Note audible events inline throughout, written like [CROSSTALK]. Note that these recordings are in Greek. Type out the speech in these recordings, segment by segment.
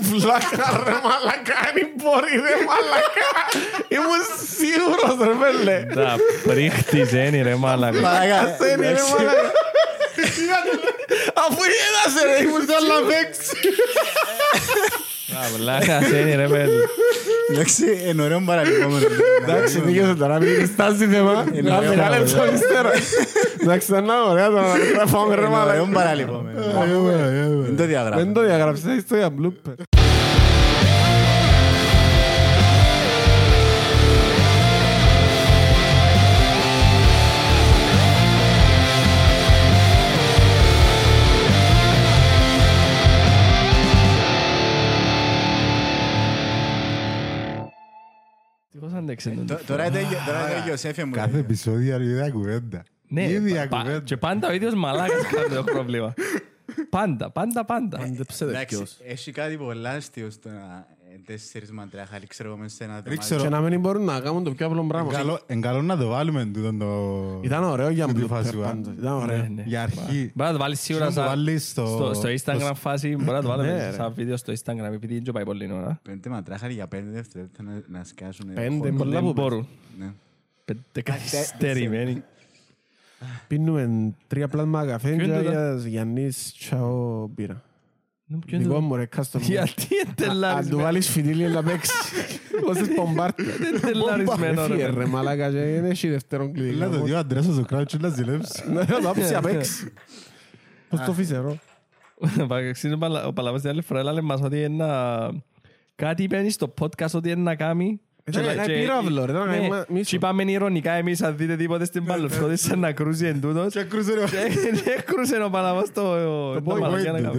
Βλάκα ρε μαλακά, δεν μπορεί ρε μαλακά. Ήμουν σίγουρος ρε πέλε. Τα πρίχτης είναι ρε μάλακα. Μαλάκα, Ασένει ρε εντάξει. μαλακά. Αφού είδασε ρε, ήμουν στο άλλα παίξει. Τα βλάκας είναι ρε παιδί. Εντάξει, είναι ωραίο παραλυπόμενο. Εντάξει, δίκαιο τώρα, μην στάσει θέμα. Είναι Να ωραίο μεγάλο πράγμα. λεπτό ύστερα. Εντάξει, ήταν ωραία τώρα να φάμε ρε Είναι ωραίο μαλακά. παραλυπόμενο. Δεν το διαγράφω. Δεν το διαγράψεις, είσαι το άντεξε τον. Τ- Τώρα τέλειο- τώρα τέλειωσε, έφυγε μου. Κάθε επεισόδιο είναι ίδια κουβέντα. Ναι, Ίδια πα- κουβέντα. και πάντα ο ίδιος μαλάκας κάνει το πρόβλημα. Πάντα, πάντα, πάντα. Εντάξει, έχει κάτι πολλά αστείο στο να ε, τέσσερις μαντράχαλοι, ξέρω εγώ, μέσα σε ένα Δεν δωμάτιο. ξέρω. Και να μην μπορούν να κάνουν το πιο απλό πράγμα. Καλό- Εν καλό να το βάλουμε τούτο το... Ήταν ωραίο για Στη blooper φάση, α. πάντως. Ήταν Ναι, ωραίο. ναι. Για αρχή. Μπορεί να το βάλεις σίγουρα Να το σαν- βάλεις στο- στο- στο Instagram φάση, μπορεί να το Ναι, βάλουμε ρε. σαν βίντεο στο Instagram, επειδή δεν πάει πολύ ώρα. Πέντε μαντράχαλοι για πέντε δευτερόλεπτα να- να σκάσουν. Πέντε, χώρο. πολλά Δεν που μπορούν. Ναι. Πέντε καθυστερημένοι. Πίνουμε τρία πλάσμα καφέ Ποιο είναι και το- για Γιάννης τσάω μπύρα. Ναι, ποιο είναι Δικό το- μου ρε, κάστο μου. [LAUGHS] Γιατί είναι Αν τελάρισμένο. του βάλεις φιτίλι να παίξεις. [LAUGHS] Όσες πομπάρτια. Είναι τελαρισμένο, ρε. Έφυγε, ρε μαλάκα και δεν έχει δεύτερον κλειδί. Να το δει ο Αντρέας στο κράτσο να ζηλέψει. Να το άψει απ' έξι. Πώς το φυσερό. [LAUGHS] Ξέρεις, ο Παλα- Ο Παλαβάς την άλλη φορά έλαλε μας ότι είναι να... Κάτι είπε στο podcast ότι είναι να κάνει. Ήταν Και- να κάνει και- πύραυλο, ρε, ήταν να ναι, κάνει μίσο. Και είπαμε ηρωνικά εμείς αν δείτε τίποτε στην παλαιοσχότη σαν να κρούζει εν τούτος. Και ακρούσε ρε. Και και έκρουσε ο Παλαβάς το... Το το μαλακιά να boy κάνει.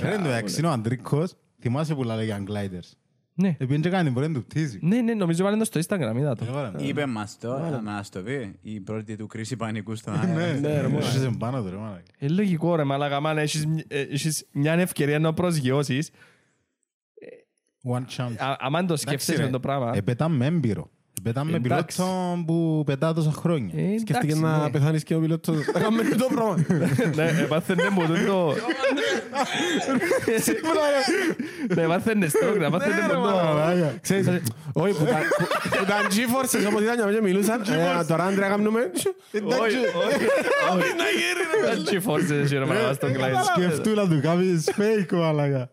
Ρε. ρε. Ρε το έξι είναι ο Αντρίκος. Θυμάσαι που λάλε για gliders. Ναι. Επειδή και κάνει μπορεί να του πτήσει. Ναι, ναι, νομίζω βάλει το στο Instagram, είδα το. Είπε μας το, να μας το πει. Η πρώτη του κρίση πανικού στο Ναι, Ναι, ρε, μόνο. Έχεις πάνω του ρε μάνα. Ε, λογικό ρε μαλάκα, μάνα, έχεις μ- ε, έχεις μια ευκαιρία να προσγειώσεις. One chance. Α- Αμάν το σκέφτεσαι με το πράγμα. Επετάμε έμπειρο. Επετάμε Εντάξει. πιλότο που πετά τόσα χρόνια. Ε, Σκέφτηκε εντάξει, να ναι. πεθάνεις και ο πιλότος. Θα κάνουμε το πράγμα. [LAUGHS] Ναι, έπαθαινε μου τούτο. Ναι, έπαθαινε στόκ, να πάθαινε Ναι, ρε, μου το... μαλάκα. Ξέρεις, όχι, που τα- που- που τα G-Forces όπως ήταν για μένα μιλούσαν. ε, Τώρα Άντρια κάνουμε... Όχι, όχι. Δεν τσιφόρσες εσύ ρε μαλάκα στον κλάιν. Σκεφτού να του κάνεις fake μαλάκα.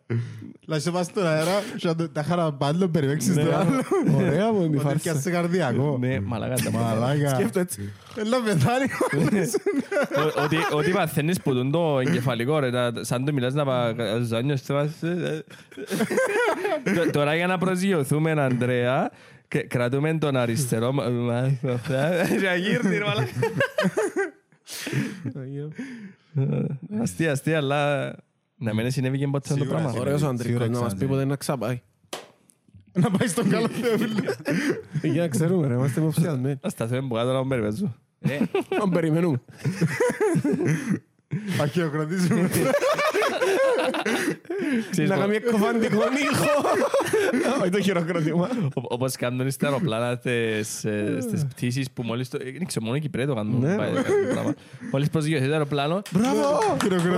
Να σε πας στον αέρα και να το- τα χαρά πάντων περιπέξεις Ναι. το άλλο. Ωραία μου είναι η Ότι φάρσα. Πιάσε καρδιακό. Ναι, μαλάκα. τα μαλάκα. Μαλάκα. Σκέφτω έτσι. Έλα πεθάνει. Ο- ότι- Ότι παθαίνεις που τον το εγκεφαλικό ρε, να- σαν το μιλάς να παζάνιος Τώρα για να προσγειωθούμε, Ανδρέα, και κρατούμε τον αριστερό μα- μα- Για γύρνει, ρε μαλάκα. [LAUGHS] Αστεία, αστεία, αλλά να μην συνέβη και ποτέ το Σίγουρα, πράγμα. σίγουρα. Ωραίος ο Αντρίκος Σίγουρα να μας πει ξανά. ποτέ να ξαπάει. Να πάει στον καλό θεό. Για να ξέρουμε ρε, είμαστε υποψιασμένοι. Να σταθούμε που κάτω να μου περιπέζω. Αν περιμένουμε. Αχαιοκρατήσουμε. Ξέρεις, Να ο- κάνουμε εκκοφαντικό ήχο. Όχι το χειροκρότημα. ο- Όπως κάνουν στα αεροπλάνα στις, ε, στις πτήσεις που μόλις το... Δεν ξέρω, μόνο οι Κυπρέοι το κάνουν. Ναι, πάει, ρε. κάνουν το πράγμα. Μόλις προσγειωθεί το αεροπλάνο, Μπράβο! Χειροκροτούμε.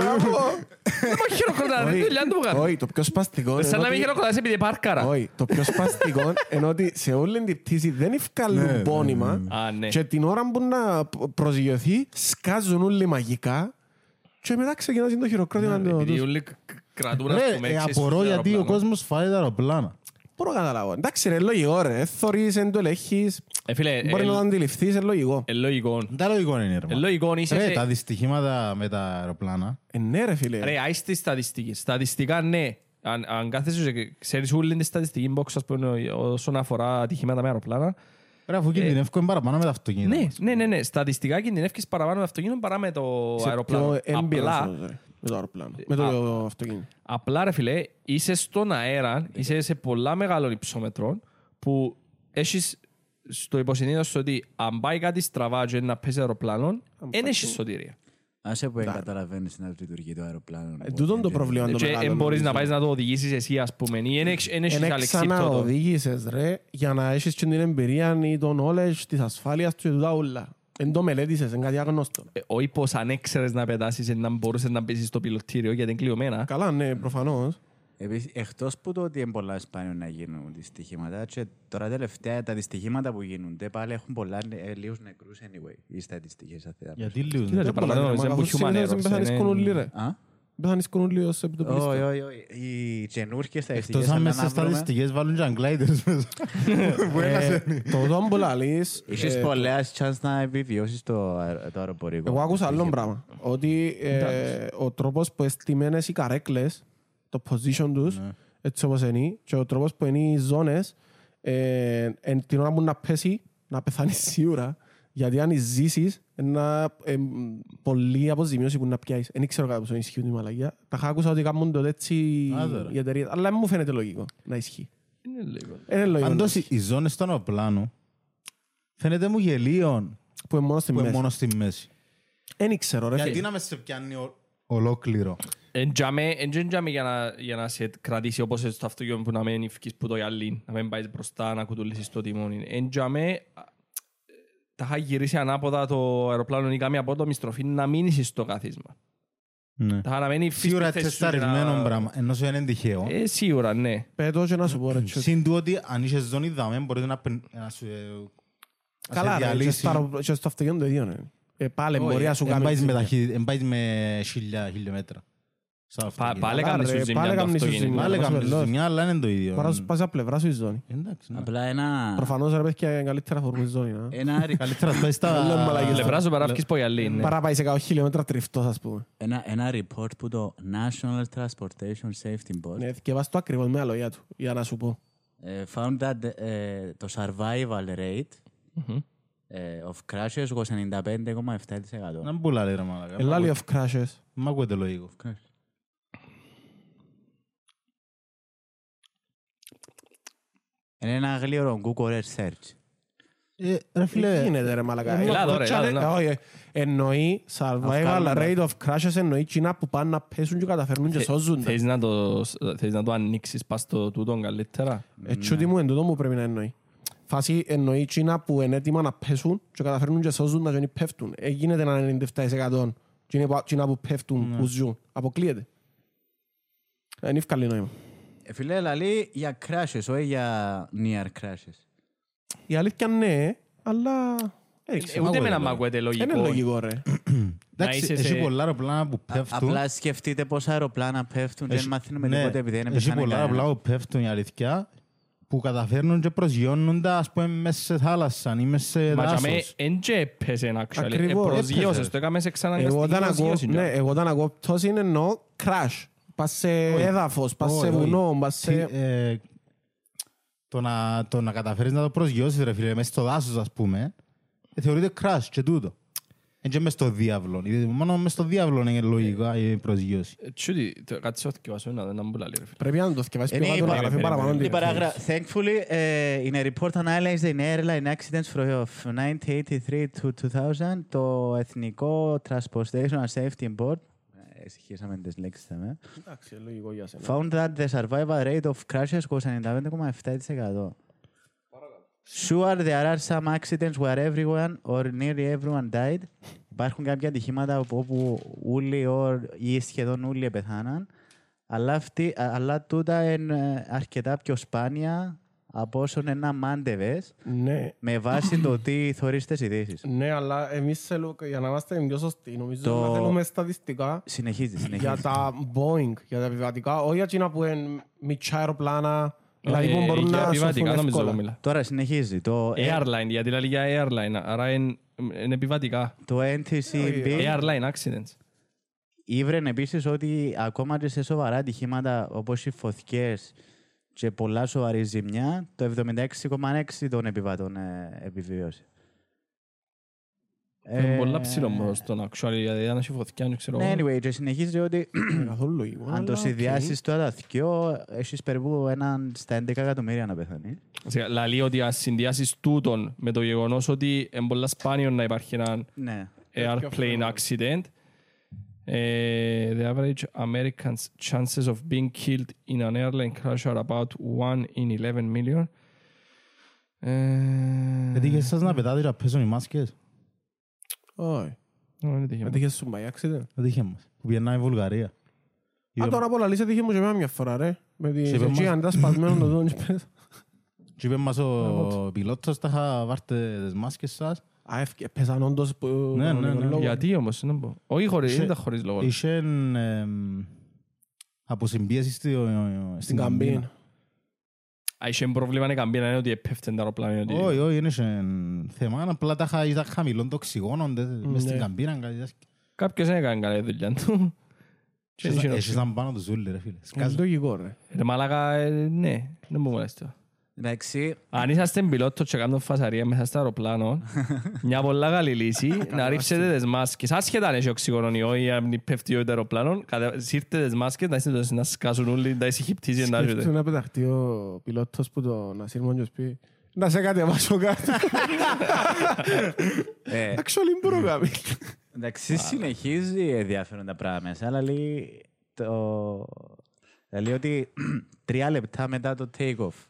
δεν με χειροκροτάνε, Όχι, δεν δουλειά του κάνουν; Όχι, το πιο σπαστικό είναι Σαν να μην ότι- χειροκροτάς επειδή πάρκαρα. Όχι, το πιο σπαστικό είναι ότι σε όλη την πτήση δεν Ναι, ευκάλλουν ναι, πόνιμα Α, ναι. και την ώρα που να προσγειωθεί σκάζουν όλοι μαγικά και μετά ξεκινάς το χειροκρότημα του- Επειδή τους. όλοι κ- κρατούν, ας πούμε, Ρε, ε, ξέρεις, απορώ στο γιατί ο αεροπλάνο. κόσμος φάει τα αεροπλάνα. Μπορώ να καταλάβω. Εντάξει ρε, λογικό ρε. Ε, θωρείς, εν το ελέγχεις. Ε, φίλε, Μπορεί ε, να το αντιληφθείς, είναι λογικό. ε, λογικό. Τα λογικό είναι ρε. Ε, μα. λογικό, είσαι Ρε, σε- τα δυστυχήματα με τα αεροπλάνα. Ε, ναι ρε φίλε. Ρε, άις τις στατιστικές. Στατιστικά, ναι. Αν, αν κάθεσαι και ξέρεις όλη την στατιστική box, ας πούμε, όσον αφορά ατυχήματα με αεροπλάνα. Ρε, αφού κινδυνεύκουν παραπάνω με τα αυτοκίνητα. Ναι, μας. ναι, ναι, ναι. Στατιστικά κινδυνεύκεις παραπάνω με αυτοκίνητο παρά με το Είσαι αεροπλάνο. πιο έμπειρος, Απλά, ρε, με το αεροπλάνο. Με το αυτοκίνητο. απλά, ρε φίλε, είσαι στον αέρα, είσαι σε πολλά μεγάλων υψόμετρων που έχεις στο υποσυνείδητο σου ότι αν πάει κάτι στραβά και να πέσει αεροπλάνο, δεν έχεις σωτηρία. Άσε που δεν καταλαβαίνεις να λειτουργεί το αεροπλάνο. Ε, τούτον το πρόβλημα το Και μεγάλο. δεν μπορείς να νομίζω. πάεις να το οδηγήσεις εσύ, ας πούμε, ή δεν έχεις δεν έχεις Εν αλεξίπτωτο. ξαναοδήγησες ρε για να έχεις και την εμπειρία ή το knowledge της ασφάλειας του και τούτα όλα. Εν το μελέτησες, είναι κάτι άγνωστο. Ε, Όχι πως αν έξερες να πετάσεις να μπορούσες να πέσεις στο πιλωτήριο γιατί είναι κλειωμένα. Καλά, ναι, προφανώς. Επίσης, εκτός που το ότι είναι πολλά σπάνιο να γίνουν δυστυχήματα, και τώρα τελευταία τα δυστυχήματα που γίνονται πάλι έχουν πολλά ε, λίγους νεκρούς anyway, οι στατιστικές αυτές. Γιατί λίγο. Κοίτα, και παραπάνω, Μα δεν καθώς που human συνήθως errors, δεν πεθάνεις είναι- κονούλοι, ρε. Α; Πεθάνεις κονούλοι ως επιτοπλίστων. Όχι, όχι, όχι. Οι καινούργιες στατιστικές... Εκτός αν αλλά μέσα να στις βρούμε- στατιστικές βάλουν και αγγλάιδες μέσα. Που [LAUGHS] ένας Ε, είναι. Το δόν που λαλείς, Είχες ε, πολλές chance να επιβιώσεις το, αε- το αεροπορικό. Εγώ άκουσα άλλο πράγμα. Ότι ε, ο τρόπος που εστιμένες οι καρέκλες, το position τους, Ναι. έτσι όπως είναι, και ο τρόπος που είναι οι ζώνες, ε, εν την ώρα που να πέσει, να πεθάνει σίγουρα. Γιατί αν ζήσεις, είναι ε, πολλή αποζημίωση που να πιάσεις. Δεν ξέρω κατά πόσο ισχύουν η μαλαγία. Τα είχα ακούσα ότι κάνουν το έτσι Άντε, ρε. οι εταιρείες. Αλλά δεν μου φαίνεται λογικό να ισχύει. Είναι λίγο. Δεν είναι λογικό. να Αντός ισχύει. οι ζώνες των αεροπλάνων φαίνεται μου γελίων Που είναι μόνο στη που είναι μέση. μόνο στη μέση. Δεν ξέρω ρε Γιατί φίλε. να μες σε πιάνει ο- ολόκληρο. Εν τζάμε- εν τζεν τζάμε για να- για να σε κρατήσει όπως στο αυτοκίνητο που να μην ευκείς που το γυαλί, να μην πάεις μπροστά, να κουτουλήσεις το τιμόνι. Εν τζάμε, α, τα είχα γυρίσει ανάποδα το αεροπλάνο ή κάμια απότομη στροφή να μείνεις στο καθίσμα. Ναι. Τα είχα να μένει Σίγουρα στη θέση σου και τεσταρισμένο να- πράγμα, ενώ σου είναι τυχαίο. Ε, σίγουρα, ναι. Πέτω και να σου πω ρε. τσο. Συν του ότι αν είσαι ζώνη δάμε μπορείτε να πεν- να σου ε, να σε Καλά, ρε, και διαλύσει. στο αερο- και στο αυτοκίνητο το ίδιο είναι. Ε, Πάλι Όχι, μπορεί να σου Εν κάνει πάεις με ζημιά. ταχύ- εν πάεις με χίλια χιλιόμετρα. Σαν Πα- αυτοκίνητο. Πάλι Καλά, έκανες ρε, σου ζημιά πάλι το έκανες σου αυτοκίνητο. ζημιά. Πάλι Πάλι έκαμε έκαμε ζημιά, αλλά είναι το ίδιο. Μπορεί να σου πας από πλευρά σου η ζώνη. Εντάξει, ναι. Απλά ένα... Προφανώς ρε παιδιά είναι καλύτερα φορμού η ζώνη. να. Ένα, ρι- Καλύτερα να πάει Λέμε μαλακίες. στα... Πλευρά σου παράφκεις πω γυαλί, ναι. Παρά πάει σε 100 χιλιόμετρα τριφτός ας πούμε. ένα, ένα report που το National Transportation Safety Board Ναι, θυκευάς το ακριβώς με τα λόγια του, για να σου πω. ε, found that ε, το survival rate Μμμ. ε, of crashes was 95,7%. Να μπουλά λέει ρε μαλάκα. Ελάλη of crashes. Μ' ακούτε λογικό. Είναι ένα γλύωρο Google search. Ε, Ρε Τι φίλε, γίνεται ρε μαλακά. Ε, Ελά, τώρα, ελά, ελά. Όχι, εννοεί survival κάνουμε. rate of crashes εννοεί κοινά που πάνε να πέσουν και καταφέρνουν και Θε- σώζονται. Θες να το- θες να το ανοίξεις πας στο τούτον καλύτερα; Έτσι ότι μου εν τούτο μου πρέπει να εννοεί. Φάση εννοεί κοινά που είναι έτοιμα να πέσουν και καταφέρνουν και σώζουν να δεν πέφτουν. Ε, γίνεται ένα 97% κοινά που- κοινά που πέφτουν, που ζουν. Αποκλείεται. Ε, Είναι ευκαλή νόημα. Ε, φίλε, λαλεί για crashes, όχι για near crashes. Η αλήθεια ναι, αλλά... δεν Ε, ξέρω. Ούτε ακούτε, με να μ' ρε. ακούετε Δεν είναι λογικό. λογικό ρε. εντάξει, είσαι έχει σε- πολλά αεροπλάνα που πέφτουν. Απλά σκεφτείτε πόσα αεροπλάνα πέφτουν, δεν Έχει- μαθαίνουμε ναι, τίποτε επειδή δεν Έχει πεθάνε πολλά κανένας. αεροπλάνα που πέφτουν η αλήθεια που καταφέρνουν και προσγειώνουν τα ας πούμε μέσα σε θάλασσα ή μέσα σε Μα τζάμε, δάσος. εν και έπαιζε actually. Ακριβώς, Ε, προσγείωσες, έπαιζε. το έκαμε σε Εγώ εξαναγκαστική όταν ακούω, προσγείωση. ναι, εγώ όταν ακούω πτώση είναι εννοώ crash. Πας σε έδαφος, πας σε Όχι, όχι. βουνό, πας Τι, σε... ε, το, να, το να καταφέρεις να το προσγειώσεις ρε φίλε μέσα στο δάσος ας πούμε ε, θεωρείται crash και τούτο. Δεν και μες στο διάβλο. Ε, Μόνο μες στο διάβλο είναι λογικά η προσγείωση. Ε, Τσούτι, το- κάτι σε οθηκευάσω, να δεν μπουλά λέει, ρε φίλε. Πρέπει να το θυκευάσεις Είναι πιο η κάτω να παρα- γράφει παραπάνω. Η τι παράγρα- θέλεις. Thankfully, uh, in a report analyzed in airline accidents from 1983 to 2000, το Εθνικό Transportation Safety Board, ε, εσυχήσαμε τις λέξεις θα με, Εντάξει, λογικό για σένα. found that the survival rate of crashes was 95,7%. Sure, there are some accidents where everyone or nearly everyone died. Υπάρχουν κάποια ατυχήματα όπου- όπου όλοι or- ή σχεδόν όλοι πεθάναν. Αλλά, αυτή, α- αλλά τούτα είναι αρκετά πιο σπάνια από όσο να μάντευες Ναι, με βάση το τι θωρείς τις ειδήσεις. ναι, αλλά εμείς θέλουμε, για να είμαστε πιο σωστοί, νομίζω Το- να θέλουμε στατιστικά Συνεχίζει, για συνεχίζει. τα Boeing, για τα επιβατικά, όχι για εκείνα που είναι μητσά αεροπλάνα, δηλαδή Ε, που μπορούν για να σωθούν επιβατικά νομίζω εύκολα. μιλά. Τώρα συνεχίζει. Το, ε, Airline, γιατί λέει για airline, άρα είναι είναι επιβατικά. το NTCB Airline accidents. Ήβρεν επίσης ότι ακόμα και σε σοβαρά ατυχήματα όπως οι φωτιές και πολλά σοβαρή ζημιά, το 76,6% των επιβατών ε, επιβίωσε. Είναι Ε, πολλά ψηλό ποσοστό, actually, γιατί αν έχει φωτιά, δεν ξέρω. Ναι, εγώ. anyway, και συνεχίζει ότι Είναι [CLEARS THROAT] καθόλου λογικό. αν αλλά το οκ. συνδυάσεις τώρα δυο, έχεις περίπου έναν στα 11 εκατομμύρια να πεθάνεις. Βασικά, Λαλεί ότι αν συνδυάσεις τούτον με το γεγονός ότι είναι πολλά σπάνιο να υπάρχει ένα Ναι. airplane accident, ε, the average Americans' chances of being killed in an airline crash are about 1 in 11 million. Ε, Έτυχε σας να πετάτε και να πέσουν οι μάσκες; Όχι. δεν έτυχε. Δεν είχες σου by accident. Έτυχε μας. Που πιέναμε η Βουλγαρία. Α, τώρα πολλά λύση τύχε μου και εμένα μια φορά, ρε. Με τη Σε είπε Σετζή, μας- αν ήταν σπασμένο το δόν και πες. [LAUGHS] Και είπε μας ο πιλότος, τα είχα βάρτε τις μάσκες σας. Α, ευκαι- πέσαν όντως που... Ναι, ναι, ναι. Γιατί όμως, να πω. Όχι χωρίς, Είχε- δεν ήταν χωρίς λόγο. Είχε εμ, αποσυμπίεσης στη- στην Στην καμπίνα. Καμπίνα. Α, είχε πρόβλημα η καμπίνα, είναι ότι έπεφτε το αεροπλάνο. ότι- Όχι, όχι, δεν είχε θέμα. Απλά τα είχα ήταν χαμηλών το οξυγόνο μες στην Ναι. καμπίνα. κάτι τέτοιο. Κάποιος δεν έκανε καλή δουλειά του. Και δεν είχε Έχεις όψη. έναν πάνω τους ζούλη, ρε φίλε. Είναι Σκάζω. λογικό, ρε. Ρε μαλάκα, ε, ναι, δεν μου molesta. Εντάξει, Αν είσαστε πιλότο και κάνετε φασαρία μέσα στο αεροπλάνο, [LAUGHS] μια πολλά καλή λύση να ρίψετε τις μάσκες. Άσχετα αν έχει οξυγόνο ή όχι, αν πέφτει το αεροπλάνο, κατα- σύρτε τις μάσκες να είστε τόσο να σκάσουν όλοι, να είσαι χυπτίζει να Σκέφτου έρχεται. να πεταχτεί ο πιλότος που το να σύρμον και πει να σε κατεβάσω κάτω. [LAUGHS] ε, Actually, μπορώ να κάνει. εντάξει, συνεχίζει ενδιαφέρον τα πράγματα μέσα, αλλά λέει, το... λέει ότι [CLEARS THROAT] τρία λεπτά μετά το take-off, ε,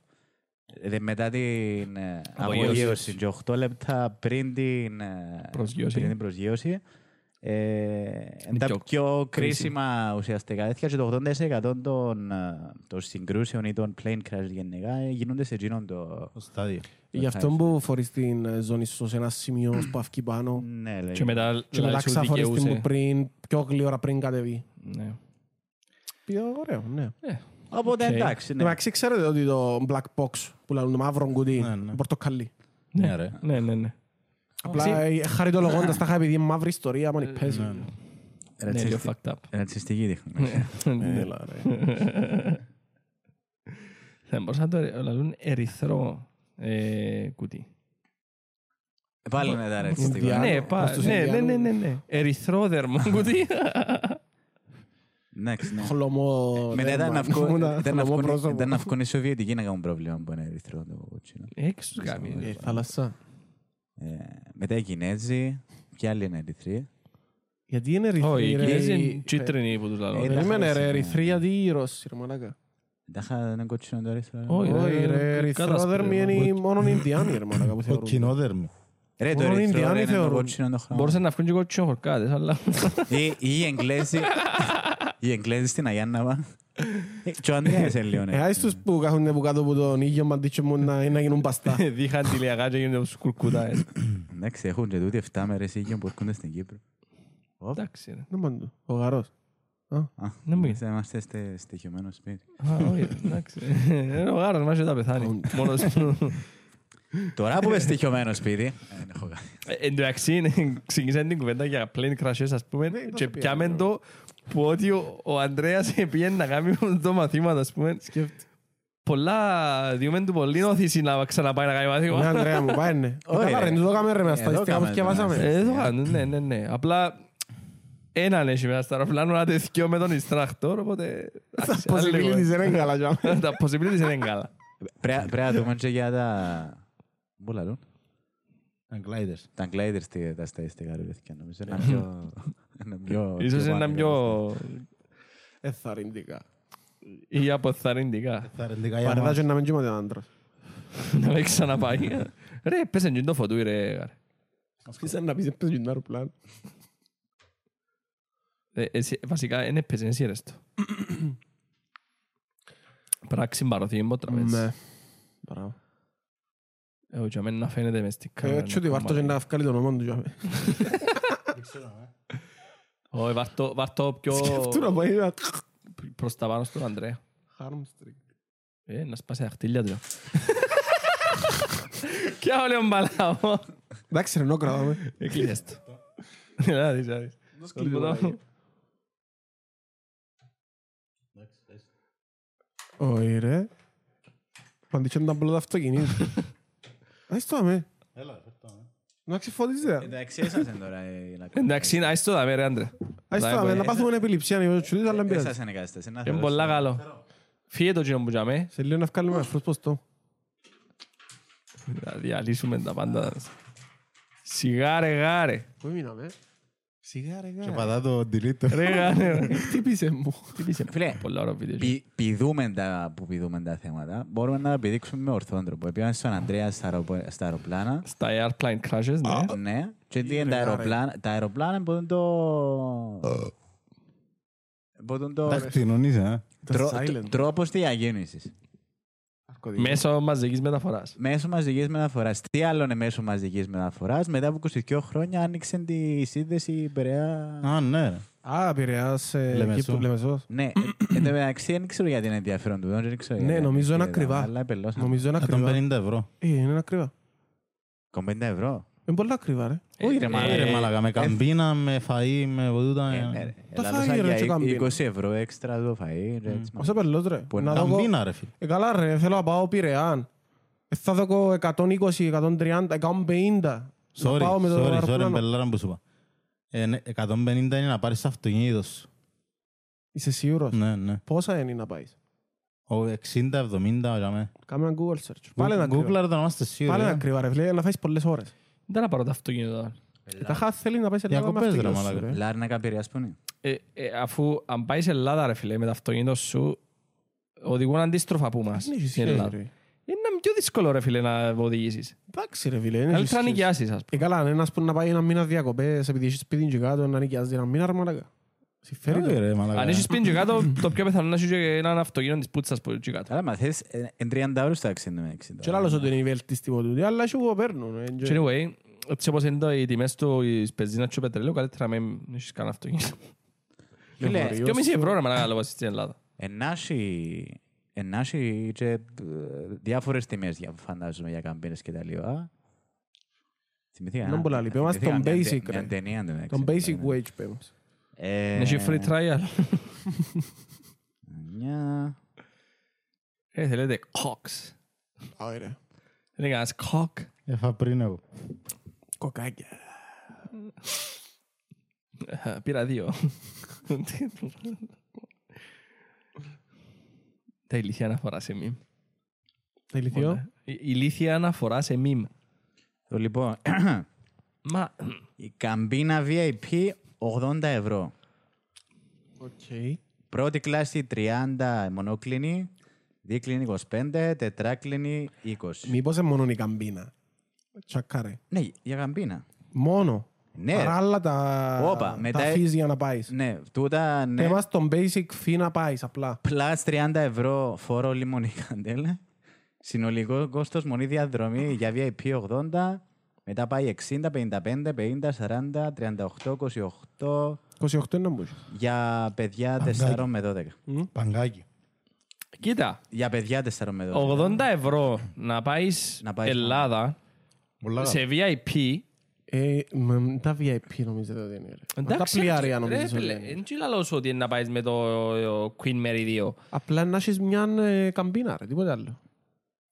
μετά την ε, Απογείωση. απογείωση και οχτώ λεπτά πριν την ε, Προσγείωση. πριν την προσγείωση, ε, είναι τα πιο πιο κρίσιμα ουσιαστικά τέτοια και το 80% των, ε, των συγκρούσεων ή των plane crash γενικά γίνονται σε εκείνον το... Το στάδιο. Γι' αυτό που φορείς την ε, ζώνη σου σε ένα σημείο που φκει πάνω Ναι, λέει. Και μετά και μετά δηλαδή, σου ξηφορείς την που δικαιούσε. πριν, πιο γλήορα πριν κατεβεί. Ναι. Πιο ωραίο, ναι. Οπότε Οκ. εντάξει, ναι. Εντάξει, ξέρετε ότι το black box που λένε το μαύρο κουτί, Ναι, ναι. το πορτοκαλί. Ναι, ρε. Ναι, ναι, ναι. Απλά ε, χαριτολογώντας τα είχα επειδή είναι μαύρη ιστορία, μόνο παίζει. Ναι, ναι. Ναι, λίγο Ρατσιστη- fucked up. Ρατσιστική δείχνει. Ναι. Έλα, ρε. Θα μπορούσα να το λαλούν ερυθρό ε, κουτί. Πάλι είναι τα ρατσιστικά. Ινδιάνο. Ναι, προς πά- τους ναι, ναι, Ινδιάνους. ναι, ναι, ναι. Ερυθρόδερμο [LAUGHS] κουτί. Εντάξει, ναι. Χλωμό Μετά ήταν να δέρμα. βγουν- Ήμουνα ήταν να χλωμό βγουν- πρόσωπο. ήταν να βγουν οι Σοβιετικοί να κάνουν πρόβλημα που είναι ερυθρό το κότσινο. Έξω τους κάνει. Ε, Θάλασσα. Ε, Μετά οι Κινέζοι, και άλλοι είναι ερυθροί. Γιατί είναι Όχι, οι ερυθροί, ρε. Κινέζοι είναι οι- κίτρινοι που τους Ε, λαλούν. τα Περίμενε ρε, χάρη, ερυθροί γιατί οι Ρώσοι, ρε μαλάκα. Τα είχα ένα κότσινο το ερυθρό. Όχι, Όχι ρε, ρε, ερυθρόδερμοι κατάσπερμα. είναι μόνο οι Ινδιάνοι, ρε μαλάκα που Ο θεωρούν. κοινόδερμο. Ρε, το μόνο οι ερυθρό Ινδιάνοι ρε, είναι το θεωρούν. κότσινο το χρώμα. Μπορούσαν να βγουν και κότσινο χορκάτες, αλλά... Ή ή οι Εγγλέζοι. [LAUGHS] Οι Εγγλέζοι στην Αγιάνναβα. Ε, Και ο Ανδρέας είναι λίγο, ναι. Ε, άις τους που κάθονται που κάτω από τον ήγιο μαντίτσιο μου να να γίνουν παστά. Δίχαν τηλιακά και γίνονται στους κουρκούταες. Εντάξει, έχουν και τούτοι 7 μέρες ήγιο που έρχονται στην Κύπρο. Ωπ. Εντάξει, ρε. Να μάντου, ο γαρός. Α, Δεν μου είμαστε- Είμαστε στε- στοιχειωμένος σπίτι. Α, όχι, εντάξει. Είναι ο γάρος μας και θα πεθάνει. Μόνος του. Τώρα που είμαι στοιχειωμένος σπίτι. ε, Δεν έχω κάτι. Ε, Εντάξει, είναι- ξεκίνησαν την κουβέντα για plane crashes, ας πούμε, Ναι, και το πει, πιάμε ναι. το που ότι ο- ο Ανδρέας [LAUGHS] πήγαινε να κάνει [LAUGHS] το μαθήμα, ας πούμε. Σκέφτε. Πολλά, διούμε του πολύ όθηση να ξαναπάει να κάνει Ναι, μαθήμα. Αντρέα μου, πάει ναι. [LAUGHS] Όχι, Καλά, ρε. ρε, το κάμε ρε με τα Εδώ στατιστικά που κάμε, σκευάσαμε. ναι. Ε, το κάνουν, ναι, ναι, ναι. Απλά έναν έχει μέσα στο αεροπλάνο να τεθιώ με τον instructor, οπότε... Τα εντάξει, άλλο λίγο. possibilities δεν είναι καλά για μένα. Τα possibilities είναι καλά. Πρέ- Πρέπει να δούμε και για τα... Πού λαλούν; Τα gliders. Τα gliders τι- τα στατιστικά ρε παιδιά. Νομίζω είναι πιο... είναι πιο- Ίσως πιο είναι πάνω. πιο... Εθαρρυντικά. ή αποθαρρυντικά. Τα αρνητικά για Παρεδά μας. και να μην κοιμάται άντρας. Να μην ξαναπάει. Ρε, πέσε και το φωτούι ρε. γάρε. Είσαι να πεις έπαιζε το αεροπλάνο. Ε, εσύ- Βασικά, είναι πέσε, εσύ ρε στο. Πράξη μπαρωθεί, είναι ποτραβές. Ναι. Μπράβο. Εγώ και αμένα να φαίνεται μες στην Ε, κάμερα. έτσι ότι βάρτο και να βγάλει τον όνομα του για μένα. Όχι, βάρτο- βάρτο πιο Σκέφτου να πάει να... προς τα πάνω στον Ανδρέα. Harmstring. Ε, να σπάσει τα χτύλια του. Κι άλλο λίγο μπαλάω. Εντάξει ρε, νο κρατάμε. Εκλείσες το. Να δεις, να δεις. Όχι ρε. Παντήξε τα μπλότα αυτοκινήτου. Ας το αμέ. Να ξεφωτίζεται. Εντάξει, έσασαν τώρα η λακκά. Εντάξει, να είσαι το δάμε ρε Άντρε. Ας το αμέ. Να πάθουμε επιληψία. να είμαστε τσουλείς, αλλά δεν πειράζει. Έσασαν η κατάσταση. να Είναι θεωρώ. πολλά καλό. Φύγε το κοινό που τζάμε. Σε λίγο να βγάλουμε αφρούς ποστό. Να διαλύσουμε τα πάντα. Σιγάρε γάρε. Πού μείναμε; Σιγά ρε Και γάρα. πατά το delete. Ρε γάρε. ρε. Χτύπησε μου. Χτύπησε. Φίλε, Πολλά ωραία βίντεο. πη- πηδούμε τα που πηδούμε τα θέματα. Μπορούμε να τα πηδήξουμε με ορθόν τρόπο. Πήγαμε στον Ανδρέα στα αεροπο- στα αεροπλάνα. Στα airplane crashes, ναι. Ναι. Και τι είναι ρε, τα γάρε. αεροπλάνα. Τα αεροπλάνα μπορούν το... ποτούν το Εντάξει, κοινωνείς, ε. The τρο- silent. τρόπος διακίνησης. Αρκωδικό. Μέσω μαζικής μεταφοράς. Μέσω μαζικής μεταφοράς. Τι άλλο είναι μέσω μαζικής μεταφοράς; Μετά από 22 χρόνια άνοιξε τη σύνδεση Πειραιά. Α, ναι. ρε. Α, Πειραιάς, ε, Λεμεσό. Κύπρου, Λεμεσός. Ναι, ε, εν τω μεταξύ δεν ξέρω γιατί είναι ενδιαφέρον του. Δεν ξέρω Ναι, γιατί νομίζω είναι είναι ακριβά. Αλλά επελώσαν. Νομίζω είναι ακριβά. 150 ευρώ. Ε, είναι ακριβά. 50 ευρώ; Είναι πολύ ακριβά, ρε. Όχι ρε ε, μαλάκα. Ε, ρε μαλάκα, με καμπίνα, με φαΐ, με ποτούτα. Ε, ναι, ρε. Το Ελάλωσαν φαΐ, ρε, για και καμπίνα. 20 ευρώ έξτρα το φαΐ. ρε, έτσι, μα. Όσο πελός, ρε. Που Να δω εγώ- Καμπίνα, ρε φίλε. Ε, καλά ρε, θέλω να πάω Πειραιά. Ε, Θα δω 120, 130, 150. Να Sorry, πάω με το sorry, sorry, αεροπλάνο. μπελάρα που σου είπα. Ε, ναι, 150 είναι να πάρεις αυτοκίνητος σου. Είσαι σίγουρος; Ναι, ναι. Πόσα είναι να πάεις; Ο 60-70, για μέ. Κάμε ένα Google search. Πάλι είναι ακριβά. Google το να είμαστε Πάλι είναι σίγουροι. ακριβά ρε φίλε, να φάεις πολλές ώρες. Δεν να πάρω το αυτοκίνητο. Ε, Τα χά θέλει να πάει σε Ελλάδα με Διακοπές, ρε, αυτοκίνητο σου, μαλάκα. ρε. Λάρνακα Πειραιάς που είναι. Ε, ε, αφού αν πάεις σε Ελλάδα ρε φίλε με το αυτοκίνητο σου οδηγούν αντίστροφα από μας Δεν έχεις στην σχέση, Ελλάδα. ρε. Είναι πιο δύσκολο ρε φίλε να οδηγήσεις. Εντάξει ρε φίλε, δεν έχεις Καλύτερα να σχέση. νοικιάσεις ας Ε, καλά, αν ένας που να πάει ένα μήνα διακοπές επειδή έχεις σπίτι και κάτω να νοικιάζει ένα μήνα ρε μαλάκα. Συμφέρει Όχι, το. ρε, πούμε. μαλάκα. Αν έχεις σπίτι και κάτω το πιο πιθανό να έχεις και έναν αυτοκίνητο της πούτσας που εκεί κάτω. Αλλά μα θες ε, εν 30 ώρες το αξίνο με 60. Και λάλλος ότι είναι η βελτιστή τούτη, αλλά και εγώ παίρνουν. ε, και- Και anyway, έτσι όπως είναι το- οι τιμές του της πεζίνας και του πετρελαίου καλύτερα να μην έχεις κανένα αυτοκίνητο. Φίλε, Λεωφορείο Και μισή σου. ευρώ ρε μαλάκα λόγω στην Ελλάδα. Ενάχει ενάχει και ε, διάφορες τιμές για- φαντάζομαι για καμπίνες και τα λοιπά. Θυμηθήκα. Είναι πολλά λυπή. Είμαστε θυμηθήκα τον μια τε- basic, μια ρε. Ταινία, εν τω μεταξύ. Τον basic wage πέμος. Ε, Έχει free trial. Μια... [LAUGHS] Ε, θέλετε cocks. Ωραία. Είναι κανένας cock. Έφα πριν εγώ. Κοκάκια. Ε, Πήρα δύο. Τα ηλίθια αναφορά σε meme. Τα ηλικιό. Η ηλίθια αναφορά σε meme. Το λοιπόν, Μα, η καμπίνα VIP 80 ευρώ. Οκ. Πρώτη κλάση 30 μονόκλινη, δίκλινη 25, τετράκλινη 20. Μήπως είναι μόνο η καμπίνα; Τσακάρε. Ναι, για καμπίνα. Μόνο; Ναι. Άρα άλλα τα, Όπα, μετά- τα fees για να πάεις. Ναι, τούτα ναι. Θέμας τον basic fee να πάεις απλά. Plus 30 ευρώ φόρο λιμονή καντέλα. Συνολικό κόστος μονή διαδρομή για VIP 80. Μετά πάει 60, 55, 50, 40, 38, 28 28 είναι μπούζι. για παιδιά 4 με 12. Παγκάκι. κοίτα, Για παιδιά 4 με 12. 80 ευρώ να πάεις Να πάεις Ελλάδα Πολλά σε VIP. Ε, με τα VIP νομίζετε ότι είναι. ρε. Με Τα Εντάξει, πλοιάρια ρε νομίζεις ότι φίλε, είναι. εν τζίλα λόγω ότι είναι να πάεις με το ε, Queen Mary 2. Απλά να έχεις μια ε, καμπίνα ρε, τίποτε άλλο.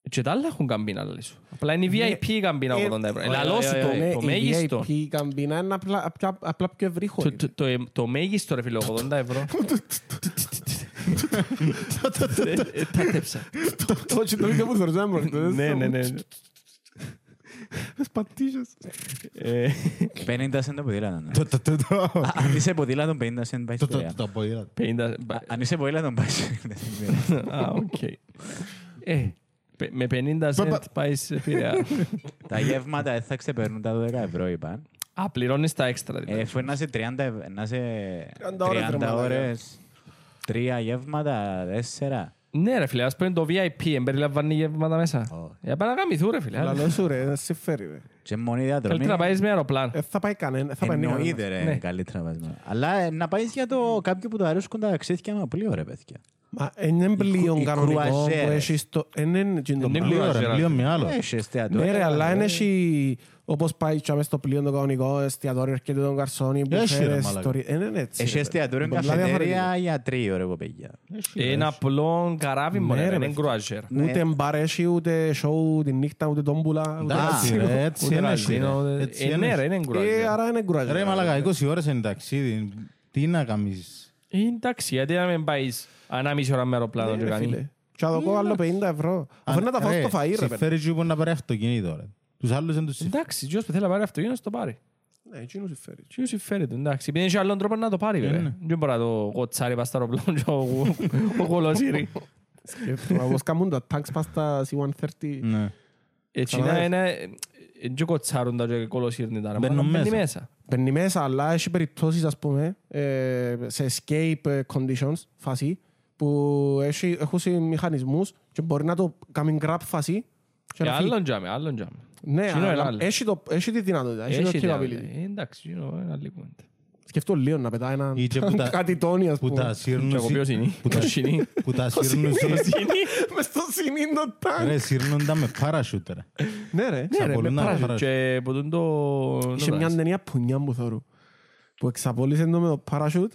Και τα άλλα έχουν καμπίνα, λέει σου. Απλά είναι η VIP η καμπίνα Ε, 80 ευρώ. ε, Λαλό σου ε, το- Ναι, το η μέγιστο. VIP καμπίνα είναι απλά, απλά, απλά πιο ευρύχωρη. Το- το- το- Το μέγιστο ρε φίλε, 80 ευρώ. Ε, ε, Τα τέψα. Όχι, το βίντεο που θεωρούσαμε προχτές. Ναι, ναι, ναι. Τις πατήσες. Ε, 50 cent το ποδήλατο. ναι. Το- το- το- το- Α, Αν είσαι ποδήλατο 50 cent πάει το- στη το- το ποδήλατο. 50. Α, Αν είσαι ποδήλατο πάει στη Α, οκ. Ε, πε- με 50 cent πάεις σε Πειραιά. Τα γεύματα δεν θα ξεπερνούν τα 12 ευρώ είπαν. Α, πληρώνεις τα έξτρα. Ε, δηλαδή. Αφού να σε 30, ευ- να σε 30 ώρες, ρε 30 μαλάκα. ώρες, τρία γεύματα, τέσσερα. Ναι ρε φίλε, ας πούμε το VIP, εμπεριλαμβάνει γεύματα μέσα. Όχι. Για πάνε να γαμηθούν ρε φίλε. Λαλός σου ρε, δεν σε φέρει ρε. Και μόνη διαδρομή. Καλύτερα να πάεις με αεροπλάνο. Ε, θα πάει κανένα, θα πάει κανένας. Εννοείται ρε, Ναι. καλύτερα να πάει. Αλλά ε, να πάεις για το κάποιο που το αρέσκουν τα ταξίδια με πλοίο ρε παιδιά. Μα είναι πλοίο οι κανονικό που κρουαζέρες. έχεις το... Ε, ναι, είναι εκείνο το Είναι πράγμα. Λίγο, ρε, Ξέρα. λίγο με άλλος. Έχεις εστιατόριο. Ναι ρε, αλλά είναι έχει... Όπως πάει και μες στο πλοίο το κανονικό, εστιατόριο έρχεται τον καρσόνι, Έχει, ρε, μπουφέρες, μαλάκα. ιστορίες. Ε, ναι, ναι, έτσι. Έχει ρε, εστιατόριο παιδιά. καφετέρια διαφορετικό. για τρίο ρε παιδιά. Είναι απλό καράβι μόνο, Ναι, ρε, δεν είναι παιδιά. κρουαζέρ. Ούτε μπαρ έχει, ούτε show τη νύχτα, ούτε τόμπουλα. ούτε Εντάξει, κάτι. ρε, έτσι Ούτε είναι. καζίνο, ρε. ε, Έτσι ε, είναι. Ναι ρε, είναι Ε, κρουαζέρ. άρα είναι κουράζε. Ρε μαλάκα, 20 ώρες είναι ταξίδι. Τι να κάνεις. Ε, Εντάξει, γιατί να μην πάεις ανάμιση ώρα με αεροπλάνο και κάνει. Και θα δω άλλο 50 ευρώ. Αφού είναι να τα φάω Ρε, στο φαΐ ρε παιδί. συμφέρει και που να πάρει αυτοκίνητο. ρε. Τους άλλους δεν τους συμφέρει. Εντάξει, ποιος που θέλει να πάρει αυτοκίνητο, το πάρει. Ναι, εκείνο συμφέρει. Τι σου συμφέρει του, εντάξει. Επειδή έχει άλλον τρόπο να το πάρει, ναι. βέβαια. Δεν μπορεί να το κοτσάρει πας στο αεροπλάνο και ο- ο κολοσύρι. Σκέφτομαι, όπως κάνουν τα tanks πας στα C-130. Ναι. Έτσι Καταλάβες. είναι, είναι, εν και κοτσάρουν τα και κολοσύρνει τα. Μπαίνουν Μπαίνει μέσα. μέσα. Μπαίνει μέσα, αλλά έχει περιπτώσεις, ας πούμε, ε, σε escape ε, conditions, φάση, που έχει, έχουν σε μηχανισμούς και μπορεί να το κάνει grab φάση και Και να φύγει. άλλον τζάμε, άλλον τζάμε. Ναι, Εκείνο είναι αλλά άλλο. έχει, το, έχει τη δυνατότητα, έχει, Έχει το τα- capability. ε, Εντάξει, είναι ένα άλλη κουβέντα. Σκεφτώ λίγο να πετάει έναν Ή και που τα- [LAUGHS] κάτι τόνι, ας Που πούμε. τα σύρνουν... Και εγώ ποιος είναι; Που τα- Ποιος είναι. Που τα σύρνουν... Μες στο σημείο το τάγκ. Ρε, σύρνουν τα με παρασούτ, ρε. Ναι ρε. Ναι ρε, με Ξαπολούν τα παράσιτ. παράσιτ. Και που τον το... Είχε μια ταινία πουνιά που θωρού. Που εξαπόλυσε το με το parachute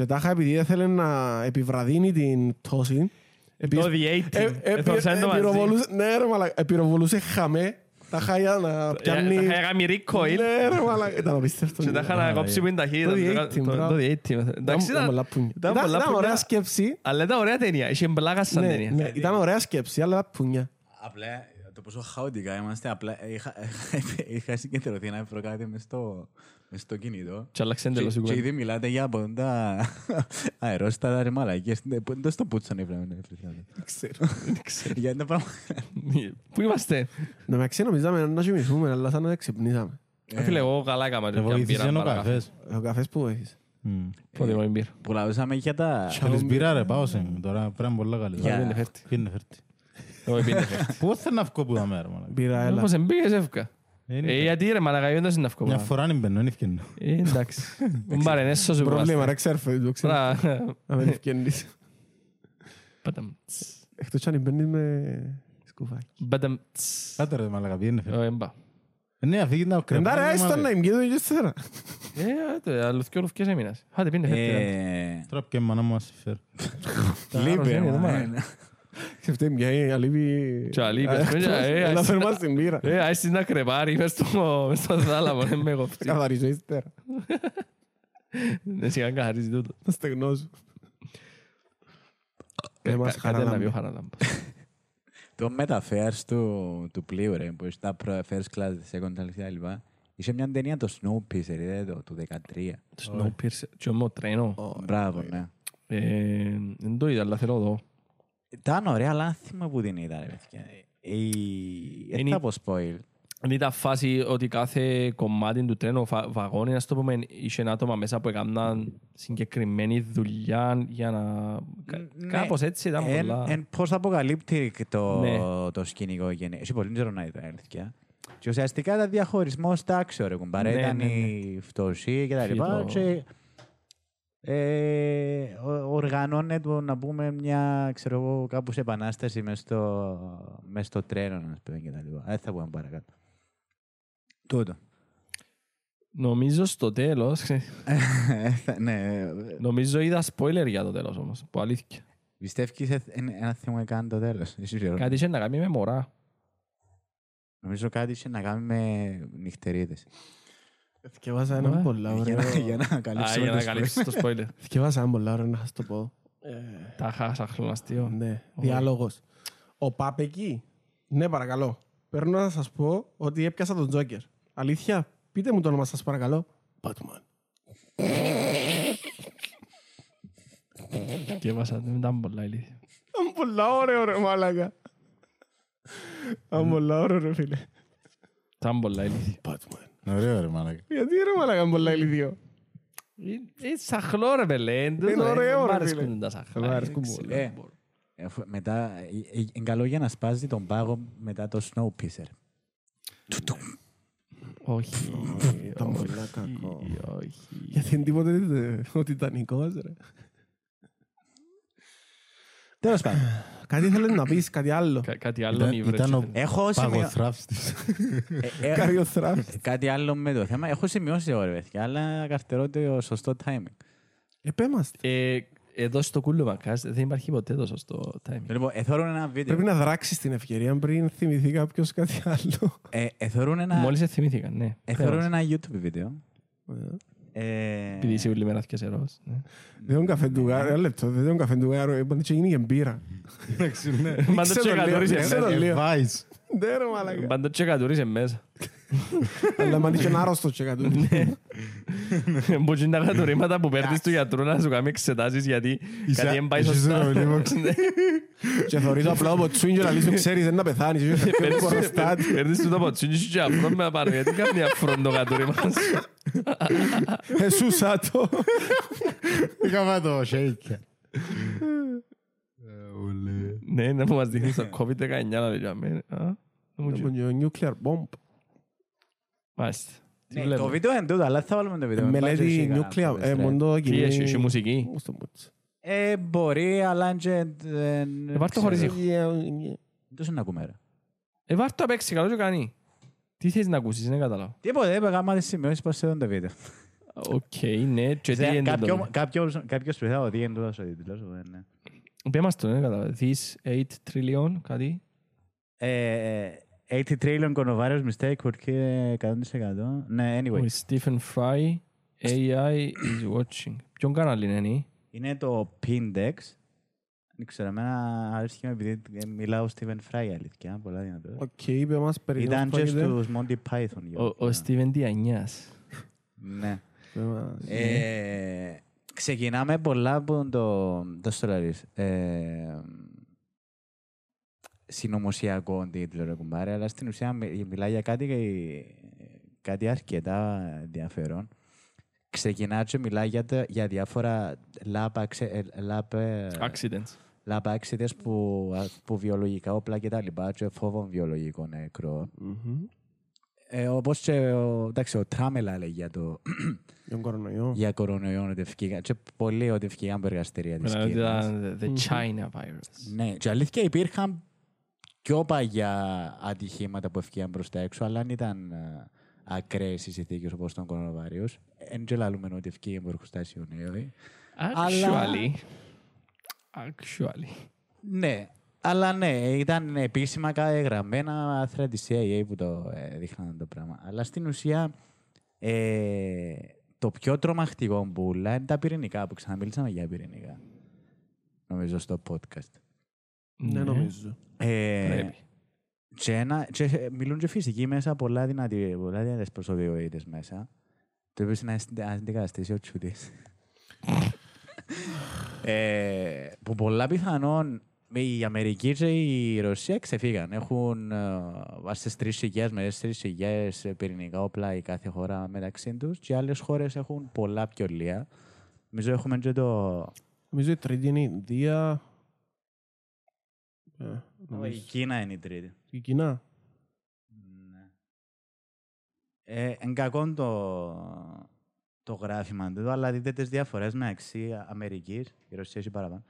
και τάχα επειδή ήθελε να επιβραδύνει την πτώση. επί- Το The 80. ε- ε- Εθώρησαν το μαζί. επιροβολούσε- Ναι ρε μαλάκα, επιροβολούσε χαμέ. Τάχα για να πιάνει... Τα είχα κάνει recoil. Ναι ρε μαλάκα, ήταν απίστευτο. Και τα είχα να κόψει που είναι ταχύτητα. Το The Το- 80, το- μπράβο. Το The 80. Εντάξει, Ήταν ήταν- πολλά πουνιά. ήταν Ήταν πολλά ήταν ωραία πουνιά. σκέψη. Αλλά ήταν ωραία ταινία. Είχε μπλάκα σαν Ναι, ταινία. ναι, Ήταν ωραία σκέψη, αλλά πουνιά. Απλά το πόσο χαοτικά είμαστε, απλά είχα, [LAUGHS] είχα συγκεντρωθεί να βρω κάτι μες στο, μες στο κινητό. Και άλλαξε εντελώς η Και- Και κουβέντα. ήδη μιλάτε για από τα [LAUGHS] αερόστατα ρε μαλακίες. Δεν στο πούτσαν οι βρέμενοι. Ξέρω. Γιατί τα πράγματα... Πού είμαστε; Να με νομίζαμε να κοιμηθούμε, αλλά σαν να ξυπνήσαμε. Ε, Φίλε, εγώ καλά έκαμα. Ρε, και μια βοήθησες μπύρα ο παρακάτω. καφές; Ο καφές που έχεις. Μμ. Πότε εγώ μπύρα; Που λαούσαμε για τα... Θέλεις μπύρα ρε, πάω σε μου. Τώρα πρέπει να είναι πολλά καλή. Για- Ποιο Πού θα να βγω που τα μέρα, μάνα. Μπήρα, έλα. Όπως εμπήγες εύκα. Είναι- Ε, γιατί ρε μαλακά, γιατί δεν είναι Μια αυκό. φορά είναι μπαίνω, είναι ευκαινό. Ε, εντάξει. Μου πάρε έσω σου Πρόβλημα, ρε ξέρφε, το ξέρω. Τώρα, Να μην ευκαινείς. παταμ, Εκτός αν μπαίνεις με σκουφάκι. παταμ, τς. Κάτε ρε μαλακα, πήγαινε φέρτη. Ω, εμπά. Ε, Ναι, αφήγει να κρεμάει. Εντά ρε, έστω να είμαι και το ίδιο τώρα. Ε, το αλουθκιό λουφκές έμεινας. Άντε, πίνε φέρτη. ρε. Ε, Τώρα και μάνα μου ας φέρει. Λείπει, είναι, μα, μα. ε, Ξεφτεί μια η αλήβη... Και αλήβη, ας πούμε, ε, Έλα ας- φέρ μας την μπύρα. Ε, άιστης να κρεπάρει μες στο μες στο θάλαμο, δεν με κόψει. Καθαρίζω ύστερα. Δεν σιγά καθαρίζει τούτο. Να στεγνώσω. Ε, μας Κα- Κάτι να πει ο χαραλάμπη. Χαραλάμπας. Το μεταφέρς του, του πλοίου, ρε, που está προ- first class, second class και τα λοιπά. Είχε μια ταινία το Snowpiercer, είδατε το, του 13. Το Snowpiercer. Και όμως τρένο. Μπράβο, ναι. Ε, Δεν το είδα, αλλά θέλω να δω. Ήταν ωραία, αλλά δεν θυμάμαι που την είδα, ρε παιδιά. Η- Δεν Είναι- θα πω spoil. Είναι τα φάση ότι κάθε κομμάτι του τρένου, βα- βαγόνι, ας το πούμε, είχε άτομα μέσα που έκαναν συγκεκριμένη δουλειά για να... κα- Ναι. Κάπως έτσι ήταν Εν- πολλά. Εν πώς αποκαλύπτει το, Ναι. το σκηνικό γενικά. Έχει πολύ καιρό να ήταν, αλήθεια. Και ουσιαστικά ήταν διαχωρισμός τάξεων, ρε κουμπάρε. Ναι, Ήταν ναι, ναι. η φτωχή και τα λοιπά. το- Και, ε, ο- οργανώνεται, να πούμε, μια, ξέρω εγώ, κάπου σε επανάσταση μες στο, μες στο τρένο, να πούμε, και τα λοιπά. Δεν θα πούμε παρακάτω. Τούτο. Νομίζω στο τέλος, [LAUGHS] Ε, θα- ναι, νομίζω είδα spoiler για το τέλος όμως, που αλήθεια. πιστεύεις ε, ε, ένα θυμό καν το τέλος. Εσύ ξέρω. Κάτι είχε να κάνει με μωρά. Νομίζω κάτι είχε να κάνει με νυχτερίδες. Θυκευάσα έναν Ωραία. πολλά Για ωραίο... να, για να Α, καλύψουμε για να το spoiler. καλύψεις το spoiler. Θυκευάσα έναν πολλά ωραίο να σας το πω. Τα χάσα χροναστείο. Ναι, διάλογος. Ο Πάπεκι. Ναι, παρακαλώ. Παίρνω να σας πω ότι έπιασα τον Τζόκερ. Αλήθεια, πείτε μου το όνομα σας παρακαλώ. Batman. Και έβασα, δεν ήταν πολλά ηλίθεια. Ήταν πολλά ωραίο ρε μάλακα. Ήταν πολλά ωραίο ρε φίλε. Ήταν πολλά ηλίθεια. Batman. Ωραίο ρε μαλακα. Γιατί ρε μάλακα είναι πολλά ηλίθιο. Είναι σαχλό ρε πελέ. Είναι ωραίο, ρε, Μ' αρέσκουν φίλε. τα σαχλά. Μ' αρέσκουν δεν πολύ. ξέρω. Ε, αφού- μετά, ε, ε, είναι καλό για να σπάζει τον πάγο μετά το Snowpiercer. Όχι. Ήταν όχι, πολλά κακό. Όχι. Γιατί είναι τίποτε ε, ο Τιτανικός ρε. Τέλος πάντων. Κάτι ήθελες να πεις, κάτι άλλο; Κα- Κάτι άλλο Ήταν- νύβρε. Ήταν ο Έχω σημειώσει παγοθράφστης. [LAUGHS] Κάτι ο θράβ. κάτι άλλο με το θέμα. Έχω σημειώσει εγώ, ρε παιδιά, αλλά καρτερώ το σωστό timing. Επέμαστε. Ε, Εδώ στο κούλο μακάς δεν υπάρχει ποτέ το σωστό timing. Λοιπόν, εθώρουν ένα βίντεο. Πρέπει να δράξεις την ευκαιρία πριν θυμηθεί κάποιος κάτι άλλο. Ε, εθώρουν ένα, Μόλις σε θυμήθηκαν, ναι. εθώρουν Πέρασε. ένα YouTube βίντεο. Ε, Επειδή είσαι ούλη μέρα και σερός. ναι. Δεν είναι καφέ του γάρου, ένα λεπτό, δεν είναι καφέ του γάρου, είπαν και γίνει και μπύρα. Μάντο Ξέρω λίγο, τσεκατούρισε ξέρω μέσα. λίγο. Βάις. Ναι ρε μαλάκα. Μάντο τσεκατούρισε μέσα. Αλλά μ' είχε ένα άρρωστο και κάτω. Μπορεί να κατορρήματα που παίρνεις του γιατρού να σου κάνει εξετάσεις γιατί Είσαι- κάτι δεν πάει είσαι σωστά. στο λίμωξ. [LAUGHS] Ναι. Και θωρίζω απλά από τσουίν και να λύσω ξέρεις δεν να πεθάνεις. Είσαι πιο Παίρνεις- κοροστάτη. Παίρνεις του το ποτσίνι σου και αφρό με απάνω γιατί κάνει αφρό το κατορρήμα σου. Εσούσα το. Είχαμε το shake. Ναι, να μου μας δείχνεις το COVID-19 να λέει για μένα. Α, δεν μου γίνει. Nuclear bomb. Μάλιστα. Τι Ναι, Το βλέπουμε. βίντεο είναι τούτο, αλλά θα βάλουμε το βίντεο. Μην πάει και εσύ Μελέτη κανένα nuclear. φοβές, ε, ρε. μόνο το Τι κοινή- έχει, έχει μουσική; Πώς το πούτς. Ε, μπορεί, αλλά και... ε, Ε, βάρ' το χωρίς ξέρω. ήχο. Τόσο να ακούμε, ρε. Ε, βάρ' το απέξει, καλό και κάνει. Τι θες να ακούσεις, δεν καταλάβω. Τίποτε, είπα γάμα τις σημειώσεις πως σε το βίντεο. Οκ, ναι, και τι Ze- είναι κάποιο- το. κάποιος- Κάποιος πιστεύω ότι είναι τούτος ο τίτλος. ε, ναι. Πες μας το, δεν καταλάβω. This 8 trillion, κάτι. Ε, ε, 80 trillion coronavirus mistake for kill 100%. Ναι, anyway. With Stephen Fry, AI is watching. Ποιον κανάλι είναι, είναι. Είναι το Pindex. Δεν ξέρω, εμένα αρέσκει με επειδή ε, μιλάω Steven Fry αλήθεια, πολλά δυνατός. Οκ, είπε μας περί τίνος Ήταν και πρόκειται. στους Monty Python. για Ο- να- Ο Steven Διανιάς. Ναι. Είπε μας- Ε, ξεκινάμε πολλά από το, το Solaris. Ε, συνωμοσιακό τίτλο, ρε κουμπάρε, αλλά στην ουσία μι- μιλάει για κάτι, κάτι αρκετά ενδιαφέρον. Ξεκινά και μιλάει για, τα- για διάφορα lab, acce- ε, lab, ε, Accidents. lab accidents που, α- που βιολογικά όπλα και τα λοιπά και φόβων βιολογικών νεκρών. Μμμ. Ε, όπως και ο, εντάξει, ο Τράμελα λέει για το, Για τον κορονοϊό. για κορονοϊό ότι ευκήγαν και πολλοί ότι ευκήγαν από εργαστήρια της Μιλάμε ότι Κίνας. ήταν the China virus. Ναι, και αλήθεια υπήρχαν πιο παλιά ατυχήματα που ευκήγαν προς τα έξω, αλλά αν ήταν ε, ακραίες οι συνθήκες όπως τον κορονοβάριος. Εν και λαλούμε ότι ευκήγαν από εργοστάσιο νέο. Αλλά- Actually. Actually. Ναι, αλλά ναι, ήταν επίσημα γραμμένα άθρα της CIA που το ε, δείχναν το πράγμα. Αλλά στην ουσία ε, το πιο τρομακτικό μπουλά είναι τα πυρηνικά που ξαναμίλησαμε για πυρηνικά. Νομίζω στο podcast. Ναι, νομίζω. Ε, Πρέπει. και, ένα, και μιλούν και φυσικοί μέσα πολλά, δυνατή, πολλά δυνατές προσωπικότητες μέσα. Το οποίο είναι να αντικαταστήσει ο Τσούτης. [LAUGHS] ε, που πολλά πιθανόν η Αμερική και η Ρωσία ξεφύγαν. Έχουν ε, βάσει στις τρεις χιλιάδες με τέσσερις χιλιάδες πυρηνικά όπλα η κάθε χώρα μεταξύ τους και άλλες χώρες έχουν πολλά πιο λίγα. Νομίζω έχουμε και το... Νομίζω η τρίτη είναι η Ινδία. Ε, Η νομίζω. Κίνα είναι η τρίτη. Η Κίνα. Ναι. Ε, εν κακόν το, το γράφημα του, αλλά δείτε τις διαφορές μεταξύ Αμερικής, η Ρωσία έχει παραπάνω,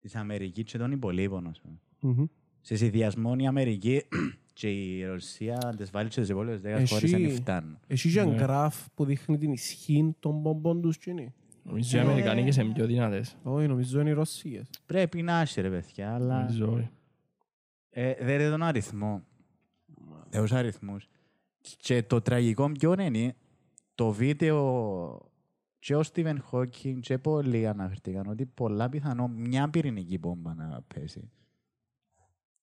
της Αμερικής και των υπολείπων, ας πούμε. Μμμ. Σε συνδυασμό η Αμερική [CLEARS THROAT] και η Ρωσία, αν τις βάλεις στις υπόλοιπες δέκα Εσύ- χώρες, δεν φτάνουν. Έχει και Ναι. ένα γράφ που δείχνει την ισχύ των μπομπών τους και είναι. Νομίζω οι Αμερικανοί και είναι πιο δυνατές. Όχι, νομίζω είναι οι Ρωσίες. Πρέπει να έχει, ρε παιδιά, αλλά Νομίζω, όχι. ε, δεν είναι τον αριθμό. Τους αριθμούς. Και το τραγικό ποιο είναι, το βίντεο και ο Στίβεν Χόκκιν και πολλοί αναφερθήκαν ότι πολλά πιθανό μια πυρηνική μπόμπα να πέσει.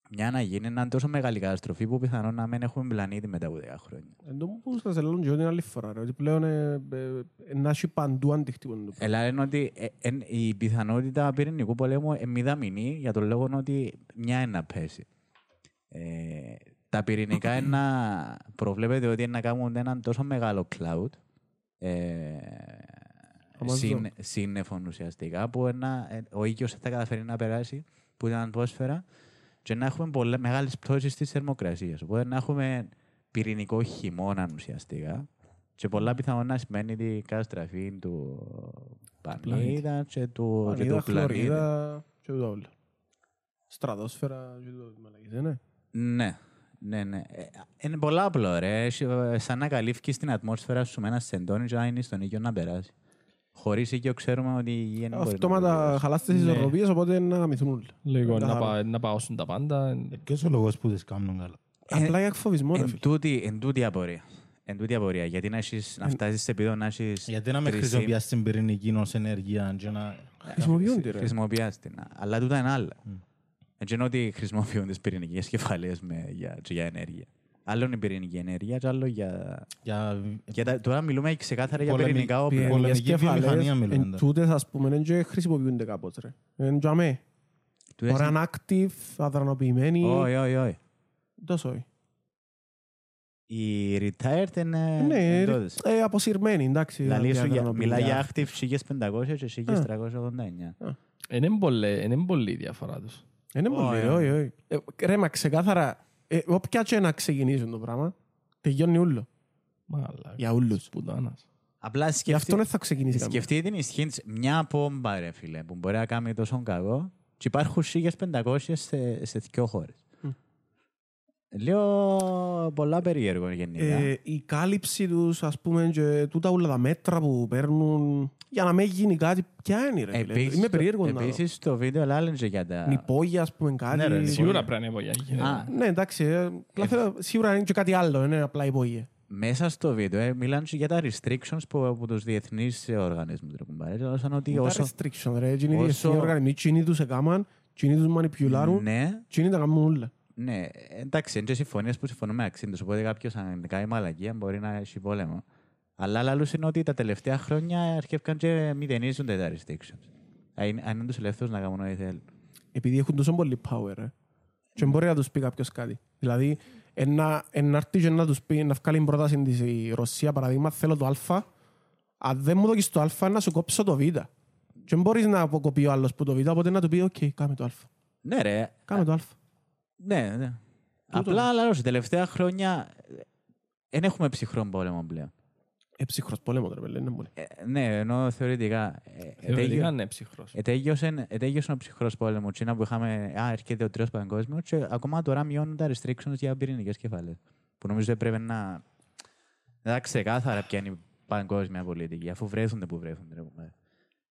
Μια να γίνει ένα τόσο μεγάλη καταστροφή που πιθανόν να μην έχουμε πλανήτη μετά από 10 χρόνια. Εν τω που σας λέω και εγώ την άλλη φορά, ρε, ότι πλέον ε, ε, ε, να έχει παντού αντιχτύπον το πράγμα. Ελά είναι ότι ε, εν- η πιθανότητα πυρηνικού πολέμου είναι μηδαμινή για τον λόγο ότι μια είναι να πέσει. Ε, τα πυρηνικά είναι να προβλέπεται ότι είναι να κάνουν έναν τόσο μεγάλο cloud ε, Αμάζω. Συν, σύννεφων ουσιαστικά που ένα, ε, ο ήλιος θα καταφέρει να περάσει που ήταν ατμόσφαιρα και να έχουμε πολλές, μεγάλες πτώσεις της θερμοκρασίας. Οπότε να έχουμε πυρηνικό χειμώνα ουσιαστικά και πολλά πιθανόν να σημαίνει την καταστραφή του πανίδα και του, και Πανίδα, του πλανήτη. χλωρίδα και ούτα όλα. Στρατόσφαιρα και ούτα μαλακές, δεν είναι. Ναι, ναι, ναι. Ε, Είναι πολλά απλό, ρε. Έχει, ε, Σαν να καλύφθηκε στην ατμόσφαιρα σου με ένα σεντόνι και να είναι στον ήλιο να περάσει. Χωρίς ήλιο ξέρουμε ότι η γη δεν μπορεί να Αυτόματα περάσει. χαλάς τις Ναι. ισορροπίες, οπότε να γαμηθούν όλοι. Λίγο να, Καθαρό. πα, να παώσουν τα πάντα. Ποιος ο λόγος που τις κάνουν καλά; Ε, Απλά για εκφοβισμό, ρε Εν φίλε. τούτη, εν τούτη απορία. Εν τούτη απορία. Γιατί να, έχεις, να φτάσεις σε επίπεδο να έχεις... Γιατί να με τρισή- χρησιμοποιάς την πυρηνική ως ενέργεια και να... Χρησιμοποιούν τη, ρε. Χρησιμοποιάς την. Αλλά τούτα είναι άλλα. Έτσι είναι ότι χρησιμοποιούν τις πυρηνικές κεφαλές με, για, και για ενέργεια. Άλλο είναι η πυρηνική ενέργεια και άλλο για... Για για τα... Τώρα μιλούμε ξεκάθαρα για Πολεμη- πυρηνικά όπλα. πυρηνικές Πυρηνικές κεφαλές, βιομηχανία μιλούμε εν τώρα. τούτες ας πούμε δεν και χρησιμοποιούνται κάπως ρε. Εν τζαμέ. Τούτες Ωραία είναι- active, αδρανοποιημένοι. Όχι, όχι, όχι. Τόσο όχι. Οι retired είναι... Ναι, είναι ε, τούτες. ε, αποσυρμένοι, εντάξει. Δηλαδή σου για- αδρανοποιημένοι. μιλά για active 1500 και 1389. Είναι πολύ- Είναι πολύ η διαφορά τους. Είναι πολύ, Όχι, όχι, όχι. Ε, Ρε, μα ξεκάθαρα, ε, όποια και να ξεκινήσουν το πράγμα, τελειώνει ούλο. Μαλάκα. Για ούλους. Πουτάνας. Απλά Γι' αυτό σκεφτεί, δεν θα ξεκινήσει καμία. σκεφτεί την ισχύ της μια πόμπα ρε φίλε που μπορεί να κάνει τόσο κακό και υπάρχουν 1500 σε, σε δύο χώρες. Μμ. Λέω πολλά περίεργο γενικά. Ε, η κάλυψη τους, ας πούμε, και τούτα όλα τα μέτρα που παίρνουν για να μην γίνει κάτι, ποια είναι ρε φίλε; Επίσης, Είμαι το- περίεργο να δω. Επίσης στο βίντεο λάλεγε για τα... Νηπόγεια, ας πούμε, κάτι. Ναι, ρε, Σίγουρα πρέπει να είναι υπογεια. Α, Ναι, εντάξει. ε, απλά θέλω- Σίγουρα είναι και κάτι άλλο, δεν είναι απλά υπόγεια. μέσα στο βίντεο ε, μιλάνε και για τα restrictions που, από τους διεθνείς οργανισμούς. Ρε, κουμπάρε. Και σαν ότι Τα όσο... restriction, ρε. Εκείνοι οι όσο- διεθνείς οργανισμοί, εκείνοι τους έκαναν, εκείνοι τους μανιπιουλάρουν, Ναι, εκείνοι τα κάνουν όλα. Ναι, εντάξει, είναι και συμφωνίες που συμφωνούμε αξίν τους, οπότε κάποιος αν κάνει μαλακία μπορεί να έχει πόλεμο. Αλλά άλλος είναι ότι τα τελευταία χρόνια αρχίευκαν και μηδενίζονται τα restrictions. Αν είναι- αν είναι τους ελεύθερους να κάνουν ό,τι θέλουν. επειδή έχουν τόσο πολύ power. Ε. Και μπορεί να τους πει κάποιος κάτι. Δηλαδή, ένα, ένα έρθει και να τους πει, να βγάλει πρόταση της η Ρωσία, παραδείγμα, θέλω το α, αν δεν μου δώσεις το α, να σου κόψω το β. Και δεν μπορείς να αποκοπεί ο άλλος που το β, οπότε να του πει, οκ, κάμε το α. Ναι ρε, Κάμε το α. Ναι, ναι. Απλά αλλά τα τελευταία χρόνια δεν έχουμε ψυχρό πόλεμο πλέον. Ε, ψυχρός πόλεμο, ρε, παιδί, είναι πολύ. Ε, ναι, ενώ θεωρητικά. ε, ε, Θεωρητικά τέλειω- είναι ψυχρός. Ετέλειωσε ετέλειωσε ο ψυχρός πόλεμος. Τζείνα που είχαμε, α, έρχεται ο τρίτος παγκόσμιος και ακόμα τώρα μειώνουν τα restrictions για πυρηνικές κεφαλές. Που νομίζω έπρεπε να... Να τα ξεκάθαρα ποια είναι η παγκόσμια πολιτική, αφού βρέθονται που βρέθονται. ρε κουμπάρε.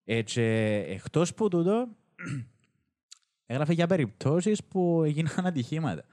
Ε, και εκτός που τούτο, έγραφε για περιπτώσεις που έγιναν ατυχήματα.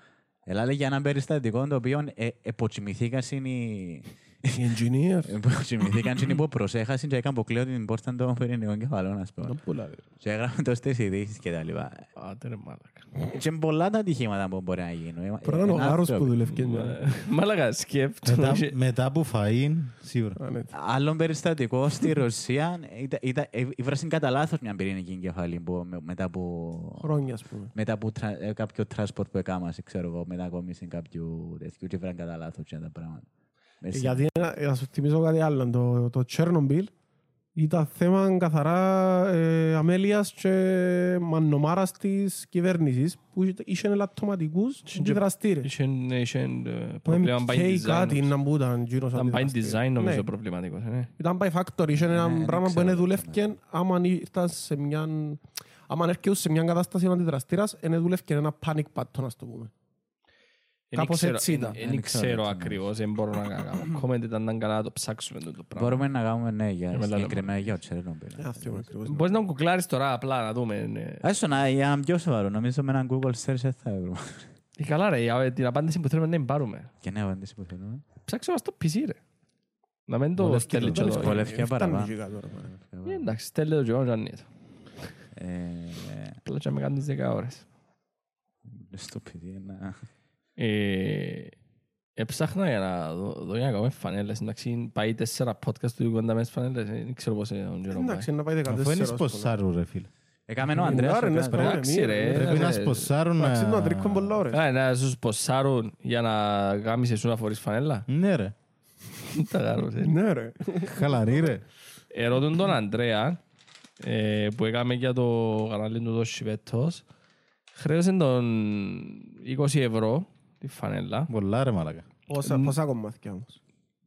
Ελάλε για ένα περιστατικό το οποίο ε, εποτσιμηθήκαν οι... Οι engineers. Εποτσιμηθήκαν οι που προσέχασαν και έκαναν αποκλείω την πόρτα των πυρηνικών κεφαλών, ας πούμε. Να πουλά, ρε. Και έγραφε τόσες τις ειδήσεις και τα λοιπά. Άντε ρε μάλακα. Και πολλά τα ατυχήματα που μπορεί να γίνουν. Μπορεί να είναι ο Είναι Γάρος που άνθρωποι. δουλεύει. και μια- Μάλακα σκέφτομαι. μετά, μετά που φαΐν, σίγουρα. Α, ναι. Άλλο περιστατικό στη Ρωσία ήταν, ήταν, ε, ήβρασαν κατά λάθος μια πυρηνική κεφαλή που, με- μετά από, Χρόνια, ας πούμε. μετά από τρα- ε, κάποιο transport που έκαμασε, ξέρω εγώ, μετακόμιση κάποιου τέτοιου και βραν κατά λάθος και τα πράγματα. Ε, Μέσα. Γιατί να να σου θυμίσω κάτι άλλο. Το, το Chernobyl ήταν θέμα καθαρά ε, αμέλειας και μανομάρας της κυβέρνησης που είχε- είχε ελαττωματικούς και δραστήρες. Είχαν είχαν, ε, Το πρόβλημα by MK κάτι design. να που ήταν γύρω σαν Ήταν by δραστήρες. design νομίζω Ναι. προβληματικός. ε. Ήταν by factory, είχε ένα Ναι, δεν πράγμα που ξέρω δεν το δουλεύκε άμα ήρθαν σε μια... Άμα έρχεται σε μια κατάσταση αντιδραστήρας, δεν δουλεύκε ένα panic button, ας το πούμε. Εν Κάπως ξέρω- έτσι εν- ήταν. εν Δεν ξέρω ξέρω τι ακριβώς, δεν μπορώ να κάνω comment, ήταν καλά να το ψάξουμε το πράγμα. Μπορούμε να κάνουμε ναι, για Ε, μετά συγκεκριμένα για το Τσέρνομπιλ. Ε, αυτό ακριβώς. Μπορείς να μου κουκλάρεις τώρα απλά να δούμε. ναι. Άσο να, για να πιο σοβαρό, νομίζω με έναν Google search δεν θα βρούμε. Ε, Καλά ρε, για την απάντηση που θέλουμε να την πάρουμε. Και ναι, απαντήσει που θέλουμε. Ψάξε μας το PC ρε. Να μην το Βολεύκε στέλνει το, και δεν εδώ. βολεύκε. Ε, παραπάνω. φτάνει και κάτω, ρε, μάνα. Ε, Εντάξει, στέλνει το και εγώ και αν είναι. Ε, ε, Απλά και να με κάνει τις 10 ώρες. Στο παιδί, να... Ε, Έψαχνα για να δω δω για να κάνουμε φανέλες. Εντάξει, πάει τέσσερα podcast του Ιουγκόντα με φανέλες. ε, Δεν ξέρω πώς είναι τον καιρό. Εντάξει, να πάει 14 Αφού είναι ώρες, σποσάρου ρε φίλε. Έκαμε ο Ε, Ανδρέας. ναι, ο ρε, Ανδρέας, ναι, πρέπει- Εντάξει, ναι, ρε, ναι, Πρέπει να ε, σποσάρουν Εντάξει, να... είναι το τρίκον πολλά ώρες. Α, να σου σποσάρουν για να κάνεις εσύ να φορείς φανέλα. Ναι ρε. [LAUGHS] Τα γάρος, ε. Ναι, ρε. Χαλαρή ρε. Ερώτουν τον Ανδρέα ε, που έκαμε για το κανάλι του Δόση Πέτος. Χρέωσε τον 20 ευρώ τη φανέλα. Πολλά ρε μαλακα. Πόσα πόσα κομμάτια όμως;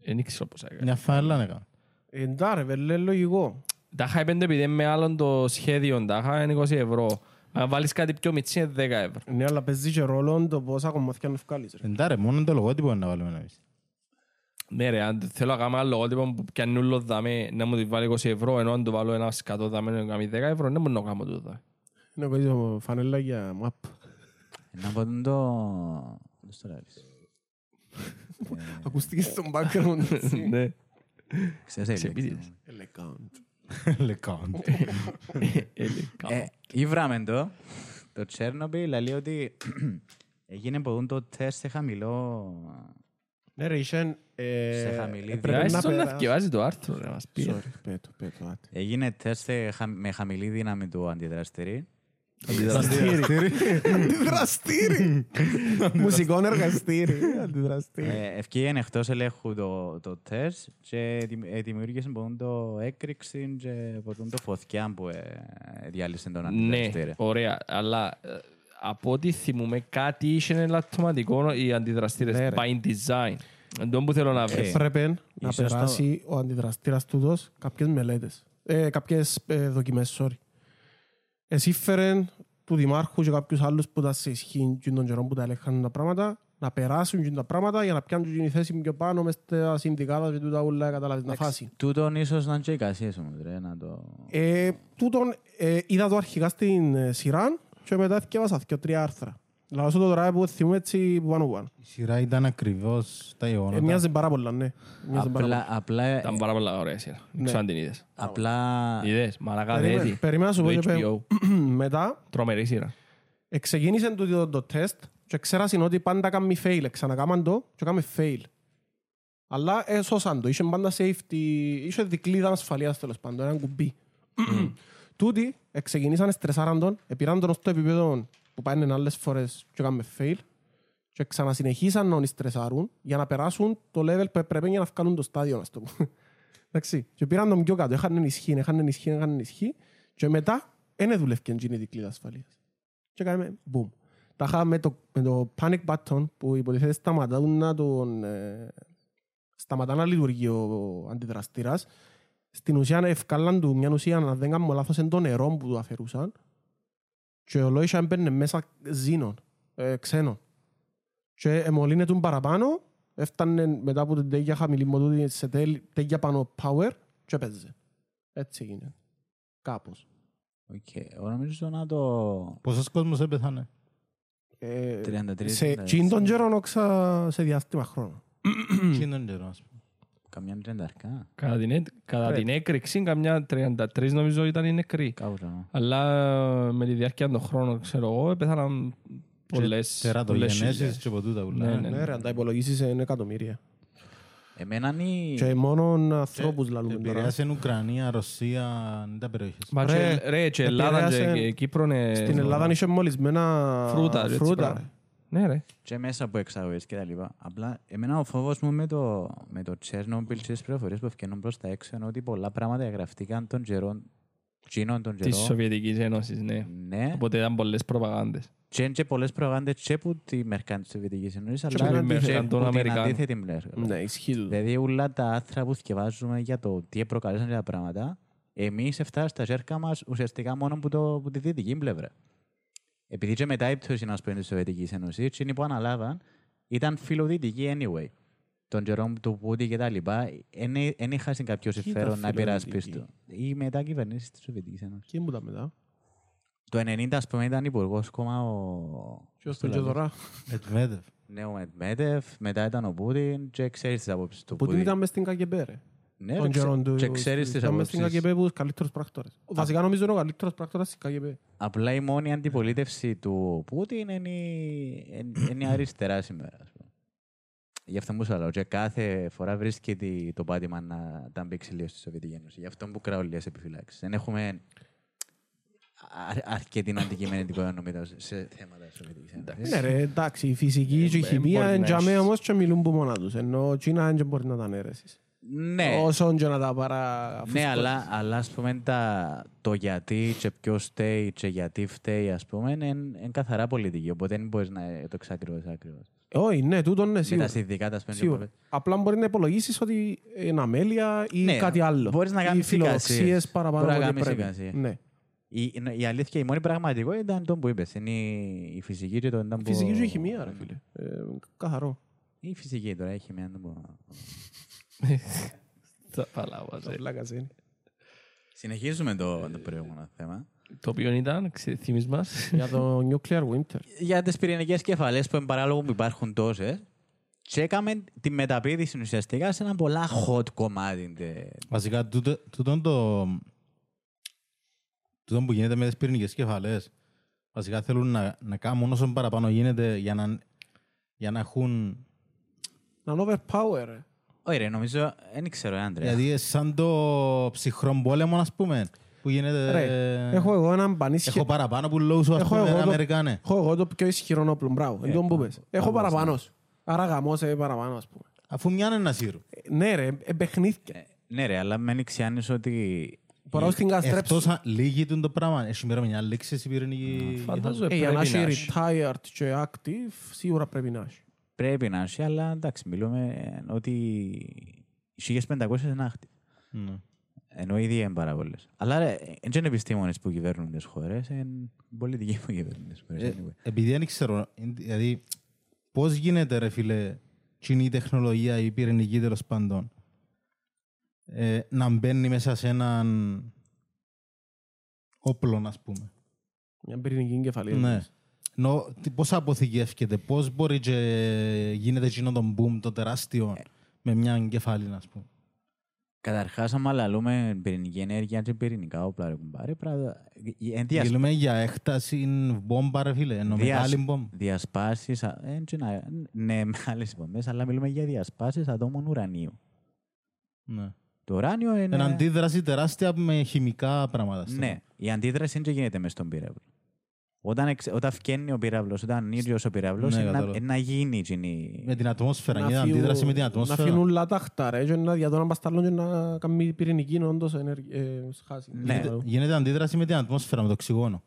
Δεν ξέρω πώς έκανε. Μια φανέλα έκανα. Εντάξει, ρε, βέλε, λογικό. Τα είχα πέντε επειδή είναι με άλλον το σχέδιο, τα είχα είναι 20 ευρώ. Αν βάλεις κάτι πιο μητσί είναι 10 ευρώ. Ναι, αλλά παίζει και ρόλο το πόσα κομμάτια να βγάλεις. ρε. Εντά ρε, μόνο το λογότυπο είναι να βάλουμε εμείς. Ναι ρε, αν θέλω να κάνω άλλο λογότυπο που πιάνει όλο δάμε να μου τη βάλει 20 ευρώ ενώ αν το βάλω ένα σκατό δάμε να κάνει 10 ευρώ δεν μπορώ να κάνω τούτο. Είναι παίζει φανέλα για map. Να πω τον το... Πώς το λάβεις. Ακούστηκες στο background. [LAUGHS] έτσι. Ναι. Ξέρεις, έλεγε. Ξεπίδης. Elegant. Λεκόντ. [LAUGHS] Ε, Ήβραμε το. Το Τσέρνομπιλ λέει ότι [CLEARS THROAT] έγινε που το τεστ σε χαμηλό Ναι ρε, είχε... ε, Σε χαμηλή έπρεπε Πρέπει να να περάσει- θυκευάζει το άρθρο, ρε, μας πει. Sorry, πέτω, πέτω, άτε. Έγινε τεστ σε χα- με χαμηλή δύναμη του αντιδραστηρί. Αντιδραστήρι. [LAUGHS] Μουσικό εργαστήρι. Αντιδραστήρι. Ε, Ευκήγεν εκτός ελέγχου το, το τεστ και δημ- ε, δημιούργησε ποτούν το έκρηξη και ποτούν το φωτιά που ε, διάλυσε τον Ναι, αντιδραστήρι. ωραία. Αλλά ε, από ό,τι θυμούμε κάτι είχε ελαττωματικό οι αντιδραστήρες Ναι, ρε. by design. Εντός που θέλω να βρω. Ε, Έπρεπε να ίσως το- περάσει ο αντιδραστήρας τούτος κάποιες μελέτες. Ε, κάποιες ε, δοκιμές, sorry. Εσύ φέρεν του δημάρχους και κάποιους άλλους που τα σε ισχύουν και των καιρών που τα έλεγχαν τα πράγματα να περάσουν και τα πράγματα για να πιάνουν και τη θέση πιο πάνω μες στα συνδικάτα και τούτα ούλα καταλάβεις να φάση. Τούτον ίσως να είναι και εικασίες όμως, ρε, να το... Ε, τούτον ε, είδα το αρχικά στην ε, σειρά και μετά έφτιαβασα και τρία άρθρα. Λάω σου το τώρα που θυμούμε έτσι που πάνω που πάνω. Η σειρά ήταν ακριβώς τα Ε, γεγονότα. μοιάζει πάρα πολλά, ναι. Μοιάζει πάρα πολλά. Απλά, απλά, Ήταν πάρα πολλά ωραία σειρά. Δεν ξέρω αν την είδες. απλά Είδες, μαλακά Περίμενε, δέτη. περίμενα να σου πω Το και πέ- HBO. [CLEARS THROAT] μετά Τρομερή σειρά. Εξεκίνησε το, το, το τεστ και ξέρασαν ότι πάντα κάνει fail. Ξανακάμαν το και κάνει fail. Αλλά έσωσαν το. Είχε πάντα safety, είχε δικλείδα ασφαλείας τέλος πάντων, έναν κουμπί. Τούτοι εξεκινήσαν στρεσάραν τον, επήραν τον στο επίπεδο που πάνε άλλες φορές και κάνουμε fail και ξανασυνεχίσαν να στρεσάρουν για να περάσουν το level που έπρεπε για να βγάλουν το στάδιο, να το πούμε. Εντάξει. Και πήραν τον πιο κάτω, είχαν ενισχύ, είχαν ενισχύ, είχαν ενισχύ και μετά δεν δουλεύκαν εκείνη η δικλείδα ασφαλείας και κάνουμε boom. Τα είχα με το, με το panic button που υποτίθεται σταματούν να τον... Ε, σταματά να λειτουργεί ο αντιδραστήρας. Στην ουσία ευκάλαν του μια ουσία, αν δεν κάνω λάθος, είναι το νερό που του αφαιρούσαν και ο Λόισα έμπαιρνε μέσα ζήνων, ε, ξένων. Και εμολύνε τον παραπάνω, έφτανε μετά από την τέγια χαμηλή μοτούτη σε τέλ- τέγια πάνω power και έπαιζε. Έτσι έγινε. Κάπως. Οκ, εγώ νομίζω να το... Πόσος κόσμος έπεθανε. Ε, 33 σε ναι, τσιν τον καιρό όξα σε διάστημα χρόνου. Τι είναι τον καιρό, ας πούμε. Καμιά τριανταρκά. Κατά την, έ- κατά την έκρηξη, καμιά 33 νομίζω ήταν οι νεκροί. Κάπου το... Αλλά με τη διάρκεια των χρόνων, ξέρω εγώ, πέθαναν πολλές, πολλές Τερατογενέσεις χιλιάδες. και από τούτα ούλα. Ναι, ναι. Ναι, ρε, αν τα υπολογίσεις είναι εκατομμύρια. Εμένα είναι... Και μόνο ανθρώπους λαλούμε τώρα. Επηρεάσε Ουκρανία, Ρωσία, δεν τα περιοχές. Μα Ρε, και- Ρε, και Ελλάδα επηρέασε- και Κύπρο είναι... Στην Ελλάδα είχε μολυσμένα Φρούτα, έτσι, φρούτα. Πράγμα. ρε. Ναι, ρε. και μέσα από εξαγωγές και τα λοιπά. Απλά εμένα ο φόβος μου με το, με το Chernobyl και τις πληροφορίες που ευκαινούν προς τα έξω είναι ότι πολλά πράγματα εγγραφτήκαν των καιρών, τσίνων των Της καιρών. Σοβιετικής Ένωσης, ναι. Ναι, Οπότε ήταν πολλές προπαγάνδες. και είναι και πολλές προγάνδες και που τη μερκάν της Σοβιετικής Ένωσης, Και αλλά που την και μερκάν των που την Αμερικάνων. αντίθετη πλευρά. Ναι, ισχύει τούτο. Δηλαδή όλα τα άθρα που θυκευάζουμε για το τι προκαλέσαν τα πράγματα, εμείς έφτασαν στα ζέρκα μας ουσιαστικά μόνο που, το, που τη δυτική πλευρά. Επειδή και μετά η πτώση να πούμε της Σοβιετικής Ένωσης, εκείνοι που αναλάβαν ήταν φιλοδυτικοί anyway. Τον καιρό του Πούτι και τα λοιπά, δεν είχαν κάποιο ήταν συμφέρον να φιλοδυτικοί; υπερασπιστούν. Οι μετά κυβερνήσεις της Σοβιετικής Ένωσης. Και μου τα μετά; Το 90 ας πούμε ήταν υπουργός κόμμα ο... Και ως τον και τώρα; Μετβέντεφ. Ναι, ο Μετμέτεφ, μετά ήταν ο Πούτιν και ξέρεις τις απόψεις του Που την Πούτιν. ήταν μες στην ΚΑΚΕΠ, ρε. Ναι, Τον ρε, ξε- καιρόν του. και ξέρεις τις Ήταν μες στην απόψεις. ΚΑΚΕΠ που τους καλύτερους πράκτορες. Βασικά νομίζω είναι ο καλύτερος πράκτορας στην ΚΑΚΕΠ. Απλά η μόνη αντιπολίτευση του Πούτιν είναι η, εν- είναι η αριστερά σήμερα. Ας πούμε. Γι' αυτό που σου λέω. Και κάθε φορά βρίσκεται το πάτημα να τα μπήξει λίγο στη Σοβιετική Ένωση. Γι' αυτό που κράω λίγες επιφυλάξεις. Δεν έχουμε αρ- αρκετή αντικειμενικότητα νομίζω σε θέματα της Σοβιετικής Ένωσης. Ναι ρε, εντάξει, η φυσική και η Ε, χημεία μπορεί είναι να τζαμέ έχεις. όμως και μιλούν που μόνα τους. Ενώ Κίνα δεν μπορεί να τα ανέρεσεις. Ναι, Όσο και να τα παρά... ναι αλλά, αλλά ας πούμε τα, το γιατί και ποιος φταίει και γιατί φταίει ας πούμε είναι, είναι καθαρά πολιτική. Οπότε δεν μπορείς να το εξακριβώσεις ακριβώς. Όχι, ναι, τούτο ναι, Με τα σίγουρα. συνδικάτα ας πούμε. Σίγουρα. Απλά μπορεί να υπολογίσεις ότι είναι αμέλεια ή Ναι, κάτι άλλο. μπορείς να Ή κάνεις φιλοδοξίες εικασίες. παραπάνω Μπορείς να από ό,τι κάνεις πρέπει. εικασίες. Ναι. Η, η αλήθεια, η μόνη πραγματικότητα είναι το που είπες. Είναι η, η φυσική και το ήταν που... Φυσική και η χημεία, ρε φίλε. Ε, καθαρό. Η φυσική τώρα, η χημεία δεν μπορώ. [LAUGHS] Τα παλάβα, ρε. Βλάκας είναι. Συνεχίζουμε το, το προηγούμενο θέμα. Το οποίο ήταν, ξε- θυμείς μας. Για το nuclear winter. Για τις πυρηνικές κεφαλές που είναι παράλογο που υπάρχουν τόσες, και έκαμε τη μεταπίδηση ουσιαστικά σε ένα πολλά hot κομμάτι. τε- Βασικά, τούτο τούτον το... Τούτο που γίνεται με τις πυρηνικές κεφαλές, βασικά θέλουν να, να κάνουν όσο παραπάνω γίνεται για να, για να έχουν Να είναι overpower, ρε. Όχι ρε, νομίζω, δεν ξέρω, ε, Άντρε. Γιατί είναι σαν το ψυχρό πόλεμο, ας πούμε, που γίνεται... Ρε, έχω εγώ έναν πανίσχυ... Έχω παραπάνω που λόγω σου, ας Έχω πούμε, εγώ το- Αμερικάνε. Έχω εγώ το πιο ισχυρό όπλο, μπράβο. Εν τω που πες. Έχω καλά, παραπάνω. σου. Άρα γαμώσε παραπάνω, ας πούμε. Αφού μια είναι να σύρουν. Ε, Ναι ρε, ε, παιχνίδια. Ναι ρε, αλλά με ανοιξιάνεις ότι... Μπορώ στην καστρέψω. Εκτός αν λίγη του το πράγμα, έχει μέρα μια λέξη η πυρηνική... Φαντάζομαι Ε, για να πρέπει να έχει έχει. retired και active, σίγουρα πρέπει να έχει. Πρέπει να έχει, αλλά εντάξει, μιλούμε ότι οι 1500 είναι άχτη. Ναι. Ενώ ήδη είναι πάρα πολλές. Αλλά ρε, δεν είναι επιστήμονες που κυβέρνουν τις χώρες, είναι πολιτικοί που κυβέρνουν τις χώρες. Ε, anyway. Επειδή δεν ξέρω, δηλαδή, πώς γίνεται ρε φίλε, κοινή η τεχνολογία, η πυρηνική τέλος πάντων, ε, να μπαίνει μέσα σε έναν όπλο, ας πούμε. Μια πυρηνική εγκεφαλή. Ναι. Νο, τι- πώς αποθηκεύκεται, πώς μπορεί και γίνεται εκείνο το boom, το τεράστιο, με μια εγκεφάλη, ας πούμε. Καταρχάς, άμα λαλούμε πυρηνική ενέργεια και πυρηνικά όπλα, ρε κουμπάρε, πράγμα... εν διασ- Μιλούμε για έκταση μπόμπα, ρε φίλε, ενώ διασ- μεγάλη μπόμπα. διασπάσεις, α- εν και να- ναι, [LAUGHS] μεγάλες υπομπές, αλλά μιλούμε για διασπάσεις ατόμων ουρανίου. Ναι. Το ουράνιο είναι... Εν αντίδραση τεράστια με χημικά πράγματα. στο Ναι, η αντίδραση δεν και γίνεται μες στον πύραυλο. Όταν, εξ, όταν φκένει ο πύραυλος, όταν είναι ίδιος ο πύραυλος, Ναι, είναι, να, κατάλαβα. είναι να γίνει εκείνη... Με την ατμόσφαιρα, Να είναι φύγουν- αντίδραση με την Να ατμόσφαιρα. φύγουν λατάχτα ρε και να διαδώνουν παστάλλον και να κάνει πυρηνική όντως ενέργεια. ε, σχάση. Ναι. Γίνεται- Γίνεται αντίδραση με την ατμόσφαιρα, με το οξυγόνο.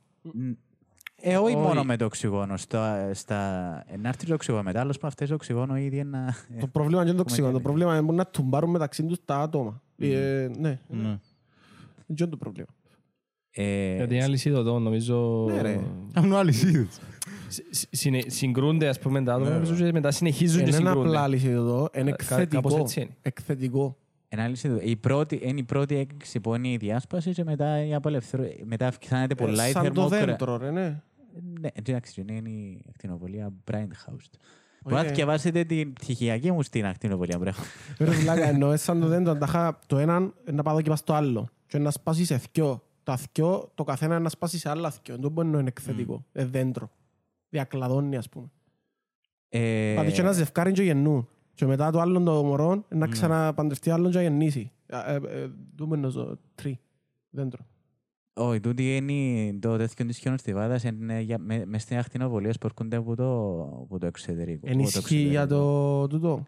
Ε, όχι Όχι. μόνο με το οξυγόνο. Στα, στα... Να έρθει το οξυγόνο μετά, άλλος που αυτές το οξυγόνο ήδη είναι... Το πρόβλημα είναι το Έχουμε οξυγόνο. Το γίνει. πρόβλημα είναι να τουμπάρουν μεταξύ τους τα άτομα. Ε, Ναι, Ναι. δεν είναι το πρόβλημα. Ε, Γιατί είναι αλυσίδωτο, νομίζω. Ναι, ρε. Κάνουν αλυσίδες. Συ- συ- συνε- Συγκρούνται, ας πούμε, τα Ναι, άτομα, νομίζω και μετά συνεχίζουν και Είναι ένα συγκρούνται. απλά εδώ, είναι Κα- κάπως εκθετικό. έτσι είναι. Εκθετικό. Ένα αλήθεια, η πρώτη, είναι η πρώτη έκρηξη που είναι η διάσπαση και μετά η απελευθέρωση. Μετά αυξάνεται πολλά η Ε, Σαν το θερμοκρασία. δέντρο, ρε, ναι. Ναι, εντάξει, είναι η ακτινοβολία Brindhouse. Όχι, Μπορεί να ε. διαβάσετε την ψυχιακή μου στην ακτινοβολία Brindhouse. Ρε βλάκα, εννοώ σαν το δέντρο, αντάχα το έναν να πάω και πας στο άλλο. Και να σπάσεις σε θκιο. Τα θκιο, το καθένα να σπάσει σε άλλα θκιο. Δεν μπορεί να είναι εκθετικό. Ε, δέντρο. Διακλαδώνει, ας πούμε. Ε, Πάτε και ένα ζευκάρι και γεννούν. Και μετά το άλλο το μωρό να ξαναπαντρευτεί άλλον και γεννήσει. Ε, ε, ε, Δούμε να ζω τρί. Δέντρο. Όχι, τούτη είναι το τέτοιο της χιονοστιβάδας είναι για- με- μες στην ακτινοβολία που έρχονται από το, από το εξωτερικό. από το Ενισχύει για εξωτερικό. το τούτο.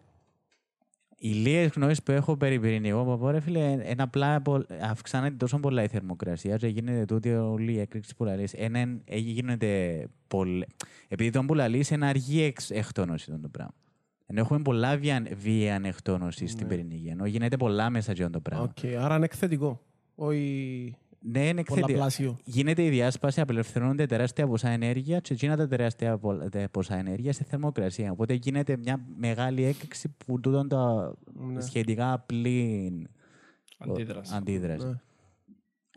Οι λίγες γνώσεις που έχω περί πυρηνικού παπό, ρε φίλε, είναι απλά πο- αυξάνεται τόσο πολλά η θερμοκρασία και γίνεται τούτη όλη η έκρηξη που λαλείς. Ένα, ε, γίνεται πολλ... Επειδή τούτον που λαλείς είναι αργή εξ, εκτόνωση τούτον το πράγμα. Ενώ έχουμε πολλά βίαια, βίαια εκτόνωση στην Ναι. πυρηνική, ενώ γίνεται πολλά μέσα σε αυτό το πράγμα. Οκ, άρα είναι εκθετικό. Όχι Ναι, είναι εκθετικό. πολλαπλάσιο. Γίνεται η διάσπαση, απελευθερώνονται τεράστια ποσά ενέργεια και εκείνα τα τεράστια πο- τε- ποσά ενέργεια σε θερμοκρασία. Οπότε γίνεται μια μεγάλη έκρηξη που τούτον το Ναι. σχετικά απλή Αντίδραση. αντίδραση. Ναι.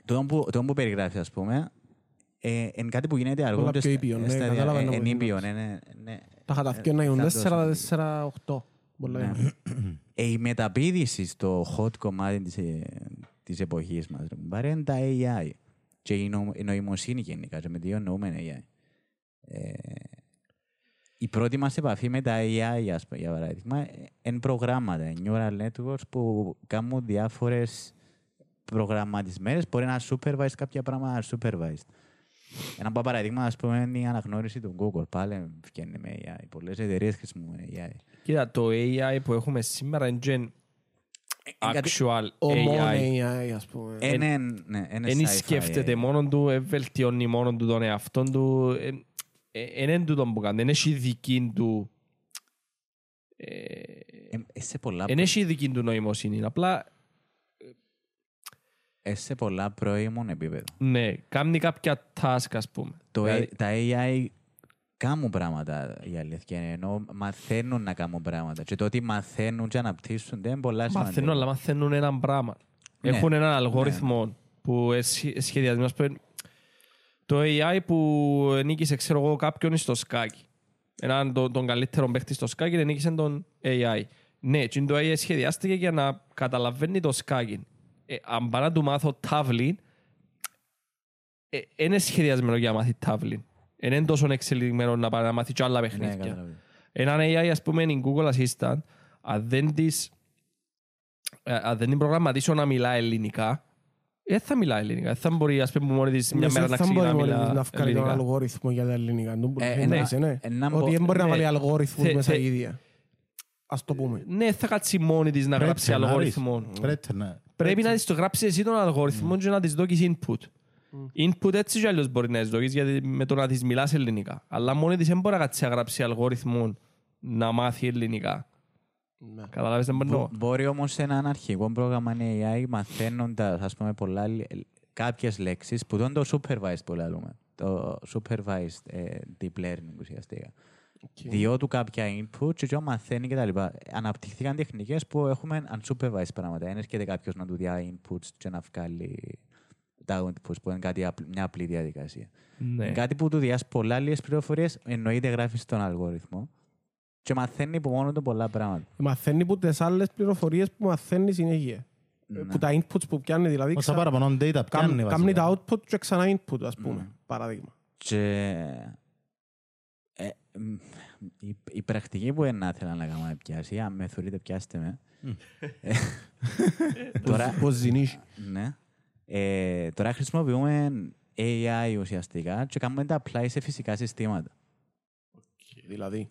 Το που, το που περιγράφει, ας πούμε, ε, είναι κάτι που γίνεται αργότερα. πιο στα- ήπιον, ναι, στα δια- κατάλαβα ε, να εν μου ήπιον, μιλάς. ναι, ναι. Τα χαταθκιά να γίνουν θα 4, δώσω. 4, 8. Πολλά Ναι. είναι. Ε, η μεταπίδηση στο hot κομμάτι της, ε, της εποχής μας, ρε, κουμπάρε, είναι τα AI. Και η, νο, η νοημοσύνη γενικά, και με τι εννοούμε AI. Ε, η πρώτη μας επαφή με τα AI, ας πούμε, για παράδειγμα, είναι προγράμματα, neural networks που κάνουν διάφορες προγραμματισμένες, μπορεί να supervise κάποια πράγματα supervised. Ένα από παραδείγμα, ας πούμε, είναι η αναγνώριση του Google. Πάλι βγαίνει με AI. Πολλές εταιρείες χρησιμοποιούν AI. Κοίτα, το AI που έχουμε σήμερα είναι gen κάτι- actual Ο μόνος AI. AI, ας πούμε. Είναι, ναι, είναι Δεν sci-fi. σκέφτεται μόνο του, ε, βελτιώνει μόνο του τον εαυτό του. Δεν είναι τούτο που κάνει. Δεν έχει δική του... ε, Ε, ε, σε πολλά, Δεν έχει δική του νοημοσύνη. Απλά, ε, σε πολλά πρώιμων επίπεδο. ναι, κάνει κάποια task, ας πούμε. Το, Δηλαδή, ε, τα AI κάνουν πράγματα, η αλήθεια είναι. Ενώ μαθαίνουν να κάνουν πράγματα. Και το ότι μαθαίνουν και αναπτύσσουν δεν είναι πολλά Μαθαίνουν, σημαντικό. αλλά μαθαίνουν ένα πράγμα. Ναι. Έχουν έναν αλγόριθμο που είναι σχε- σχεδιασμένος. που είναι- Το AI που νίκησε, ξέρω εγώ, κάποιον στο σκάκι. Έναν τον, τον καλύτερο παίχτη στο σκάκι, δεν νίκησε τον AI. Ναι, και το AI σχεδιάστηκε για να καταλαβαίνει το σκάκι. Ε, αν πάω να του μάθω τάβλη, ε, είναι σχεδιασμένο για να μάθει τάβλη. Δεν είναι τόσο εξελιγμένο να πάει να μάθει και άλλα Ναι, παιχνίδια. καταλαβαίνω. Έναν AI, ας πούμε, είναι η Google Assistant, αν δεν, της, ε, αν δεν την προγραμματίσω να μιλά ελληνικά, δεν θα μιλά ελληνικά. Δεν θα μπορεί ας πούμε, μόνη της μια Ναι, μέρα δεν να θα μπορεί ξεκινά να μόνη της μιλά να βγάλει τον ελληνικά. αλγόριθμο για τα ελληνικά. Τον Ε, μπορεί να ναι. είσαι, ναι. Ε, να Ότι μπο- δεν μπορεί να ναι. βάλει αλγόριθμους Θε- μέσα θε- η ίδια. Ας το πούμε. Ναι, θα κάτσει μόνη της να Πρέπει γράψει να αλγόριθμο. ρεις. Πρέπει να- Πρέπει να της το γράψεις εσύ τον αλγόριθμο και να της δώσεις input. Input έτσι κι αλλιώς μπορεί να της δώσεις γιατί με το να της μιλάς ελληνικά. Αλλά μόνη της δεν μπορεί να κάτσει να γράψει αλγόριθμο να μάθει ελληνικά. Ναι. Καταλάβεις δεν μπορώ. Μπο- Μπορεί όμως σε έναν αρχικό πρόγραμμα AI μαθαίνοντας, ας πούμε, πολλά κάποιες λέξεις που δεν το supervised που λέμε. Το supervised ε, deep learning ουσιαστικά. Διό του κάποια input και ο μαθαίνει κτλ. Αναπτυχθήκαν τεχνικές που έχουμε unsupervised πράγματα. Δεν έρχεται κάποιος να του διά inputs και να βγάλει τα outputs που είναι κάτι, απλ- μια απλή διαδικασία. Ναι. Κάτι που του διάσει πολλά άλλες πληροφορίες, εννοείται γράφεις στον αλγόριθμο και μαθαίνει από μόνο του πολλά πράγματα. Μαθαίνει που τις άλλες πληροφορίες που μαθαίνει συνέχεια. Ναι. Που τα inputs που πιάνει, δηλαδή Όσα ξα- παραπάνω data πιάνει κάμ- Κάμνει βασικά. τα output και ξανά input, ας πούμε. Ναι. Παράδειγμα. Και ε, μ, η, η πρακτική που ένα ήθελα να κάνω να πιάσει, αν με θεωρείτε πιάστε με. Ε, τώρα, Πώς ζηνείς. ναι. Ε, τώρα χρησιμοποιούμε AI ουσιαστικά και κάνουμε τα apply σε φυσικά συστήματα. Δηλαδή.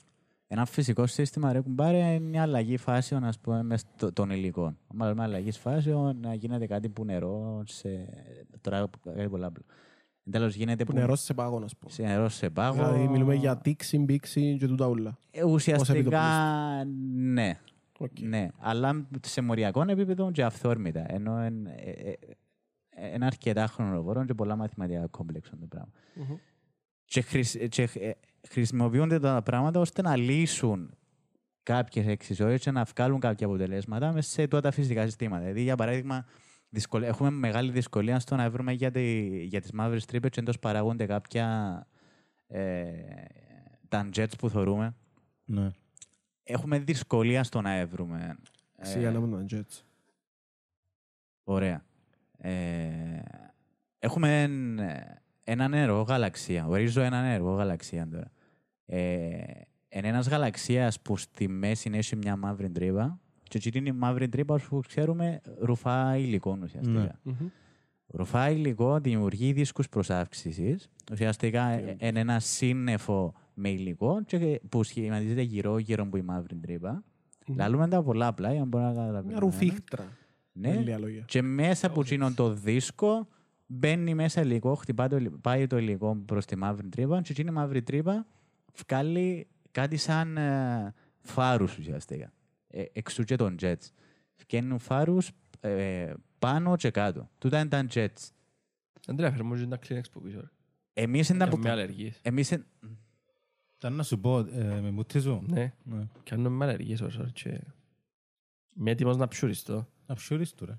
Ένα φυσικό σύστημα ρε κουμπάρε είναι μια αλλαγή φάσεων ας πούμε, μες στο- των υλικών. Άμα λέμε αλλαγή φάσεων, να γίνεται κάτι που νερό σε... Τώρα κάτι πολλά απλό. Εν τέλει γίνεται Που που, νερό σε πάγο, ας πούμε. σε νερό σε πάγο. Δηλαδή μιλούμε για τήξη, μπήξη και τούτα ούλα. Ε, Ουσιαστικά ναι. Οκ. ναι. Αλλά σε μοριακό επίπεδο και αυθόρμητα. Ενώ είναι ένα αρκετά χρονοβόρο και πολλά μαθηματικά complex τούτο το πράγμα. Μμμ. Και, χρησ- και ε, χρησιμοποιούνται τα πράγματα ώστε να λύσουν κάποιες εξισώσεις και να βγάλουν κάποια αποτελέσματα μέσα σε τούτα φυσικά συστήματα. Δηλαδή, για παράδειγμα, δυσκολε- έχουμε μεγάλη δυσκολία στο να βρούμε για, τη, για τις μαύρες τρύπες και εντός παράγονται κάποια ε, tangents που θεωρούμε. Ναι. Έχουμε δυσκολία στο να έβρουμε. ε, Σιγά να μην ήταν jets. Ωραία. Ε, έχουμε εν- έναν έργο γαλαξία. Ορίζω έναν έργο γαλαξία τώρα. Ε, είναι ένας γαλαξίας που στη μέση έχει μια μαύρη τρύπα και εκεί είναι η μαύρη τρύπα που ξέρουμε ρουφά υλικό ουσιαστικά. Ναι. Μμμ. Ρουφά υλικό δημιουργεί δίσκους προσάυξησης. Ουσιαστικά ε, είναι ένα σύννεφο με υλικό και που σχηματίζεται γύρω-γύρω από η μαύρη τρύπα. Λαλούμε τα πολλά απλά για να μπορούμε να καταλαβαίνουμε. Μια ρουφίχτρα. Ναι. Με λίγα λόγια. Και μέσα από εκείνον το δίσκο μπαίνει μέσα υλικό, χτυπάει το, υλι- πάει το υλικό προς τη μαύρη τρύπα και εκείνη η μαύρη τρύπα βγάλει κάτι σαν ε, φάρους ουσιαστικά. Ε, εξού και των jets. Βγαίνουν φάρους ε, πάνω και κάτω. Τούτα είναι τα jets. Αντρέα, φέρε μου και τα Kleenex που πίσω. ρε. Εμείς είναι Κάνουμε τα με αλλεργίες. Εμείς είναι... Ήταν να σου πω, ε, με μουτίζω. Ναι, Ναι. κάνουμε με αλλεργίες όσο και... Είμαι έτοιμος να ψουριστώ. Να ψουρείς του, ρε.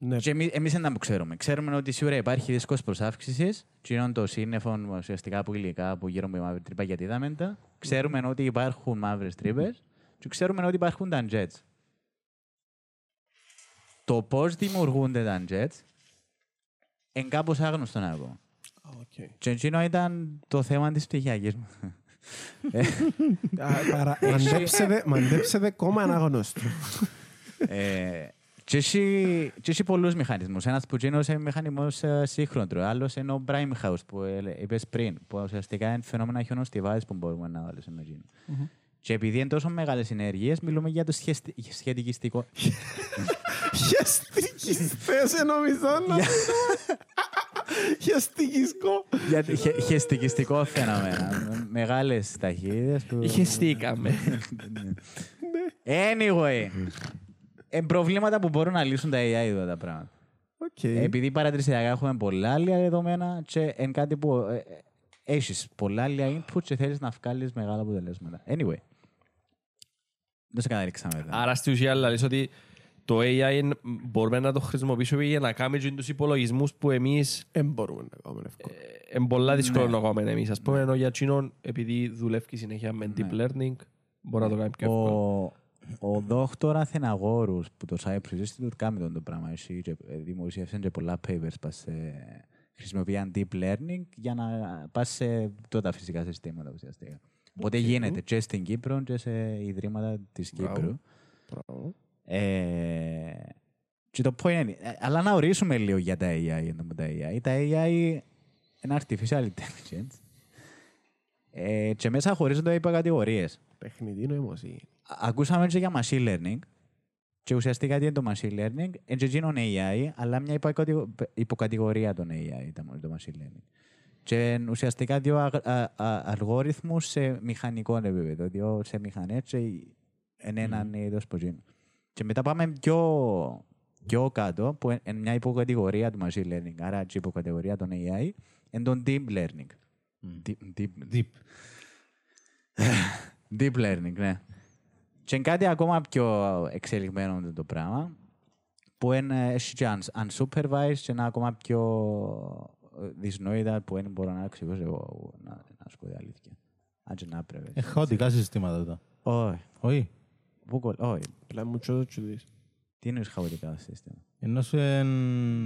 Ναι. Και εμείς, εμείς δεν τα ξέρουμε. Ξέρουμε ότι σίγουρα υπάρχει δίσκος προσάυξησης και είναι το σύννεφο ουσιαστικά από υλικά που γύρω από η μαύρη τρύπα γιατί είδαμε τα. Ξέρουμε ότι υπάρχουν μαύρες τρύπες και ξέρουμε ότι υπάρχουν τα jets. Το πώς δημιουργούνται τα jets είναι κάπως άγνωστο να πω. Α, οκ. Και εκείνο ήταν το θέμα της πτυχιακής μου. Α, παρα- μαντέψετε- Μαντέψετε κόμμα αναγνώστου. Ε, και έχει, και έχει πολλούς μηχανισμούς. Ένας που γίνος είναι μηχανισμός ε, σύγχρονος. Άλλος είναι ο Prime House που ε, είπες πριν, που ουσιαστικά είναι φαινόμενα χιονοστιβάδες που μπορούμε να βάλουμε με εκείνο. Και επειδή είναι τόσο μεγάλες οι ενέργειες, μιλούμε για το σχεστι- σχετικιστικό. Χεστικιστές νομίζω να Χεστικιστικό. για το χε- χεστικιστικό φαινόμενα. Με- Μεγάλες ταχύτητες. Που... Χεστήκαμε. Anyway. Ε, προβλήματα που μπορούν να λύσουν τα AI εδώ τα πράγματα. Οκ. Επειδή παρατηρησιακά έχουμε πολλά άλλα δεδομένα και είναι κάτι που ε, ε, έχεις πολλά άλλα input και θέλεις να βγάλεις μεγάλα αποτελέσματα. Anyway. Δεν σε καταλήξαμε εδώ. Άρα στη ουσία λες ότι το AI είναι- μπορούμε να το χρησιμοποιήσουμε για να κάνουμε και τους υπολογισμούς που εμείς Δεν μπορούμε να κάνουμε εύκολα. είναι πολλά δύσκολο Ναι. να κάνουμε εμείς. Ας πούμε, ενώ για εκείνον, επειδή δουλεύει συνέχεια με deep learning, μπορεί να το κάνει πιο εύκολα. Ο, ο δόκτωρ Αθηναγόρους που το Cyprus Institute κάνει τον το πράγμα. Εσύ και ε, δημοσίευσαν και πολλά papers πας σε, χρησιμοποιούν deep learning για να πας σε τότε φυσικά συστήματα ουσιαστικά. Οπότε γίνεται και στην Κύπρο και σε ιδρύματα της Μπράβο. Κύπρου. Μπράβο. Ε, και το point είναι, ε, αλλά να ορίσουμε λίγο για τα AI. Για τα AI. Τα AI είναι artificial intelligence. Ε, και μέσα χωρίζονται υπό κατηγορίες. Τεχνητή νοημοσύνης. Ακούσαμε και για machine learning. Και ουσιαστικά τι είναι το machine learning, είναι και εκείνον AI, αλλά μια υποκατηγο- υποκατηγορία των AI, το- το machine learning. Και ουσιαστικά δύο α, α, α, αλγόριθμους σε μηχανικό επίπεδο, δύο σε μηχανές και είναι έναν είδος από εκείνο. Και μετά πάμε πιο, πιο κάτω, που είναι μια υποκατηγορία του machine learning, άρα και υποκατηγορία των AI, είναι το deep learning. Deep, deep, Deep. [LAUGHS] Deep learning, ναι. Και είναι κάτι ακόμα πιο εξελιγμένο το, το πράγμα, που είναι έχει και uns- unsupervised και είναι ακόμα πιο ε, δυσνόητα που δεν μπορώ να εξηγήσω εγώ, να, να σου πω την αλήθεια. Αν και να πρέπει. Ε, χαοτικά συστήματα τα. Όχι. Όχι. Πού κολλ- Όχι. Πλέον μου τσόδο και δεις. Τι είναι χαοτικά σύστημα; Ενώ σου εν...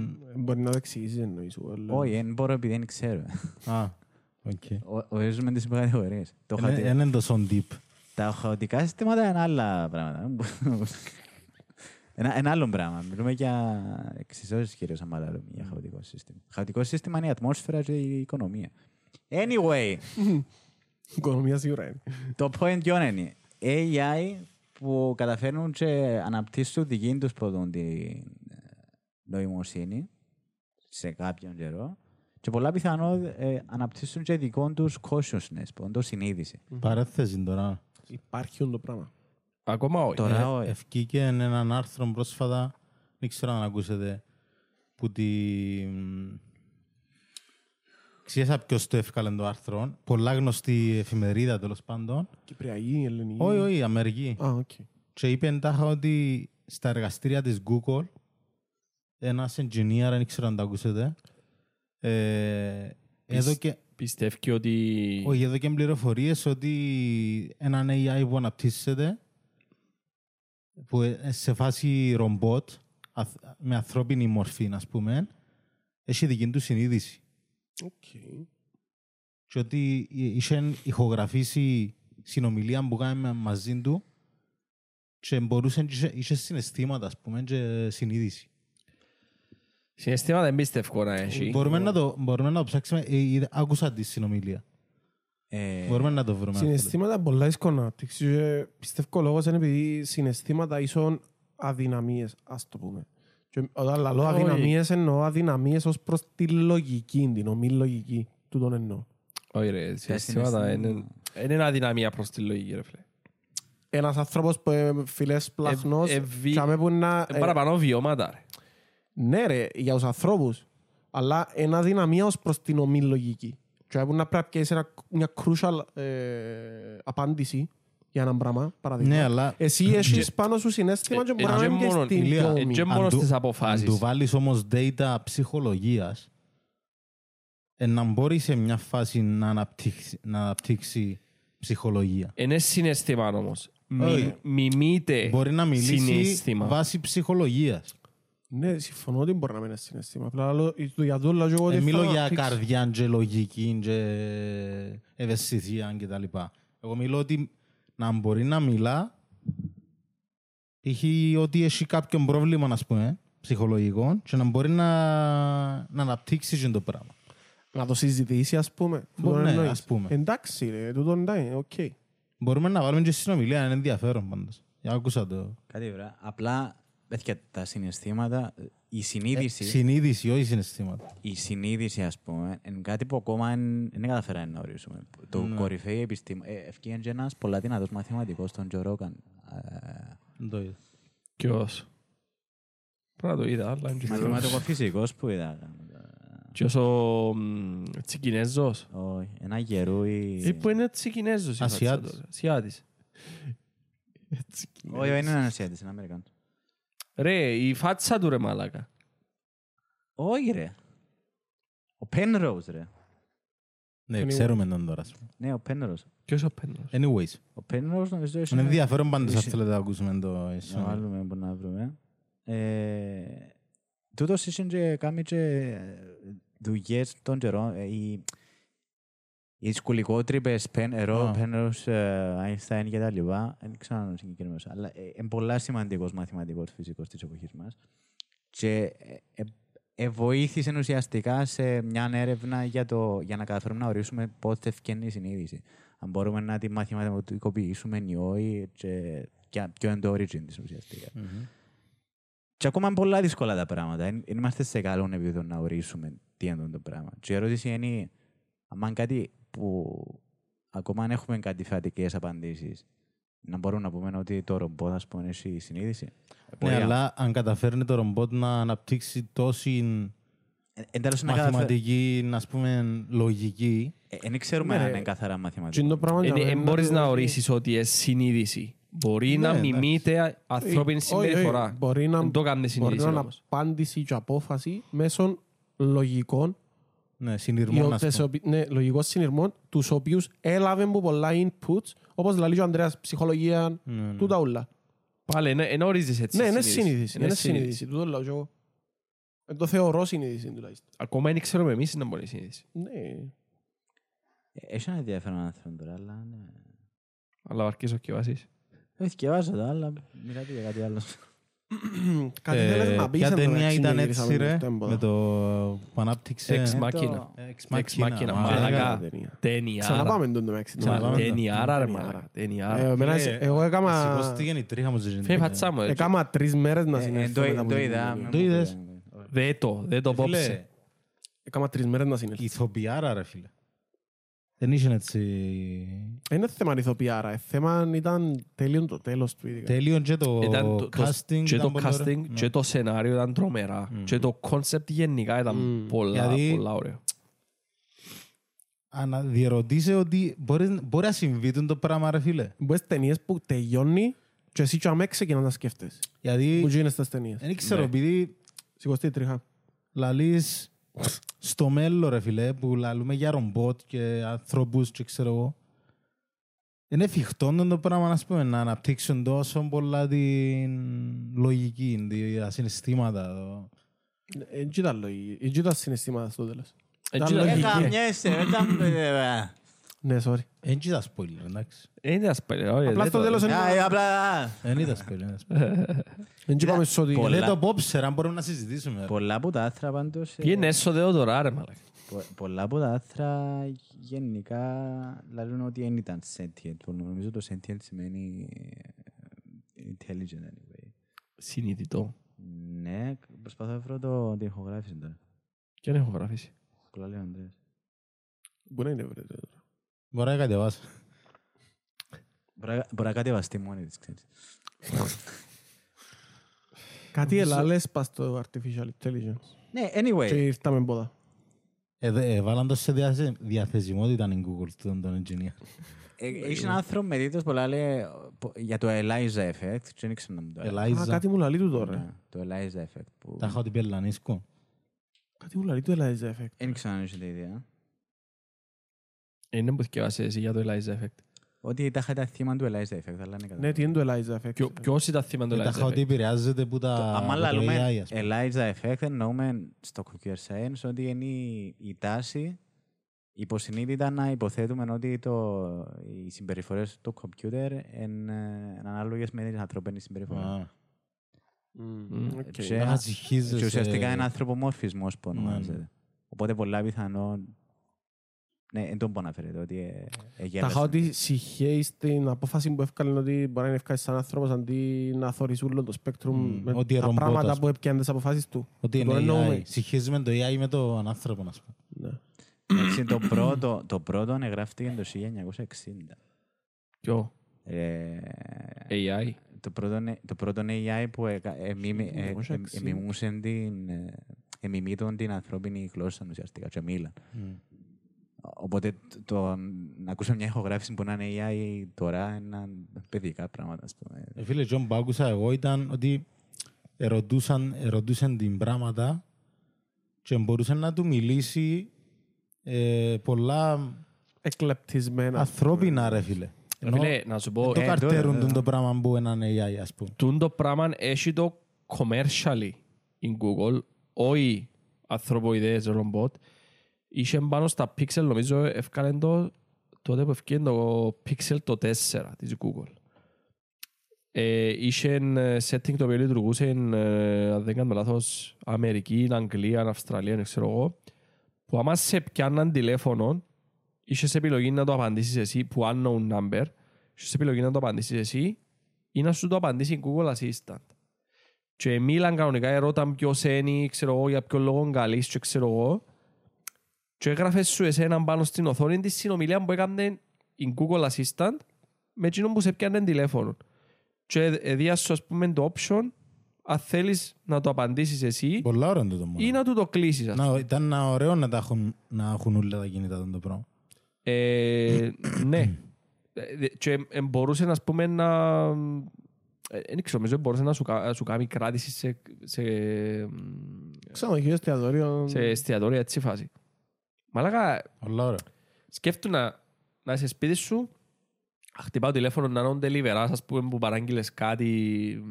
Ε, Μπορεί να το εξηγήσεις εννοείς. εγώ, αλλά- Όχι, δεν μπορώ επειδή δεν ξέρω. Α, οκ. Ο- Ορίζουμε τις υποκατηγορίες. Το χαοτι- Δεν είναι τόσο deep. Τα χαοτικά συστήματα είναι άλλα πράγματα. Ένα, ένα άλλο πράγμα. Μιλούμε για εξισώσεις κυρίως, άμα λέμε για χαοτικό σύστημα. Χαοτικό σύστημα είναι η ατμόσφαιρα και η οικονομία. Anyway, Οικονομία σίγουρα είναι. το point ποιο είναι; AI που καταφέρνουν και αναπτύσσουν δική τους πρώτον την ε, νοημοσύνη σε κάποιον καιρό και πολλά πιθανό ε, αναπτύσσουν και δικό τους consciousness, που είναι το συνείδηση. Παρέθεση τώρα. Υπάρχει το πράγμα. Ακόμα όχι. Τώρα, Ε, όχι. Ευκήκε έναν άρθρο πρόσφατα, δεν ξέρω αν ακούσετε, που τη... Ξέρεις ποιος το εύκαλε το άρθρο; Πολλά γνωστή εφημερίδα τέλος πάντων. Κυπριακή, ελληνική. Όχι, όχι, Αμερική. Α, οκ. Και είπε τάχα ότι στα εργαστήρια της Google ένας engineer, δεν ξέρω αν το ακούσετε, ε, εδώ και, Πιστεύει ότι... όχι, εδώ και πληροφορίες ότι έναν AI που αναπτύσσεται που είναι σε φάση ρομπότ αθ- με ανθρώπινη μορφή, ας πούμε, έχει δική του συνείδηση. Οκ. Και ότι είχε ηχογραφήσει συνομιλία που κάναμε μαζί του και μπορούσε και είχε, είχε συναισθήματα, ας πούμε, και συνείδηση. Συναισθήματα δεν πιστεύω να έχει. Μπορούμε να, το, μπορούμε να το ψάξουμε. Ε, είδα- άκουσα τη συνομιλία. Ε, Μπορούμε να το βρούμε. Συναισθήματα πολλά δύσκολα να αναπτύξεις. και Πιστεύω ο λόγος είναι επειδή συναισθήματα ίσον αδυναμίες, ας το πούμε. Και όταν λέω Όχι. αδυναμίες εννοώ αδυναμίες ως προς τη λογική, την ομή λογική. Τούτον εννοώ. Όχι ρε, συναισθήματα είναι είναι ένα αδυναμία προς τη λογική ρε φίλε. Ένας άνθρωπος που είναι φιλές πλαχνός, ε, βι- τσάμε που να... Ε, ε, Παραπάνω βιώματα ρε. Ναι ρε, για τους ανθρώπους. Αλλά είναι αδυναμία ως προς την ομή λογική. Και που να πρέπει να πιέσεις ένα- μια crucial ε, απάντηση για έναν πράγμα, παραδείγμα. Ναι, αλλά Εσύ [CLEARS THROAT] έχεις πάνω σου συνέστημα και Ε, μπορεί ε, να και είναι και μόνο- στην Ηλία, πιο ε, ομή. και μόνος αν του- στις αν αποφάσεις. του βάλεις όμως data ψυχολογίας, ε, να μπορεί σε μια φάση να αναπτύξει, να αναπτύξει ψυχολογία. Είναι συναισθήμα όμως. Μι- Όχι. Μιμείται Μπορεί να μιλήσει συναίσθημα. βάσει ψυχολογίας. Ναι, συμφωνώ ότι μπορεί να μην είναι συναίσθημα. Απλά λέω- για το λέω εγώ ότι Ε, θα μιλώ για αναπτύξει. καρδιά και λογική και ευαισθησία και τα λοιπά. Εγώ μιλώ ότι να μπορεί να μιλά έχει ότι έχει κάποιο πρόβλημα, ας πούμε, ψυχολογικό και να μπορεί να, να αναπτύξει και το πράγμα. Να το συζητήσει, ας πούμε. Μπο- Τούτον ναι, εννοείς. ας πούμε. Εντάξει ρε, τούτον εντάξει, οκ. Μπορούμε να βάλουμε και συνομιλία, είναι ενδιαφέρον πάντως. Για άκουσα το. Κάτι ωραία. Απλά, παιδιά, τα συναισθήματα, η συνείδηση, Ε, συνείδηση, όχι συναισθήματα. η συνείδηση, ας πούμε, είναι κάτι που ακόμα εν- δεν καταφέραμε να ορίσουμε. Το Ναι. κορυφαίο επιστήμο... Ε, ευκήγεν και ένας πολλά δυνατός μαθηματικός, τον Τζο Ρόγκαν. Ε, Δεν το είδα. Ποιος. Πρέπει να το είδα, αλλά δεν ξέρω. Μαθηματικό φυσικός που είδα. Ποιος ο μ, Τσικινέζος. Όχι, ένα γερούι... Ε, που είναι Τσικινέζος. η Ασιάτης. φάτσα του. Ασιάτης. Όχι, όχι, είναι ένας Ασιάτης, είναι Αμερικάνος. Ρε, η φάτσα του ρε μαλάκα. Όχι, ρε. Ο Penrose, ρε. Ναι, Anyway. ξέρουμε τον τώρα. ας πούμε. Ναι, ο Penrose. Ποιος ο Πένος. Anyways. Ο Penrose νομίζω έχει... Είναι ενδιαφέρον πάντως αν Είσαι- θέλετε να ακούσουμε το Να συνομιλία. βάλουμε που να βρούμε. Ε, τούτος είχε και κάνει και δουλειές των καιρών. Ε, η, Οι σκουλικότρυπες, πεν, ρο, Α. πένρος, Einstein και τα λοιπά, δεν ξέρω αν είναι συγκεκριμένος, αλλά ε, είναι πολλά σημαντικός μαθηματικός φυσικός της εποχής μας και ε, ε, ε, βοήθησε ουσιαστικά σε μια έρευνα για, το, για να καταφέρουμε να ορίσουμε πότε ευκαινεί η συνείδηση. Αν μπορούμε να τη μαθηματικοποιήσουμε ή όχι και, και ποιο είναι το origin της ουσιαστικά. Και ακόμα είναι πολλά δύσκολα τα πράγματα. Δεν δεν είμαστε σε καλό επίπεδο να ορίσουμε τι είναι το πράγμα. Και η ερώτηση είναι, αν είναι κάτι που ακόμα αν έχουμε κάτι φατικέ απαντήσεις, να μπορούμε να πούμε ότι το ρομπότ, ας πούμε, έχει συνείδηση. Ναι, Μπορεί- αλλά αν καταφέρνει το ρομπότ να αναπτύξει τόση Ε, εν τέλος, να καταφέρει- μαθηματική, ας πούμε, λογική, Ε, Δεν ξέρουμε Ναι, αν ρε. είναι καθαρά Και μαθηματικό. το πράγμα για Δεν μένα μπορείς είναι να ότι- ορίσεις ότι είναι συνείδηση. Μπορεί Ναι, να εντάξει. μιμείται ανθρώπινη Όχι, όχι, συμπεριφορά. Μπορεί να, Δεν το κάνει μπορεί συνείδηση να είναι όμως. απάντηση και απόφαση μέσω λογικών, ναι, οι συνειρμών, ας οποίες- πούμε. ναι, λογικών συνειρμών, τους οποίους έλαβε από πολλά inputs, όπως λέει ο Ανδρέας, ψυχολογία, Ναι, ναι. τούτα όλα. Πάλι, εν- εν ορίζεις έτσι Ναι, είναι συνείδηση. συνείδηση. Είναι Είναι συνείδηση. συνείδηση. Τούτο λέω και εγώ. Ε, Το θεωρώ συνείδηση τουλάχιστον. Ακόμα δεν ξέρουμε εμείς να μπορεί συνείδηση. Ναι. Ε, Έχει ένα ενδιαφέρον άνθρωπο τώρα, αλλά ναι. Αλλά αρκείς ο Κιβάσης. Όχι, διαβάζω το, αλλά μιλάτε για κάτι άλλο. Κάτι Ε, θέλεις να πεις Ποια εν τω ταινία μεταξύ ήταν και έτσι, γυρίσαμε ρε, στο έμποδο. με το που ανάπτυξε... Ex Ε, Machina. το- Ex Ex Machina, Μαλάκα. μαλάκα. ταινία. Ταινιάρα. Ξαναπάμε τον το μεταξύ. Ξαναπάμε. Ταινιάρα ρε Ταινιάρα. μαλάκα. Ε, Ταινιάρα. εμένα- Ε, Εγώ έκαμα... Σηκώστηκε η τρίχα μου στη ζωή. Φεύγει πατσά μου. έτσι. Έκαμα τρεις μέρες να Ε, συνέλθω το- μετά από Το την είδα. ταινία. με Το μου είδες; πήγαινε. Δε το, δε το Φίλε, πόψε. Έκαμα τρεις μέρες να συνέλθω. Ηθοποιάρα, ρε φίλε. Δεν είχε έτσι... Είναι θέμα ηθοποιάρα. ε, Θέμα ήταν τέλειο το τέλος του. ειδικά. Τέλειον και το Ήταν το- το- casting. Και ήταν το πολύ ωραίο. casting Ναι. και το σενάριο ήταν τρομερά. Και το concept γενικά ήταν Μμμ. πολλά, Γιατί- πολλά ωραίο. Αναδιερωτήσε ότι μπορεί, μπορεί να συμβεί το πράγμα, ρε φίλε. Μπορείς ταινίες που τελειώνει και εσύ και αμέ ξεκινάς να σκέφτεσαι. Που Γιατί γίνεις στις ταινίες. δεν ξέρω, Ναι. επειδή Σηκωστεί η τρίχα. λαλείς στο μέλλον, ρε φίλε, που λαλούμε για ρομπότ και ανθρώπους και ξέρω εγώ. Είναι εφικτό το πράγμα, ας πούμε, να αναπτύξουν τόσο πολλά την λογική, τα συναισθήματα. το- Έτσι ήταν λογική. Έτσι ήταν συναισθήματα στο τέλος. Έτσι Ήταν ήταν- Ε, λογική. καμιέσαι, δεν τα- ε, Ναι, sorry. Δεν ήταν spoiler, εντάξει. Δεν ήταν σπέλε, όχι, Απλά δεν στο το- τέλος ε, είναι- ε, Απλά Δεν ήταν spoiler. δεν ήταν spoiler. [LAUGHS] δεν είπαμε στο ότι... πολλά- Λέει το Bobser, αν μπορούμε να συζητήσουμε. ρε. πολλά από τα άθρα πάντως... ε, Πήγαινε έσω δεοδωρά ρε μαλάκα. πο- Πολλά από τα άθρα γενικά λαλούν ότι δεν ήταν sentient. που Νομίζω το sentient σημαίνει ε, intelligent anyway. Συνειδητό. Ναι, προσπαθώ να βρω το, την ηχογράφηση τώρα. Και δεν έχω γραφήσει; Πολλά λέει ο Ανδρέας. Μπορεί να είναι βρε. Τώρα. Μπορεί να κατεβάσω. Μπορεί να- μπορεί να κατεβαστεί μόνη της, ξέρεις. Κάτι ελάλες πας στο artificial intelligence. Ναι, Και anyway. ήρθαμε πόδα. Ε, δε- Έβαλαν το σε διαθε- διαθεσιμότητα η Google τον, τον engineer. Ε, Έχει ένα άνθρωπο με τίτλος που λέει πο- για το Eliza Effect. και Δεν ήξερα να μου το έλεγες. Α, Eliza. κάτι μου λαλεί του τώρα. Ναι, Το Eliza Effect. που- Τα έχω την πελανίσκο. Κάτι μου λαλεί του Eliza Effect. Δεν ήξερα αν έχετε ιδέα. Είναι που θυκευάσαι εσύ για το Eliza Effect. Ότι τα είχα τα θύμα του Eliza Effect, αλλά δεν Ναι, τι είναι το Eliza Effect. Ποιο- Ποιος ήταν θύμα του Τα Eliza έχω ότι Effect; επηρεάζεται που τα... Άμα από το λαλούμε AI, ας πούμε. Eliza Effect, εννοούμε στο computer science ότι είναι η- η τάση υποσυνείδητα να υποθέτουμε ότι το, οι συμπεριφορές του computer είναι ανάλογες με την ανθρώπινη συμπεριφορά. Α, Μμμ, οκ. Και- να συγχύζεσαι. Και ουσιαστικά είναι ανθρωπομόρφισμος που Ναι, ονομάζεται. ναι. Οπότε πολλά πιθανό... Ναι, δεν τον μπορώ να φέρετε ότι ε, Τα εγέλασε. είχα ότι συγχαίει στην απόφαση που έφκαλε ότι μπορεί να είναι ευκαιρία σαν άνθρωπος αντί να θωρείς όλο το σπέκτρουμ Μμ, με ότι τα ρομπότ, πράγματα ας που έπιανε τις αποφάσεις του. Ότι Το είναι εννοούμε. AI. Συγχύζουμε το AI με τον άνθρωπο, ας πούμε. Ναι. Εντάξει, το πρώτο, το πρώτο εγγράφτηκε το 1960. Ποιο; Ε, AI. το, πρώτο, το πρώτο AI που εκα- εμίμη- ε, ε, 1960. εμιμούσε την, ε, εμιμήτων την ανθρώπινη γλώσσα ουσιαστικά και μίλαν. Οπότε το, το, να ακούσω μια ηχογράφηση που να είναι AI τώρα είναι παιδικά πράγματα, ας πούμε. Ε, Φίλε, Τζον που άκουσα εγώ ήταν ότι ερωτούσαν, ερωτούσαν την πράγματα και μπορούσε να του μιλήσει ε, πολλά Εκλεπτισμένα. ανθρώπινα, ρε φίλε. Ρε Φίλε, να σου πω, το ε, καρτέρουν τώρα, το πράγμα που έναν AI, ας πούμε. τούν το πράγμα έχει το commercially in Google, όχι ανθρωποειδές ρομπότ. Είχε πάνω στα Pixel, νομίζω ευκάλεν το τότε που ευκαιρία το Pixel το 4 της Google. Ε, είχε ε, setting το οποίο λειτουργούσε, ε, αν δεν κάνω λάθος, Αμερική, Αγγλία, Αυστραλία, δεν ξέρω εγώ, που άμα σε πιάνναν τηλέφωνο, είχες επιλογή να το απαντήσεις εσύ, που unknown number, είχες επιλογή να το απαντήσεις εσύ ή να σου το απαντήσει η Google Assistant. Και μίλαν κανονικά, ερώταν ποιος είναι, ξέρω εγώ, για ποιο λόγο καλείς και ξέρω εγώ, και έγραφες σου εσένα πάνω στην οθόνη της συνομιλία που έκανε η Google Assistant με εκείνον που σε πιάνε τηλέφωνο. Και έδια σου ας πούμε το option αν θέλεις να το απαντήσεις εσύ Πολλά ωραία είναι το μόνο. ή να του το κλείσεις. ας πούμε. Να, ήταν ένα ωραίο να, τα έχουν, να έχουν όλα τα κινητά των το πράγμα. Ε, ναι. Ε, Και ε, μπορούσε να πούμε να... ε, Δεν ξέρω, νομίζω μπορούσε να σου, κα- να σου κάνει κράτηση σε, σε, Ξενοδοχείο, εστιατόριο. σε εστιατόρια έτσι φάση. Μαλάκα, Πολλά ωραία. σκέφτου να, να είσαι σπίτι σου, χτυπάω τηλέφωνο να είναι ο ντελιβεράς, ας πούμε, που παράγγειλες κάτι...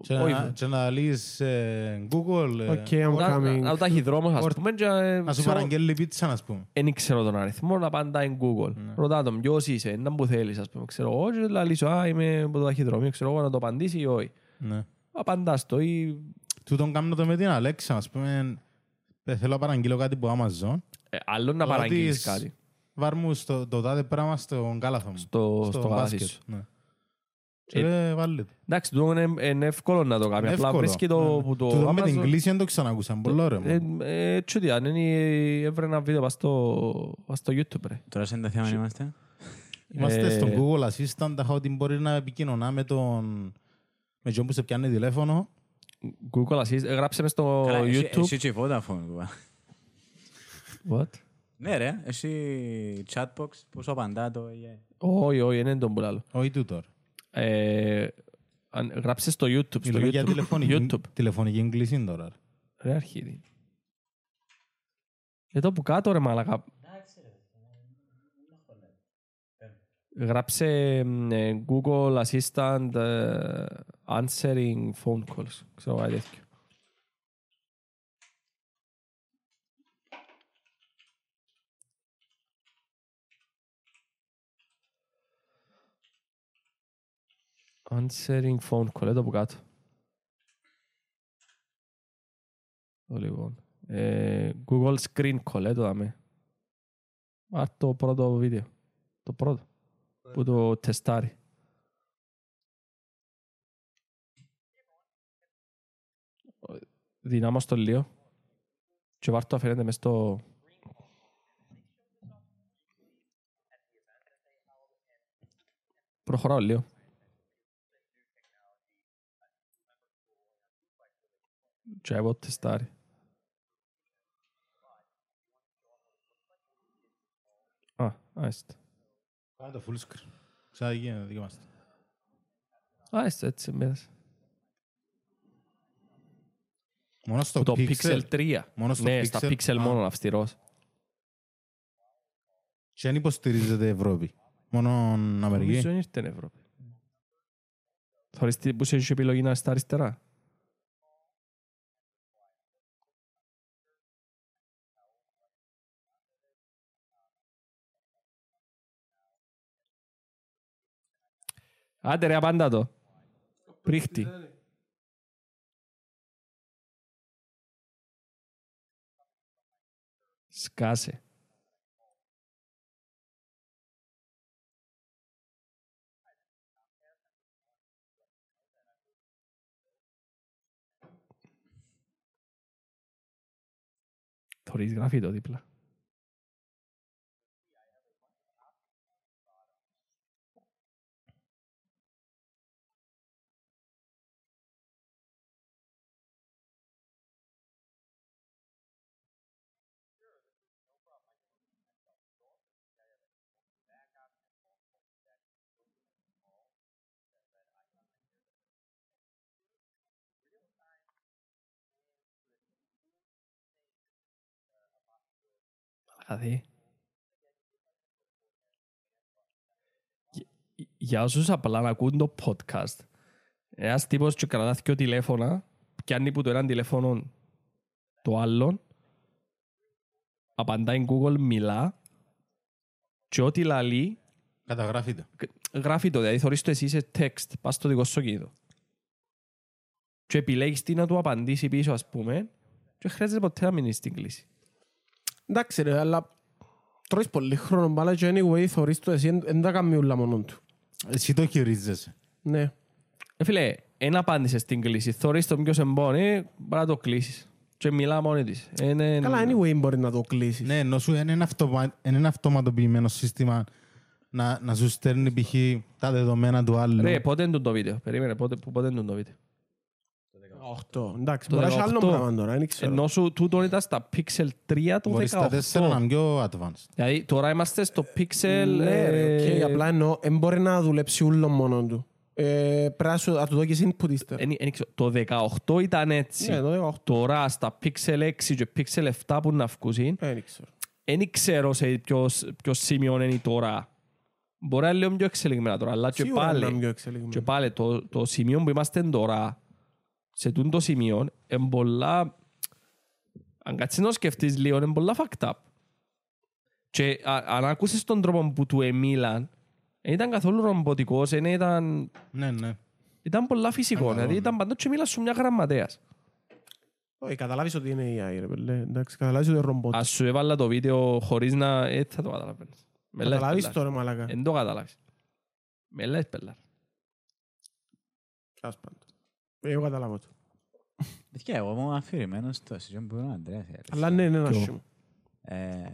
Και όχι, να, και να λύσεις ε, Google, ε, Οκ, I'm να- coming. Να τα έχει δρόμος, ας Ορ- πούμε, και, ε, να σου ξέρω- παραγγέλει πίτσα, ας πούμε. δεν ξέρω τον αριθμό, να πάντα είναι Google. Ναι. Ρωτά τον ποιος είσαι, ένα που θέλεις, ας πούμε, ξέρω εγώ, και να λύσω, α, είμαι από το ταχυδρομείο, ξέρω εγώ, να το απαντήσει ή όχι. Ναι. Απαντάς το ή... Τούτον κάνω το με την Αλέξα, ας πούμε, ε, θέλω να παραγγείλω κάτι από Amazon. Ε, άλλο να Ρωτήσεις, παραγγείλεις κάτι Βάρ μου στο, το τάδε πράγμα στον κάλαθο μου. στο, στο, γαλάζι μπάσκετ, σου. Ναι. Και ε, βάλε το. Εντάξει, τούτο είναι, είναι εύκολο να το κάνει. Απλά Εύκολο. βρίσκει το, Ναι. που το Τούτο με την Amazon- κλίση δεν το ξανακούσα. Πολύ ωραίο. Ε, μου. ε, Έτσι ότι αν είναι, έβρε ένα βίντεο πας στο, πας στο YouTube, ρε. Τώρα σε τι θέμα είμαστε. Είμαστε ε, στον Google Assistant, τα ότι μπορεί να επικοινωνά με τον... Με τον που σε πιάνει τηλέφωνο. Google Assistant, ε, γράψε μες στο Καλά, εσύ- YouTube. Εσύ και η Vodafone. Κουβά. What? Ναι ρε, εσύ chatbox που σου απαντά το AI. Όχι, όχι, δεν είναι τον πουλάλο. Όχι τούτο. ρε. Ε, αν- Γράψες στο YouTube. Στο Μιλούμε για YouTube. τηλεφωνική, YouTube. τηλεφωνική εγκλήση τώρα. ρε. Ρε αρχίδι. Εδώ που κάτω ρε μάλακα. Γράψε μ, ε, Google Assistant ε, answering phone calls. Ξέρω κάτι τέτοιο. Answering phone call, εδώ που κάτω. Το λοιπόν. Ε, Google Screen Call, ε, το δάμε. Α, το πρώτο βίντεο. Το πρώτο. Που το τεστάρει. Δυνάμως το λίγο. Και βάρ' το αφαιρέντε μες στο... Προχωράω λίγο. Και εγώ τεστάρει. Α, άιστα. Κάνε το full screen. Σαν γίνεται, δοκιμάστε. Άιστα, έτσι μέσα. Μόνο στο Το Pixel. Pixel 3. Μόνο στο Ναι, στα Pixel. Pixel Α. μόνο αυστηρός. Και αν υποστηρίζεται η Ευρώπη. Μόνο Νομίζω Αμερική. δεν ήρθε στην Ευρώπη. Θωρείς τι- που σε έχει επιλογή να είσαι στα αριστερά; Άντε ρε, απάντα το. Πρίχτη. Σκάσε. Θωρείς γράφει το δίπλα. Δηλαδή. Για- Για όσους απλά να ακούν το podcast, ένας τύπος και κρατά δυο τηλέφωνα, πιάνει που το έναν τηλέφωνο το άλλον απαντάει Google μιλά και ό,τι λαλεί Καταγράφεται. γράφει το, δηλαδή θωρείς το εσύ σε text, πας στο δικό σου κινητό. Και επιλέγεις τι να του απαντήσει πίσω, ας πούμε, και χρειάζεται ποτέ να μείνεις στην κλίση. Εντάξει ρε, αλλά τρώεις πολύ χρόνο μπάλα και anyway θωρείς το εσύ, δεν τα κάνεις ούλα μόνο του. Εσύ το χειρίζεσαι. Ναι. Ε, φίλε, ένα απάντησες στην κλίση. Θωρείς το ποιος εμπόνει, μπορεί να το κλείσεις. Και μιλά μόνη της. Είναι... Καλά, anyway μπορεί να το κλείσεις. Ναι, ενώ σου είναι ένα, αυτομα... είναι ένα αυτοματοποιημένο σύστημα να, να σου στέλνει π.χ. τα δεδομένα του άλλου. Ρε, πότε είναι το βίντεο; Περίμενε, πότε, που- πότε είναι το βίντεο; 8. Εντάξει, Το μπορεί να έχει άλλο 18. πράγμα τώρα, δεν ξέρω. Ενώ σου τούτο ήταν στα Pixel 3 το Μπορείς τα 4 να 18. είναι πιο advanced. Δηλαδή τώρα είμαστε στο Pixel... Ναι, ρε, ε, οκ, απλά εννοώ, δεν μπορεί να δουλέψει ούλο μόνο του. Ε, Πρέπει να σου- να του δώσεις input ύστερα. εν- εν ξέρω, Το 18 ήταν έτσι. Ναι, το 18. Τώρα στα Pixel 6 και Pixel 7 που να βγουν, Ε, Δεν ξέρω. δεν ξέρω σε ποιο, ποιο σημείο είναι τώρα. Μπορεί να είναι λίγο πιο εξελιγμένα τώρα, αλλά και Σίγουρα να είναι πάλι, πιο εξελιγμένο. και πάλι το, το σημείο που είμαστε τώρα, σε τούτο το σημείο, είναι πολλά... Αν κάτσεις να σκεφτείς λίγο, είναι πολλά fucked up. Και α, αν ακούσεις τον τρόπο που του εμίλαν, δεν ήταν καθόλου ρομποτικός, δεν ήταν, Ναι, ναι. ήταν πολλά φυσικό. Καλό, Δηλαδή ναι. ήταν παντό και μίλας σου μια γραμματέας. Όχι, καταλάβεις ότι είναι AI, ρε πέλε. Εντάξει, καταλάβεις ότι είναι ρομπότ. Ας σου έβαλα το βίντεο χωρίς να... Έτσι θα το καταλαβαίνεις. Με λες, Καταλάβεις πελάρ. το ρε μαλάκα. Εν το καταλάβεις. Με λες, πελάρ. Τέλος πάντων. Εγώ καταλάβω το. Και εγώ είμαι αφηρημένος στο σύζυγο που είναι ο Ανδρέας. η αλήθεια. Αλλά ναι, είναι ένα Ποιο; σιμό. Ε,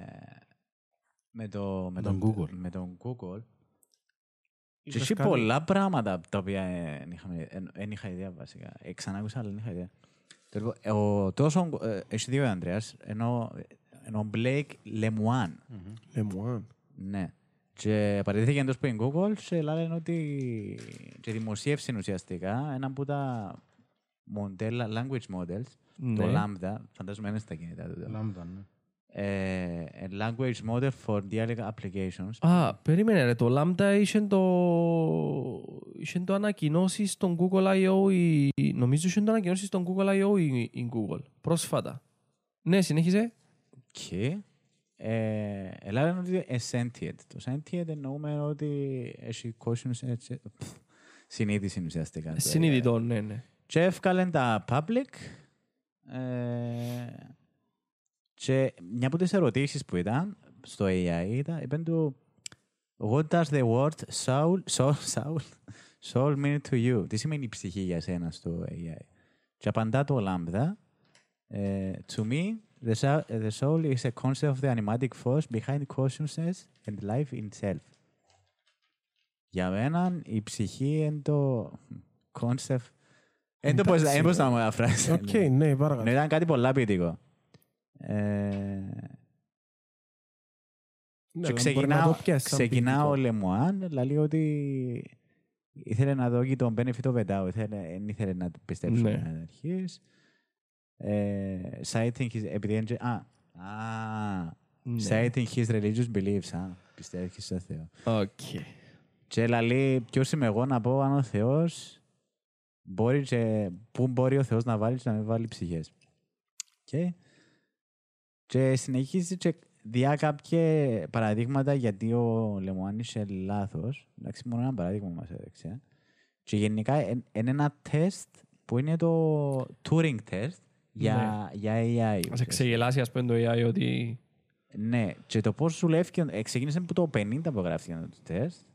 με, το, με, τον τον, Google. Με τον Google. Και Είχες έχει κάνει- πολλά πράγματα τα οποία δεν είχαμε- εν- εν είχα ιδέα βασικά. Ε, ξανά άκουσα, αλλά δεν είχα ιδέα. Το λοιπόν, ε, ο, τόσος, ε, έχει δύο ο Ανδρέας, ενώ, ενώ ο Blake Lemoine. Lemoine. Ναι. Και παραιτήθηκε εντός που είναι Google και λένε ότι και δημοσίευσε ουσιαστικά ένα από τα μοντέλα, language models, το Ναι. Lambda, φαντάζομαι είναι στα κινητά του. Λάμδα, ναι. Ε, a language model for dialect applications. Α, περίμενε ρε, το Lambda είχε το... είχε το ανακοινώσει στον Google I.O. η... Νομίζω είχε το ανακοινώσει στον Google I.O. η, η Google. Πρόσφατα. Ναι, συνέχισε. Και ε, λένε ότι είναι sentient. Το sentient εννοούμε ότι έχει conscious έτσι, πφ, συνείδηση ουσιαστικά. το Συνειδητό, ναι, ναι. Και εύκαλεν τα public ε, και μια από τις ερωτήσεις που ήταν στο AI ήταν, είπαν του What does the word soul, soul, soul, soul mean to you? Τι σημαίνει η ψυχή για σένα στο AI? Και απαντά το LaMDA ε, To me, the soul, the soul is a concept of the animating force behind consciousness and life itself. Για μένα η ψυχή είναι το concept δεν το πώς- δεν πώς να μεταφράσει. Οκ, ναι, Ναι, παρακαλώ. ήταν κάτι πολλά ποιητικό. Ε, Ναι, και αλλά μπορεί να ξεκινάω, το πιάσεις σαν ξεκινάω ο ποιητικό. Λεμουάν, λέει ότι ήθελε να δώκει τον benefit of the doubt, ήθελε, δεν ήθελε να το πιστέψει Ναι. ναι. αρχής. Ε, citing his, επειδή έντζε- α, α, Ναι. citing his religious beliefs, α, πιστεύεις στο Θεό. Οκ. Και λέει, ποιος είμαι εγώ να πω αν ο Θεός μπορεί και πού μπορεί ο Θεός να βάλει και να μην βάλει ψυχές. Και, και συνεχίζει και διά κάποια παραδείγματα γιατί ο Λεμουάν είσαι λάθος. Εντάξει, μόνο ένα παράδειγμα μας έδειξε. Και γενικά εν- είναι ένα τεστ που είναι το Turing test για, για AI. Ας εξεγελάσει ας πούμε το AI ότι... Ναι, και το πώς δουλεύει, ε, ξεκίνησε από το 50 που γράφτηκε το τεστ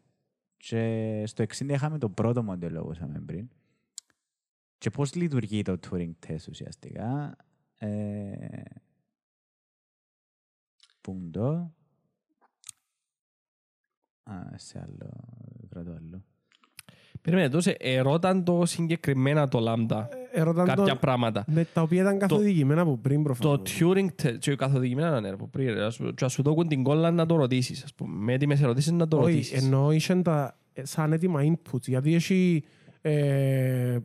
και στο 60 είχαμε το πρώτο μοντέλο όπως είπαμε πριν. Και πώς λειτουργεί το Turing test ουσιαστικά. Ε, πούντο. Α, σε άλλο, βρω το άλλο. Περίμενε, τόσο ερώταν το συγκεκριμένα το Lambda. Ε, ρωτάν Κάποια το- πράγματα. Ναι, τα οποία ήταν καθοδηγημένα από πριν Το προφανώς. Turing test, και καθοδηγημένα να είναι από πριν, ρε, ας πούμε, και ας σου δώκουν την κόλλα να το ρωτήσεις, ας πούμε. Με έτοιμες ερωτήσεις να το Όχι, ρωτήσεις. ενώ είχαν τα ε, σαν έτοιμα inputs, γιατί έχει ε,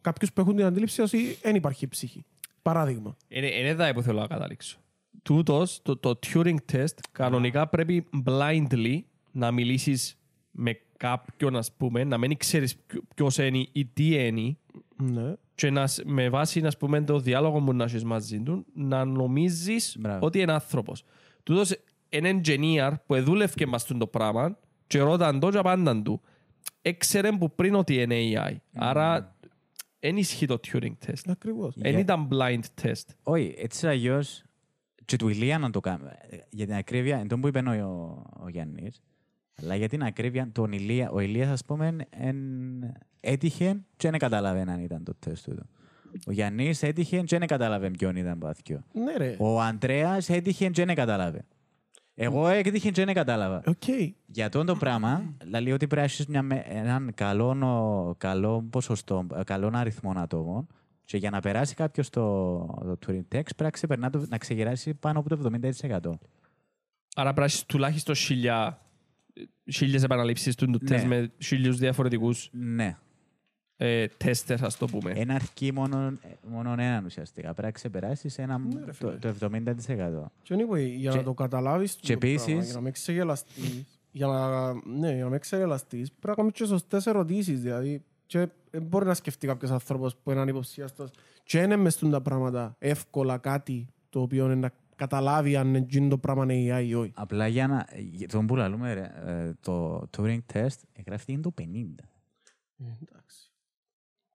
κάποιους που έχουν την αντίληψη ότι δεν υπάρχει ψυχή. Παράδειγμα. Είναι, είναι εδώ που θέλω να καταλήξω. Τούτος, το, το Turing test, κανονικά πρέπει blindly να μιλήσεις με κάποιον, ας πούμε, να μην ξέρεις ποιο- ποιος είναι ή τι είναι, Ναι. και να, σ- με βάση ας πούμε, το διάλογο που να έχεις μαζί του να νομίζεις Μπράβο. ότι είναι άνθρωπος. Τούτος είναι engineer που δούλευκε μας το πράγμα και ρώταν το και απάνταν του. Έξερε που πριν ότι είναι AI. Άρα δεν ισχύει το Turing test. Ακριβώς. Δεν Για- ήταν blind test. Όχι, έτσι αλλιώς. Και του Ηλία να το κάνουμε. Για την ακρίβεια, εν τω που είπε ο, ο Γιάννης, αλλά για την ακρίβεια, τον Ηλία, ο Ηλίας, ας πούμε, εν, έτυχε και δεν κατάλαβε αν ήταν το τεστ του. Ο Γιάννης έτυχε και δεν κατάλαβε ποιον ήταν πάθιο. Ναι ρε. Ο Αντρέας έτυχε και δεν κατάλαβε. Εγώ έτυχε και δεν κατάλαβα. Οκ. Για αυτό το πράγμα, λέει ότι πρέπει να έχεις μια με- έναν καλό, νο- καλό ποσοστό, ε, καλό αριθμό ατόμων και για να περάσει κάποιος το, το Turing Text πρέπει να, ξεπερνά το, να ξεγεράσει πάνω από το 70%. Άρα πρέπει να έχεις τουλάχιστον χιλιά, χίλιες επαναλήψεις του του Ναι. τεστ με χίλιους διαφορετικούς Ναι. ε, τέστες, ας το πούμε. Ένα αρκεί μόνο, μόνο έναν ουσιαστικά. Πρέπει να ξεπεράσεις ένα, το, το 70%. Και anyway, για Και- να το καταλάβεις και το πράγμα, επίσης- για να μην ξεγελαστείς, για να, ναι, για να μην ξεγελαστείς, πρέπει να κάνεις και σωστές ερωτήσεις, δηλαδή και δεν μπορεί να σκεφτεί κάποιος άνθρωπος που είναι υποψίαστος και είναι μες στούν τα πράγματα εύκολα κάτι το οποίο είναι να καταλάβει αν είναι το πράγμα είναι AI ή όχι. Απλά για να. για τον που λαλούμε, ρε, ε, το Turing Test εγγράφει το 50. Εντάξει.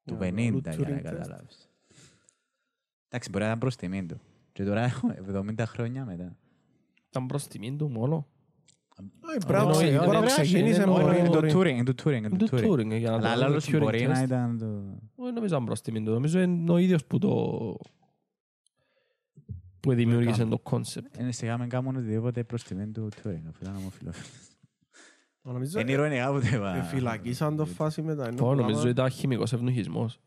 Το Για 50 άλλο για Turing να test. καταλάβεις. Εντάξει, μπορεί να ήταν προς τιμή του. Και τώρα έχω 70 χρόνια μετά. Ήταν προς τιμήν του μόνο. Όχι, πρέπει να Όχι, ξε- όχι, μπορεί να όχι, ξεκίνησε είναι με- μόνο- Είναι το μπορεί- Turing, είναι το Turing, είναι Το το Turing. Turing, για να Αλλά το άλλος Turing μπορεί να test. ήταν το... Δεν νομίζω αν προς τιμήν του. Νομίζω είναι ο ίδιος που το... που δημιούργησε το concept. Είναι σιγά με κάνουν οτιδήποτε προς τιμή του Turing, αφού ήταν ομοφιλόφιλος. Νομίζω Είναι ηρωνικά που το είπα. ε, φυλακίσαν το φάση μετά. είναι το Ω, νομίζω πράγμα. ήταν χημικός ευνοχισμός.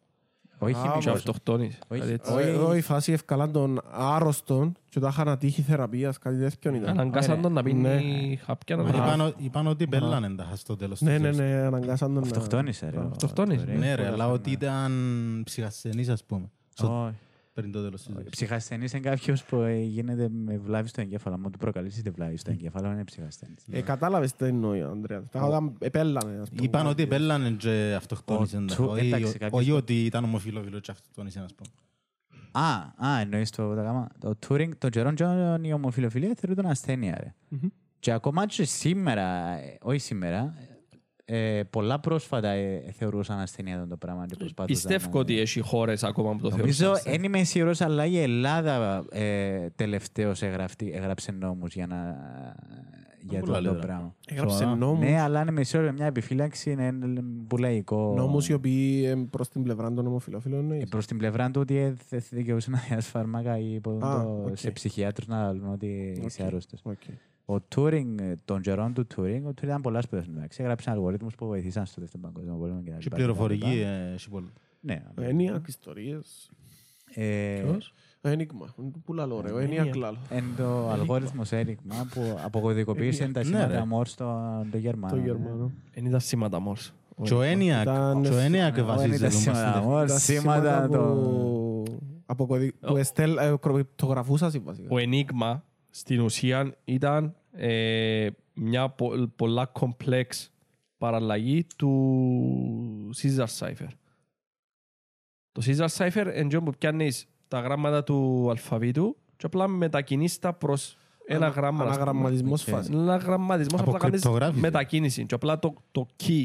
Όχι Α, Και χημικός. αυτοκτόνης. Όχι, Κάτι έτσι. όχι. Ε, ε, η φάση ευκαλάν των άρρωστων και τα είχαν τύχη θεραπείας, κάτι τέτοιο ήταν. Αναγκάσαν Ωραία. τον να πίνει Ναι. χάπια να Μα μην- Είπαν, ο- είπαν ότι μπέλανε τα στο τέλος του Ναι, ναι, τεστ. ναι, αναγκάσαν τον να... Αυτοκτόνησε, ρε. ο- Αυτοκτόνησε. το Ναι ρε, Turing. αλλά ότι ήταν ψυχασθενής ας πούμε. Στο- Όχι. Πριν το τέλος του τεστ. Ψυχασθενής είναι κάποιος που ε, γίνεται με βλάβη στο εγκέφαλο. Αν του προκαλείς τη βλάβη στο εγκέφαλο, είναι ψυχασθενής. Ε, κατάλαβες τι εννοεί, Ανδρέα. Τα όταν επέλανε, ας πούμε. Είπαν ότι μπέλανε και αυτοκτόνησαν. Ο Του- Όχι- εντάξει, κάποιος- Όχι ότι ήταν ομοφιλόφιλο και αυτοκτόνησαν ας πούμε. Α, α, εννοείς το, το, γάμα. το Turing, το Τζερόν Τζον, η ομοφιλοφιλία θεωρείται ασθένεια, ρε. Μμμ. Και ακόμα και σήμερα, ε, όχι σήμερα, ε, πολλά πρόσφατα ε, θεωρούσαν ασθένεια αυτό το πράγμα και προσπαθούσαν Πιστεύω να- ότι έχει χώρες ακόμα που το Νομίζω, θεωρούν. δεν είμαι σίγουρος, αλλά η Ελλάδα ε, τελευταίως εγγραφτεί- έγραψε νόμους για, να, για Πολλά αυτό το λέρα. πράγμα. Έγραψε Σοβαρά. νόμους, Ναι, αλλά είναι με σίγουρος μια επιφύλαξη, είναι που λαϊκό. νόμους οι οποίοι ε, προς την πλευρά των ομοφυλόφιλων Ε, εννοείς. προς την πλευρά του ότι ε, δεν δικαιούσε να διάσει φάρμακα ή που Α, το- οκ. σε ψυχιάτρους να λένε ότι είσαι Οκ. άρρωστος. Οκ. Ο Turing, ε, των καιρών του Turing, ο Turing ήταν πολλάς σπουδές εντάξει. Έγραψε αλγορίθμους που βοηθήσαν στο δεύτερο παγκόσμιο πόλεμο και τα Και λοιπά, πληροφορική και τα λοιπά. ε, έχει πολλά. Ναι. Έννοια, ιστορίες. Ε, Ποιος; Ένιγμα. Που λαλώ ρε, έννοια Έννοια. κλάλο. Εν το αλγόριθμος έρικμα που αποκωδικοποίησε τα Ναι, σήματα ρε. Μόρς στο το Γερμανό. Το ναι. Γερμανό. Δεν ήταν σήματα μόρς. Και ο ENIAC Ήταν- και ο ENIAC Δεν βασίζεται ήταν σήματα βασίζεται. Μόρς, Τα σήματα το... που- αποκωδι- που εστέλ- ε, κρυπτογραφούσαν βασικά. Ο Enigma στην ουσία ήταν ε, μια πο- πολλά complex παραλλαγή του Caesar Cipher. Το Caesar Cipher είναι αυτό που πιάνεις τα γράμματα του αλφαβήτου και απλά μετακινείς τα προς ένα Ανα- γράμμα. ας πούμε. Αναγραμματισμός Οκ. φάση. Αναγραμματισμός απλά κάνεις Αποκρυπτογράφηση. μετακίνηση και απλά το, το key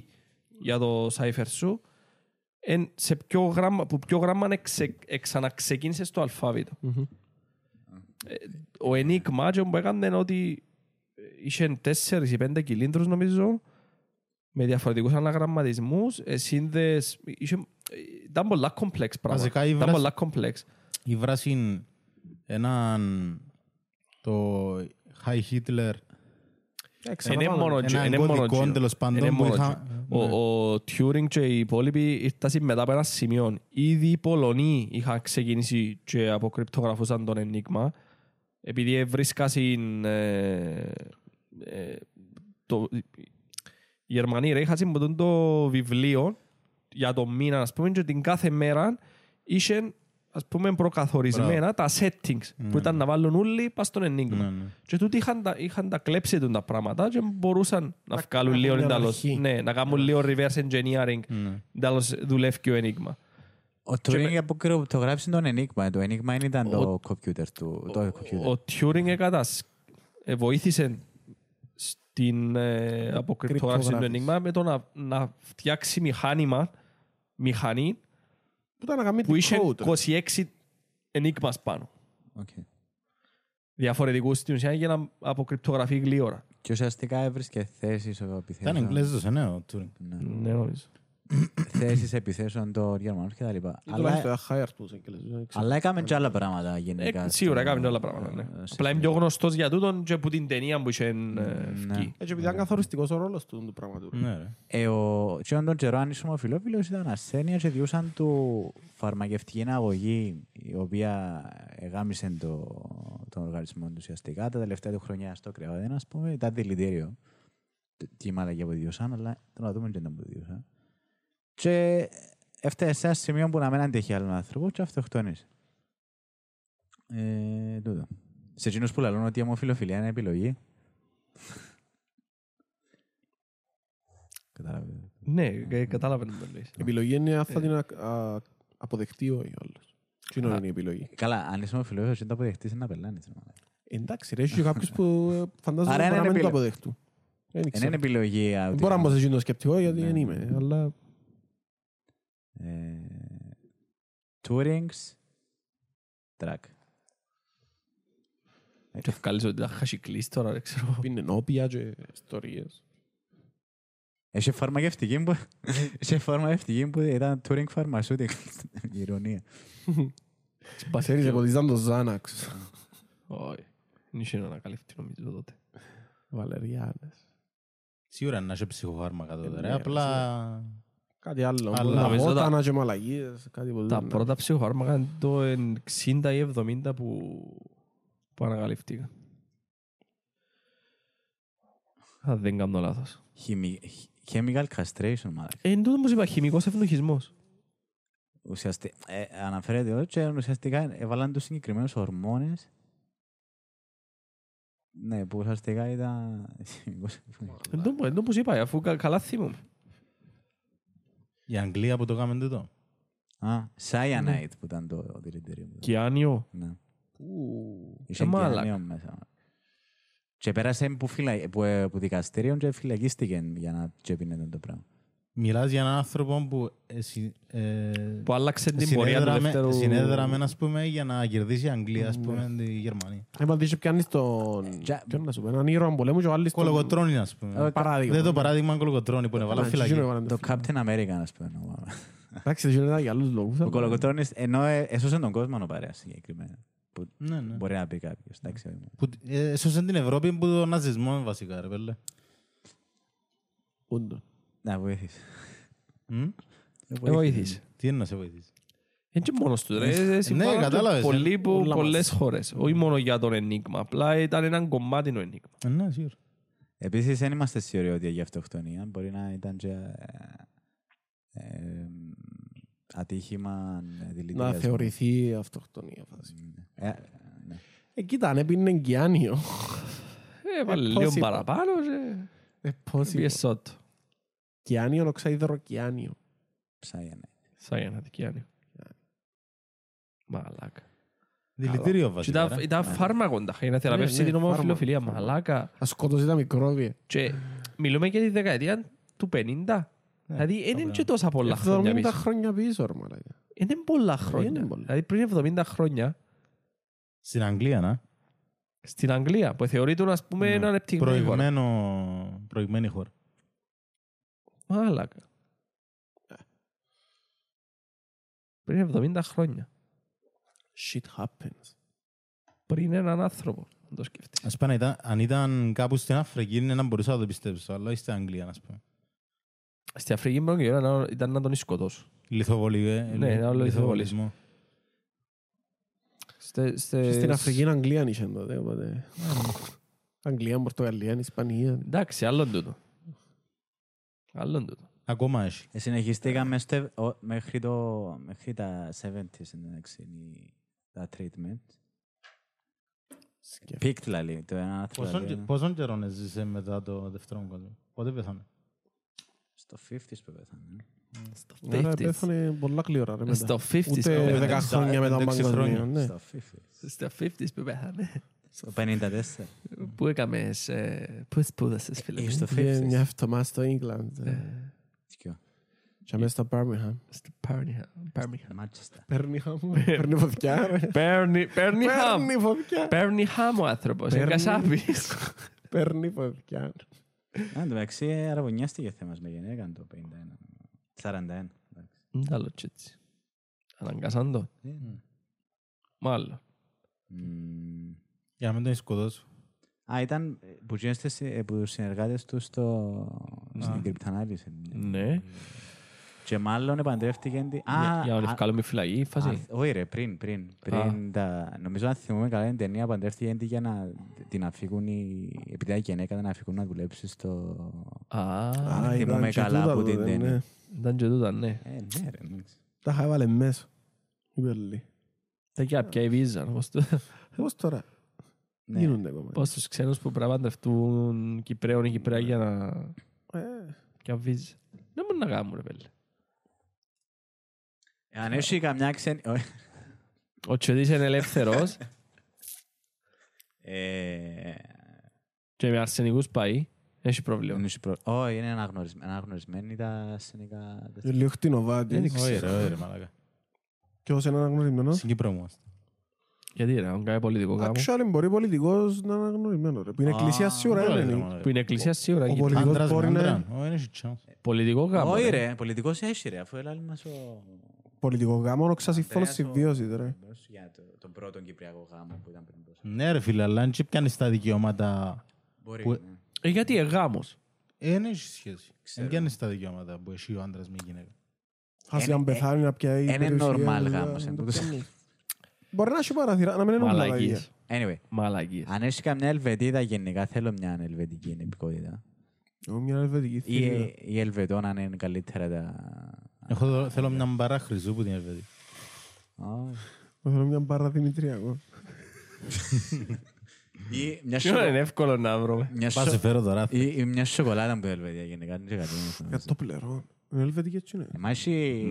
για το cipher σου εν, σε ποιο γράμμα, που ποιο γράμμα εξε, εξαναξεκίνησε στο αλφάβητο. Μμμ. Ο Enigma και που έκανε είναι ότι είχε τέσσερις ή πέντε κυλίνδρους νομίζω με διαφορετικούς αναγραμματισμούς ε, σύνδες, είχε, ε, ήταν πολλά κομπλέξ πράγματα. Βασικά η Ήταν βράση- πολλά κομπλέξ. Η βράση είναι έναν το High Hitler Ε, Είναι ξαναπάμε. μόνο ένα είναι μόνο κωδικό εκείνο. τέλος πάντων Είναι που μόνο είχα- εκείνο. Ο, ο Turing και οι υπόλοιποι ήρθαν μετά από ένα σημείο. Ήδη οι Πολωνοί είχαν ξεκινήσει και αποκρυπτογραφούσαν τον Enigma επειδή βρίσκασαν ε, ε, το, οι Γερμανοί ρε, είχαν που το βιβλίο για το μήνα ας πούμε και την κάθε μέρα είχαν ας πούμε προκαθορισμένα τα settings που ήταν να βάλουν όλοι πας στον Enigma. Ναι, ναι. Και τούτοι είχαν τα, είχαν τα κλέψει τούτα τα πράγματα και μπορούσαν να Να βγάλουν κάνουν λίγο μια εντάλλως. αρχή. Ναι, να κάνουν λίγο reverse engineering. Ναι. Εντάλλως δουλεύει και ο Enigma. Ο Turing αποκρυπτογράφησε τον Enigma. Το Enigma δεν ήταν το computer του. Το computer. Ο Turing εκατασ... ε, βοήθησε στην ε, αποκρυπτογράφηση του Κρυπτογράφηση. Enigma με το να, να φτιάξει μηχάνημα, μηχανή Που ήταν να κάνει που είχε code. ρε. 26 Enigmas πάνω. Okay. Διαφορετικούς στην ουσία για να αποκρυπτογραφεί γλύωρα. Και ουσιαστικά έβρισκε θέσεις Ήταν επιθέσεων. Εγγλέζος, ε, ναι, ο Τούρινγκ. Ναι. Ναι, νομίζω. θέσεις επιθέσεων των Γερμανών και τα λοιπά. Ή τουλάχιστον Αλλά, ήταν higher τους Εγγλέζους, δεν ξέρω. αλλά έκαμε και άλλα πράγματα γενικά. Ε, σίγουρα στο- έκαμε όλα πράγματα. Ναι. σε- Απλά είναι πιο γνωστός για τούτον και από την ταινία που είχε ε, Ναι. βγει. Έτσι επειδή ήταν καθοριστικός ο ρόλος του του πράγματος. Ναι, ρε. Ε, ο και τον καιρό αν ήσουν ομοφυλόφιλος ήταν ασθένεια και διούσαν του φαρμακευτική αγωγή η οποία εγάμισε το, τον οργανισμό του ουσιαστικά τα τελευταία του χρονιά στο κρεόδεν ας πούμε ήταν δηλητήριο Τι- τι μαλακία που διούσαν αλλά το να δούμε και δεν που διούσαν και έφτασε σε ένα σημείο που να μην αντέχει άλλον άνθρωπο και αυτοκτονείς ε, τούτο. Σε εκείνους που λαλούν ότι η ομοφιλοφιλία είναι επιλογή [LAUGHS] Καταλάβετε. Ναι, ε, κατάλαβε τι με λες. Η επιλογή είναι αν θα την α- α- αποδεχτεί ο ή άλλος. Τι είναι η επιλογή. Καλά, αν είσαι ομοφυλόφιλος και το αποδεχτείς είναι να πελάνεις. ρε μαλάκα. Εντάξει ρε, έχει και κάποιους που ε, φαντάζομαι Άρα μπορεί είναι να μην το επιλο- αποδεχτούν. Δεν Δεν ξέρω. είναι επιλογή. α, Δεν ότι- μπορώ να μπω σε εκείνο το σκεπτικό γιατί Ναι. δεν είμαι. Αλλά Ε, Turing's track. Και βγάλεις ότι τα χάσει κλείσει τώρα, δεν ξέρω. είναι νόπια και ιστορίες. Έχει φαρμακευτική που, [LAUGHS] έχει φαρμακευτική που ήταν Turing Pharmaceutical. [LAUGHS] Ηρωνία. Ξέρεις, εποτίζαν το Ζάναξ. Όχι. Δεν είχε να καλύφθει νομίζω τότε. Βαλεριάνες. Σίγουρα να έχει ψυχοφάρμακα τότε, Ναι, ρε. Απλά... Κάτι άλλο. Αλλά νομίζω τα- Λαβότανα και μαλαγίες. Κάτι που Τα δεν- πρώτα ψυχοφάρμακα είναι το 60 ή 70 που, που ανακαλύφθηκαν. Αν δεν κάνω λάθος. Χημι- Chemical castration, μάλακα. Ε, είναι τούτο που σου είπα, χημικός ευνουχισμός. Ουσιαστικά, ε, αναφέρεται εδώ και ουσιαστικά έβαλαν τους συγκεκριμένους ορμόνες ναι, που ουσιαστικά ήταν... Εν τω- εν τω που σου είπα, αφού κα- καλά θυμούμαι. Η Αγγλία που το κάνουμε τούτο. Α, cyanide που ήταν το δηλητήριο. Κιάνιο. Ναι. Ου, Είχε ε, μάλακα. κιάνιο μέσα. Και πέρασε που, φυλα... που, ε, που δικαστήριο και φυλακίστηκε για να τσέπινε τον το πράγμα. Μιλάς για έναν άνθρωπο που ε, συ- ε, Που άλλαξε την πορεία του συνέδραμε, δεύτερου... συνέδραμε, ας πούμε, για να κερδίσει η Αγγλία, ας πούμε, τη Γερμανία. Έμα δεις πιάνεις τον... Τσα- Ποιον να σου πω, έναν ήρωα πολέμου και ο άλλος τον- Κολοκοτρώνη, ας πούμε. Ε, Παράδειγμα. Δεν το παράδειγμα Κολοκοτρώνη που είναι βάλα Ναι, φυλακή. εκείνο έβαλαν Το το Captain America, ας πούμε. Εντάξει, δεν ήταν για άλλους λόγους. Ο αλλά- Κολοκοτρώνης, ενώ ε, έσωσε τον κόσμο ο παρέας συγκεκριμένα. Που Ναι, ναι. μπορεί να πει κάποιος. Εντάξει, όχι. Που ε, έσωσε την Ευρώπη που τον ναζισμό βασικά, ρε πέλε. Ούντο. Να βοηθήσει. Μμ; Ε, βοήθησε. Τι είναι να σε βοηθήσει. Είναι και μόνος του. ρε. Ε, συμφωνώ και κατάλαβες, Πολλοί ε. που Όλα πολλές χώρες. Όχι μόνο για τον ενίγμα. Απλά ήταν έναν κομμάτι το ενίγμα. Ε, Ναι, σίγουρα. Επίσης, δεν είμαστε σίγουροι ότι για αυτοκτονία. Μπορεί να ήταν και ε, ε, ατύχημα ε, Να δηλητηριασμού. θεωρηθεί αυτοκτονία. φάση. Ε, ναι. Ε, κοίτα, αν έπινε εγκιάνιο. Ε, βάλε Ε, λίγο possible. παραπάνω και Ε, πώς είναι. Πιέσω το. Κιάνιο, οξαίδωρο κιάνιο. Ψάγια, Σαν ένα δικιάνιο. Μαλάκα. Δηλητήριο Και βασικά. Ήταν ρε. ήταν φάρμακο τα για να θεραπεύσει ναι, την φάρμακο, ομοφιλοφιλία. φάρμακο. Μαλάκα. Ας σκότωσε τα μικρόβια. Και μιλούμε για τη δεκαετία του 50. Δηλαδή, δεν είναι dobra. και τόσα πολλά χρόνια 70 πίσω. χρόνια πίσω, ρε μαλάκα. Είναι πολλά Είναι χρόνια. πολλά. Δηλαδή, πριν 70 χρόνια, Στην Αγγλία, να. στην Αγγλία, που θεωρείται, ας πούμε, Ναι. ένα ανεπτυγμένη χώρα. Προηγμένο- Προηγμένη χώρα. Μάλακα. Πριν 70 χρόνια. Shit happens. Πριν έναν άνθρωπο. Να το σκεφτείς. Ας πούμε, αν ήταν- αν ήταν κάπου στην Αφρική, είναι να μπορούσα να το πιστέψω, αλλά στην Αγγλία, ας πούμε. Στη Αφρική μόνο και ώρα ήταν να τον σκοτώσουν. Λιθοβολή, ε, Ναι, είναι όλο λιθοβολισμό. Στε- στε- Και Στην Αφρική είναι Αγγλία είχε τότε, οπότε... Αγγλία, Πορτογαλία, Ισπανία. Εντάξει, άλλον τούτο. Άλλον τούτο. Ακόμα έχει. Ε, Συνεχιστήκαμε στο- ο- μέχρι, το, μέχρι τα 70s εντάξει, η- τα treatment. Πίκτ λαλή, το ένα άνθρωπο Πόσον- λαλεί, Πόσον καιρό έζησε μετά το δεύτερο κόσμο. Πότε πέθανε; στο 50s που πέθανε. ε. Στο Άρα 50s. πέθανε πολλά κλειόρα ρε μετά. Στο 50s. Ούτε που πέθανε. 10 χρόνια μετά τον εντάξει παγκοσμίο. χρόνια. ναι. Στο FIFA. Στο 50s που πέθανε. Στο 54. Πού έκαμες σε... Πού σπούδασες φίλε Ε, μου. στο Πήγε 50. μια εβδομάδα στο England. ε, Ποιο; Και μέσα στο Birmingham. Στο Birmingham. Birmingham. Manchester. Birmingham. Παίρνει φωτιά ρε. Παίρνει- Birmingham. Παίρνει φωτιά. Birmingham ο άνθρωπος. Είναι Παίρνει. κασάπης. [LAUGHS] Παίρνει φωτιά. Α, Εν τω μεταξύ, αραβωνιάστηκε θέμας με γυναίκα το 51. 41. εντάξει. Δεν τα λέω έτσι. Αναγκάσαν το. Ε, Μάλλον. Μμμ. Για να μην τον σκοτώσω. Α, ήταν ε, που γίνεστε σε- ε, που συνεργάτες τους στο... στην κρυπτανάλυση. Ναι. Και μάλλον επαντρεύτηκε... τη- Α, Για- Για να α, τον ευκάλουμε φυλακή α, φάση. Όχι ρε, πριν, πριν. πριν τα... Νομίζω αν θυμούμε καλά την ταινία παντρεύτηκε τη για να την αφήκουν οι... επειδή ήταν γυναίκα να αφήκουν να δουλέψει στο... Α, Α, θυμούμαι ήταν και καλά τούτα που την τότε, ταινία. ναι. ήταν και τούτα, ναι. Ε, ναι ρε, εντάξει. Τα είχα έβαλε μέσα. Η Μπερλή. Τα και πια η βίζα. Πώς το- Πώς τώρα; Ναι. Γίνονται ακόμα. Πώς τους ξένους που πρέπει να παντρευτούν Κυπρέων ή Κυπρέα για να... Ε, για βίζα. Δεν μπορεί να κάνουν ρε πέλε. Αν έχει καμιά ξένη... όχι. Ο Τσιωτής είναι ελεύθερος Ε, και με αρσενικούς πάει. Έχει πρόβλημα. δεν έχει προ- Όχι, είναι αναγνωρισ- αναγνωρισμένη τα ασθενικά... είναι λίγο χτινοβάτη. Όχι ρε, όχι ρε μαλάκα. Και ως είναι αναγνωρισμένος. Στην Κύπρο μου είμαστε. Γιατί ρε, αν κάνει πολιτικό γάμο. Actually μπορεί πολιτικός να είναι αναγνωρισμένο. ρε. Που είναι Α, εκκλησία σίγουρα Όχι, ρε, είναι. μαλάκα. Που είναι εκκλησία σίγουρα. Ο γίνεται. πολιτικός Άντρας με μπορεί να- άντρα. Όχι, δεν έχει chance. Πολιτικό γάμο. Όχι ρε. ρε, πολιτικός έχει ρε, αφού έλαβε μας ο... Πολιτικό γάμο, όξα σύμφωνο Ανδρέας ο- συμβίωσης. ρε. Για το- τον πρώτο Κυπριακό γάμο που ήταν πριν τόσο. Ναι ρε φίλε, αλλά αν και πιάνεις τα δικαιώματα... Μπορεί, Που- ναι. Ε, γιατί ε, γάμος. Ε, δεν έχει σχέση. Ξέρω. Δεν πιάνεις τα δικαιώματα που έχει ο άντρας με η γυναίκα. Ας Είναι- αν πεθάνει να πιάει είναι περιουσία, normal να- γάμος, [LAUGHS] Μπορεί να έχει παραθυρά, να μην είναι όλα τα ίδια. Μαλακίες. Anyway, Μαλακίες. αν έχεις καμιά Ελβετίδα γενικά θέλω μια ελβετική επικότητα. Εγώ μια ελβετική Ή θηρίδα. οι Ελβετών αν είναι καλύτερα τα... Εγώ δω- θέλω μια μπαρά χρυσού που την Ελβετή. Όχι. Εγώ Θέλω μια μπάρα Δημητριακό. Ή μια Ποιο είναι σοκο- εύκολο να βρούμε. μια Πάω σε σο- φέρω τώρα. ή- ή μια σοκολάτα από την Ελβετία γενικά. είναι και κάτι όμως. Για το πλερό. Είναι ελβετική έτσι είναι. Μα έχει...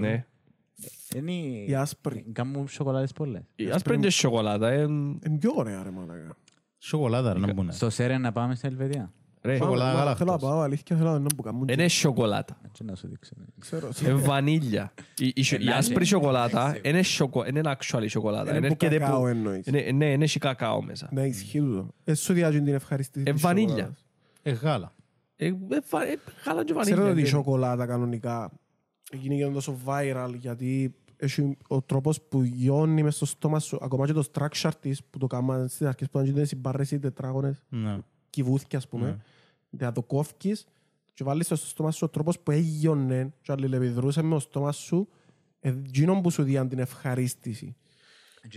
Ναι. Είναι... Η άσπρη. Κάνουν σοκολάτες πολλές. Ας παίρνει και σοκολάτα. ε, Είναι πιο ωραία ρε μαλάκα. Σοκολάτα ρε να μπουν. Στο Σέρεν να πάμε στην Ελβετία. Ρε, Σοκολάτα Μα, γάλακτος. Θέλω να πάω αλήθεια, θέλω να που κάνουν. είναι σοκολάτα. Έτσι να σου δείξω. Ξέρω. Είναι βανίλια. Η- η σο- Η Ενάζει. άσπρη σοκολάτα είναι σοκο- είναι actual σοκολάτα. Είναι Είναι που έρχεται κακάο που- εννοείς. είναι- Ναι, είναι έχει κακάο μέσα. Να ισχύει τούτο. Εσύ σου διάζουν την ευχαριστήση Ε, της βανίλια. σοκολάτας. Ε, γάλα. Ε, ε, βα- ε, Γάλα και βανίλια. Ξέρετε ότι η και- σοκολάτα κανονικά γίνει τόσο viral γιατί έχει ο τρόπος που γιώνει μες στο στόμα σου, ακόμα και το structure της που το κάνουμε στις αρχές που γίνονται συμπάρρες ή τετράγωνες Ναι. κυβούθηκια ας πούμε, να το κόφκεις και βάλεις το στο στόμα σου ο τρόπος που έγιωνε και αλληλεπιδρούσε με το στόμα σου εκείνο που σου διάν την ευχαρίστηση.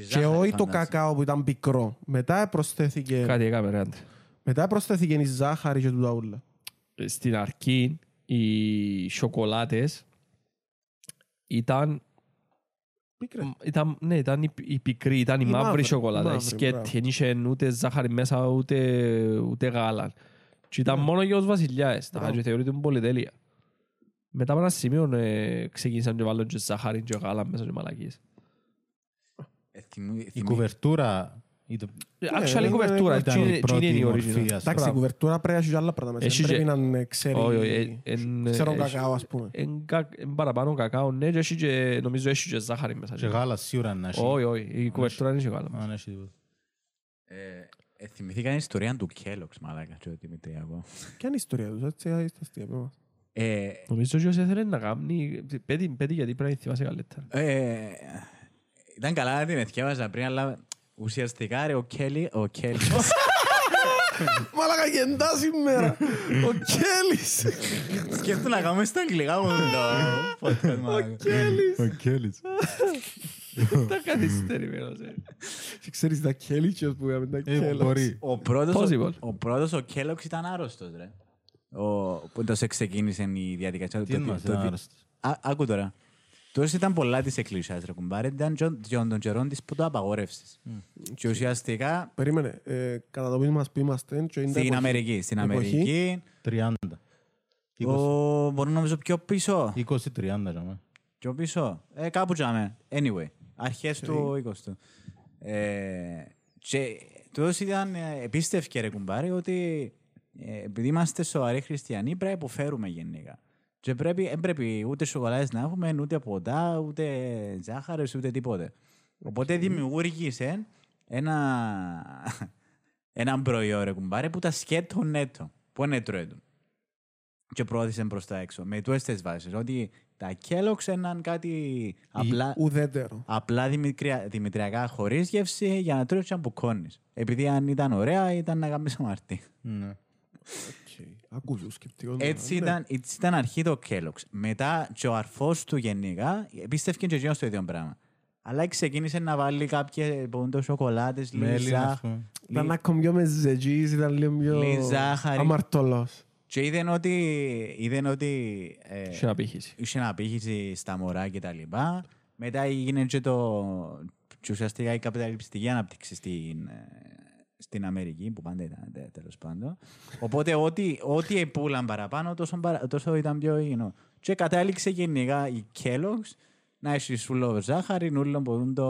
Και όχι το κακάο που ήταν πικρό. Μετά προσθέθηκε, Κάτι έκαμε ρε άντρε. μετά προσθέθηκε η ζάχαρη και τούτα ούλα. Στην αρχή οι σοκολάτες ήταν Πίκρε. Ήταν, ναι, ήταν η, η πικρή, ήταν η, Η μαύρη, μαύρη, σοκολάτα. η Η μαύρη, σκέτη, μπράβο. δεν είχε ούτε ζάχαρη μέσα, ούτε, ούτε γάλα. Και ήταν μόνο για τους βασιλιάες. Τα Ναι. Μπράβο. και θεωρείται πολυτέλεια. Μετά από ένα σημείο ε, ξεκίνησαν και βάλουν και ζάχαρη και γάλα μέσα και μαλακίες. Η κουβερτούρα ήταν Ε, Ναι, Actually, ναι, η κουβερτούρα, ναι, ήταν εκείνη η είναι πρώτη η μορφή, original. ας πούμε. Εντάξει, η κουβερτούρα πρέπει να έχει και άλλα πράγματα μέσα. Έχει Δεν πρέπει και- να είναι ξέρει... Όχι, όχι, ε, εν- Ξέρω έχει- κακάο ας πούμε. εν κα- εν παραπάνω κακάο, ναι, και έχει και- νομίζω έχει και ζάχαρη μέσα. και γάλα σίγουρα να έχει. Όχι, όχι, η κουβερτούρα δεν έχει γάλα. Αν έχει τίποτα. Ε, θυμηθήκα την ιστορία του Κέλοξ, μαλάκα, και ο Δημητριακό. Ποια είναι η ιστορία τους, έτσι, α, είστε αστεία, πες μας. Ε, Νομίζω ότι όσοι ήθελε να κάνει, πέτει, πέτει γιατί πρέπει να θυμάσαι καλύτερα. ε, ήταν καλά να την εθιάβαζα πριν, αλλά ουσιαστικά ρε, ο Κέλι, ο Κέλι. [LAUGHS] Μαλάκα γεντάς σήμερα. Ο Κέλλης. Σκέφτομαι να κάνουμε στα αγγλικά μου το podcast, μαλάκα. Ο Κέλλης. [LAUGHS] Τα καθυστερεί μέρος, ε. Και ξέρεις τα Κέλλιτσες που είχαμε τα Ε, Κέλλος. μπορεί. Ο πρώτος, Possible. ο, ο πρώτος, ο Κέλοξ ήταν άρρωστος, ρε. Ο, που τόσο ξεκίνησε η διαδικασία. Τι το- εννοείς, το- ήταν άρρωστος; Α, άκου τώρα. Τόσο ήταν πολλά της εκκλησιάς, ρε κουμπάρε. Ήταν και και των καιρών της που το απαγόρευσες. Και ουσιαστικά Περίμενε, ε, κατά το πείσμα μας που είμαστε και είναι τα στην εποχή. Αμερική. Στην Εποχή. Αμερική 30. Ο, μπορώ να νομίζω πιο πίσω. 20-30 τζάμε. Πιο πίσω. Ε, κάπου τζάμε. Anyway. Αρχές του 20. Ε, και τούτος ήταν ε, επίστευκε ρε κουμπάρι ότι ε, επειδή είμαστε σοβαροί χριστιανοί πρέπει να υποφέρουμε γενικά. Και πρέπει, δεν πρέπει ούτε σοκολάτες να έχουμε, ούτε ποτά, ούτε ζάχαρες, ούτε τίποτε. Οπότε δημιούργησε ένα, ένα προϊόν ρε κουμπάρι που τα σκέτο νέτο. Που είναι τρώετο. Και προώθησε προς τα έξω. Με τούτες τις βάσεις. Ότι τα Kellogg's έναν κάτι απλά, Ουδέτερο. απλά δημητρια, δημητριακά χωρίς γεύση για να τρώεις και να μπουκώνεις. Επειδή αν ήταν ωραία ήταν να κάνεις αμαρτία. Ναι. Οκ. Ακούω σκεπτικό. Έτσι ναι. ήταν, έτσι ήταν αρχή το Kellogg's. Μετά και ο αρφός του γενικά πίστευκε και εκείνος το ίδιο πράγμα. Αλλά ξεκίνησε να βάλει κάποιες πόντο σοκολάτες, λίγη Μέλι, ας ζάχαρη. πούμε. Ήταν ακόμα πιο μεζετζής, ήταν λίγο πιο Λίγη ζάχαρη. αμαρτωλός. Και είδαν ότι, είδαν ότι ε, Σε απήχηση. είχε αναπήχηση στα μωρά και τα λοιπά. Μετά έγινε και το και ουσιαστικά η καπιταλιστική ανάπτυξη στην, ε, στην Αμερική, που πάντα ήταν τε- τέλος πάντων. Οπότε ό,τι, ό,τι επούλαν παραπάνω, τόσο, παρα- τόσο ήταν πιο υγιεινό. Και κατάληξε γενικά η Kellogg's να έχει σούλο ζάχαρη, νουλο που το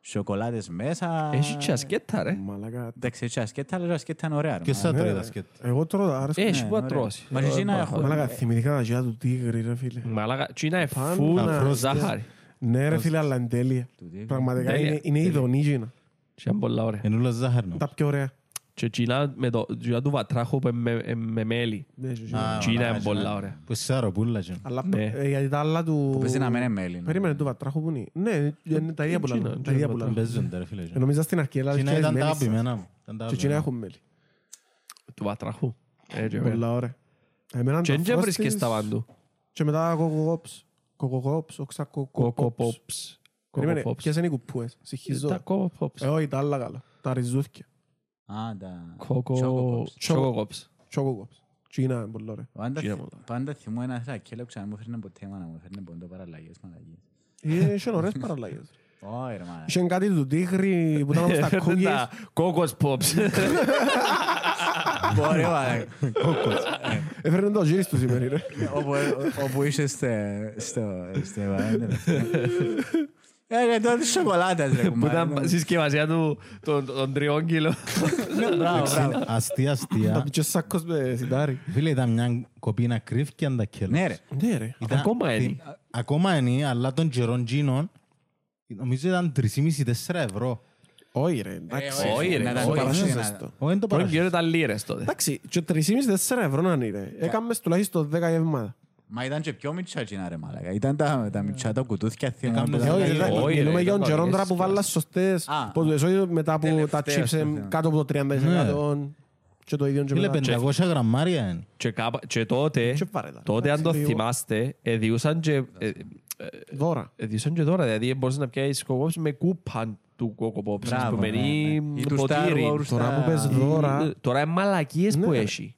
σοκολάτες μέσα. Έχει και ασκέτα ρε. Μαλάκα. Εντάξει, έτσι ασκέτα, αλλά ασκέτα είναι ωραία. ρε, Ποιος μα. θα τρώει Ναι, τα ρε. σκέτα. Εγώ τρώω τα άρεσκα. Έχει Ναι, που να ωραία. τρώσει. Μα και εσύ να Ε, έχω- Μαλάκα, θυμηθήκα τα γιά του τίγρη, ρε φίλε. Μαλάκα, τι είναι Πάντα φουλ φρόστες. ζάχαρη. Ναι, ρε φίλε, αλλά είναι τέλεια. Του τίγρη. Πραγματικά Τέλεια. είναι, είναι ειδονή γίνα. Και είναι πολλά ωραία. Είναι όλα ζάχαρη. Τα πιο ωραία. Και τσίνα με το τσίνα του βατράχου που είναι με- με μέλι. Ναι, και Α, γίνα. Τσίνα είναι μαλάκα, πολλά τσίνα. ωραία. Που είσαι αεροπούλα. τζιν. Αλλά Ναι. ε, γιατί τα άλλα του... Που παίζει να μένει μέλι. ναι. Περίμενε του βατράχου που είναι. Ναι, είναι τα ίδια που Τσίνα, λαλώ. Τα τσίνα ίδια που βατράχου. λαλώ. Παίζονται ρε φίλε. Ε, Νομίζα στην αρχή, αλλά Τσίνα και ήταν τα μέλι. αγαπημένα μου. Ήταν τα Και εκείνα αγαπημένα. έχουν μέλι. Του βατράχου. Έτσι, ωραία. Πολλά ωραία. Εμένα Και το δεν Frosties βρίσκεις τα παντού. Και μετά κοκοκόψ. Κοκοκόψ, όξα κοκοκόψ. Κοκοπόψ. Περίμενε, Κοκοπόψ. ποιες είναι οι κουπούες; Συγχυζώ. Τα κοκοπόψ. Ε, όχι, τα άλλα καλά. Τα ριζούθκια. Α, τα... Κοκο... Choco Τσοκοκόψ. Τσοκοκόψ. Τσίνα είναι πολύ ωραία. Πάντα, Τσίνα θυ- πολλά. πάντα θυμώ ένα θέα και λέω ξανά μου φέρνει ποτέ μα να μου φέρνει ποντό παραλλαγές μαλαγίες. Ε, Είχε ωραίες [LAUGHS] παραλλαγές. Όχι ρε μάνα. Είχε κάτι του τίγρη που ήταν όπως τα [LAUGHS] cookies. Κόκος πόψ. [LAUGHS] Μπορεί μάνα. Έφερνε το γύρι του σήμερα, ρε. Όπου είσαι στε- στο... στο Ευαγγέλιο. Ε, τότε της σοκολάτας ρε [LAUGHS] Που κουμπάρε. ήταν συσκευασία του των- των τριών κιλό. Ναι, [LAUGHS] Μπράβο, μπράβο. Αστεία, αστεία. Τα πιτσες σάκος με σιτάρι. Φίλε, ήταν μια κοπίνα κρύφκια αν τα κέλα. Ναι ρε. Ναι, ρε. Ήταν- Ακόμα είναι. τι- Ακόμα είναι, αλλά των καιρών τζίνων νομίζω ήταν 3,5-4 ευρώ. Όχι, ρε. Εντάξει. όχι, ρε, Να τα όχι. παρασύρει, Παρασύρεσαι να- το. Όχι, δεν το Πρώτον παρασύρω. κύριο ήταν λίρες τότε. Εντάξει, και 3,5-4 ευρώ να είναι, ρε. Έκαμες τουλάχιστον 10 γεύματα. Μα ήταν και πιο μητσά εκείνα ρε μαλάκα. Ήταν τα τα μητσά τα κουτούθια θυμάμαι. Έκαμε που Ε, ήταν- όχι, όχι, ρε, ρε, Μιλούμε για τον ήταν καιρό τώρα παλιές που βάλας σωστές. Α. Που τους όχι μετά που τα Τελευταία chips στο εμ, θέμα. κάτω από το 30% και το ίδιο και Φίλε, μετά. 500 γραμμάρια είναι. Και κάπα- Και τότε, Και πάρε τα. τότε αν το Εντάξει, λίγο. θυμάστε, εδιούσαν και ε, Δώρα. εδιούσαν και τώρα. Δηλαδή μπορείς να πιάσεις κοκόπς με κούπαν του κοκοπόψ. Μπράβο, Που ναι, μένει ναι. Ή τους Star ποτήρι. Wars. Τώρα που τα- πες δώρα, Τώρα είναι μαλακίες που Ναι. έχει.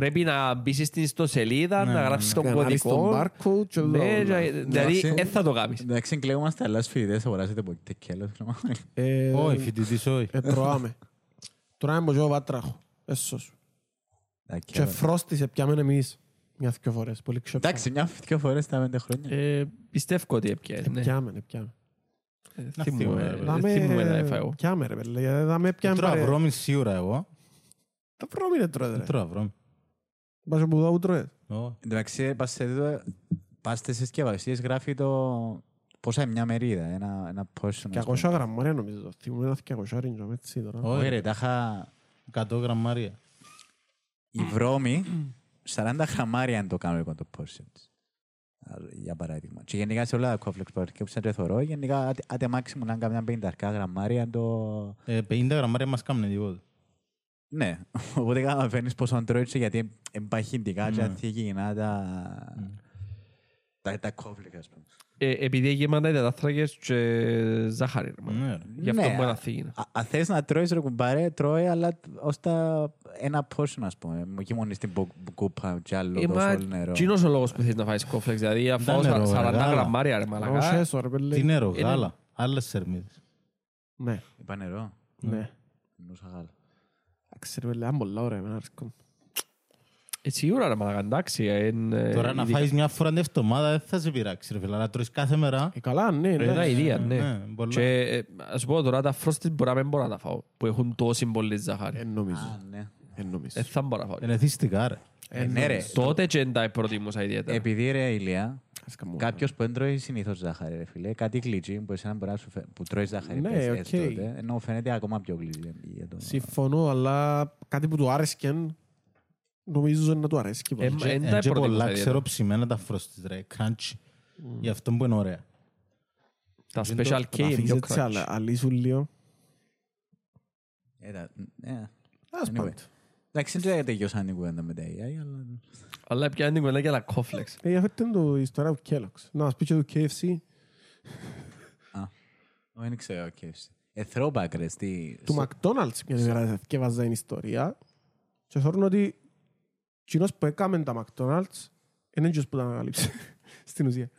Πρέπει να μπεις στην ιστοσελίδα, να γράψεις τον κανάλεις τον κωδικό. barcode και Ναι, όλα. και- Δηλαδή, Εντάξει. δεν θα το κάνεις. Εντάξει, κλαίγομαστε αλλά στους φοιτητές αγοράσετε ποτέ κέλος. Ε, Όχι, φοιτητής όχι. ε, τρώαμε. Τρώαμε από και ο βάτραχο. Έσως σου. Και φρόστισε πιάμε εμείς μια-δυο φορές. Πολύ ξεπιά. Εντάξει, μια δυο φορές τα πέντε χρόνια. Ε, Πιστεύω ότι έπιανε. ναι. Πιάμε, ε, πιάμε. Ε, Να θυμούμαι, θυμούμαι, ε, ρε. Δάμε- θυμούμαι να έφαγα εγώ. Πιάμε ρε πέλε. γιατί Δάμε πιάμε Τρώω παρέ. βρώμη σίγουρα εγώ. Τα βρώμη είναι τρώε Δεν ρε. τρώω βρώμη. Πας από εδώ που τρώε. Όχι. Εντάξει, πας σε τούτο- πας στις συσκευασίες γράφει το πόσα είναι μια μερίδα, ένα, ένα portion. ας 200 πούμε. γραμμάρια νομίζω. Θυμούμαι ένα 200 ρίντζο έτσι τώρα. Όχι ρε, τα είχα... 100 γραμμάρια. Η βρώμη, 40 γραμμάρια αν το κάνουμε το portions. Για παράδειγμα. Και γενικά σε όλα τα κόφλεξ που αρκέψαν και θωρώ, γενικά άτε- άτε μάξιμου να κάνουμε 50 γραμμάρια το... Ε, 50 γραμμάρια μας κάνουν τίποτα. Ναι, [LAUGHS] οπότε καταλαβαίνεις πόσο τρώεις γιατί εμπαχυντικά και Ναι. αθήγηνα τα... Τα, τα κόφλεξ, ας πούμε. Ε, Επειδή γεμάτα οι τετάθρακες και ζάχαρη. ρε, μάνα. Ναι, ρε. Γι' αυτό Ναι, μπορεί να α- θίγει. Α- Αν θες να τρώεις ρε κουμπάρε, τρώει, αλλά ως τα ένα portion, ας πούμε. Μου και μόνο στην μπου- κούπα και άλλο Ε, τόσο μα όλο νερό. Τι είναι ο λόγος που θέλεις να φάεις κόφλεξ, δηλαδή αφού νερό, ρε, 40 γάλα. γραμμάρια ρε Όχι μαλακά. έσω ρε πέλε. Τι νερό, Είναι- γάλα. Άλλες σερμίδες. Ναι, Είπα νερό. ναι. Εννοούσα γάλα. Εντάξει ρε πέλε, αν πολλά ωραία, εμένα αρέσκουν. Ε, Σίγουρα ρε μαλάκα, εντάξει. εν, ε, Τώρα να ειδικά- φάεις μια φορά την εβδομάδα δεν θα σε πειράξει, ρε φίλε. Αλλά τρώεις κάθε μέρα. Ε, καλά, ναι, Ρε, τα ναι. ιδέα, ναι, ναι. πολλά. Και ε, ας πω τώρα τα frosted μπορεί να μην μπορώ να τα φάω, που έχουν τόση πολύ ζάχαρη. Εν νομίζω. Α, ναι. Εν νομίζω. Δεν θα μπορώ να φάω. Είναι θυστικά, ρε. Ε, ναι, ρε. Τότε και δεν τα προτιμούσα ιδιαίτερα. Επειδή ρε Ηλία, Ας καμώ. κάποιος που δεν τρώει συνήθως ζάχαρη, ρε φίλε, κάτι γλυκί που εσένα μπορεί να σου φε... που τρώεις ζάχαρη, Ναι, πες, οκ. έστωτε, ενώ φαίνεται ακόμα πιο γλυκί. για το- Συμφωνώ, αλλά κάτι που του άρεσκε, νομίζω να του αρέσει και Ε, πάλι. μα- εν Εν τα και προτιμούσα πολλά ιδιαίτερα. ξέρω ψημένα τα frosted, ρε. Crunchy. Γι' αυτό που είναι ωραία. Τα δεν το- special Να K τα είναι αφήσεις πιο έτσι, crunch. αλλά αλύσουν λίγο. Ε, τα- ε, Ας Anyway. Πάμε. Εντάξει, δεν τελειώσαν την κουβέντα με τα AI, αλλά... Αλλά πια είναι κουβέντα για τα κόφλεξ. Ε, αυτή είναι το ιστορία του Kellogg's. Να μας πει και του KFC, Ω, Δεν ξέρω, KFC. Ε, throwback, ρε, στη... του στο- McDonald's μια ημέρα και βάζα την ιστορία και θεωρούν ότι εκείνος που έκαμε τα McDonald's είναι εκείνος που τα ανακαλύψε [LAUGHS] στην ουσία.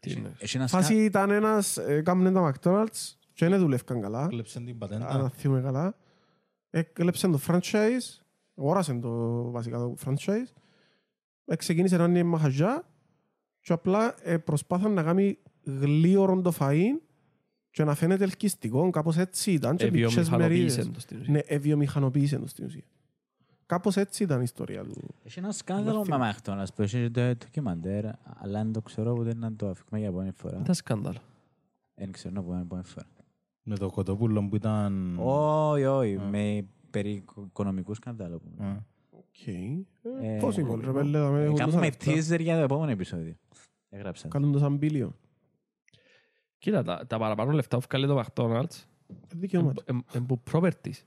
Τι είναι. Έχει ένα Φάση ήταν ένας, έκαμε τα McDonald's και δεν δουλεύκαν καλά, Κλέψαν την αν πατέντα. θυμούμε καλά. Έκλεψαν το franchise, αγόρασαν το βασικά το franchise, Ε, ξεκίνησε να είναι μαχαζιά και απλά ε, προσπάθαν να κάνει γλίωρον το φαΐν και να φαίνεται ελκυστικό, κάπως έτσι ήταν και πιτσές μερίδες. Εβιομηχανοποίησαν το στην ουσία. Ναι, εβιομηχανοποίησε το στην ουσία. Κάπως έτσι ήταν η ιστορία του. Έχει ένα σκάνδαλο με McDonald's που έχει το ντοκιμαντέρ, αλλά αν το ξέρω ούτε να το αφήκουμε για επόμενη φορά. Τα σκάνδαλα. Δεν ξέρω να πούμε επόμενη φορά. Με το κοτόπουλο που ήταν... Όχι, όχι, με περί οικονομικούς σκανδάλου. που- Α. Οκ. Ε, Ε, Πώς είναι όλοι ρε πέλε, θα με Ε, έχουν Κάνουμε τόσα λεφτά. teaser για το επόμενο επεισόδιο. Έγραψα. Κάνουν το σαν μπίλιο. Κοίτα, τα, τα παραπάνω λεφτά που βγάλει το McDonald's Δικαιώματα. είναι που properties.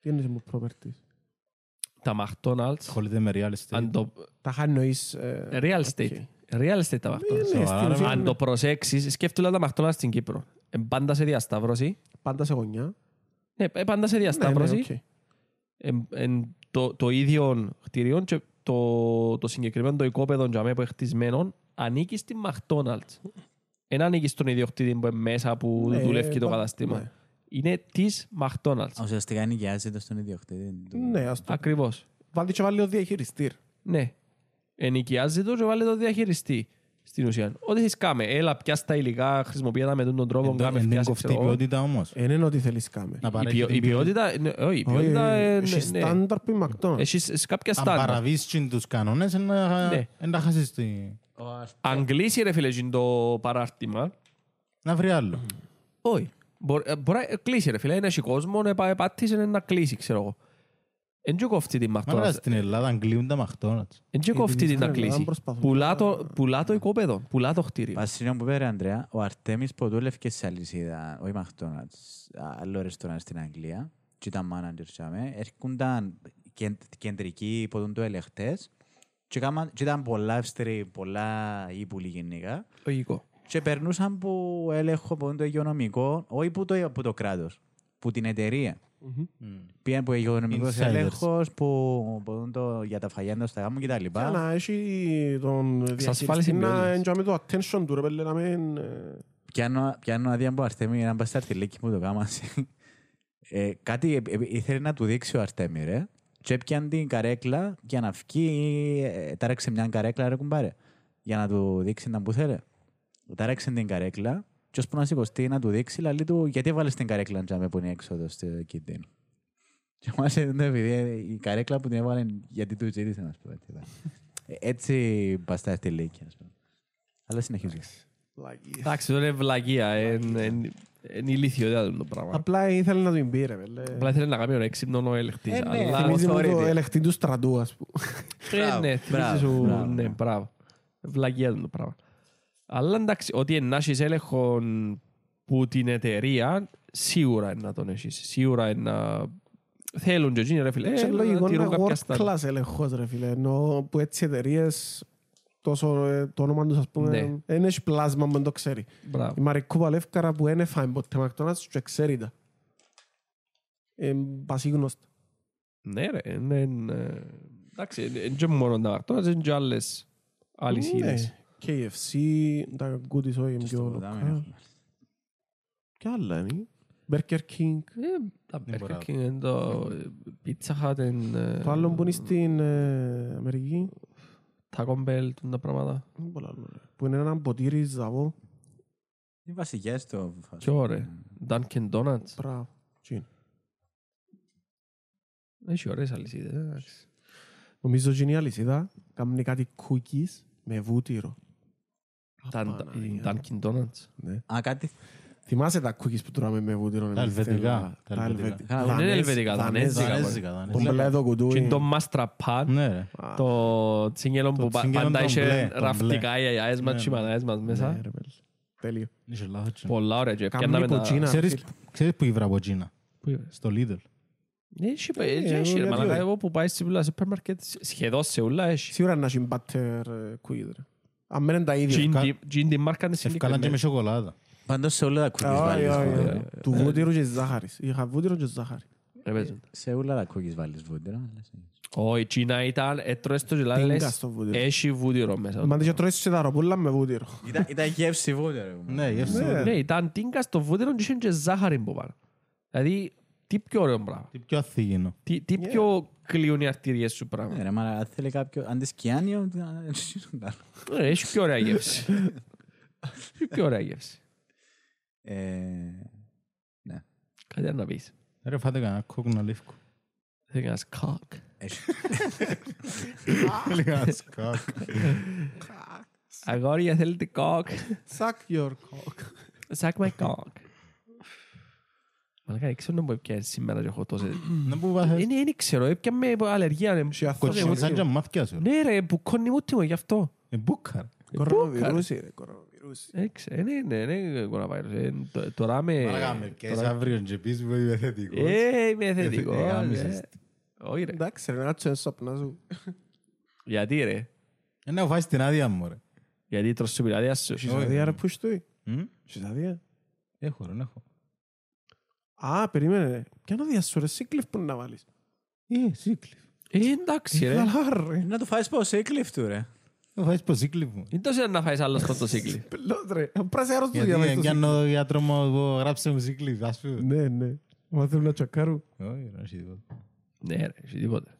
Τι είναι μου properties; Τα McDonald's, Ασχολείται με real estate. αν το... Τα χάνει νοείς... ε, Real estate. οκ. Real estate τα Ναι, McDonald's. ναι, στην Σοβαρά, ουσία Αν είναι το προσέξεις, σκέφτομαι τα McDonald's στην Κύπρο. Ε, πάντα σε διασταύρωση. Πάντα σε γωνιά. Ναι, ε, πάντα σε Ναι, ναι, διασταύρωση. οκ. Ε, ε, το, το ίδιο κτίριο και το, το συγκεκριμένο το οικόπεδο για μένα που είναι χτισμένο ανήκει στην McDonald's. Δεν ανήκει στον ιδιοκτήτη που είναι μέσα που Ναι, δουλεύει το πα- καταστήμα. ναι. Είναι της McDonald's. Ουσιαστικά νοικιάζεται στον ιδιοκτήτη. του. Ναι, ας το... Ακριβώς. Βάλτε και βάλει ο διαχειριστήρ. Ναι. Ενοικιάζει το και βάλει το διαχειριστή. Στην ουσία. Ό,τι θες κάμε. Έλα, πιάσ' τα υλικά, χρησιμοποιεί τα με τον τον τρόπο, Εν- κάμε, εν την φτιάσε, κοφτή ξέρω εγώ. ποιότητα όμως. Ε, Είναι ό,τι θέλεις κάμε. Να Η, παρέχει ποιο- την η ποιότητα, ναι, όχι, η ποιότητα Όχι, ε, Έχει ναι, ναι. στάνταρ που είναι McDonald's. Έχεις κάποια Αν στάνταρ. παραβείς τσιν τους κανόνες, εν να- Ναι. εν να χάσεις τη... Ο Ars- Αν κλείσει ρε φίλε εκείνο το παράρτημα, Να βρει άλλο. όχι. Μπορεί ε, μπορεί να κλείσει ρε φίλε, είναι έχει κόσμο, να πά- πάτησε να κλείσει, ξέρω εγώ. Εν και κόφτει την Μα McDonald's. στην Ελλάδα κλείουν τα McDonald's. Εν και Γιατί κόφτει την στην να Ελλάδα κλείσει. προσπαθούν. Πουλά το- Πουλά το οικόπεδο, πουλά το κτίριο. Βασίλειο που είπε, Αντρέα, ο Αρτέμις που δούλευε σε αλυσίδα, όχι McDonald's, άλλο ρεστοράν στην Αγγλία, και ήταν manager σάμε, έρχονταν κεν- κεντρικοί που το ελεγχτές και κάμαν- και ήταν πολλά ευστηροί, πολλά ύπουλοι γενικά Λογικό. και περνούσαν που έλεγχο από το υγειονομικό, όχι που το, που το κράτος, που την εταιρεία. Μμμ. Πήγαν που υγειονομικός Insiders. έλεγχος, που, που το, για τα φαγιάντα στα γάμου κτλ. Για να έχει τον διαχειριστή να ποιότητας. εντιαμε το attention του ρε πέλε να μην... ε, Πιάνω, πιάνω άδεια από Αρτέμι να πάει στα αρτιλίκη που το κάμασε. Ε, κάτι ε, ε, ήθελε να του δείξει ο Αρτέμι, ρε. Και έπιαν την καρέκλα για να βγει, ε, τάραξε μια καρέκλα, ρε κουμπάρε. Για να του δείξει να που θέλει. Τάραξε την καρέκλα και ώσπου να σηκωστεί να του δείξει, λέει του, γιατί έβαλες την καρέκλα τζάμε που είναι έξοδο στο κινδύνο. Και μας έδινε επειδή ε, η καρέκλα που την έβαλε γιατί του ζήτησε, να σου πω. έτσι, ήταν. Ε, Έτσι πας στα αρτιλίκη, ας πούμε. Αλλά συνεχίζω. λαγίες. Εντάξει, τώρα είναι βλαγία. Είναι ηλίθιο το πράγμα. Απλά ήθελε να του πει ρε πέλε. Απλά ήθελε να κάνει ο έξυπνο ο ελεκτής. Ε, ναι, Αλλά... Θυμίζει μου το θεωρείται. ελεκτή του στρατού ας πούμε. Ε, ναι, Μπράβο, θυμίζει σου... μπράβο, Ναι, μπράβο. μπράβο. Βλαγία του το πράγμα. Αλλά εντάξει, ότι να έχεις έλεγχο που την εταιρεία, σίγουρα είναι να τον έχεις. Σίγουρα είναι να... Θέλουν και εκείνοι ρε φίλε, Σε ε, να λογικό είναι τηρούν κάποια world στάνταρ. class έλεγχος ρε φίλε. Ενώ που έτσι εταιρείες τόσο ε, το όνομα τους ας πούμε Ναι. δεν έχει πλάσμα που δεν το ξέρει. Μπράβο. Η Μαρικού Παλεύκαρα που δεν έφαγε ποτέ McDonald's και ξέρει τα. Ε, πασίγνωστα. Ναι ρε, είναι... είναι- Εντάξει, είναι και μόνο τα McDonald's, είναι και άλλες αλυσίδες. Ναι. KFC, τα goodies όχι είναι πιο Στο ποτάμι, local. ναι. Κι άλλα είναι. Burger King. Ε, Τα Δεν Burger μπορώ. King, εν το Pizza Hut, εν, ε, Το άλλο που είναι στην ε, Αμερική. Taco Bell, τούν τα πράγματα. δεν πολλά άλλο, ρε. Που είναι ένα ποτήρι ζαβό. Οι βασικές το... Ποιο ρε. Dunkin' Donuts. Μπράβο. Τι είναι. Έχει ωραίες αλυσίδες. ε, εντάξει. Νομίζω ότι είναι η αλυσίδα. Κάνει κάτι cookies με βούτυρο. Τα οι Dunkin' Donuts. Ναι. Α, κάτι... Θυμάσαι τα cookies που τρώμε με βούτυρο. Τα εμείς στην ελβετικά. Ελλάδα. Τα Τα ελβετικά. ελβετικά. Καλά, δεν είναι Δανέζ- ελβετικά, δανέζικα, δανέζικα, Δανέζικα, Που δανέζικα. μπλε το Και κουτούι. είναι το μαστραπάν. Ναι ρε. Α, Το τσιγγέλο Το που πα- τσιγγέλο πάντα το είχε μπλε, το ραφτικά οι αγιάες μας Ναι, και οι ναι. μανάες μας ναι, μέσα. ρε, παιδί. Τέλειο. Είσαι λάθος. τσιν. Πολλά ωραία. Και Κάμνη πιάνναμε τα... ποτσίνα. Ξέρεις- φίλε. Ξέρεις που ήβρα από Τζίνα. Πού είπες; Στο Lidl. Έχει, Ε, έχει, εγώ έχει, ρε, γιατί μαλάκα, όχι. εγώ που πάει σε πολλά σούπερ μάρκετ, σχεδόν σε όλα έχει. Σίγουρα να έχει butter ε, cookies. ρε. Αν μένουν τα ίδια. Τζιν ευκα- τη- Τζιν τη μάρκα είναι Ευκάλαν και με συγκεκριμένη. σοκολάτα. Πάντως σε όλα τα cookies Όχι, βάλεις όχι, βούτυρο. όχι. Του βούτυρου και ζάχαρης. Είχα βούτυρο και ζάχαρη. Ρε, παίζουν. Σε όλα τα cookies βάλεις βούτυρο. αλλά σε- Όχι, η Κίνα ήταν, έτρωες το και Τίνκα λες, στο βούτυρο. έχει βούτυρο μέσα. Μα και τρώεις και τα ροπούλα με βούτυρο. Ήταν- Ήταν γεύση βούτυρο. Ναι, γεύση. Ναι. Ναι, ήταν τίνκα στο βούτυρο και είχε και ζάχαρη που πάνω. Δηλαδή, τι πιο ωραίο πράγμα. Τι πιο αθήγηνο. Τι, τι πιο κλείουν οι αρτηρίες σου πράγμα. Ναι, ρε, μα αν θέλει κάποιο... Αν της σκιάνιο... Ε, Έχει πιο ωραία γεύση. Έχει πιο ωραία γεύση. Ε, Κάτι να πεις. Ρε φάτε κανένα κόκκινο λίφκο. Θέλει κανένας κοκ. έχει- Θέλει κανένας σκάκ. Αγόρια θέλετε κοκ. Suck your cock. Suck my cock. Μαλάκα, δεν ξέρω να μου έπιανε σήμερα και έχω τόσες... Να που βάθες. Είναι, δεν ξέρω, έπιανε με αλλεργία. ναι. Σε αυτό Κοτσίνη σαν και μάθηκια σου. Ναι ρε, που κόνει μου τιμω γι' αυτό. Ε, μπούκαρ. Κορονοβιρούσι, ρε, κορονοβιρούσι. Δεν ξέρω, ναι, ναι, ναι, κοροναβάιρους. Ε, τ- Τώρα με... Μαλάκα με πιέσεις τώρα- αύριο και πεις που είμαι θετικός. Ε, είμαι θετικός. Ε, γάμισες ε. Όχι ρε. Εντάξει, ρε, να κάτσω ένα σαπνά σου. Γιατί ρε; Ε, να φάεις την άδεια μου, ρε. Γιατί τρως την πειράδια σου. Έχεις Όχι, αδεία, ρε, ρε. που είσαι Μμ; Έχεις αδεία. Έχω, ρε, έχω. Α, περίμενε, ρε. Ποια είναι αδεία σου, ρε, σύκλιφ που να βάλεις. Ε, σύκλιφ. Ε, εντάξει ρε. Καλά, ρε. Να το φάεις πως έκλειφ του ρε. Να φάεις πως σύκλιφ μου. Είναι τόσο να φάεις άλλο στο το σύκλι. Πελότ, ρε. Πράσι άρρωστος Γιατί για μέσα στο πιάνω το γιατρός μου που γράψε μου σύκλιφ, ας πούμε. σύκλιφ. Ναι, ναι. Μα θέλουν να τσακάρουν. Όχι, ρε, έχει τίποτα. Ναι ρε, έχει τίποτε.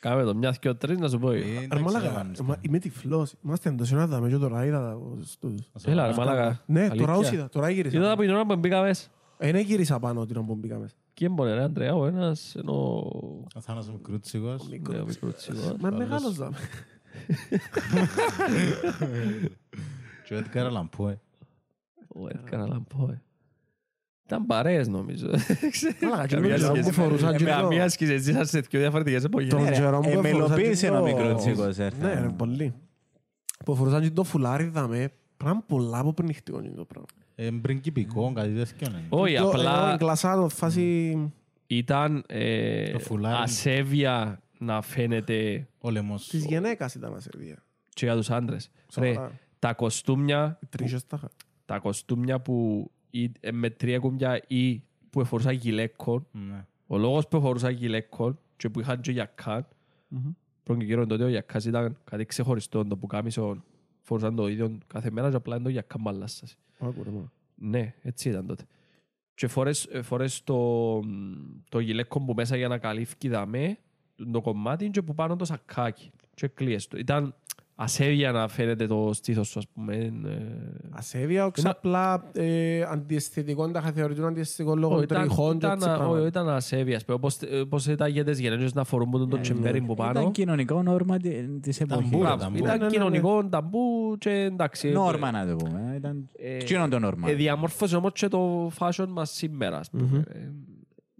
Κάμε το μιας, δυο, τρεις να σου πω. Ε, ε. Ρε, εντάξει, μαλάκα, λαμβάνεις μα- είμαι τυφλός. Είμαστε εντός ένα δάμε και τώρα είδα τα στους- Έλα ρε μαλάκα. Ναι, τώρα Αλήθεια. όσοι τώρα γύρισα. Είδα από την ώρα που μπήκα μέσα. Ε, ναι, γύρισα πάνω την ώρα που μπήκα μέσα. Και έμπονε ρε Αντρέα, ο ένας ενώ... Ο Θάνος ο Κρούτσικος. Ναι, ο μικρός τσιγός. Μα μεγάλος δάμε. [LAUGHS] Και ο Έντκαρ Αλαμπόε. Ο Edgar Allan Poe. Ήταν παρέες νομίζω. Μαλάκα, και Καμία με τον σχέση. που φορούσαν Ε, και με το- καμία σχέση, ζήσαν σε δύο διαφορετικές εποχές. Τον Ναι, ρε, καιρό μου που εμελοποίησε φορούσαν ένα και το- μικρό τσίκος, έρθα. Ναι, ρε, πολύ. Που φορούσαν και το φουλάρι δάμε. Πράγμα πολλά από πνιχτικό είναι το πράγμα. Ε, πριγκιπικό, κάτι τέτοιο είναι. Όχι, Το- απλά εγώ εγκλασάτο, φάση... ήταν ε, Το φουλάρι. ασέβεια να φαίνεται Ο λαιμός. Της γυναίκας ήταν ασεβία. και για τους άντρες. Ρε, Σοβαρά. τα κοστούμια, Τρίσες τα είχα. τα κοστούμια που ή- ε, με τρία κουμπιά ή που εφορούσαν γυλαίκων, Ναι. ο λόγος που εφορούσαν γυλαίκων και που είχαν και γιακάν, πρώτον και κύριον τότε ο γιακάς ήταν κάτι ξεχωριστό, το που κάμισο φορούσαν το ίδιο κάθε μέρα και απλά είναι το γιακάν μαλάσσας. Άκου, ρε, μα. Ναι, έτσι ήταν τότε. Και φορές, ε, φορές το, το γυλαίκο που μέσα για να καλύφει δαμέ, το κομμάτι και που πάνω το σακάκι. Και κλείες το. Ήταν ασέβεια να φαίνεται το στήθος σου, ας πούμε. ε, Ασέβεια, όχι Είμα- απλά ε, αντιαισθητικό, τα είχα θεωρητούν αντιαισθητικό λόγω όχι, ήταν- τριχών και ήταν- έτσι όχι, πράγματα. ήταν ασέβεια. ας πούμε, Όπως, όπως ήταν για τις γενέσεις να φορούν που το τσεμπέρι που πάνω. Ήταν κοινωνικό νόρμα τη- της εποχής. Ταμπούρα, Μπράβο, ταμπού. Ναι, ναι, Ήταν ναι. κοινωνικό ταμπού και εντάξει. ε, Νόρμα να το πούμε. Ήταν ε, κοινό το νόρμα; Ε, διαμόρφωσε όμως και το fashion μας σήμερα, ας πούμε. Ε,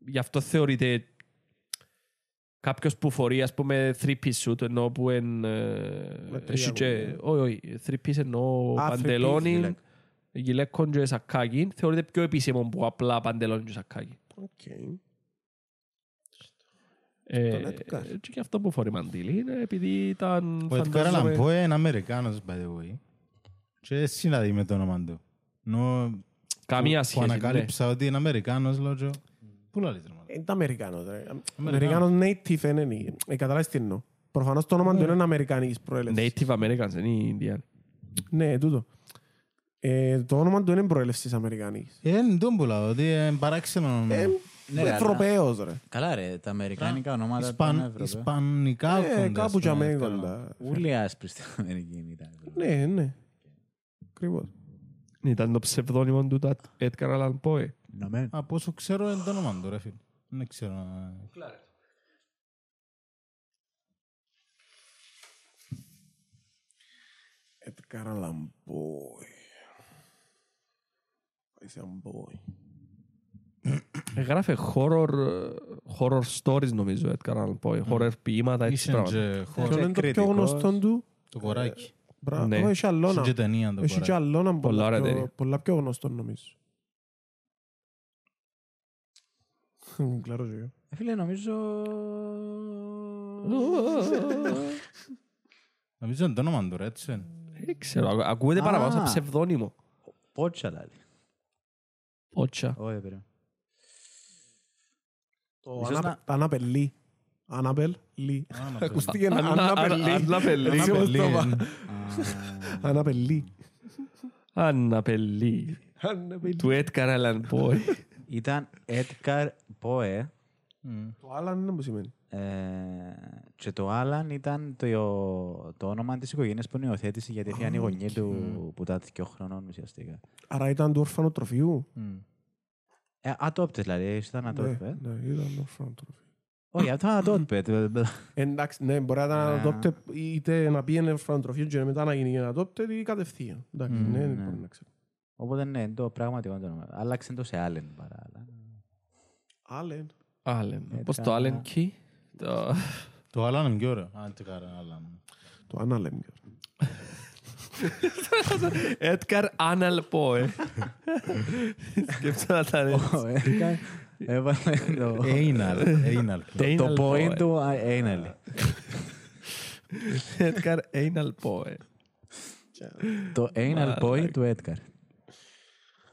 γι' αυτό θεωρείται κάποιος που φορεί, ας πούμε, three-piece suit, ενώ που εν... ε, Με τρία έχει και... κουμπιά. Όχι, όχι, three-piece εννοώ Α, three-piece, παντελόνι, γυλαίκο. γυλαίκον και σακάκι. Θεωρείται πιο επίσημο που απλά παντελόνι και σακάκι. Οκ. Ε, Τον Edgar. και γι' αυτό που φορεί μαντήλι είναι επειδή ήταν... Ο Edgar φαντάζομαι- Allan Poe είναι Αμερικάνος, by the way. Και συναντή με το όνομα του. Ενώ Καμία που σχέση, ναι. ανακάλυψα ότι είναι Αμερικάνος, λέω και... Πού λαλείς, ρε μάνα. Είναι Αμερικάνος, ρε. Αμερικάνος native είναι. Ε, καταλάβεις τι εννοώ. Προφανώς το όνομα του είναι Αμερικανικής προέλευσης. Native Americans, είναι οι Ινδιάνοι. Ναι, τούτο. Ε, το όνομα του είναι προέλευσης Αμερικανής. Ε, Είναι τον που λέω, ότι είναι παράξενο. Ε, Ναι, ρε, αλλά- Ευρωπαίος ρε. Καλά ρε, τα αμερικάνικα ονόματα Ισπαν- ήταν Ευρωπαίοι. Ισπανικά Ε, κοντά, κάπου ας για πούμε, μένα θέλω. κοντά. Ούλοι άσπροι στην Αμερική ήταν. Ναι, ναι. Ακριβώς. Ήταν το ψευδόνυμο του τα Edgar Allan Poe. Νομέ. Από όσο ξέρω είναι το όνομα του, ρε φίλε. Δεν ξέρω. ε. Edgar Allan Poe. Είσαι un boy. Έγραφε horror, ε, horror stories νομίζω Edgar Allan Poe. Horror ποίηματα, έτσι Είσαι πράγματα. και χώρο- Ποιο είναι το πιο κριτικός. γνωστό του. το κοράκι. Μπράβο, Ναι. έχει άλλο Είσαι ένα. και ταινία το Έχει και κοράκι. άλλο ένα Πολλά πολλά ωραία πιο- ταινία. πολλά πιο γνωστό νομίζω. Κλαρό και εγώ. Ε, Φίλε, νομίζω... Νομίζω είναι το όνομα του, ρε, έτσι. είναι. Δεν ξέρω, ακου- ακούγεται Α. παραπάνω σαν ψευδόνυμο. Πότσα λάλη. Ότσα. Όχι, περίμενε. Το Ίσως Ανάπε- να- τα Ανάπελ Λί. Ανάπελ Λί. Α, να το- Ακούστηκε Ανά- Ανάπελ Ανα- Λί. Ανάπελ Λί. Έτσι όπως το είπα. Ανάπελ, Ανάπελ Λί. Αναπελή. Ανάπελ Του Edgar Allan Poe. Ήταν Edgar Poe Μμ. Το άλλο είναι που σημαίνει. ε, και το Άλαν ήταν το, το όνομα της οικογένειας που υιοθέτησε γιατί ήταν η γονή του που ήταν δύο χρονών ουσιαστικά. Άρα ήταν του ορφανοτροφείου. Μμ. Ε, adopted δηλαδή, ήταν Ναι, adopted. ναι, ήταν ορφανοτροφείου. Όχι, ήταν adopted. Εντάξει, ναι, μπορεί να Ναι. ήταν adopted είτε να πήγαινε ορφανοτροφείο και μετά να γίνει adopted ή κατευθείαν. Εντάξει, Μμμ, ναι, δεν ναι. μπορεί να ξέρω. Οπότε ναι, το πράγματι το όνομα. Άλλαξε το σε Allen παρά. Αλλά- Άλλεν. Allen. Πώς το Edgar- Allen Key; Το- Το άλλο είναι πιο ωραίο. Αν τι κάρα, αλλά... Το Ανάλεμ. Edgar Allan [LAUGHS] Poe. [LAUGHS] Σκέψτε να τα ρε. Ο Edgar έβαλε το- Έιναλ, έιναλ. το Anal point Poe. του Anal. Edgar Anal Poe. Το Anal Boy του Edgar.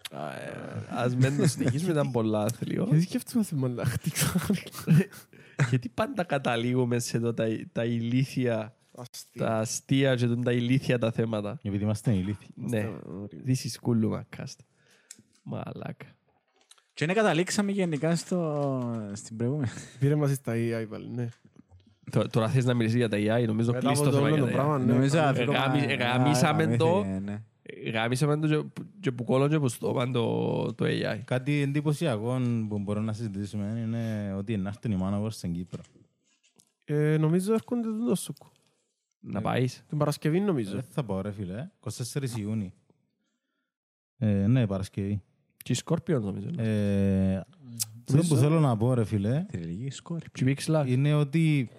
Α, ε, Ας μην το συνεχίσουμε, ήταν πολλά άθλιο. Γιατί σκέφτομαστε μόνο να χτίξω. Γιατί πάντα καταλήγουμε σε το, τα, τα ηλίθια, τα αστεία και τα ηλίθια τα θέματα. Επειδή είμαστε ηλίθιοι. Ναι, this is cool, Macast. Μαλάκα. Και ναι, καταλήξαμε γενικά στο... στην προηγούμενη. Πήρε μας στα AI πάλι, ναι. Τω- Τώρα θες να μιλήσεις για τα AI, νομίζω Μετά κλείσει από το το θέμα όλο για το τα AI. πράγμα, ναι. Νομίζω πάλι. αφήκω... γάμι- μα- γαμίσαμε α, το. Γαμήθηκε, ναι. Γάμισαμε το και- και που κόλλον και που στόμαν το, το AI. Κάτι εντυπωσιακό που μπορούμε να συζητήσουμε είναι ότι να έρθουν οι managers στην Κύπρο. Ε, Νομίζω έρχονται το σουκ. Να πάεις. Την Παρασκευή νομίζω. Δεν θα πάω ρε φίλε, 24 Ιούνιου. Ε, ναι, Παρασκευή. Και οι Scorpions νομίζω. Ε, Αυτό που θέλω να πω ρε φίλε, Θρηλυκή σκόρπη. Και οι Big Slug. είναι ότι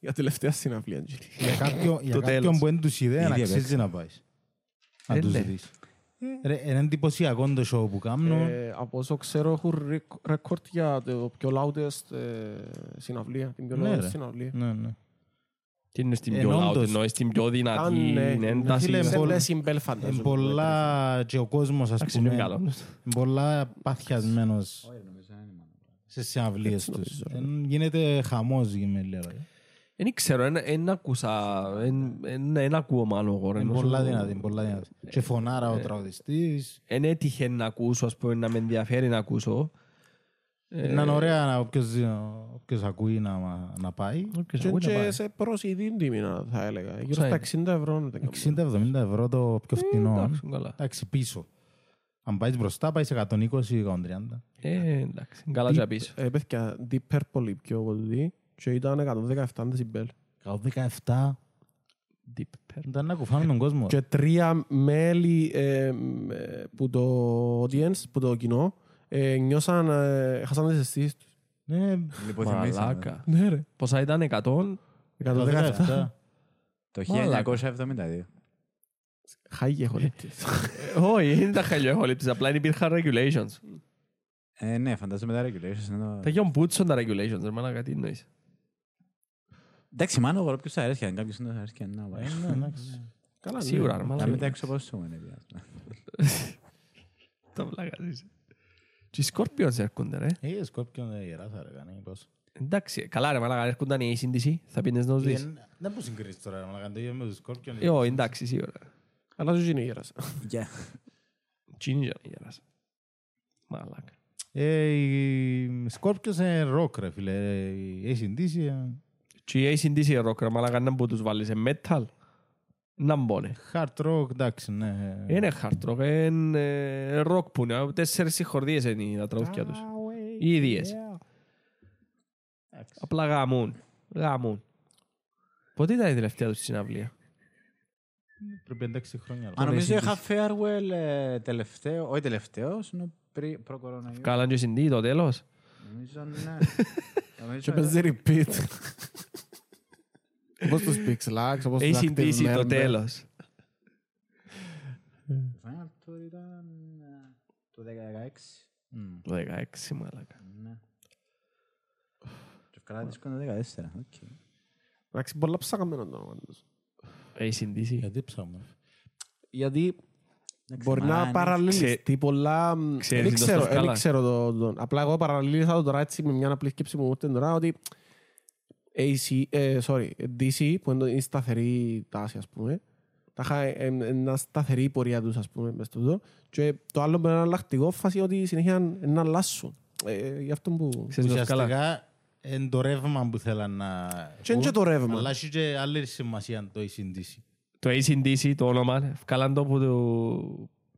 Για τελευταία συναυλία. Τζι. για κάποιον, για Το κάποιον τέλος. που δεν τους είδε, Ήδη να αξίζει έπαιξε. να πάεις. Να Ε, τους ναι. δεις. Ρε, Είναι εντυπωσιακό το show που κάνουν. Ε, Από όσο ξέρω έχουν ρεκ- ρεκόρτ για το πιο loudest ε, συναυλία. Την πιο Ναι, loudest ρε. συναυλία. Ναι, ναι. Τι είναι στην Ε, πιο loud, όντως. εννοείς την πιο δυνατή Αν, ναι. ένταση. Φίλε, Σε πολλά- λες Bell Είναι φαντάζομαι. πολλά και ο κόσμος ας Εντάξει, είναι πούμε, καλό. είναι πολλά παθιασμένος σε συναυλίες Έτσι τους. νομίζω, Ε, Γίνεται χαμός με λέω. Δεν ξέρω, δεν ακούσα, δεν ακούω μάλλον εγώ. ρε, Είναι ενώ πολλά σου- δυνατή, πολλά δυνατή. Και φωνάρα ο τραγουδιστής. Εν έτυχε να ακούσω, ας πούμε, να με ενδιαφέρει να ακούσω. Ε, Να είναι ωραία να όποιος, όποιος ακούει να, να πάει. Όποιος Και- ακούει να Και πάει. σε προσιτή τιμή να θα έλεγα. Γύρω Πόσα στα 60 ευρώ. να τα κάνω. 60-70 ευρώ το πιο Ε, φτηνό. εντάξει, καλά. Εντάξει, πίσω. Αν πάει μπροστά, πάει σε 120-130. Ε, εντάξει, καλά και πίσω. Ε, παιδιά, Deep Purple η πιο κοντή και ήταν 117 δεσιμπέλ. 117 Deep Purple. ήταν να κουφάμε τον κόσμο. Και τρία μέλη ε, μ, ε, που το audience, που το κοινό, ε, νιώσαν, ε, χάσαν τις αισθήσεις τους. Ναι, Μαλάκα. Ναι ρε. Πόσα ήταν, 100. 117. 117. Το Μαλάκα. 1972. Χάγει έχω λεπτής. Ε, Όχι, δεν ήταν χαλιόχοληπτης, απλά δεν υπήρχαν regulations. Ε, ναι, φαντάζομαι τα regulations. είναι το- Τα γιον μπούτσον τα regulations, ρε μάνα, κάτι εννοείς. Εντάξει, μάλλον εγώ ποιος θα αρέσει, αν κάποιος δεν θα αρέσει να πάει. Ε, ναι, εντάξει. Καλά, ναι. Σίγουρα, ρε Να μάνα. μην τα έξω πώς σου είναι. Τα βλάκας είσαι. Και οι Scorpions έρχονται, ρε. Ε, σκόπιον δεν γεράσα ρε κανεί πώς. Εντάξει, καλά ρε μάνα, έρχονταν οι ACDC, θα πίνες να τους δεις. Ε, Δεν μπορείς συγκρίσεις τώρα, ρε, μαλάκα, το ίδιο με τους σκόπιον. Ε, όχι, εντάξει, σίγουρα. Αλλά σου είναι γέρας. Γεια. Τσίνι για να γεράσει. Μαλάκα. Ε, οι Scorpions είναι rock, ρε φίλε. Η ACDC, ε, Και η ACDC rock, ρε μαλάκα, να που τους βάλεις σε metal. Να μπώνε. hard rock, εντάξει, ναι. Είναι hard rock, είναι rock που είναι. Τέσσερις συγχορδίες είναι τα τραγούδια τους. Οι ίδιες. Απλά γαμούν. Γαμούν. Πότε ήταν η τελευταία τους συναυλία. Πριν πέντε-έξι χρόνια. Μα νομίζω ACDC. είχα farewell ε, τελευταίο, όχι τελευταίος, είναι πρι- προ-κοροναϊού. Κάλαν και συντή το τέλος. Νομίζω ναι. [LAUGHS] Και Νομίζω, παίζει repeat. [LAUGHS] Όπως τους Pixelax, όπως τους Active ACDC το Member. τέλος. Final Tour ήταν ε, το 16. Μμ. Το 16 μαλάκα. Ναι. Το Ευκαλάδης είναι το 14. οκ. Εντάξει, πολλά ψαγμένο το όνομα τους. ACDC. Γιατί ψάχνουμε; Γιατί Εντάξει, μπορεί μα να είναι- παραλληλιστεί πολλά... μ, Ξέρεις Δεν το ξέρω, στο δεν σκάλα. ξέρω το, το- Απλά εγώ παραλληλίσα το τώρα έτσι με μια απλή σκέψη μου ούτε τώρα ότι AC, ε, sorry, DC που είναι η σταθερή τάση ας πούμε τα είχα ε, ε, ένα σταθερή πορεία τους ας πούμε μες τούτο και το άλλο με ένα αλλακτικό φάση ότι συνέχεια να αλλάσουν. Ε, γι' αυτό που... Ξέρεις το σκάλα. Ουσιαστικά είναι το ρεύμα που θέλαν να... Και είναι και το ρεύμα. Αλλά έχει και άλλη σημασία το ACDC. Το ACDC το όνομα, βγάλαν το που το,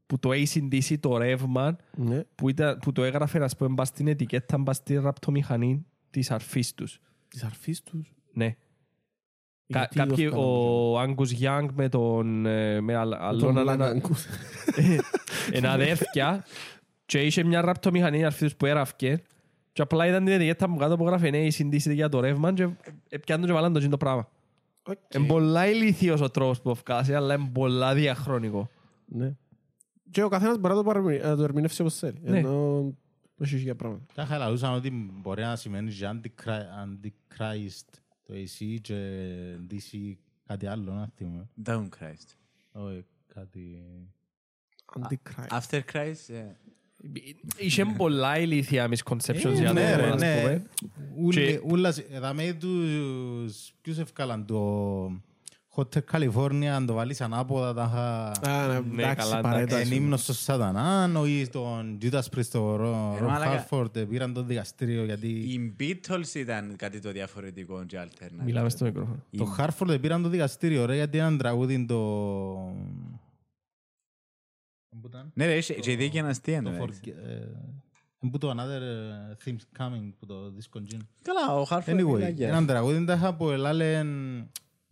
που το ACDC το ρεύμα Ναι. που, ήταν, που το έγραφε ας πούμε μπας στην ετικέτα, μπας στη ραπτομηχανή της αρφής τους. Της αρφής τους; Ναι. Κα, Γιατί κάποιοι, το έφκαλαν ο Άγκους Γιάνγκ με τον ε, με άλλ- Τον άλλον ένα, Λαγκανκούς. [LAUGHS] ένα αδέρφια και είχε μια ραπτομηχανή αρφής τους που έραφκε και απλά ήταν την ετικέτα μου κάτω που έγραφε ναι, ACDC για το ρεύμα και πιάνουν και βάλαν το τζιν το πράγμα. Οκ. Είναι πολλά ηλίθιος ο τρόπος που ευκάσει, αλλά είναι πολλά διαχρονικό. Ναι. Και ο καθένας μπορεί να το παρεμει- να το ερμηνεύσει όπως θέλει. Ναι. Ενώ έχει για πράγματα. Τα χαλαλούσαν ότι μπορεί να σημαίνει και Anticri- Antichrist το AC και DC κάτι άλλο, να θυμούμε. Down Christ. Όχι, κάτι... Antichrist. After Christ, ε, Είχε πολλά ηλίθια misconceptions για το ναι, ρε, ρεύμα, ας ναι. πούμε. Ούλε- Ούλας, εδάμε τους... Ποιους ευκάλαν το Hotel California, αν το βάλεις ανάποδα, τα είχα... Α, ναι, Ναι, εντάξει, καλά, παρέταση. Εν ύμνος στο Σατανάν, ή τον Judas Priest, το Ρο Ε, μαλάκα. Χάρφορντ, πήραν το δικαστήριο γιατί... οι Beatles ήταν κάτι το διαφορετικό και alternative. Μιλάμε στο μικρόφωνο. Το Χάρφορντ πήραν το δικαστήριο, ρε, γιατί έναν τραγούδι το... Πού ήταν; Ναι, ρε, είχε- και η δίκη είναι αστεία. Το εντάξει. Forget- ε, Πού το Another ε, Themes Coming, που το δίσκο Gin. Καλά, ο Χάρφορντ Anyway, μιλάγε. έναν τραγούδι τα είχα που ελάλεν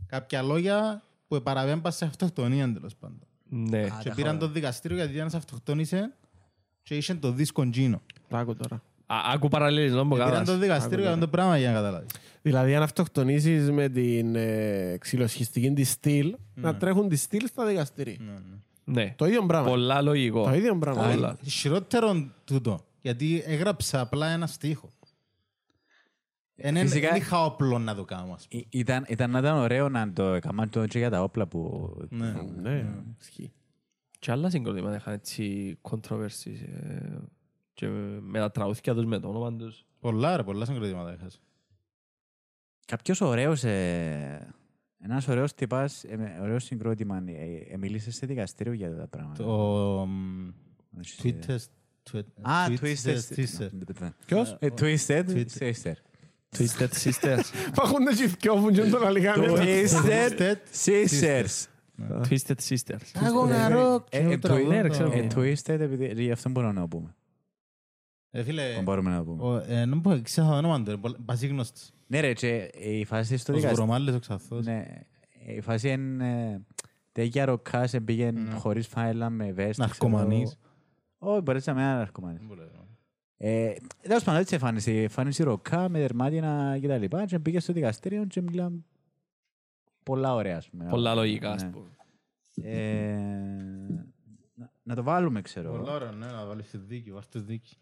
κάποια λόγια που παραβέμπαν σε αυτοκτονία τέλος πάντων. Ναι. Α, Και τα πήραν έχω- το δικαστήριο γιατί ένας αυτοκτόνησε και είχε το δίσκο Gino. Άκου τώρα. Α, Άκου παραλληλισμό που Και Πήραν κάνας. το δικαστήριο για το πράγμα για να καταλάβεις. Δηλαδή, αν αυτοκτονήσεις με την ε, ξυλοσχιστική της στυλ, να τρέχουν τη στυλ στα δικαστήρια. Ναι. Το ίδιο πράγμα. Πολλά λογικό. Το ίδιο πράγμα. Πολλά. Χειρότερο τούτο, γιατί έγραψα απλά ένα στίχο. Δεν Φυσικά- δεν είχα όπλο να το κάνω, ας πούμε. Ή- Ήταν, ήταν να ήταν ωραίο να το έκαναν το και για τα όπλα που... Ναι. Ναι, ισχύει. Και άλλα συγκροτήματα είχαν έτσι controversies ε, και με τα τραγούδια τους, με το όνομα τους. Πολλά ρε, πολλά συγκροτήματα είχα. Κάποιος ωραίος, ε, ένας ωραίος τυπάς, ε, με- ωραίο συγκρότημα, ε, ε, μίλησε σε δικαστήριο για τα πράγματα. Το μ, Όχι, Twitter... Α, Twitter- Twisted. Twister. Ποιος; Ε, Twisted Twisted. Sister. [LAUGHS] Twisted Sisters. Υπάρχουν και δυο και τον άλλη κανένα. Twisted Twisted Sisters. Twisted Sisters. Αγώνα ροκ. Ε, ε, Twi- ναι, ρε, ξέρω. ε, Twisted, επειδή γι' αυτό μπορούμε να το πούμε. Ε, φίλε, Δεν μπορούμε να το πούμε. ο- ε, δεν μπορώ, ξέχασα το όνομα του, είναι πολλά- πασίγνωστος. Ναι ρε, και η φάση στο Ο δικαστήριο... Σβουρομάλης ο Ξαθός. Ναι, η φάση είναι... ε, Τέτοια ροκάς πήγαινε χωρίς φάιλα με βέστη. Ναρκωμανής. Όχι, μπορείς να μην είναι ναρκωμανής. Δεν μπορώ. Ε, Τέλος πάντων, έτσι εμφάνισε. Εμφάνισε ροκά με δερμάτινα και τα λοιπά και πήγε στο δικαστήριο και μιλάμε πολλά ωραία, ας πούμε. Πολλά λογικά, ας Ναι. πούμε. Ε, να- Να το βάλουμε, ξέρω. Πολλά ωραία, ναι, να βάλεις στη δίκη, βάζεις στη δίκη.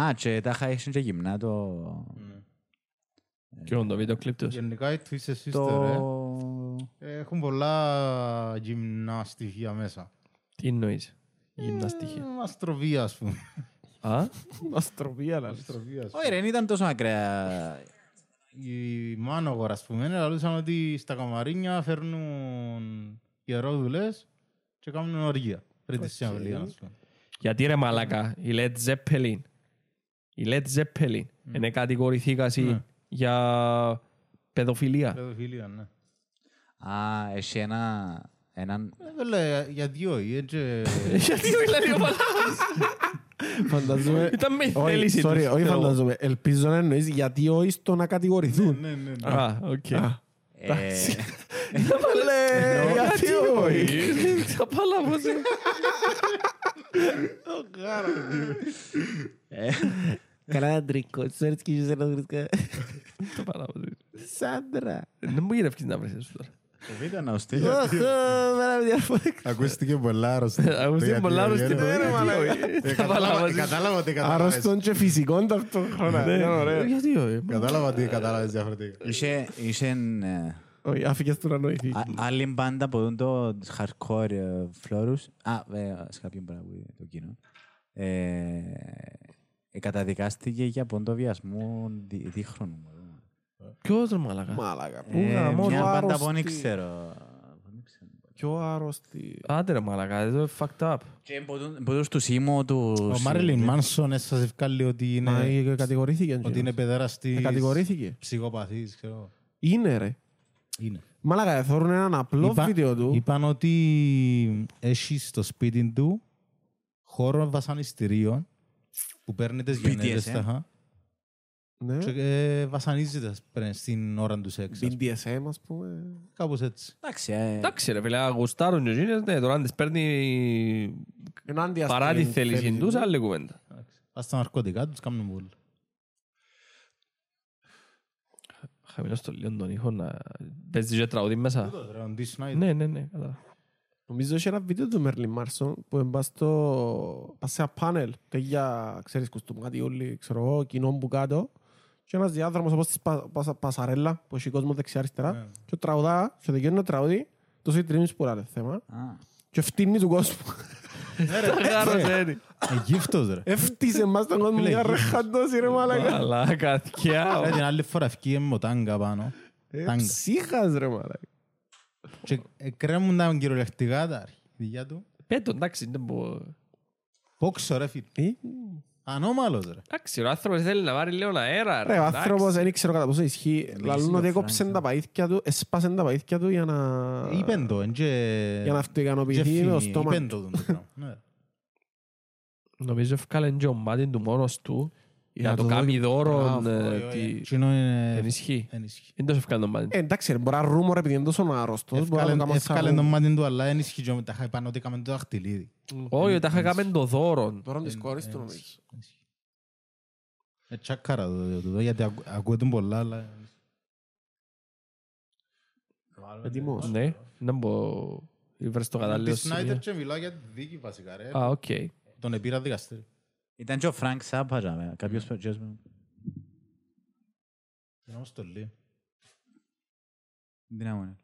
Α, και τα είχα έχει και γυμνά το... Και on το βίντεο κλιπ τους. Γενικά οι Twisted Sister Το... ε, έχουν πολλά γυμνά στοιχεία μέσα. Τι εννοείς. Γυμναστική. Ε, Αστροβία, ας πούμε. Α, [LAUGHS] Αστροπία, αλλά. Αστροβία, ας πούμε. Όχι ρε, δεν ήταν τόσο ακραία. Οι Μάνογορ, ας πούμε, λαλούσαν ότι στα καμαρίνια φέρνουν ιερόδουλες και κάνουν οργία. Πριν τη συναυλία, ας πούμε. Γιατί ρε μαλάκα, η Led Zeppelin, η Led Zeppelin, είναι κατηγορηθήκαση Ναι. για παιδοφιλία. Παιδοφιλία, ναι. Α, έχει ένα... έναν... Ε, λέει, για δύο ή έτσι... [LAUGHS] Γιατί ο Ιλάνιο Παλάβας Φανταζούμε... ήταν με Όχι, θέληση sorry, τους. όχι φανταζούμε. Ελπίζω να εννοείς γιατί όχι στο να κατηγορηθούν. Ναι, ναι, ναι. Α, οκ. Α, Ε, [LAUGHS] Λε, γιατί όχι; Θα Παλάβας. ε. Καλά αντρικό, ξέρεις και είσαι ένα βρίσκα. Το Παλάβας. Σάντρα. Δεν μου γυρεύκεις να βρεις εσύ τώρα. Το βίντεο να ουστεί. Ωχ, μέρα με διαφορετικά. Ακούστηκε πολλά άρρωστο. [LAUGHS] Ακούστηκε πολλά άρρωστη. ναι, ρε, μαλάκα. Κατάλαβα ότι κατάλαβες. Αρρώστον και φυσικών ταυτόχρονα. Είναι ωραίο. Γιατί όχι. Κατάλαβα ότι κατάλαβες διαφορετικά. Είχε, είχε ε, Όχι, άφηκες του να νοηθεί. α- άλλη μπάντα που δουν το hardcore ε, φλόρους. Α, ε, σε κάποιον πράγμα που το κοινό. Ε, ε, καταδικάστηκε για πόντο βιασμό δι- δίχρονου. Ποιος ρε μαλάκα; Μάλακα. Πού Ε, γαμώ, Μια πιο μπάντα που άρρωστη. δεν ξέρω. Δεν ξέρω. Πιο άρρωστη. Άντε ρε μαλάκα, εδώ είναι fucked up. Και που δουν- που δουν στους ήμου του... Ο Μάριλιν Μάνσον έσπασε ευκάλλει ότι Μα είναι... ε, κατηγορήθηκε. Ότι είναι Ε, παιδεραστής, Κατηγορήθηκε. ψυχοπαθής, ξέρω. Είναι ρε. Είναι. Μάλακα, θεωρούν έναν απλό Είπα- βίντεο του. Είπαν ότι έχει στο σπίτι του χώρο βασανιστήριων που παίρνει τις γενέτες BDSM. τα, χα, Ναι. και ε, βασανίζεται ας πούμε, στην ώρα του σεξ. ας πούμε. BDSM, ας πούμε. Κάπως έτσι. Εντάξει, ε, Εντάξει ρε φίλε, γουστάρουν και εκείνες, ναι, τώρα αν τις παίρνει Ενάντια παρά τη στην θέληση θέληση τους, του. άλλη κουβέντα. Πας στα ναρκωτικά τους κάνουν πολύ. Χαμηλώ στο λίγο τον ήχο να παίζει και τραγούδι μέσα. Τούτος, ρε, ο Dee Snider. Ναι, ναι, ναι. κατάλαβα. Νομίζω είχε ένα βίντεο του Μέρλιν Μάρσον που έμπα στο... πας σε ένα πάνελ για, ξέρεις, κουστούμάτι όλοι, ξέρω εγώ, κοινό που κάτω και ένας διάδρομος όπως της πα, πα, πασαρέλα που έχει κόσμο δεξιά-αριστερά Ναι. και τραγουδά και τελειώνει το τραγούδι τόσο η τρίμης που είναι θέμα α, και φτύνει του κόσμου. Τα γάρωσε, έτσι. Ε, γύφτος ρε. Έφτισε μας τον κόσμο Φίλε, μια γύφτος. ρεχαντώση ρε μαλάκα. Μαλάκα, θκιά. Ρε, την άλλη φορά ευκήγε με τάγκα πάνω. Ε, Τάγκα. Ψύχας ρε μαλάκα. Και ε, κρέμουν τα κυριολεκτικά τα αρχιδιά του. Πέτω, εντάξει, δεν μπορώ. Πόξο ρε φίλε. Ε, Ανώμαλος ρε. Εντάξει, ο άνθρωπος θέλει να πάρει λίγο αέρα. Ρε, ο εντάξει. άνθρωπος δεν ήξερα κατά πόσο ισχύει. Λαλούν με ότι ο έκοψε Φράνκο. τα παΐθκια του, έσπασε τα παΐθκια του για να... Είπεν το, εν και... Για να αυτοικανοποιηθεί και με το φύγει. στόμα. Είπεν το τον το πράγμα. Ναι. Νομίζω ευκάλε και ο Μάτιν του μόνος του για να το το κάνει δώρο. Μπράβο, ε, Όχι, όχι. τι- Εκείνο είναι... Δεν ισχύει. Εν ισχύει. Δεν το ευκάλε τον Μάτιν. Ε, εντάξει, ρε, μπορεί να ρούμορ επειδή είναι τόσο άρρωστος. μπορεί να το κάνω Εύκαλε σαν- το μάτι του, αλλά εν ισχύει και μετά είπαν ότι έκαμε το δαχτυλίδι. Όχι, τα είχα κάνει το δώρο. Τώρα της κόρης του νομίζω. Ε, τσάκαρα το τούτο, γιατί ακού- ακούγεται πολλά, αλλά... Έτοιμος. Ναι, δεν μπορώ. Βρες το Ο κατάλληλο Dee Snyder σημείο. και μιλάω για τη δίκη βασικά ρε. Α, οκ. Τον επήρα δικαστήριο. Ήταν και ο Φρανκ Σάπα, ρε, κάποιος που- ποιος μου- Είναι όμως το λέει. Δεν άμονε.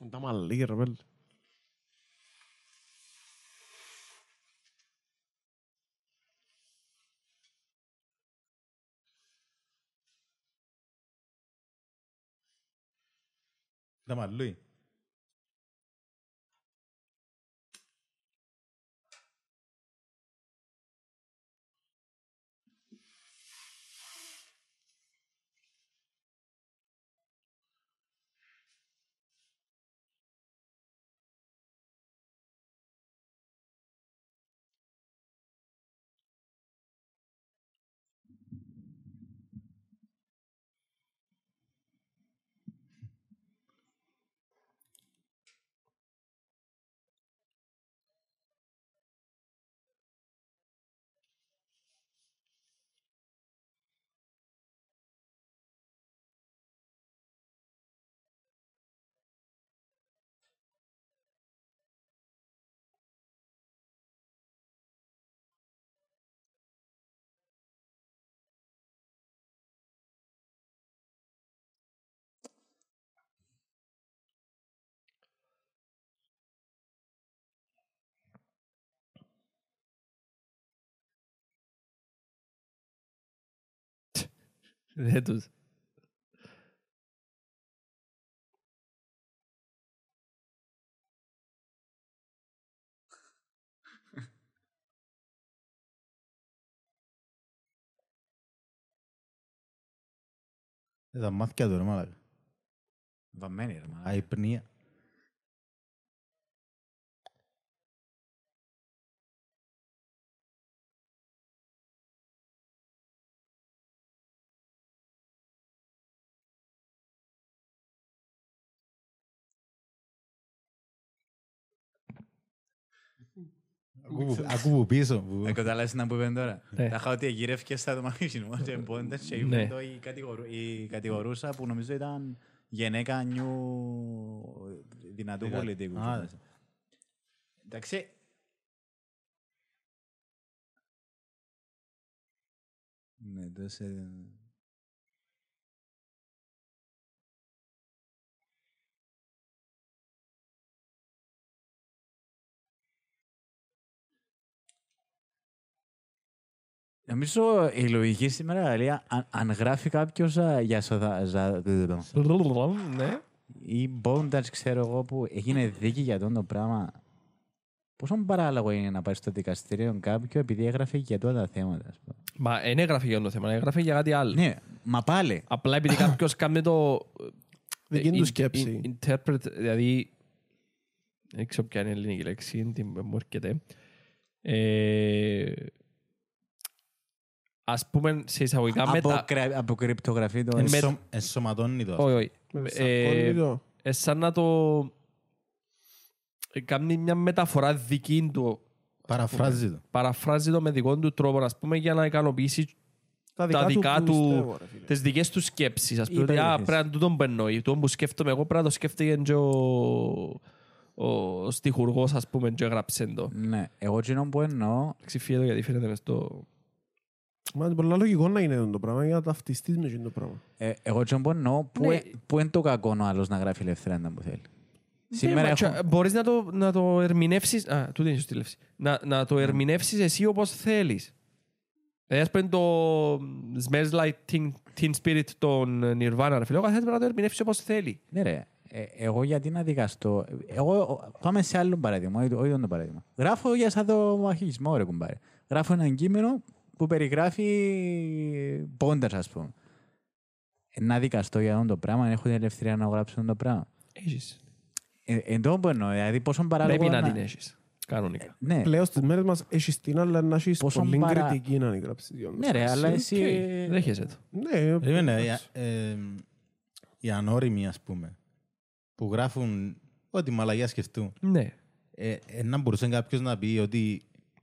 Είναι τα μαλλί, ρε, πέλ. Τα μαλλούι. Δεν τους. Τα μάτια του ρε μάλακα. Βαμμένη ρε μάλακα. Αϊπνία. Ακού που- Ακού που πίσω. που- Ε, καταλάβεις να που είπαν τώρα. Ναι. Τα είχα ότι εγγύρευκες στα το μαγαζίνο και μπόντες και Ναι. είπαν το η κατηγορού- η κατηγορούσα που νομίζω ήταν γενέκα νιου δυνατού Δυνα- πολιτικού. Α, Εντάξει, Ναι, τόσο... Νομίζω η λογική σήμερα λέει αν, αν γράφει κάποιος για σοδα, ζα, Ναι. ή bondage, ξέρω εγώ, που έγινε δίκη για αυτό το πράγμα. Πόσο παράλογο είναι να πάει στο δικαστήριο κάποιο επειδή έγραφε για τότε τα θέματα. ας πούμε. Μα δεν έγραφε για το θέμα, έγραφε για κάτι άλλο. Ναι, μα πάλι. Απλά επειδή κάποιος κάνει το... Δική ε, του in- σκέψη. in- Interpret, δηλαδή... Δεν ξέρω ποια είναι η ελληνική λέξη, είναι τι μου έρχεται. Ε, Ας πούμε σε εισαγωγικά Από, μετα... κρυ- από κρυπτογραφή το... Ε, με- ενσω- Ενσωματώνει το. Όχι, όχι. Με Ε, σακώνει το. ε, σαν να το... ε, Κάνει μια μεταφορά δική του, Παραφράζει το. παραφράζει το με δικό του τρόπο, ας πούμε, για να ικανοποιήσει τα δικά του, πιστεύω, ρε φίλε. τις δικές του σκέψεις. Ας Οι πούμε, ότι, α, υπερήφανες. πρέπει να τούτον που εννοεί. Τούτον που σκέφτομαι εγώ πρέπει να το σκέφτηκε και ο, ο στιχουργός, ας πούμε, και έγραψε το. Ναι, εγώ εκείνο που εννοώ, Ξηφίε το γιατί φαίνεται μες στο... Μα είναι πολλά λογικό να είναι το πράγμα για να ταυτιστείς με εκείνο το πράγμα. ε, εγώ εκείνο που εννοώ, που, Ναι. ε- που είναι το κακό ο άλλος να γράφει ελευθερία αν που θέλει. Σήμερα Ναι, μα έχω... τσα- Μπορείς να το, να το ερμηνεύσεις... Α, τούτη είναι η σωστή λέξη. Να, να το ερμηνεύσεις εσύ όπως θέλεις. Δηλαδή, ας πούμε το Smells Like Teen, teen Spirit των Nirvana, ρε φίλε, ο καθένας πρέπει να το ερμηνεύσει όπως θέλει. Ναι ρε, ε, εγώ γιατί να δικαστώ; Εγώ ο- πάμε σε άλλο παράδειγμα, όχι όχι το παράδειγμα. Γράφω για σαν το μαχισμό ρε κουμπάρε. Γράφω ένα κείμενο που περιγράφει πόντας ας πούμε. Ε, να δικαστώ για αυτό το πράγμα, έχω την ελευθερία να γράψω αυτό το πράγμα. Έχεις. Ε, εν τω που εννοώ, δηλαδή πόσο παράλογο Πρέπει να να- την έχεις. Κανονικά. Ναι, Πλέον στις μέρες μας έχεις την αλλά να έχεις Πόσο πολύ παρα- κριτική να γράψεις. για να ναι ρε, αλλά εσύ... Οκ, Δέχεσαι το. Ναι, Περίμενε, οι- ε, οι ανώριμοι, ας πούμε, που γράφουν ό,τι μαλαγιά σκεφτούν. Ναι. Ε, ε, να μπορούσε κάποιος να πει ότι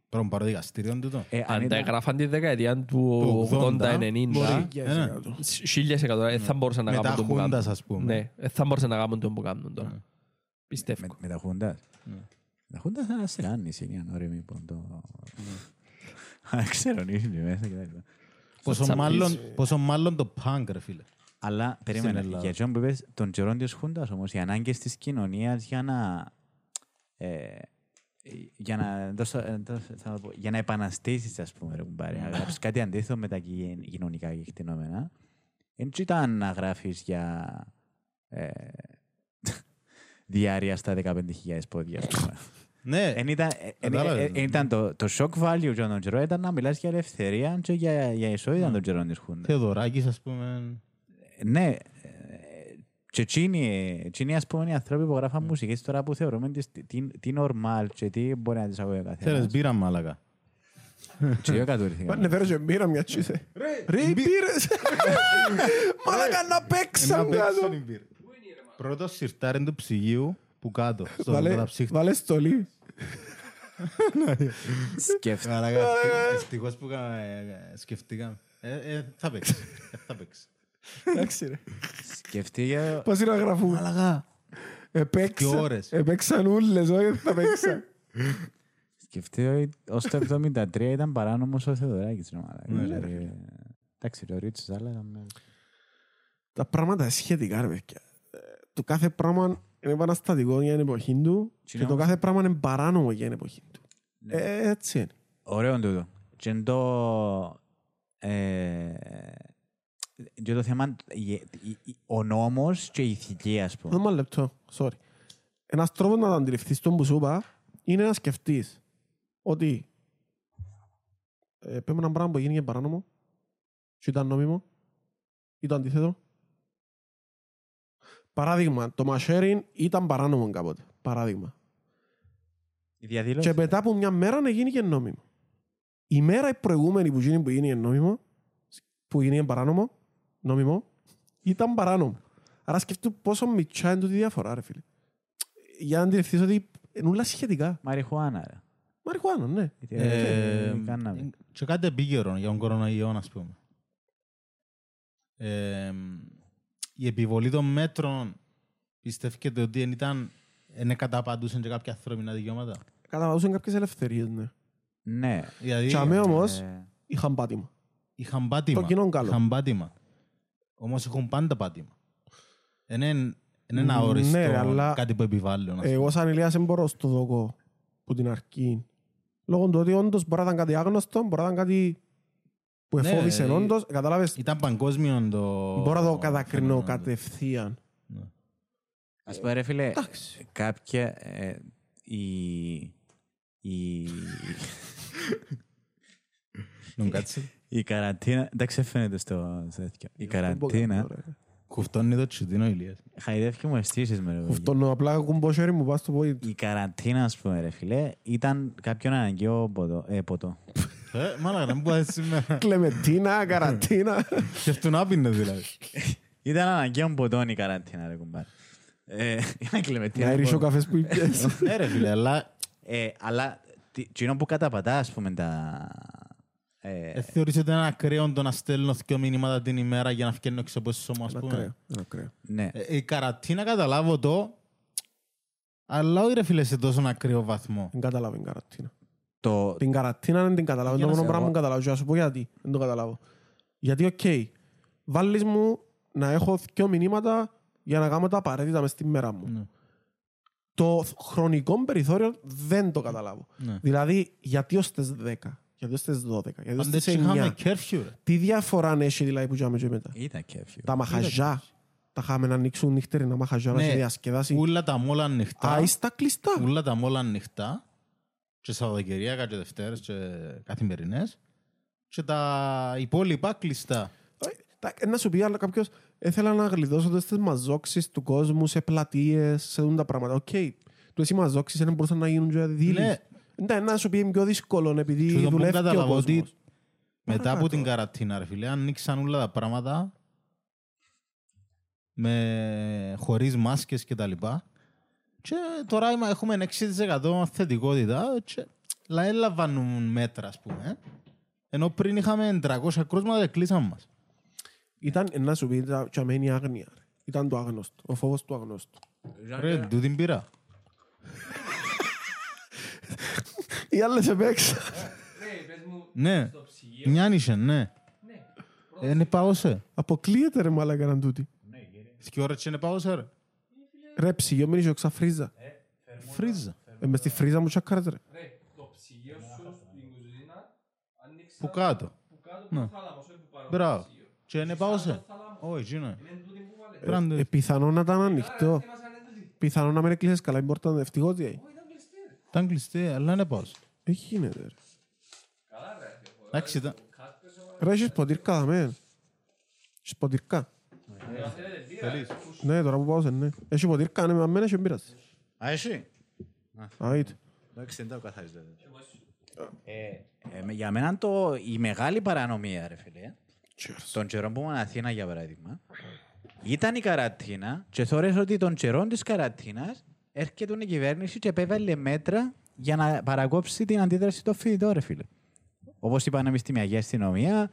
πρέπει να πάρω δικαστήριο τούτο. Ε, αν Αν τα ήταν- έγραφαν τη δεκαετία του Του 80, 80-90, μπορεί. ένα. χίλιες εκατομμύρια, δεν θα μπορούσαν να Μετά κάνουν το που χούντας, κάνουν. ας πούμε. Ναι, δεν θα μπορούσαν να κάνουν το που κάνουν τώρα. με, Πιστεύω. με τα χούντας. Ναι. Με τα χούντας θα σε κάνει είναι ανώριμη που το... [LAUGHS] Α, Ξέρω, είναι μέσα και τα λοιπά. Πόσο τσαπίζει. μάλλον, πόσο μάλλον το punk, ρε φίλε. Αλλά περίμενε, Ελλάδα. για εκείνον που είπες, τον καιρό της Χούντας όμως, οι ανάγκες της κοινωνίας για να... Ε, για να, δώσω- ε, δώσω- θα το πω, για να επαναστήσεις, ας πούμε, ρε κουμπάρε, να γράψεις κάτι αντίθετο με τα κοι- κοινωνικά κεκτηνόμενα. Δεν ήταν να γράφεις για ε, [LAUGHS] διάρκεια στα 15.000 πόδια, ας πούμε. Ναι, Εν ήταν, ε, εν- Κατάλαβες. ε, εν ήταν το, το shock value για τον καιρό ήταν να μιλάς για ελευθερία και για, για ισότητα των καιρών της Χούντας. Θεοδωράκης, ας πούμε. Ναι, ε, και εκείνοι, εκείνοι ας πούμε οι άνθρωποι που γράφαν μουσικές τώρα που θεωρούμε τις- τι, τι normal και τι μπορεί να τις ακούει ο Θέλεις καθένας. μπύρα, μάλακα. Και εγώ κατουρήθηκα. Πάνε φέρω και μπύρα μια τσίσε. Ρε, οι μπύρες. Μαλάκα να παίξαν Ένα κάτω. παίξον η μπύρα. Πρώτος σιρτάρι του ψυγείου που κάτω, στο Βάλε- καταψύχτη. Βάλε στολή. Σκέφτομαι. Μαλάκα, ευτυχώς- ευτυχώς που κα- ε, ε, σκεφτήκαμε. Ε, ε, Θα παίξει. ε, Θα παίξει. Εντάξει ρε. Σκεφτείτε, Πώς είναι να γραφούμε; Μαλάκα. Επέξα. Δύο ώρες. Επέξαν ούλες, όχι θα παίξα. σκεφτείτε ως το 73 ήταν παράνομος ο Θεοδωράκης. ρε μαλάκα. Ναι, Δηλαδή, Εντάξει, ρε, ο Ρίτσος άλλα ήταν... Τα πράγματα σχετικά ρε παιδιά. Ε, Το κάθε πράγμα είναι επαναστατικό για την εποχή του και είναι το όμως- κάθε πράγμα είναι παράνομο για την εποχή του. Ε, Έτσι είναι. Ωραίο τούτο. Και είναι το... ε, Και το θέμα, η- η- η- ο νόμος και η ηθική, ας πούμε. Ένα λεπτό, sorry. Ένας τρόπος να το αντιληφθείς τον που σου είπα είναι να σκεφτείς ότι ε, πέμε ένα πράγμα που έγινε παράνομο και ήταν νόμιμο ή το αντίθετο Παράδειγμα, το μαχαίρι ήταν παράνομο κάποτε. Παράδειγμα. Η διαδήλωση. Και μετά από μια μέρα να γίνει και νόμιμο. Η μέρα η προηγούμενη που γίνει που γίνει νόμιμο, που γίνει παράνομο, νόμιμο, ήταν παράνομο. Άρα σκεφτού πόσο μητσά είναι τούτη η διαφορά, ρε φίλε. Για να αντιληφθείς ότι είναι όλα σχετικά. Μαριχουάνα, ρε. Μαριχουάνα, ναι. Γιατί, Ε, ε, κάναμε. Και κάτι επίκαιρο για τον κοροναϊό, ας πούμε. Ε, η επιβολή των μέτρων πιστεύετε ότι δεν ήταν δεν καταπαντούσαν και κάποια ανθρώπινα δικαιώματα; Καταβαλούσαν κάποιες ελευθερίες, ναι. Ναι. Δηλαδή, Και αμέ όμως Ε, είχαν πάτημα. είχαν πάτημα. Το κοινό καλό. Είχαν πάτημα. Όμως έχουν πάντα πάτημα. Είναι είναι ένα αόριστο Ναι, αλλά- κάτι που επιβάλλουν. ας πούμε. Εγώ σαν Ηλίας δεν μπορώ στο δοκό που την αρκεί. Λόγω του ότι όντως μπορεί να ήταν κάτι άγνωστο, μπορεί να ήταν κάτι που Ναι, εφόβησε ε, όντως. Κατάλαβες, Ήταν παγκόσμιο το... μπορώ να το κατακρινώ φαινόμενο. κατευθείαν. Ας πούμε, ρε φίλε, Εντάξει. κάποια... ε, η... Η... Τον κάτσε. Η καραντίνα... Εντάξει, δεν φαίνεται στο στο τέτοιο. Η καραντίνα Κουφτώνει το τσιτίνο Ηλίας. χαϊδεύει και μου αισθήσεις με ρε παιδί. Φτώνω απλά κουμπό χέρι μου, πας στο πόδι. Η καραντίνα, ας πούμε, ρε φίλε, ήταν κάποιον αναγκαίο ποτό. Ε, ποτό. Ε, μάλακα, να μην πω έτσι σήμερα. Κλεμετίνα, καραντίνα. Και αυτού να πίνε δηλαδή. Ήταν αναγκαίο ποτό η καραντίνα, ρε κουμπάρ. Ε, Ήταν κλεμετίνα. Να ρίξω ποτό. καφές που είπες. Ναι ρε φίλε, αλλά Ε, αλλά τι- εκείνο που καταπατά, ας πούμε, τα... ε, ε, θεωρείς ότι είναι ακραίο το να στέλνω δύο μηνύματα την ημέρα για να φτιάχνω έξω από σώμα, ας Είναι πούμε; ακραίο, είναι ακραίο. ναι. Ε, Η καρατίνα καταλάβω το, αλλά όχι ρε φίλε σε τόσο ακραίο βαθμό. Δεν καταλάβω την καρατίνα. Το, Την καρατίνα δεν την καταλάβω. Είναι Για το να μόνο σε πράγμα εγώ. που καταλάβω. Και να σου πω γιατί. Δεν το καταλάβω. Γιατί, οκ, βάλεις μου να έχω δύο μηνύματα για να κάνω τα απαραίτητα μες στη μέρα μου. Ναι. Το χρονικό περιθώριο δεν το καταλάβω. Ναι. Δηλαδή, γιατί ως τις 10, γιατί ως τις 12, γιατί ως Αν τις δεν είχαμε 9. curfew ρε. Τι διαφορά έχει δηλαδή που κάνουμε και μετά; ήταν κέφιο. Τα μαχαζιά. Τα είχαμε να ανοίξουν νύχτερη, να μαχαζιά, να Ναι. σε διασκεδάσει. Ούλα τα μόλα ανοιχτά. Α, είσαι τα κλειστά. Ούλα τα μόλα ανοιχτά. Και Σαββατοκυριακά και Δευτέρες και καθημερινές. Και τα υπόλοιπα κλειστά. Ε, τα- Να σου πει, αλλά κάποιος ήθελα να γλιτώσω τις μαζόξεις του κόσμου σε πλατείες, σε δουν τα πράγματα. Οκ, του εσύ μαζόξεις δεν μπορούσαν να γίνουν και δίλης. Ναι. Ναι, να σου πει είναι πιο δύσκολο Και επειδή το που δουλεύει και ο καταλαβαίνω ότι κόσμος. μετά Παρακάτω. από την καρατίνα, ρε φίλε, ανοίξαν όλα τα πράγματα με, χωρίς μάσκες και τα λοιπά. Και τώρα είμα- έχουμε 6% θετικότητα και λαέ λαμβάνουν μέτρα, ας πούμε. Ενώ πριν είχαμε 300 κρούσματα και κλείσαν μας. Ήταν, ε, να σου πει, ήταν και αμένη άγνοια. ρε. Ήταν το άγνωστο, ο φόβος του αγνώστου. Ρε, του την πήρα. [LAUGHS] Οι άλλες επέξα. Ναι, νιάνισε, ναι. Είναι πάωσε. Αποκλείεται ρε μάλακα να τούτη. Τι ώρες είναι πάωσε, ρε. Ρε ψυγείο μην είσαι οξά φρίζα. Φρίζα. Ε, μες στη φρίζα μου τσακάρες ρε. Το ψυγείο σου στην κουζίνα ανοίξει Που κάτω. που κάτω Ναι. που θάλαμος, όχι που πάνω Μπράβο. το ψυγείο. Και είναι πάωσε. θάλαμος. Όχι, εκείνο. Είναι τούτη που βάλε. Πρέπει να Ε, το- πιθανό να ήταν ανοιχτό. Είμαστε ανέντοτοι. Πιθανό να μην έκλεισες καλά, important ευτυχώς τι. Όχι, ήταν κλειστή, ρε. Ήταν κλειστή, αλλά είναι πάωσε. Ε, γίνεται ρε. Καλά, ρε. έχω. Εντάξει, ήταν. Κάτσε, σε Ρε, έχεις ποτήρκα δαμέ. Έχεις ποτήρκα. βάλε. Θέλετε μπύρα, Θέλεις. ρε. Φους. Ναι, τώρα που πάω σε ναι. Έχει ποτήρκα, ναι, με αμένα έχει μπύρας. Α, εσύ; Α, είτε. Εντάξει, δεν το καθαρίζετε. Ε, ε, με- για μένα το, η μεγάλη παρανομία, ρε φίλε, Cheers. των καιρών που ήμουν Αθήνα, για παράδειγμα, ήταν η καρατίνα και θωρείς ότι των καιρών της καρατίνας έρχεται η κυβέρνηση και επέβαλε μέτρα για να παρακόψει την αντίδραση των φοιτητών, ρε φίλε. Όπως η πανεπιστημιακή αστυνομία,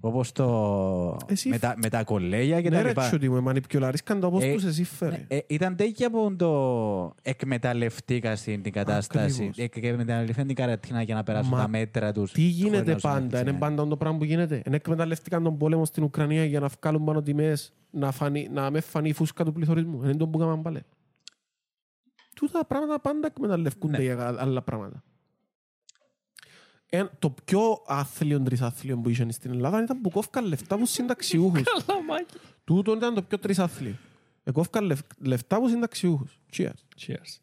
όπως το... Εσύ- με, τα, με τα κολέγια και Ναι τα ρε λοιπά. τσούτι μου, μανιπιολαρίσκαν το όπως Ε, τους εσύ φέρε. Ε, ήταν τέτοια που το εκμεταλλευτήκα στην την κατάσταση. Ακριβώς. Ε, και εκμεταλλευτήκαν την καρατίνα για να περάσουν Μα τα μέτρα τους. Τι γίνεται χωρίς να πάντα, ζουν είναι πάντα το πράγμα που γίνεται. Εν εκμεταλλευτήκαν τον πόλεμο στην Ουκρανία για να βγάλουν πάνω τιμές, να, φανεί, να με φανεί η φούσκα του πληθωρισμού. Είναι το που κάναμε πάλι. Τούτα τα πράγματα πάντα εκμεταλλευκούνται Ναι. για άλλα πράγματα. Εν, το πιο άθλιο τρισάθλιο που είχε στην Ελλάδα ήταν που κόφηκαν λεφτά από [LAUGHS] συνταξιούχους. Καλά, Μάκη. Τούτο ήταν το πιο τρισάθλιο. Εκόφηκαν λεφ- λεφτά από συνταξιούχους. Cheers. Cheers.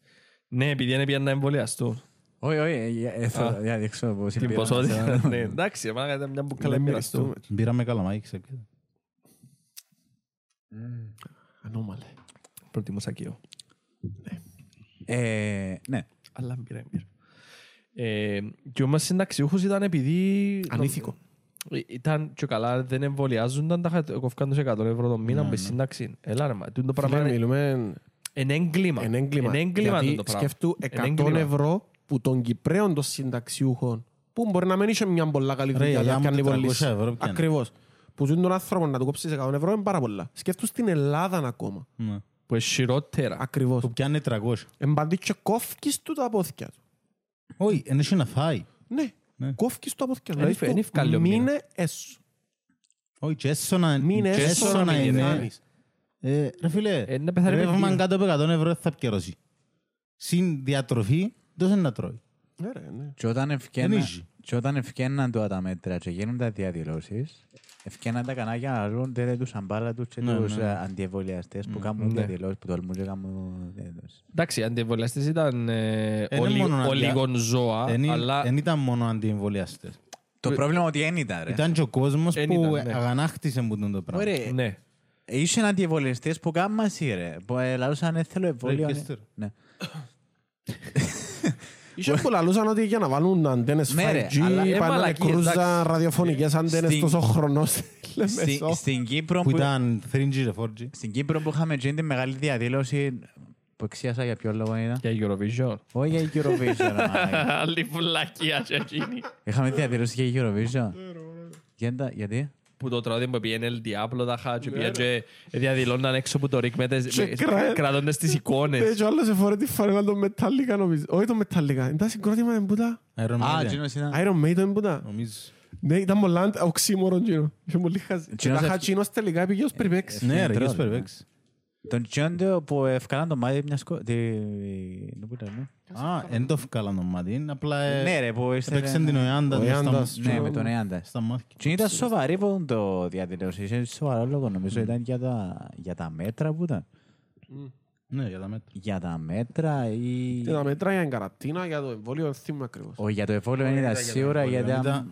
Ναι, επειδή είναι πια να εμβολιαστούν. Όχι, όχι, ε, ε, ε, θα- Α. για να δείξω πώς Την είναι. ποσότητα. [LAUGHS] Ναι, εντάξει, εμένα ήταν μια μπουκάλα Να μοιραστούν. μοιραστούμε. Μπήρα με καλαμάκι, ξέρετε. Ανώμαλε. προτιμούσα και εγώ. Ε, ναι. Αλλά μπήρα, μπήρα. Ε, και όμως συνταξιούχος ήταν επειδή... Ανήθικο. Ε, Ήταν και καλά, δεν εμβολιάζονταν, τα είχα- κόφκαν τους 100 ευρώ το μήνα με σύνταξη. Έλα ρε, μα, τούτο το πράγμα Φίλε, είναι μιλούμε είναι έγκλημα. εν έγκλημα. Είναι έγκλημα Γιατί το πράγμα. σκέφτου Είναι 100 έγκλημα. ευρώ που των Κυπρέων των συνταξιούχων που μπορεί να μην είχε μια πολλά καλή Ρε, δουλειά η για γιαγιά να μου κάνει 400 πολύ. ευρώ πιάνει. Ακριβώς. Που ζουν τον άνθρωπο να του κόψεις 100 ευρώ είναι πάρα πολλά. Σκέφτους στην Ελλάδα ακόμα. Ναι. Που είναι χειρότερα. Ακριβώς. Που πιάνει 300. Εμπαντή και κόφκεις του τα πόθηκια του. Όχι, δεν έχει να φάει. Ναι. Ναι. Κόφκεις του τα πόθηκια του. Εν Δηλαδή, ευ- εν του ευκάλλει ο μήνα. Μείνε έσω. Όχι, και έσω να Μείνε και έσω έσω να να μην είναι. πεθάνεις. Ε, Ρε φίλε, Ε, να πεθάνει με ρεύμα δύο. κάτω από 100 ευρώ δεν θα επικαιρώσει. Συν διατροφή, τόσο να τρώει. Ναι, ρε, ναι. Και όταν ευκαίνα- έχει. και όταν ευκαίναν τώρα τα μέτρα και γίνονται διαδηλώσεις, ευκαίναν τα κανάλια να λούν τε, τους αμπάλα τους και Ναι, τους ναι. ε, αντιεμβολιαστές που κάνουν Ναι. διαδηλώσεις, που τολμούν και κάνουν διαδηλώσεις. Εντάξει, οι αντιεμβολιαστές ήταν ε, Είναι μόνο να δια- ολίγων ζώα, Δεν αλλά δεν ήταν μόνο αντιεμβολιαστές. Το πρόβλημα ότι δεν ήταν ρε. Ήταν και ο κόσμος Εν που ήταν, ναι. αγανάκτησε μου τον το πράγμα. Ωραία. ναι. Είχε αντιεμβολιαστές που κάνουν μαζί ρε. Που ε, λαλούσαν δεν θέλω εμβόλιο. Ρε, ναι. [LAUGHS] Κέστερ. Ναι. Είχε που λαλούσαν ότι για να βάλουν αντένες Ναι, ρε, 5G, αλλά, ε, πάνε να μαλακίες, κρούζαν εντάξει. ραδιοφωνικές αντένες Στην- τόσο χρόνο. [LAUGHS] Στη- Στην Κύπρο Που που ήταν 3G και 4G. Στην Κύπρο που είχαμε γίνει τη μεγάλη διαδήλωση που εξίασα για ποιο λόγο ήταν. Για Eurovision. Όχι για η Eurovision. ρε [LAUGHS] μαλάκα. Άλλη φουλακία και εκείνη. Είχαμε διαδήλωση για η Eurovision. Γιατί- Γιατί; Που το τραγούδι που πήγαινε El Diablo τα χάτια και πήγαινε και διαδηλώναν έξω από το ρίκ με τις- Και με- κρα- κρατώντας τις Ναι, εικόνες. και ο άλλος εφόρε τη φανέλα των Metallica νομίζω. Όχι το Metallica. Ήταν συγκρότημα εμπούτα. Iron Α, Maiden. εκείνος ήταν... Iron Maiden εμπούτα. Νομίζω. Ναι, ήταν πολλά οξύμορο εκείνο. Είχε πολύ χαζί. Και Εκείνος τα ευ- χατσίνος τελικά πήγε ως περιπέξει. Ναι, ρε, Τρόλ, γιος ναι. περπέξ. Τον Τζόντιο που ευκάλαν το μάτι μιας κο... Τι... τι που ήταν, ναι. Α, δεν το φκάλαν το μάτι, απλά ε, Ναι ρε, που ήρθε... έπαιξαν την Οεάντα Ο μες στα- Ιάντας. Ναι, με τον Εάντα. στα μάτια. Και ήταν σοβαρή που το διαδηλώσει. Είχε σοβαρό λόγο. Νομίζω ήταν για τα, για τα μέτρα που ήταν. Ναι, για τα μέτρα. Για τα μέτρα ή... Και τα μέτρα για την καρατίνα, για το εμβόλιο, δεν θυμούμαι ακριβώς. Όχι, για το εμβόλιο δεν ήταν σίγουρα. Γιατί... Ήταν-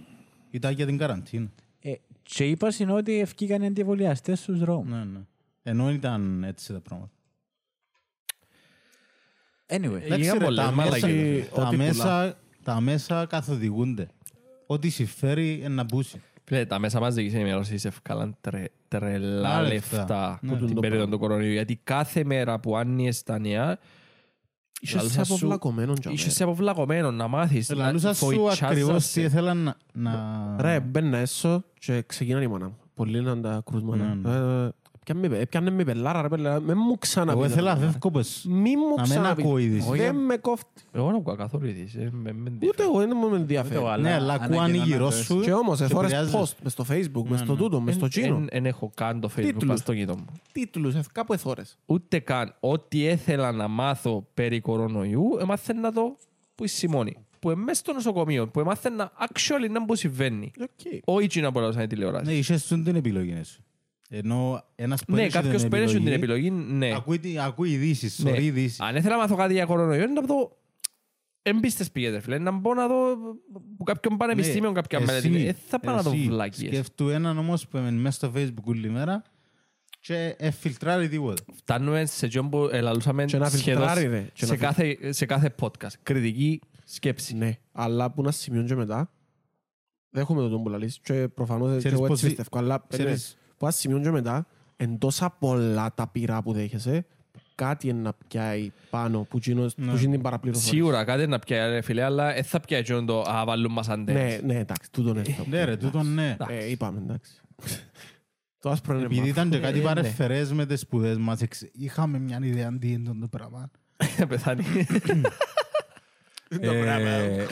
Ήταν για την καραντίνα. Ε, και είπα είναι ότι ευκήκαν οι αντιβολιαστές στους δρόμους. Ναι, ναι. Ενώ ήταν έτσι τα πράγματα. Anyway, Είχαν Εντάξει, ρε, πολλές τα μαλακίες. μέσα- τα Ό,τι μέσα- Τα μέσα καθοδηγούνται. Ό,τι συμφέρει είναι να μπούσει. Φίλε, τα μέσα μαζικής ενημέρωσης ευκάλαν τρε, τρελά Α, λεφτά λεφτά. από Ναι. την περίοδο του κορονοϊού. Γιατί κάθε μέρα που άνοιες τα νέα, Είσαι λαλούσα σε σου- αποβλακωμένον τζαμέ. είσαι σε αποβλαγωμένο να μάθεις. να Λαλούσα σου βοητσάζεσαι. ακριβώς τι ήθελαν να- να... Ρε, μπαίνα έσω και ξεκινάνε η μάνα μου. Πολλοί ήταν τα κρούσματα. Ναι, Ε, έπιανε με- Έπιανε με πελάρα, ρε πελάρα. Μεν μου Εγώ ξαναπείτε. ήθελα να ρε. φεύγω πες. Μη μου Να μην ξαναπείτε. ακούω είδηση. Δεν με κόφτει. Εγώ δεν ακούω καθόλου ειδήσεις. ε, με- με ενδιαφέρει. Ούτε εγώ, δεν μου ενδιαφέρει. Ναι, αλλά ακούω γύρω σου. Και όμως, και εφόρες επηρεάζει. post μες στο facebook, μες Ναι, στο ναι. τούτο, μες στο Εν- τσίνο. εν- εν έχω καν το facebook Τίτλους. πας στο κινητό μου. Τίτλους, ε, κάπου εθώρες. Ούτε καν ό,τι ήθελα να μάθω περί κορονοϊού, έμαθαινα το που η Σιμώνη. Που είμαι στο νοσοκομείο, που έμαθαινα actually να που συμβαίνει. Οκ. Όχι τι να μπορούσα να τηλεόραση. Ναι, είχες σου την επιλογή σου. Ενώ ένας που Ναι, έχει κάποιος που έχει την επιλογή, ναι. Ακούει, τη- ακούει ειδήσεις, Ναι. σωρεί ειδήσεις. Αν ήθελα να μάθω κάτι για κορονοϊό, είναι να δω εμπίστες πηγές, ρε φίλε. Να μπω να δω που κάποιον πανεπιστήμιο, κάποια Ναι, εσύ- μελέτη. Ε, θα πάω να δω εσύ βλακίες. Σκέφτου έναν όμως που είναι μέσα στο facebook όλη μέρα και εφιλτράρει τίποτα. Φτάνουμε σε τζον που ελαλούσαμε Και να σχεδόν φιλτράρει, ρε. Και σε να κάθε, σε κάθε podcast. Κριτική σκέψη. Ναι, αλλά που να σημειώνει και μετά, δέχομαι το τον που λαλείς και προφανώς και Ξέρεις εγώ πώς έτσι δι- πιστεύω, αλλά περίμενε. Ξέρεις, που να σημειώνει και μετά, εν τόσα πολλά τα πειρά που δέχεσαι, κάτι είναι να πιάει πάνω που γίνω- Ναι. που γίνει την παραπληροφόρηση. Σίγουρα κάτι να πιάει, ρε φίλε, αλλά δεν θα πιάει τζον το «Α, βάλουν μας Ναι, αντένες». ναι, εντάξει, τούτο είναι αυτό. ναι ρε, τούτον ναι. Ε, είπαμε, εντάξει. Το άσπρο είναι Επειδή μαύρο. ήταν και κάτι Ε, ναι. παρεφερές με τις σπουδές μας, εξ- είχαμε μια ιδέα τι είναι το πράγμα. Πεθάνει. [LAUGHS] Ε,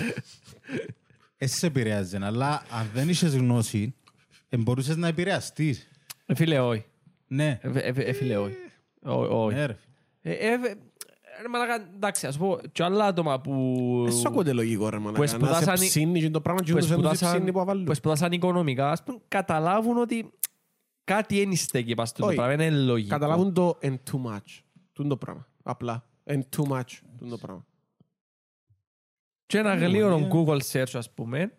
Εσύ σε επηρεάζει, αλλά αν δεν είχες γνώση, ε, μπορούσες να επηρεαστείς. Ε, Φίλε, όχι. Ναι, Ε, ε, ε, Φίλε, όχι. Ω- Όχι. ναι ρε. Ε, ε, ε, ρε μαλάκα, εντάξει, ας πω, και άλλα άτομα που... Ε, σου ακούτε λογικό, ρε που μαλάκα. Να σε σπουδάσαν- ψήνει και το πράγμα και που ούτως δεν τους σπουδάσαν- ψήνει που αβάλλουν. που σπουδάσαν οικονομικά, ας πούμε, καταλάβουν ότι κάτι δεν στέκει πας στο Όχι. πράγμα, είναι λογικό. Καταλάβουν το εν too much. Τούν το πράγμα. Απλά. Εν too much. Τούν το πράγμα. Και ένα Ναι, γλύωρο μαλάκα. Google search, ας πούμε,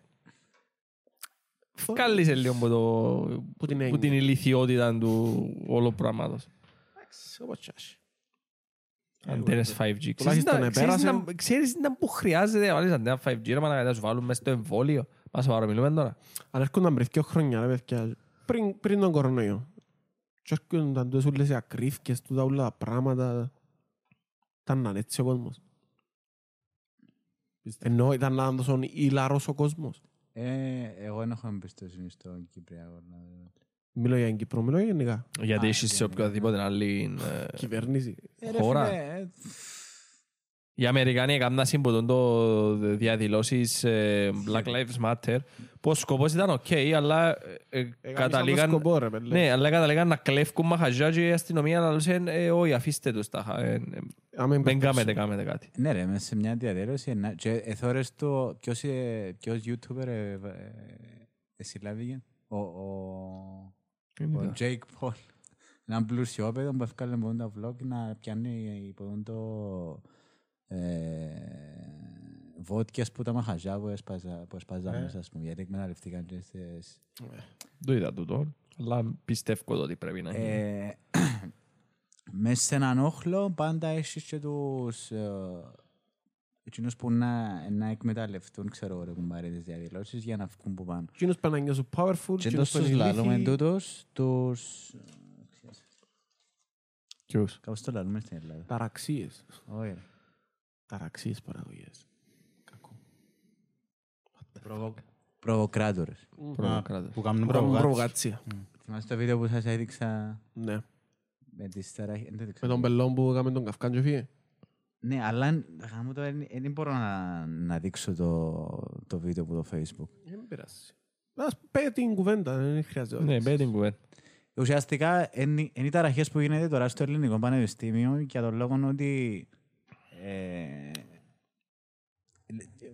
βγάλισε λίγο από, το, Που την που έννοια. την ηλικιότητα του όλου πράγματος. Εντάξει, όπως τσάσει. Αντένες 5G. Ξέρεις Τουλάχιστον να- ξέρεις επέρασε. να- Ξέρεις να που χρειάζεται να βάλεις αντένα 5G ρε μάνα να σου βάλουν μες στο εμβόλιο. Μας παρομιλούμε τώρα. Αλλά έρχονταν πριν δύο χρόνια, ρε παιδιά, πριν, πριν τον κορονοϊό. Και έρχονταν τόσες όλες οι ακρίφκες, τούτα όλα τα πράγματα. Ήταν έτσι ο κόσμος. Ενώ ήταν να τόσο ηλαρός ο κόσμος. Ε, εγώ δεν έχω εμπιστοσύνη στο Κυπριακό. να δω. Μιλώ για την Κύπρο, μιλώ γενικά. Γιατί Α, έχεις σε γενικά. οποιαδήποτε άλλη ε, Κυβέρνηση. Ε, ρε Χώρα. Φίλε, ε, Οι Αμερικάνοι έκαναν συμποτών το διαδηλώσεις ε, Black Lives Matter που ο σκοπός ήταν οκ, αλλά ε, ε, καταλήγαν... σκοπό, ρε, πέλε. Ναι, αλλά καταλήγαν να κλέφκουν μαχαζιά και η αστυνομία να λούσαν «Ε, όχι, αφήστε τους τα. ε, ε, Άμα Δεν μπερδέψω. κάμετε, κάμετε κάτι. Ναι ρε, μέσα σε μια διαδήλωση να- και εθώρες το ποιος, ε, ποιος YouTuber ε, ε, ε, συλλάβηκε. Ο, ο, ο Jake Paul. Έναν πλουσιόπεδο που έφκαλε μόνο τα vlog να πιάνει υπό το ε, βότκες που τα μαχαζιά που έσπαζα- που έσπαζαν μέσα, ας πούμε, γιατί εκμεταλλευτήκαν και στις... Το είδα τούτο, αλλά πιστεύω ότι πρέπει να γίνει. [CLEARS THROAT] Ε, μέσα σε έναν όχλο πάντα έχεις και τους ε, εκείνους που να, να εκμεταλλευτούν, ξέρω εγώ, ρε κουμπάρι, τις διαδηλώσεις για να βγουν που πάνω. Εκείνος πρέπει να νιώσουν powerful, Και εκείνος τους πρέπει να λαλούμε λύθει. τούτους, τους... Ποιους; Κάπως το λαλούμε στην Ελλάδα. Ταραξίες. Όχι ρε. Ταραξίες παραγωγές. Κακό. Προβοκράτορες. Προβοκράτορες. Που κάνουν Προβοκάτσια. προβοκάτσια. Θυμάστε το βίντεο που σας έδειξα Ναι. με τις ταραχές. Δεν το έδειξα. Με τον πελόν που έκαμε τον Καυκάν και φύγε. Ναι, αλλά γάμο το, δεν δεν μπορώ να, να δείξω το, το βίντεο από το facebook. Δεν πειράζει. Ας πέ την κουβέντα, δεν χρειάζεται. Ναι, πέ την κουβέντα. Ουσιαστικά είναι είναι οι ταραχές που γίνεται τώρα στο ελληνικό πανεπιστήμιο για τον λόγο ότι ε,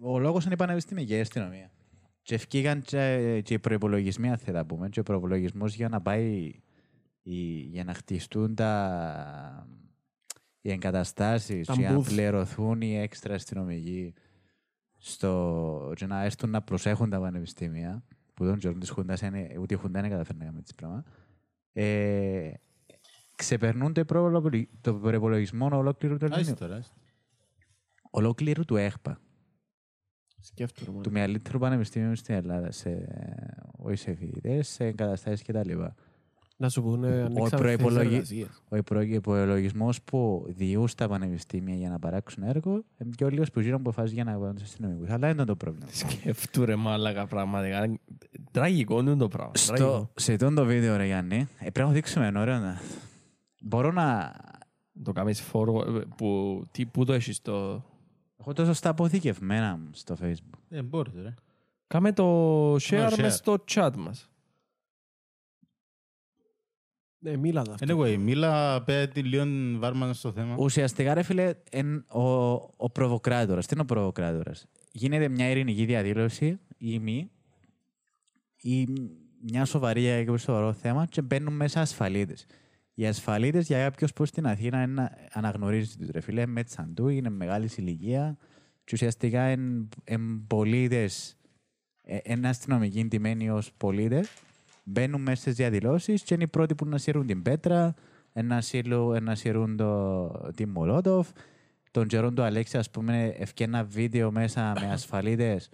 ο λόγος είναι η πανεπιστήμια αστυνομία. Και ευκήγαν και, και οι προϋπολογισμοί, αν θέλετε να πούμε, και ο προϋπολογισμός για να πάει η- για να χτιστούν τα, οι εγκαταστάσεις Τα για να booth. πληρωθούν οι έξτρα αστυνομικοί στο, και να έρθουν να προσέχουν τα πανεπιστήμια που τον καιρό της Χούντας είναι, ούτε η Χούντα δεν καταφέρνει να κάνει έτσι πράγμα ε, ξεπερνούν το προπολογι- το προπολογισμό ολόκληρου του Άιστε ελληνικού. Τώρα, άιστε. Ολόκληρου του ΕΧΠΑ, Σκέφτομαι. μόνο. του μεγαλύτερου πανεπιστήμιου στην Ελλάδα, σε, όχι σε φοιτητές, σε εγκαταστάσεις κτλ. Να σου πούνε ανοίξαμε προϋπολογι- θέσεις εργασίας. Ο προπολογισμό που διούν στα πανεπιστήμια για να παράξουν έργο είναι πιο λίγος που γίνουν αποφάσεις για να βάλουν του αστυνομικούς. Αλλά δεν ήταν το πρόβλημα. Σκεφτού ρε μάλακα πραγματικά. Τραγικό είναι το πράγμα. Στο, Τραγικό. σε αυτό το βίντεο, ρε Γιάννη, ε, πρέπει να το δείξουμε είναι ωραίο. να- Μπορώ να. Το κάνεις forward, που, τι, πού το έχεις το... Έχω τόσο στα αποθηκευμένα μου στο facebook. Ε, μπορείτε, ρε. Κάμε το share share. μες στο chat μας. Ναι, μίλα τα αυτά. Anyway, μίλα πέντε λίγο βάρμα στο θέμα. Ουσιαστικά, ρε φίλε, εν, ο, ο προβοκράτορας. Τι είναι ο προβοκράτορας; Γίνεται μια ειρηνική διαδήλωση ή μη ή μια σοβαρή για κάποιο σοβαρό θέμα και μπαίνουν μέσα ασφαλίτες. Οι ασφαλίτες για κάποιος που στην Αθήνα είναι, αναγνωρίζει τους ρε φίλε, με τσαντού, είναι μεγάλης ηλικία και ουσιαστικά είναι πολίτες, ε, είναι αστυνομικοί ντυμένοι ως πολίτες, μπαίνουν μέσα στις διαδηλώσεις και είναι οι πρώτοι που να σύρουν την πέτρα, να σύρουν, να σύρουν το, τη Μολότοφ. Τον καιρό του Αλέξη, ας πούμε, ευκαιρία ένα βίντεο μέσα με ασφαλίτες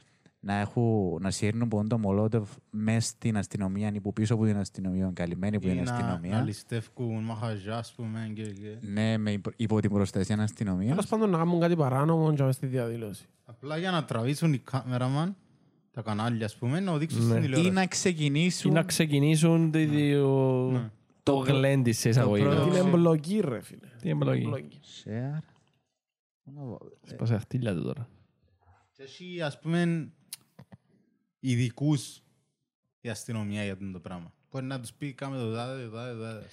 να, έχουν, να σύρνουν από το Μολότοφ μέσα στην αστυνομία ή που πίσω από την αστυνομία, καλυμμένοι από Ή την να- Να αστυνομία. ληστεύκουν μαχαζιά, ας πούμε, και... και- Ναι, με υπο- υπό την προστασία αστυνομίας. Τέλος πάντων να κάνουν κάτι παράνομο και μες στη διαδήλωση. Απλά για να τραβήσουν οι κάμεραμαν, τα κανάλια, ας πούμε, να δείξουν Ναι. στην Ή τηλεόραση. να Ή ξεκινήσουν. να ξεκινήσουν το, το, Ναι. το γλέντι σε εισαγωγή. πρώτο- Την εμπλοκή ρε φίλε. Τι εμπλοκή. Εμπλοκή. Share. Σπάσε χτύλια του τώρα. Και έχει, ας πούμε, ειδικούς η αστυνομία για αυτό το πράγμα. Μπορεί να τους πει, κάμε το δάδε, το δάδε, το δάδε.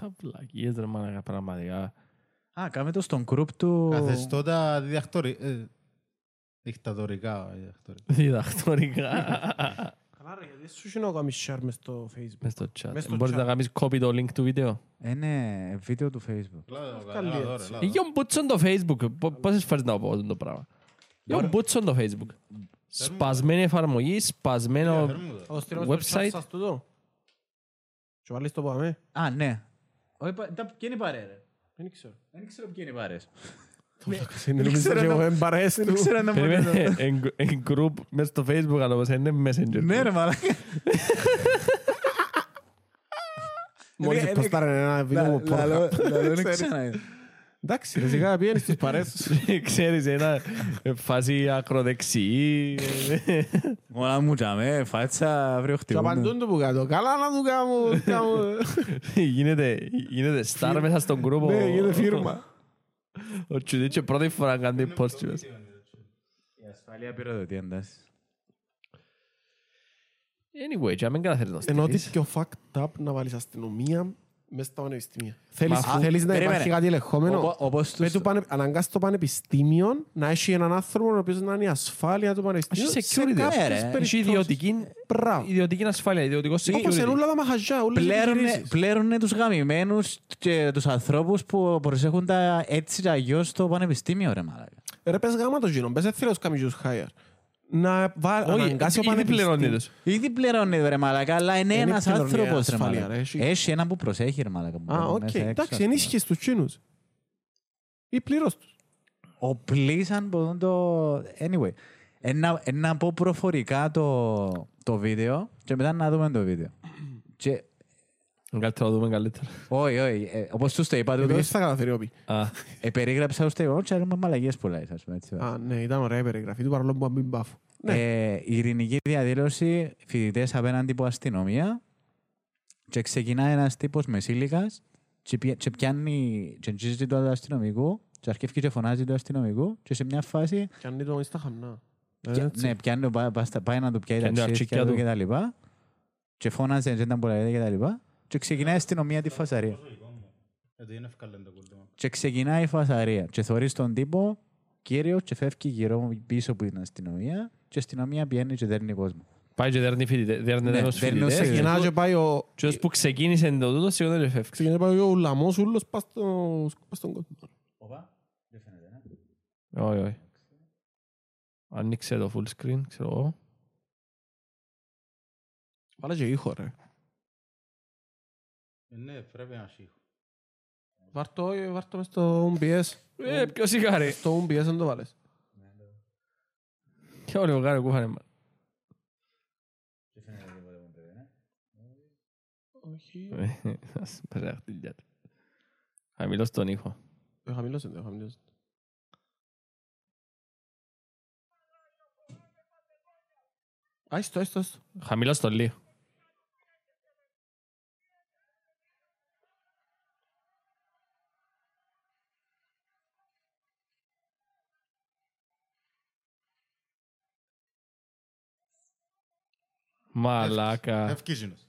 Τα βλακίες ρε μάνα πραγματικά. Α, κάμε το στον group του. Καθεστώτα διδακτορι... ε, δικτατορικά. ε, δικτατορικά. Διδακτορικά. [LAUGHS] Καλά ρε, γιατί σου είναι να κάνεις share μες στο facebook. Μες στο chat. Μες στο Μπορείς chat. να κάνεις copy το link του βίντεο; Ε, ναι, βίντεο του Facebook. Καλή Έλα τώρα, έτσι. έλα Ή τώρα. για μπούτσον το facebook. Πο- Πόσες φορές να πω το πράγμα; Για μπούτσον το facebook. Σπασμένη εφαρμογή, σπασμένο Φέρ' μου το. Θα το στείλω στο chat website. σας τούτο. Και βάλεις το πάμε. Α, ναι. Όχι, πα- τα- Ποιοι είναι οι παρέ, ρε; Δεν ξέρω. Δεν ξέρω ποιοι είναι οι παρές. Είναι νομίζω ξέρω και να- εγώ εμπαρές του. Δεν ξέρω να μου Περίμενε, εν- εν group μες στο Facebook αλλά όμως είναι messenger. Ναι ρε μαλάκα. Μόλις Είναι- ποστάρανε ένα βίντεο Λα- μου πόρκα. λαλό- λαλό, δεν Ξέρεις. Ξαναείδα. Εντάξει, ρε, σιγά πιένεις στις παρέες. [LAUGHS] Ξέρεις, ένα φάση ακροδεξιή. Όλα μου τζαμέ, φάτσα, αύριο Και χτυπούν. απαντούν του που κάτω. Καλά να του κάνω. κάνω- γίνεται, γίνεται star μέσα στον group. Ναι, ο- γίνεται φίρμα. [LAUGHS] Ο Τσουδίτσο πρώτη φορά κάνει post του μέσα. Η ασφάλεια πυροδοτεί εντάσεις. Anyway, και αν μην καταφέρεις να Ενώ ότι στείλεις. πιο fucked up να βάλεις αστυνομία μέσα στα πανεπιστήμια. Θέλεις, Μα- θέλεις να Περίμενε. υπάρχει κάτι ελεγχόμενο; Οπο- Όπως Με τους... του πανε... αναγκάσει το πανεπιστήμιο να έχει έναν άνθρωπο ο οποίος να είναι η ασφάλεια του πανεπιστήμιου Έχει σε security. κάποιες Ναι, ρε. Έχει περιπτώσεις. ιδιωτική, Μπράβο. ιδιωτική ασφάλεια, ιδιωτικό Όπως είναι security. όλα τα μαχαζιά, όλες οι Πλέρουνε, επιχειρήσεις. πλέρουνε τους γαμημένους και τους ανθρώπους που προσέχουν τα έτσι και αλλιώς στο πανεπιστήμιο ρε μαλάκα. Ρε πες γάμα το γίνο, πες δεν θέλω να κάνεις τους hire. Να βά- Όχι, αναγκάσει ο ήδη πληρώνει πανεπιστήμιο. τους. Ήδη πληρώνει ρε μαλάκα, αλλά είναι Είναι ένας πληρώνει άνθρωπος ρε ασφάλεια, μαλάκα. ρε, έχει. Έχει έναν που προσέχει ρε μαλάκα. που Α, μπαίνει οκ. μέσα έξω, Εντάξει, ας πούμε. ενίσχυες τους τσίνους. Ή πλήρως τους. Ο πλήσαν μπορούν το... Anyway, ένα, να πω προφορικά το, το βίντεο και μετά να δούμε το βίντεο. και, Καλύτερα να δούμε καλύτερα. όχι, όχι, ε, όπως τους το είπα Επειδή τούτος, θα καταφέρει όπι. Α, ε, περίγραψα τους το είπα, και έρχομαι μαλαγίες πολλά, ας πούμε, έτσι. Α, ναι, ήταν ωραία η περιγραφή του παρόλο που να μην μπάφω. Ναι. Ε, η ειρηνική διαδήλωση, φοιτητές απέναντι από αστυνομία και ξεκινά ένας τύπος μεσήλικας και, πια- και πιάνει και τζίζει το αστυνομικού και αρκεύει και φωνάζει το αστυνομικού και σε μια φάση Και αν είναι το στα χαμνά. και- Έτσι. ναι, πιάνει, το- πάει, πάει στα- πάει να του πιάει τα Πιάνει τα αρχίδια αρχίδια του του. και τα λοιπά και φώναζε και ήταν που λέγεται και τα λοιπά και ξεκινάει η αστυνομία τη φασαρία. Γιατί είναι ευκαλέν το κουλτούμα. Και ξεκινάει η φασαρία και θωρείς τον τύπο κύριος και φεύγει γύρω πίσω από την αστυνομία και η αστυνομία πιένει και δέρνει κόσμο. πάει και δέρνει φοιτητές. Δέρνει Ναι, ένας δέρνει ως φοιτητές. Ξεκινά και πάει ο... Και ως που ξεκίνησε το τούτο, σίγουρα δεν φεύγει. Ξεκινά και πάει ο λαμός ούλος πας στο- πας στον κόσμο. Όχι, όχι. Άνοιξε το full screen, ξέρω εγώ. Βάλε και ήχο ρε. Ναι, πρέπει να έχει. Βάρ' το, ε, βάρ' το μες στο OBS. Ε, ποιο σιγάρι. Στο OBS δεν το βάλες. Και όλοι ο γάρι κούχανε. μα. Όχι. Ε, ας πέρα χτυλιά του. Χαμηλό στον ήχο. Ε, χαμηλός είναι, χαμηλός. είναι. Α, έστω, έστω, έστω. Χαμηλό στον λίγο. Μαλάκα. Ευκίζινος.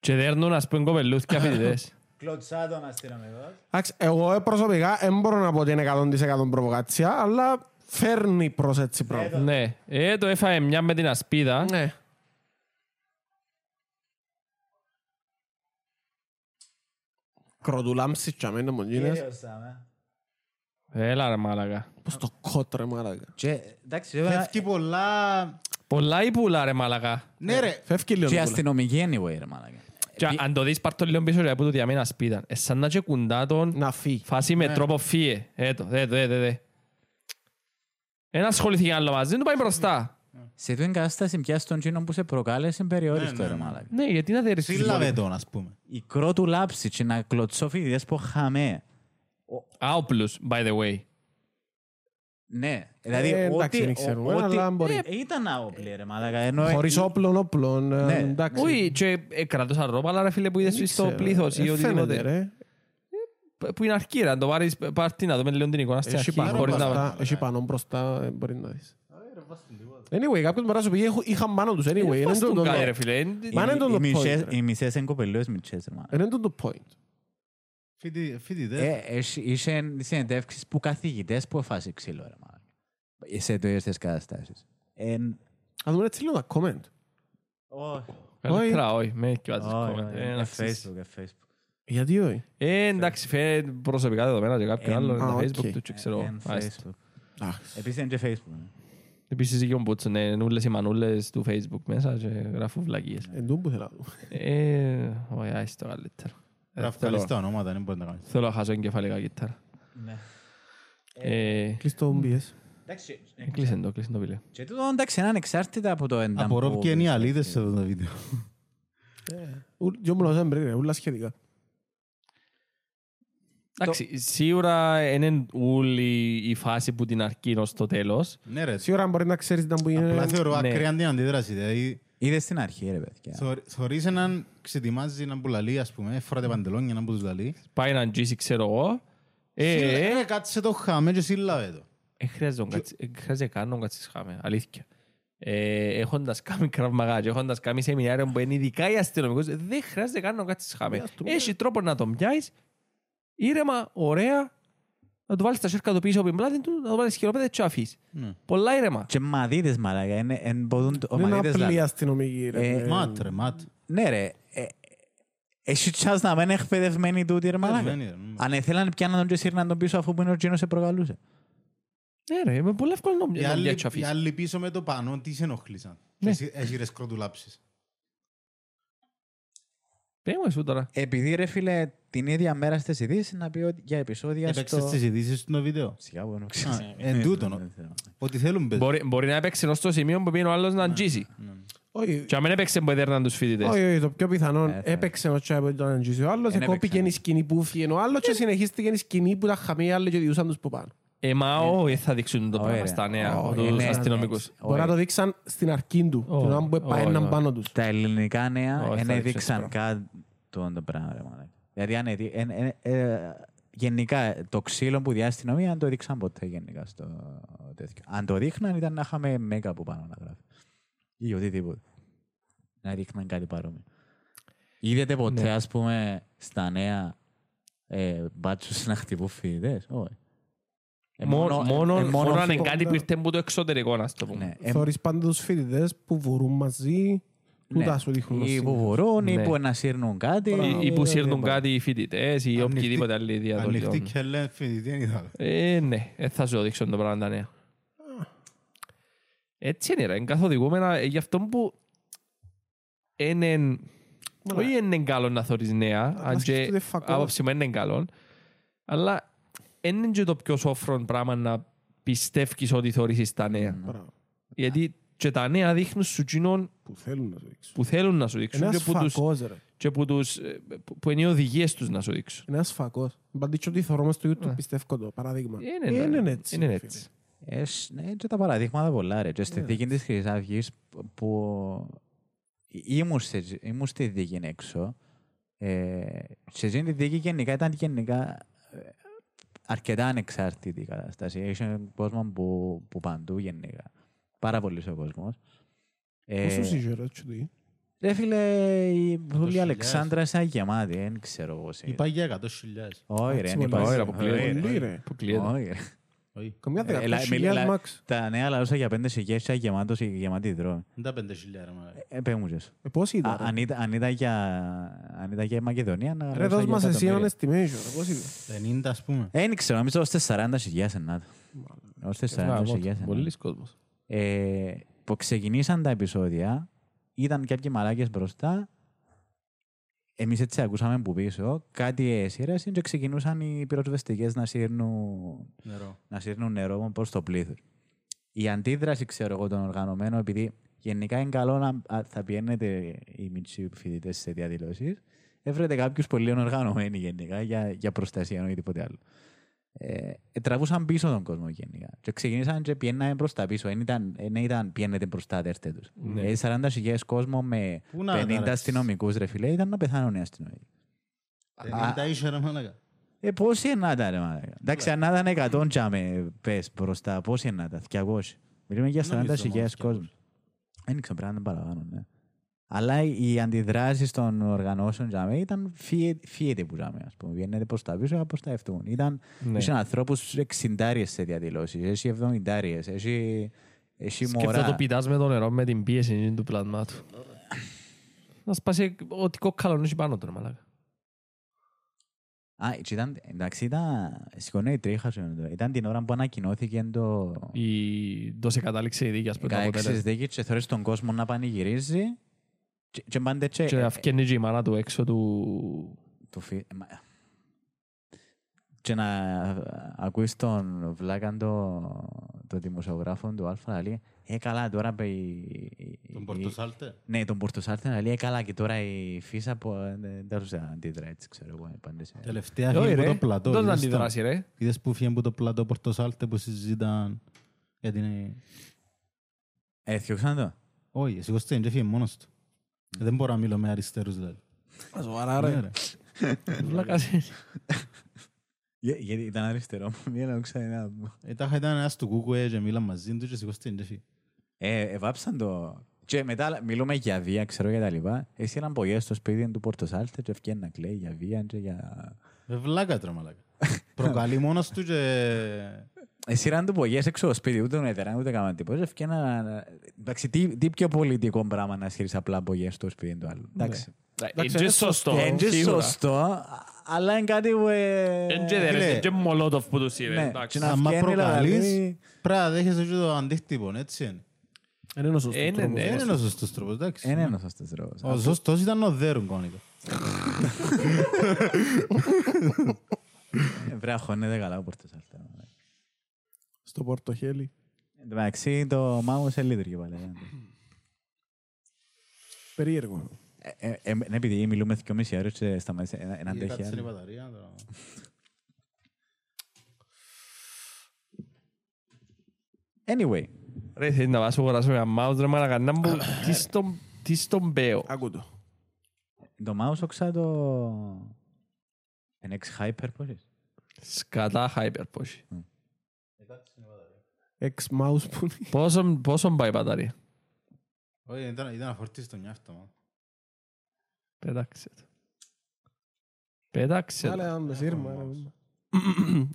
Και δέρνουν ας πούμε κοπελούθια φοιτητές. [LAUGHS] Κλωτσά τον αστυνομικός. Εντάξει, εγώ ε, προσωπικά δεν μπορώ να πω ότι είναι 100% προβοκάτσια, αλλά φέρνει προς έτσι πράγμα. Ναι. Ε, το έφαγε μια με την ασπίδα. Ναι. Κροτουλάμψεις και αμένε μου γίνες. Έλα ρε μαλάκα. Πώς το κότρε μάλακα. Και εντάξει, βέβαια, Φεύγει πολλά... Πολλά ή πουλά ρε μαλάκα. Ναι ρε, Φεύγει λίγο. και η πουλά. αστυνομική anyway, ρε μάλακα. Και αν το δεις πάρ' το λίγο πίσω ρε που το διαμένα ασπίδα. Ε, σαν να και κουντά τον Να φύγει. φάση με τρόπο φύε. Έτο, δε, δε, δε, δε. Ένα ασχοληθήκε άλλο μαζί, δεν του πάει μπροστά. Σε την κατάσταση πια στον τσίνο που σε προκάλεσε περιόριστο, Ναι, ρε ναι. μάλακα. Ναι, γιατί να δέρεις σύλλαβε τον ας πούμε. Η κρότου λάψη και να κλωτσώ φοιτητές που χαμέ. Άοπλους, by the way. Ναι, δηλαδή Ε, εντάξει, ό,τι- δεν ξέρουμε, ό,τι- αλλά μπορεί. Ε, Ήταν άοπλοι, ρε μάλακα. ενώ- Χωρίς όπλων, όπλων. ε, Ναι. Εντάξει. Όχι, και ε, κρατούσαν ρόπα, αλλά ρε φίλε που είδες Δεν στο ξέρω. πλήθος ή Ε, φαίνεται, οτιδήποτε. ρε. Που είναι αρχή, ρε, αν το πάρεις πάρτι να δούμε λίγο την εικόνα στην Έχει αρχή. πάνω χωρίς να- μπροστά, έχει πάνω μπροστά, ε, μπορεί να δεις. Anyway, κάποιος μπορεί να σου πει «Έχω- είχαν πάνω τους. Anyway, Ε, είναι φας το- τον το- κάτι, ρε φίλε. Ε, Μα είναι Οι- το οι το μισές- point, ρε. Οι μισές είναι κοπελούες μητσές, ρε μάλακα. Είναι το το point. Φοιτη- Φοιτητές. Ε, έχει- Είχε συνεντεύξεις που καθηγητές που εφάσει ξύλο, ρε μάλακα. Σε τέτοιες καταστάσεις. Εν- Ας δούμε έτσι λίγο τα comment. Καλύτερα, όχι, με και Όχι, βάζεις όχι, comment. Ε, ε, να ξέρεις. Facebook, ε, Facebook. Γιατί όχι; Ε, εντάξει, φέρε προσωπικά δεδομένα και κάποιον Ε, άλλο, α, τα οκ. Facebook του και ξέρω. Εν Άιστο. Facebook. Εντάξει. Επίσης είναι και Facebook. ναι. Επίσης και ο Μπούτσον, είναι όλες οι μανούλες του Facebook μέσα και γράφουν βλακίες. Εν τούτο που θέλω να δω. Ε, όχι, άιστο καλύτερα. Ε, Πρέπει να βγάλεις θέλω- τα ονόματα, δεν μπορεί να κάνεις. Θέλω να χάσω εγκεφαλικά κιθάρα. Ναι. Ε, Κλείς το OBS. Εντάξει, Κλείσε το, κλείσε το βίντεο. και τούτο εντάξει είναι ανεξάρτητα από το εντάμ Απορώ που ποιοι είναι οι πιστεύει. αλήτες σε αυτό το βίντεο. Ου- δυο μου λαούσαν πριν, ρε, ούλα σχετικά. Εντάξει, σίγουρα είναι όλη η φάση που την αρκεί ως το τέλος. Ναι ρε, Σίγουρα μπορεί να ξέρεις ήταν που απλά είναι... θεωρώ ναι. ακραία την αντίδραση. Δηλαδή, Είδες στην αρχή ρε παιδιά. θωρ- θωρείς έναν ξετοιμάζει έναν που λαλεί, ας πούμε, φοράτε παντελόνια έναν που τους λαλεί. Πάει έναν τζίσι, ξέρω εγώ. Ε, ε, Ε, κάτσε το χάμε και σύλλαβε το. ε, χρειάζεται να κάτσεις- ε, χρειάζεται καν να κάτσεις χάμε, αλήθεια. Ε, έχοντας κάνει κραυμαγά και έχοντας κάνει σεμινάριο που είναι ειδικά οι αστυνομικούς, δεν χρειάζεται καν να κάτσεις χάμε. ας το Έχει τρόπο να τον πιάσεις, ήρεμα, ωραία, να του βάλεις τα σέρκα του πίσω από την πλάτη του, να του βάλεις χειροπέδες και αφήσεις. Ναι. Πολλά ήρεμα. Και μαδίτες μαλάκα, είναι- εν μπορούν το- Είναι μαδίτες απλή λα- αστυνομική, ρε. Ε, Ε, Μάτ ρε, μάτ. Ναι ρε, ε, έχει τσάς να μην είναι εκπαιδευμένοι τούτοι ρε μαλάκα. Εκπαιδευμένοι, ρε, ναι. Αν ήθελαν πιάναν τον και σύρναν τον πίσω αφού που είναι ο Τζίνος σε προκαλούσε. Ναι ρε, με πολύ εύκολο να Οι να άλλοι- πιάσεις και Οι αφήσεις. άλλοι πίσω με το πάνω, τι σε ενοχλήσαν; Ναι. Εσύ- Έχεις ρε σκροτουλάψεις. Πες μου εσύ τώρα. Επειδή ρε φίλε την ίδια μέρα στις ειδήσεις να πει ότι για επεισόδια Έπαιξες στο... τις ειδήσεις του το βίντεο; Σιγά που δεν Α, ξέρω. εν τούτον. Ό,τι θέλουν παίζουν. Μπορεί, μπορεί να έπαιξε ενώ στο σημείο που πήγαινε ο άλλος να τζίσει. Όχι, Και αν δεν έπαιξε που έδερναν τους φοιτητές. όχι, όχι, το πιο πιθανό Ε, θα- έπαιξε ο τσάι που ήταν αγγίσει ο άλλος, Εν εκόπηκε έπαιξαν. η σκηνή που φύγει ο άλλος και συνεχίστηκε η σκηνή που τα χαμεί οι άλλοι και διούσαν τους που πάνω. Ε, μα όχι, θα δείξουν το Ωραία. πράγμα στα νέα, Ω, τους είναι- αστυνομικούς. Μπορεί να το δείξαν στην αρκή του, Ω, την ώρα που ω, έπαιρναν ω. πάνω τους. Τα ελληνικά νέα Όχι, θα δεν δείξω έδειξαν το καν το το πράγμα. ρε μαλάκα. Δηλαδή αν έδει- εν- εν- ε, γενικά το ξύλο που διάστηκε η αστυνομία δεν το έδειξαν ποτέ γενικά στο τέτοιο. Αν το δείχναν ήταν να είχαμε μέγα από πάνω να γράφει. Ή οτιδήποτε. Να δείχναν κάτι παρόμοιο. Είδατε ποτέ Ναι. ας πούμε στα νέα ε, μπάτσους να χτυπούν φοιτητές; Όχι. Ε, Μόνο, μόνο, ε, μόνο αν είναι φο- κάτι που ήρθε από το εξωτερικό, να το πούμε. Ναι, ε, Θωρείς πάντα τους φοιτητές που βορούν μαζί, ναι. τούτα σου δείχνουν. Ή ως που σήμερα. βορούν ή Ναι. που να σύρνουν κάτι. Ή- Ή που Ε, σύρνουν δεν κάτι οι φοιτητές ή Ανοιχτή- οποιαδήποτε άλλη Ανοιχτή διαδοχή. και λένε φοιτητή δεν είδα. Ε, ναι, ε, θα σου το δείξω το πράγμα τα νέα. Έτσι είναι ρε, είναι καθοδηγούμενα ε, γι' αυτό που είναι όχι είναι καλό να θωρείς νέα, αν και σκεφτείτε φακός. άποψη μου είναι καλό, αλλά είναι και το πιο σόφρον πράγμα να πιστεύεις ότι θωρείς τα νέα. Μπράβο. Γιατί και τα νέα δείχνουν σου κοινών Που θέλουν να σου δείξουν. που θέλουν να σου δείξουν Ένας και που, τους, φακός, ρε. και που, τους, ε, που- που είναι οι οδηγίες τους να σου δείξουν. Ένας φακός. Μπαντίτσο ότι θωρώ μες στο YouTube, Ναι. πιστεύω το παράδειγμα. Είναι, Ε, ναι, Είναι έτσι. Είναι φίλε. έτσι. Ες, ναι, και τα παραδείγματα πολλά ρε. Και στη δίκη της Χρυσής Αυγής που ήμουν, σε, ήμουν στη δίκη έξω ε, σε εκείνη τη δίκη γενικά ήταν γενικά ε, αρκετά ανεξάρτητη η κατάσταση. Είχε κόσμο που, που παντού γενικά. Πάρα πολύς ο κόσμος. Ε, Πόσους είσαι ρε, έτσι τι. ρε φίλε, η Βουλή χιλιάδες. Αλεξάνδρας είναι γεμάτη, δεν ξέρω πώς είναι. Είπα για 100.000. Όχι ρε, Εντάξει, δεν πολλά. υπάρχει. Όχι, ρε, αποκλείεται. Πολύ, ρε. Αποκλείεται. Όχι, ρε. Όχι, Καμιά Ε, έλα, 10.000 μιλά- μάξ. Τα νέα λαούσα για πέντε σιγές ήταν γεμάτος, γεμάτη δρόμη. δεν τα 5.000 ρε μαλάκα. Ε, πες μου και σου. Ε, Πώς Α, ήταν; ρε. αν, ήταν, αν, ήταν για, αν ήταν για η Μακεδονία, να Ρε, λαούσα δώσ' για μας εσύ έναν εκατομμύρια. estimation. ρε, Πώς ήταν; 50 ας πούμε. Ε, δεν ξέρω, νομίζω ως 40 χιλιάς ενάτα. Ως 40 χιλιάς ενάτα. Πολλοί κόσμος. Ε, που ξεκινήσαν τα επεισόδια, ήταν κάποιοι μαλάκες μπροστά, εμείς έτσι ακούσαμε που πίσω, κάτι έσυρασαν και ξεκινούσαν οι πυροσβεστικές να σύρνουν, Νερό. να σύρνουν νερό προς το πλήθος. Η αντίδραση, ξέρω εγώ, των οργανωμένων, επειδή γενικά είναι καλό να α, θα πιένετε οι μητσοί φοιτητές σε διαδηλώσεις, έβρετε κάποιους πολύ οργανωμένοι γενικά για, για προστασία ή οτιδήποτε άλλο. Ε, ε, τραβούσαν πίσω τον κόσμο γενικά. Και ξεκινήσαν και πιέναμε προς τα πίσω. Δεν ήταν, δεν ήταν πιένετε προς τα δέρτε τους. Ναι. Ε, 40.000 κόσμο με Πού να 50 ταράξεις. αστυνομικούς ρε φίλε, ήταν να πεθάνουν οι αστυνομικοί. 50 είσαι ρε μαλάκα. Ε, πόσοι είναι να ήταν, ρε μαλάκα. Εντάξει, αν να ήταν 100 τζάμε, πες, μπροστά, πόσοι είναι να ήταν, 200. Μιλούμε για Νομίζω 40.000 μόνο κόσμο. Δεν ξέρω, πρέπει να είναι παραπάνω, ναι. Αλλά οι αντιδράσεις των οργανώσεων τζάμε ήταν φύγεται που τζάμε, ας πούμε. Βγαίνετε προς τα πίσω, προς τα ευτούν. Ήταν, Ναι. είχε ανθρώπους 60 σε διαδηλώσεις, έχει 70 έχει, έχει Σκέφτομαι το μωρά. πιτάς με το νερό με την πίεση του πλάσμα του. Να σπάσει ό,τι κόκκαλο έχει πάνω του, ρε μαλάκα. Α, και ήταν, εντάξει, ήταν, σηκώνει η τρίχα σου. τώρα. Ήταν την ώρα που ανακοινώθηκε το... Η... Τόσο κατάληξε η δίκη, ας πούμε, το 16 αποτέλεσμα. δίκη και θεωρείς τον κόσμο να πανηγυρίζει και, και πάντα και, Και ε, αυκένει και η μάνα του έξω του... του φι... ε, μα- Και να ακούεις τον Βλάκαν το, το δημοσιογράφο του Αλφα να λέει «Ε, καλά, τώρα είπε η... Τον η- Πορτοσάλτε. Ναι, τον Πορτοσάλτε να λέει «Ε, καλά, και τώρα η Φίσα που ε, δεν δεν τους αντίδρα έτσι, ξέρω εγώ, πάντα σε... Τελευταία Όχι φύγει από ρε, το πλατό. δεν είδες το; αντιδράσει ρε. Είδες που φύγει από το πλατό Πορτοσάλτε που συζήταν για την... Ε, θιώξαν το; Όχι, σηκώστε και φύγει μόνος του. Δεν μπορώ να μιλώ με αριστερούς δηλαδή. Σοβαρά Ναι, ρε. [LAUGHS] ρε. Βλάκας είναι. Για- Γιατί ήταν αριστερό [LAUGHS] μου, μία να ξανά. Ε, τάχα ήταν ένας του Κούκουε και μίλαν μαζί του και σηκώστε και φύγει. Ε, εβάψαν το. Και μετά μιλούμε για βία, ξέρω για τα λοιπά. Εσύ έναν πογέ στο σπίτι του Πορτοσάλτε και ευκαιρία να κλαίει για βία και για... Ε, βλάκα τώρα μαλάκα. Προκαλεί μόνος του και... Εσύ ήταν του πογέ έξω στο σπίτι, ούτε νετερά, ούτε καμία τίποτα. Ευκαιρία να... Εντάξει, τι, τι πιο πολιτικό πράγμα να σχερίσεις απλά πογέ στο σπίτι του άλλου. Εντάξει. Είναι και σωστό. Είναι και σίγουρα. σωστό, α- αλλά είναι κάτι που... ε, Είναι και Φίλε. ρε, είναι και μολότοφ που τους είπε. Ναι, εντάξει. και να Άμα βγαίνει, προκαλείς, δηλαδή- πρέπει να δέχεσαι και το αντίκτυπο, έτσι είναι. Δεν είναι ο σωστός Είναι, τρόπος. ναι. Δεν είναι ο σωστός τρόπος, εντάξει. Είναι ένας σωστός τρόπος. Ο σωστός ήταν ο δέρουν κόνικα. Ε, Πρέπει να χώνεται καλά ο Πορτοσάλτε. Στο πορτοχέλι. Εν τω μεταξύ το μάγο σε λίτρη πάλι. ε. Περίεργο. Ε, ε, ε, ναι, επειδή μιλούμε και μισή ώρες και σταμάτησε ένα, ένα Κάτσε η αντέχει. μπαταρία, τώρα. Anyway, Ρε, θέλει να πας να αγοράσω ένα mouse ρε μαλάκα. Να μου... [COUGHS] τι στον- Τι στον πέω. Άκου το. το mouse όξα το... NX Hyper πώς είναι. Σκατά hyper πώς. Ex-mouse που είναι. Πόσο, πόσο πάει η μπαταρία; Όχι, ήταν ήταν να φορτίσει το νιάφτο. μα. Πέταξε το. Πέταξε Βάλε το. ένα με σύρμα. ρε.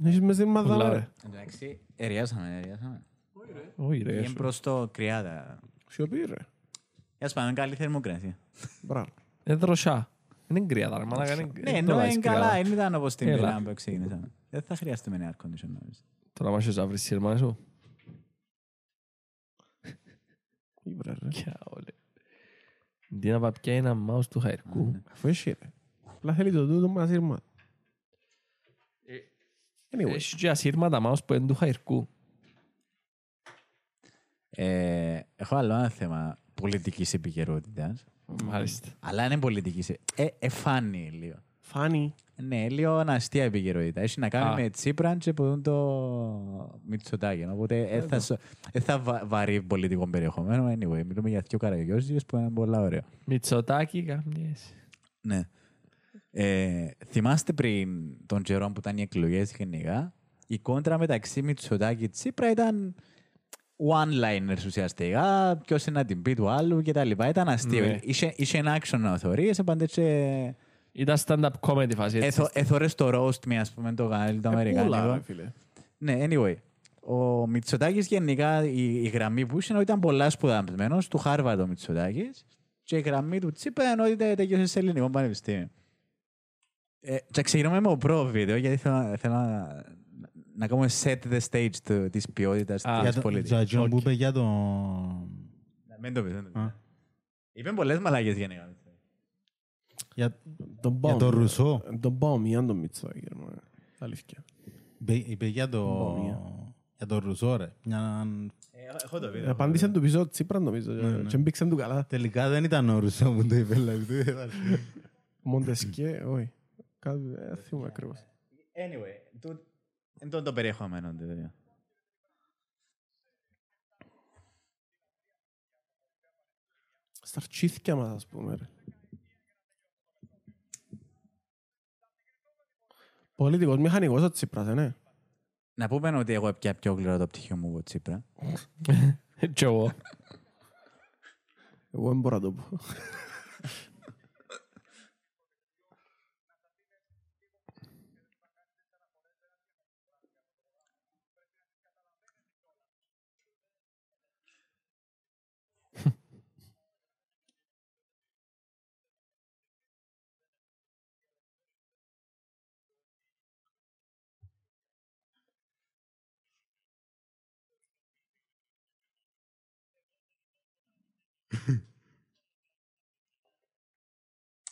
Έχεις με σύρμα Πολλά, δάμε ρε. ρε. Εν τω μεταξύ, εριάσαμε, εριάσαμε. Όχι ρε. Πήγαινε προς το κρυάδα. Σιωπή ρε. Για σπάμε καλή θερμοκρασία. Μπράβο. Είναι δροσιά. Είναι κρυάδα ρε μαλάκα. είναι- Ναι, δεν ενώ πάει είναι κρυάδα. καλά, δεν ήταν όπως την Έλα. πειρά που ξεκίνησαμε. Δεν θα χρειαστούμε ένα air condition νομίζω. Τώρα μάχες να βρεις σύρμα σου. Ήβρε ρε. Κιά, όλε. Τι να πάει πια ένα mouse του χαϊρκού. Αφού έχει ρε. Απλά θέλει το τούτο με σύρμα. Anyway. Έχει και ασύρματα mouse που είναι του χαϊρκού. Ε, έχω άλλο ένα θέμα πολιτικής επικαιρότητας. Μάλιστα. Αλλά είναι πολιτικής. Ε, εφάνει λίγο. Φάνη. Ναι, λίγο αστεία επικαιρότητα. Έχει να κάνει Α. με Τσίπραν και που το Μητσοτάκη. Οπότε δεν θα, σο- ε, θα βα- βαρύ πολιτικό περιεχομένο. Anyway, μιλούμε για δύο καραγιόζιες που είναι πολύ ωραίο. Μητσοτάκη καμιές. Ναι. Ε, θυμάστε πριν τον καιρό που ήταν οι εκλογές γενικά, η κόντρα μεταξύ Μητσοτάκη και Τσίπρα ήταν one-liners ουσιαστικά, ποιος είναι να την πει του άλλου κτλ. Ήταν αστείο. Ναι. Είχε, είχε ένα action να θωρείς, πάντα και... Ήταν stand-up comedy φάση. έτσι. Έθω, έθωρες το roast με, ας πούμε, το κανάλι το Πούλα αμερικάνικο. ρε φίλε. Ναι, anyway. Ο Μητσοτάκης γενικά, η, η γραμμή που είχε ήταν πολλά σπουδασμένος του Χάρβαρντ ο Μητσοτάκης και η γραμμή του Τσίπρα είναι ότι τε- τελείωσε σε ελληνικό πανεπιστήμιο. Ε, και ξεκινούμε με το πρώτο βίντεο γιατί θέλω, θέλω να, να κάνουμε set the stage του, της ποιότητας Α, της Για το- πολιτικής. για εκείνο που είπε για το... Μην το πεις, μην το πεις. Α. Είπε πολλές μαλακές γενικά. Για Τον για το Μπόμ. Ρουσό. Τον Μπόμ, ή αν τον Μητσοτάκη. ρε, μάνα. Αλήθεια. Είπε- Είπε για το... Μπόμια. Για το Ρουσό, ρε. Μια... Έχω το Ε, Απάντησε του πίσω Τσίπρας νομίζω. Και μπήξαν του καλά. Τελικά δεν ήταν ο Ρουσό που το είπε. δηλαδή. Μοντεσκέ, όχι. Κάτι, ε, δεν θυμούμαι ακριβώς. Anyway, το, εν το, το περιεχόμενο. του, δηλαδή. Στα αρχίθηκια μας, ας πούμε, ρε. Πολιτικός μηχανικός ο Τσίπρας, ε, ναι. Να πούμε ότι εγώ πια πιο γλυρό το πτυχίο μου από Τσίπρα. [LAUGHS] Και εγώ. Εγώ δεν μπορώ να το πω.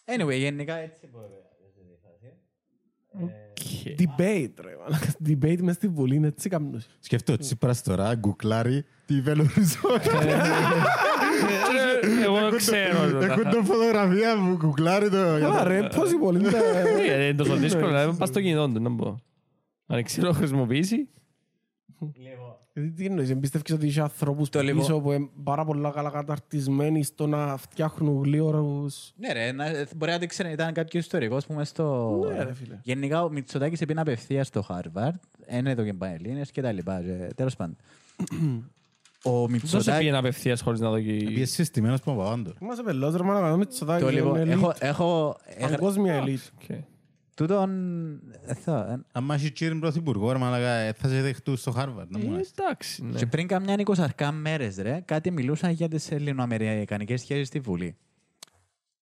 Anyway, γενικά έτσι μπορεί. Οκ. Debate, ρε. μαλάκα. Debate μες στη Βουλή είναι έτσι καμνούς. Σκέφτομαι ο Τσίπρας τώρα, γκουκλάρει τη Βελοριζόνα. Ε, Εγώ ξέρω. Έχουν το φωτογραφία μου, γκουκλάρει το... Καλά ρε, πώς η Βουλή είναι... Ε, Είναι τόσο δύσκολο να πας στο κινητό του, να πω. Αν ξέρω να χρησιμοποιήσει. Γιατί τι εννοείς, εμπιστεύεις ότι είχε ανθρώπους Το λίγο- πίσω που είναι πάρα πολλά καλά καταρτισμένοι στο να φτιάχνουν γλύωρους. Ναι, ρε, να, μπορεί να δείξει ήταν κάποιο ιστορικό που μες στο. Ναι, ρε, φίλε. Γενικά ο Μητσοτάκης επίνει απευθεία στο Harvard, είναι εδώ και Πανελλήνες και τα λοιπά. Τέλος πάντων. [CLEARS THROAT] ο Πώς σε Μητσοτάκης. πήγαινε απευθείας χωρίς να δω και... Πήγε συστημένος που Παπαπάντορ. Είμαστε πελός ρε μάνα, με Τσοτάκη, Το λίγο. είναι Έχω, elite. έχω, έγρα- Παγκόσμια ελίτ. Οκ. τούτον. ε, θα- ε, Αν έχει κύριε πρωθυπουργό, ρε μαλάκα, ε, θα σε δεχτούν στο Χάρβαρντ. να μου Ε, λες. Εντάξει, ναι. Και πριν καμιά 20 μέρες, ρε, κάτι μιλούσαν για τις ελληνοαμερικανικές σχέσεις στη Βουλή.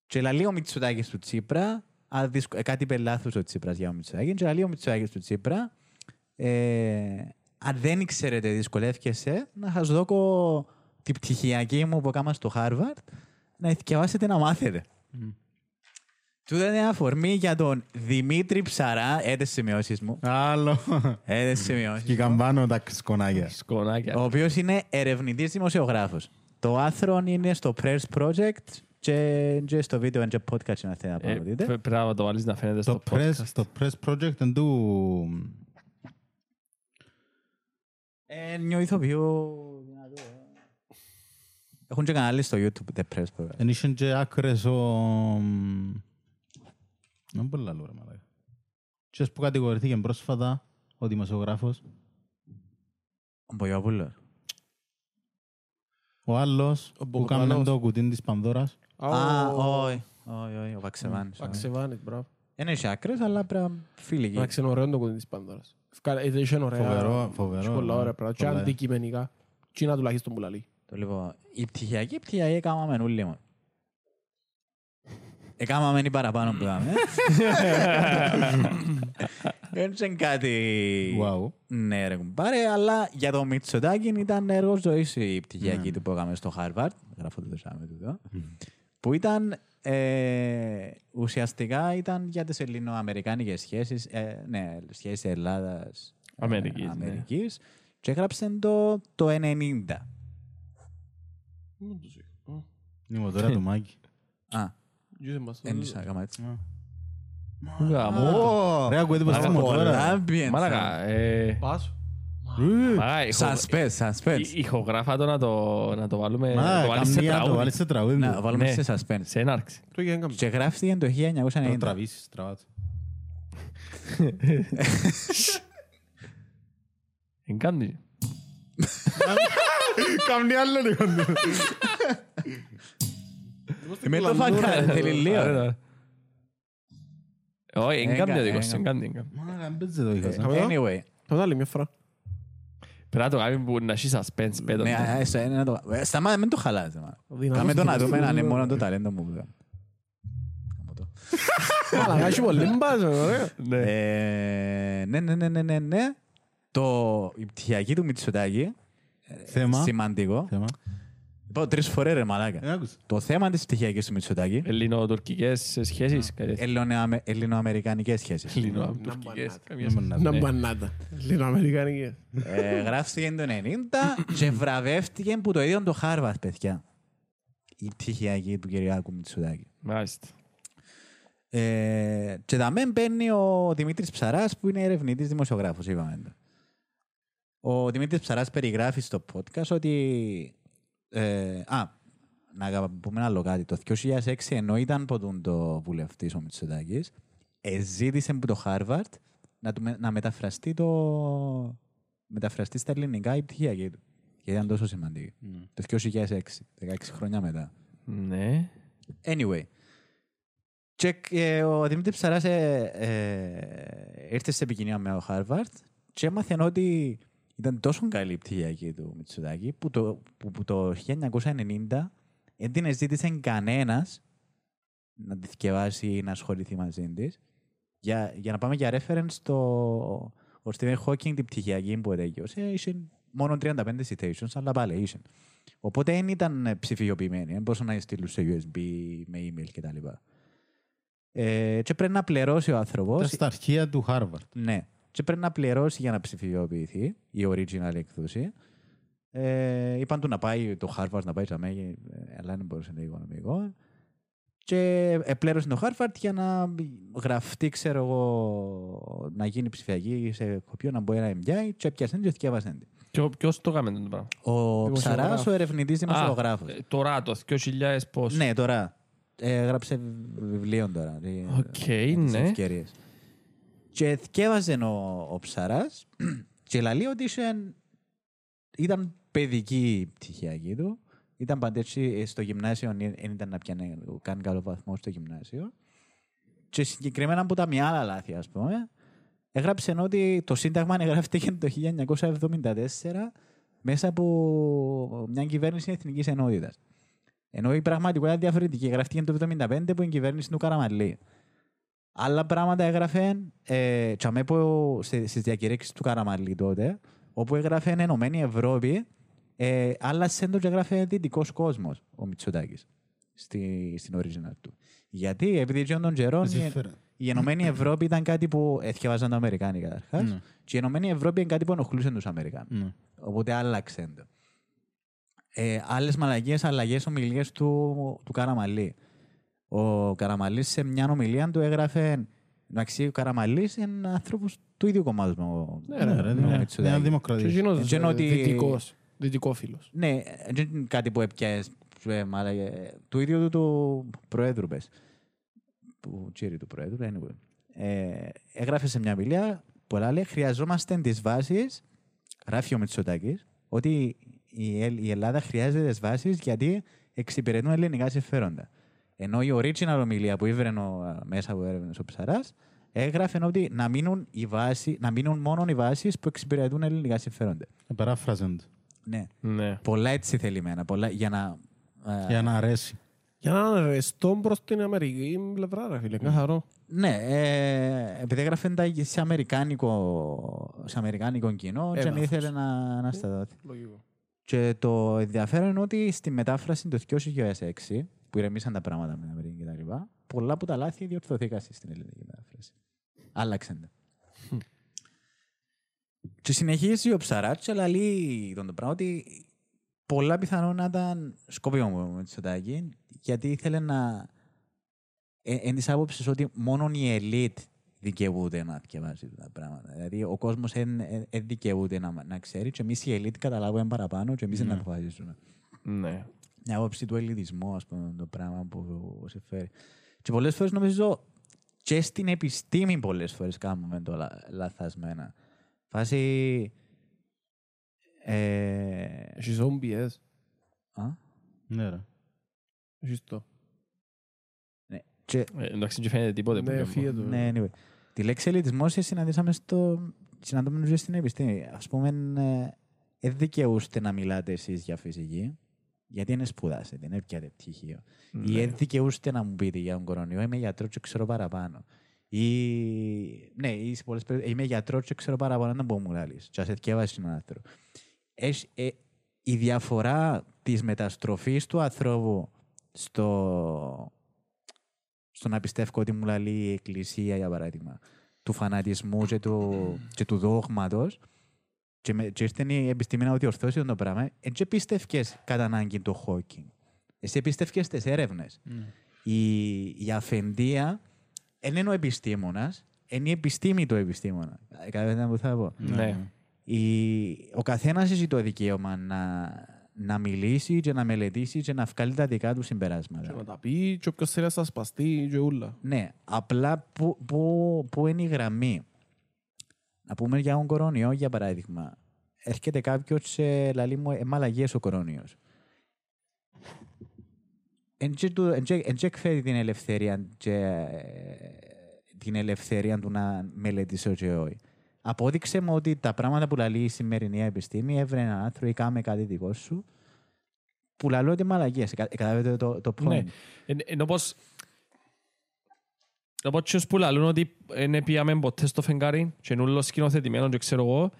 Και λαλεί ο Μητσοτάκης του Τσίπρα, α, δυσκο- ε, κάτι είπε λάθος ο Τσίπρας για ο Μητσοτάκη, και λαλεί ο Μητσοτάκης του Τσίπρα, ε, αν δεν ξέρετε, δυσκολεύκεσαι, να σας δώκω την πτυχιακή μου που έκανα στο Χάρβαρτ, να διαβάσετε να μάθετε. Τούτο είναι αφορμή για τον Δημήτρη Ψαρά, έτε σημειώσεις μου. Άλλο. Έτε σημειώσεις Και καμπάνω τα σκονάκια. Σκονάκια. ο οποίος είναι ερευνητής δημοσιογράφος. Το άρθρο είναι στο Press Project και, και στο βίντεο και podcast να θέλετε να Ε, πάω να δείτε. πρέ- Πρέπει να το βάλεις να φαίνεται Το στο press, podcast. το press project εν του... Ε, νιώθω πιο δυνατό. ε. Έχουν και κανάλι στο YouTube, The Press Project. Εν είχαν και άκρες ο... Δεν μπορεί να λέω ρε μαλάκα. Και που κατηγορηθήκε πρόσφατα ο δημοσιογράφος, Ο Μπογιόπουλος. ο άλλος Ο που κάνει Μπογδάνος. το κουτί της Πανδώρας. Α, όχι. Όχι, όχι, ο Βαξεβάνης. όχι. Αξεβάνης, μπράβο. Δεν έχει άκρες, αλλά πρέπει να φίλοι. Εντάξει, είναι ωραίο το κουτί της Πανδώρας. Ευκα- ε, είχε ωραία- Φοβερό, φοβερό, είχε πολλά ναι. ωραία πράγματα. Και Πολλά. αντικειμενικά. Τι είναι τουλάχιστον που λαλεί. Το λοιπόν, η πτυχιακή, η πτυχιακή έκαναμε όλοι μου. Έκαναμε η παραπάνω που έκαμε. [LAUGHS] Δεν είναι κάτι... Wow. Ναι, ρε κουμπάρε, αλλά για το Μητσοτάκη ήταν έργο ζωής η πτυχιακή Ναι. του που έκαμε στο Harvard. Γράφω το σάμε του εδώ. Που ήταν ε, ουσιαστικά ήταν για τις ελληνοαμερικάνικες σχέσεις, ε, ναι, σχέσεις Ελλάδας ε, Αμερικής, ναι. Αμερικής και έγραψε το, το 90. Είναι τώρα το Μάκη. Α, Γιούσε μας το- ένιωσα έκανα έτσι. Γαμώ. Ρε, ακούετε πως Άρα, στη μοτόρα. Πολλά Μαλάκα, ε, Πάσου. μαλάκα, ηχο- Suspense, suspense. η- ηχογράφα το να το να το βάλουμε Μα, να το βάλεις σε καμία το τραγούδι. βάλεις σε τραγούδι. Να του. βάλουμε Ναι. σε suspense. Σε έναρξη. Το είχε έγκαμπε. Και γράφτηκε το Το 1990. τραβήσεις, τραβάς. Εν κάνει. Καμνή άλλο λίγο. Με το φακάρε, θέλει λίγο. Άρα, Όχι, εν Έκα- κάνει ο δικός, έκα- εν κάνει. εν κάνει. Μα, δεν παίζει το είχα. Καμία. Anyway, Θα το άλλη μια φορά. Πρέπει να το κάνουμε που να έχει suspense πέτω. ναι, ε, σε- να το- ε, σταμάτα, μην το χαλάς. μα. Δυνατός Κάμε το να τύπος. δούμε αν είναι μόνο το ταλέντο μου. που κάνω. Κάμω το. Μαλάκα, έχει πολύ μπάζο, ωραία. Ε, Ναι, ναι, ναι, ναι, ναι, ναι. Το, η πτυχιακή του Μητσοτάκη, Θέμα. σημαντικό. Θέμα. Πω τρεις φορές ρε μαλάκα. Δεν άκουσα. Το θέμα της πτυχιακής του Μητσοτάκη, Ελληνοτουρκικές σχέσεις. κάτι τέτοιο. Ελληνοαμε- ελληνοαμερικανικές σχέσεις. Ελληνοτουρκικές. καμία Να σχέση. Ναι. μπανάτα. Λινοαμερικανικές. Ε, Γράφτηκε το 90 και βραβεύτηκε που το ίδιο το Χάρβαρτ, παιδιά. Η πτυχιακή του Κυριάκου Μητσοτάκη. Μάλιστα. Ε, και τα μεν μπαίνει ο Δημήτρης Ψαράς που είναι ερευνητής δημοσιογράφος, είπαμε. το. Ο Δημήτρης Ψαράς περιγράφει στο podcast ότι... Ε, α, να πούμε ένα άλλο κάτι. Το 2006 ενώ ήταν ποτούν το βουλευτής ο Μητσοτάκης, ε, ζήτησε από το Χάρβαρτ να, του με- να μεταφραστεί το... μεταφραστεί στα ελληνικά η πτυχιακή του. Γιατί ήταν τόσο σημαντική. Το 2006, 16 χρόνια μετά. Ναι. Anyway. Και ε, ο Δημήτρης Ψαράς ε, ε, ήρθε σε επικοινωνία με ο Harvard και έμαθε ότι ήταν τόσο καλή η πτυχιακή του Μητσοτάκη που το, που, που το 1990 δεν την ζήτησε κανένας να τη θυκευάσει ή να ασχοληθεί μαζί της. Για, για να πάμε για reference, το, ο Stephen Hawking την πτυχιακή που έδεγιωσε είχε μόνο 35 citations, αλλά πάλι είχε. Οπότε δεν ήταν ε, ψηφιοποιημένη. Δεν μπορούσαν να τη στείλουν σε USB, με email κτλ. Ε, και πρέπει να πληρώσει ο άνθρωπος. Ήταν στα αρχεία του Harvard. Ναι. Και πρέπει να πληρώσει για να ψηφιοποιηθεί η original εκδόση. Ε, είπαν του να πάει το Harvard να πάει σε μέγε, αλλά δεν μπορούσε να είναι οικονομικό. Και επλέρωσε το Harvard για να γραφτεί, ξέρω εγώ, να γίνει ψηφιακή σε κοπείο, να μπορεί να MBI και έπιασε και θυκεύασε. Ποιο- Ποιος το έκαμε το πράγμα. Ο Δημοσιογράφος. Ψαράς, ο ερευνητής δημοσιογράφος. Α, ε, Τώρα το 2000 πώς. Ναι, τώρα. Ε, έγραψε βιβλίο τώρα. ε, Οκ, με τις ναι. ευκαιρίες. Και θκιέβαζε ο, ο Ψαράς και λέει ότι είχε- ήταν παιδική η πτυχιακή του. Ήταν πάντα έτσι ε, στο γυμνάσιο, δεν ήταν να πιάνει καν καλό βαθμό στο γυμνάσιο. Και συγκεκριμένα από τα μεγάλα λάθη, ας πούμε, έγραψε ότι το Σύνταγμα εγγράφηκε το 1974 μέσα από μια κυβέρνηση εθνικής ενότητας. Ενώ η πραγματικότητα είναι διαφορετική. Γραφτήκε το 1975 που είναι η κυβέρνηση του Καραμαλή. Άλλα πράγματα έγραφε ε, τσαμέ που στις διακηρύξεις του Καραμαλή τότε, όπου έγραφε Ενωμένη Ευρώπη, ε, άλλασε το και έγραφε Δυτικός Κόσμος ο Μητσοτάκης στη, στην original του. Γιατί, επειδή εκείνον τον καιρό Εσύ η, φέρε. η Ενωμένη Ευρώπη ήταν κάτι που εθιαβάζαν τα Αμερικάνοι καταρχάς. Ναι. Και η Ενωμένη Ευρώπη είναι κάτι που ενοχλούσε τους Αμερικάνους. Ναι. Οπότε άλλαξε το. Ε, Άλλες μαλαγίε, αλλαγές ομιλίες του, του Καραμαλή. Ο Καραμαλής σε μια ομιλία του έγραφε. Εντάξει, ο Καραμαλής είναι άνθρωπος του ίδιου κομμάτου με ο Ναι, ρε, με Ναι, ο ρε, ναι. Μητσοτάκη. Ένα Και δημοκρατία. εκείνος Έτσι είναι ε, ότι- δυτικός, δυτικόφιλος. Ναι, δεν είναι κάτι που έπιασε ε, μαλαγε- του ίδιου του, του Προέδρου, πες. Του τσίρι του Προέδρου, anyway. Ε, έγραφε σε μια μιλία που λέει χρειαζόμαστε τις βάσεις, γράφει ο Μητσοτάκης, ότι η, Ελ- η Ελλάδα χρειάζεται τις βάσεις γιατί εξυπηρετούν ελληνικά συμφέροντα. Ενώ η original ομιλία που ήβρε ο, μέσα από έρευνες ο Ψαράς έγραφε ότι να μείνουν, οι βάσεις, να μείνουν μόνο οι βάσεις που εξυπηρετούν ελληνικά συμφέροντα. Παράφραζαν το. Ναι. Ναι. Πολλά έτσι θελημένα. Πολλά, για να. ε, Για να αρέσει. Για να αρεστώ προς την Αμερική πλευρά, ρε φίλε, καθαρό. Ναι, ε, επειδή έγραφε τα σε αμερικάνικο, σε αμερικάνικο κοινό, και Έδαφος. ήθελε να, να σταδόθει. Λογικό. Και το ενδιαφέρον είναι ότι στη μετάφραση το 2006, που ηρεμήσαν τα πράγματα με την Αμερική κτλ., πολλά από τα λάθη διορθωθήκαν στην ελληνική μετάφραση. Άλλαξαν τα. και συνεχίζει ο Ψαράτς, αλλά λέει τον το πράγμα ότι πολλά πιθανόν να ήταν σκόπιμο με τη Σωτάκη, γιατί ήθελε να. Ε, εν της άποψης ότι μόνο η ελίτ δικαιούται να διαβάζει τα πράγματα. Δηλαδή ο κόσμος δεν δικαιούται να, να ξέρει, και εμείς οι ελίτ καταλάβουμε παραπάνω, και εμείς Ναι. να αποφασίσουμε. Ναι. Μια άποψη του ελληνισμού, ας πούμε, το πράγμα που σε φέρει. Και πολλές φορές νομίζω και στην επιστήμη πολλές φορές κάνουμε το λα, λαθασμένα. Φάση. Ε, Έχεις OBS. α, Ναι, ρε. Έχεις το. ναι. Και, Ε, Εντάξει, δεν φαίνεται τίποτε. που Ναι, κάνουμε. φύγε το. Ναι, anyway. Τη λέξη ελιτισμό συναντήσαμε στο. Συναντούμε και στην επιστήμη. Α πούμε, ε, δεν δικαιούστε να μιλάτε εσείς για φυσική, γιατί είναι σπουδάσετε, είναι πιάτε πτυχίο. Ή Ναι. δεν δικαιούστε να μου πείτε για τον κορονοϊό, είμαι γιατρός και ξέρω παραπάνω. Ή, ναι, ή σε πολλές περιπτώσεις, είμαι γιατρός και ξέρω παραπάνω, να μπορώ να μου λάλεις. Και ας εθιέβασες έναν άνθρωπο. Έχ- ε, η διαφορά της μεταστροφής του ανθρώπου στο, στο να πιστεύω ότι μου λαλεί η εκκλησία, για παράδειγμα, του φανατισμού και του, και του δόγματος, και, με, και ήρθε η επιστήμη να διορθώσει το πράγμα, δεν και πίστευκες κατά ανάγκη το Χόκινγκ. Εσύ πίστευκες στις έρευνες. Η, η αφεντεία δεν είναι ο επιστήμονας, είναι η επιστήμη του επιστήμονα. Καταλαβαίνετε που θα πω. Ναι. Η, ο καθένας έχει το δικαίωμα να, να μιλήσει και να μελετήσει και να βγάλει τα δικά του Και συμπεράσματα. να τα πει και όποιος θέλει να σας σπαστεί και ούλα. Ναι, απλά που, που, που είναι η γραμμή. Να πούμε για τον κορονοϊό, για παράδειγμα. Έρχεται κάποιος σε λαλή μου, ε, μαλαγίες ο κορονοϊός. Εν και του- εν και- εν και εκφέρει την ελευθερία και, ε, την ελευθερία του να μελετήσει ο και όχι. Απόδειξε μου ότι τα πράγματα που λαλεί η σημερινή επιστήμη έβρε έναν άνθρωπο ή κάμε κάτι δικό σου που λαλώ ότι μαλακίες. Κα- Καταλαβαίνετε το, το point. Ναι. Εν- Ενώ πως... Ενώ πως τους που λαλούν ότι δεν πήγαμε ποτέ στο φεγγάρι και είναι όλο σκηνοθετημένο και ξέρω εγώ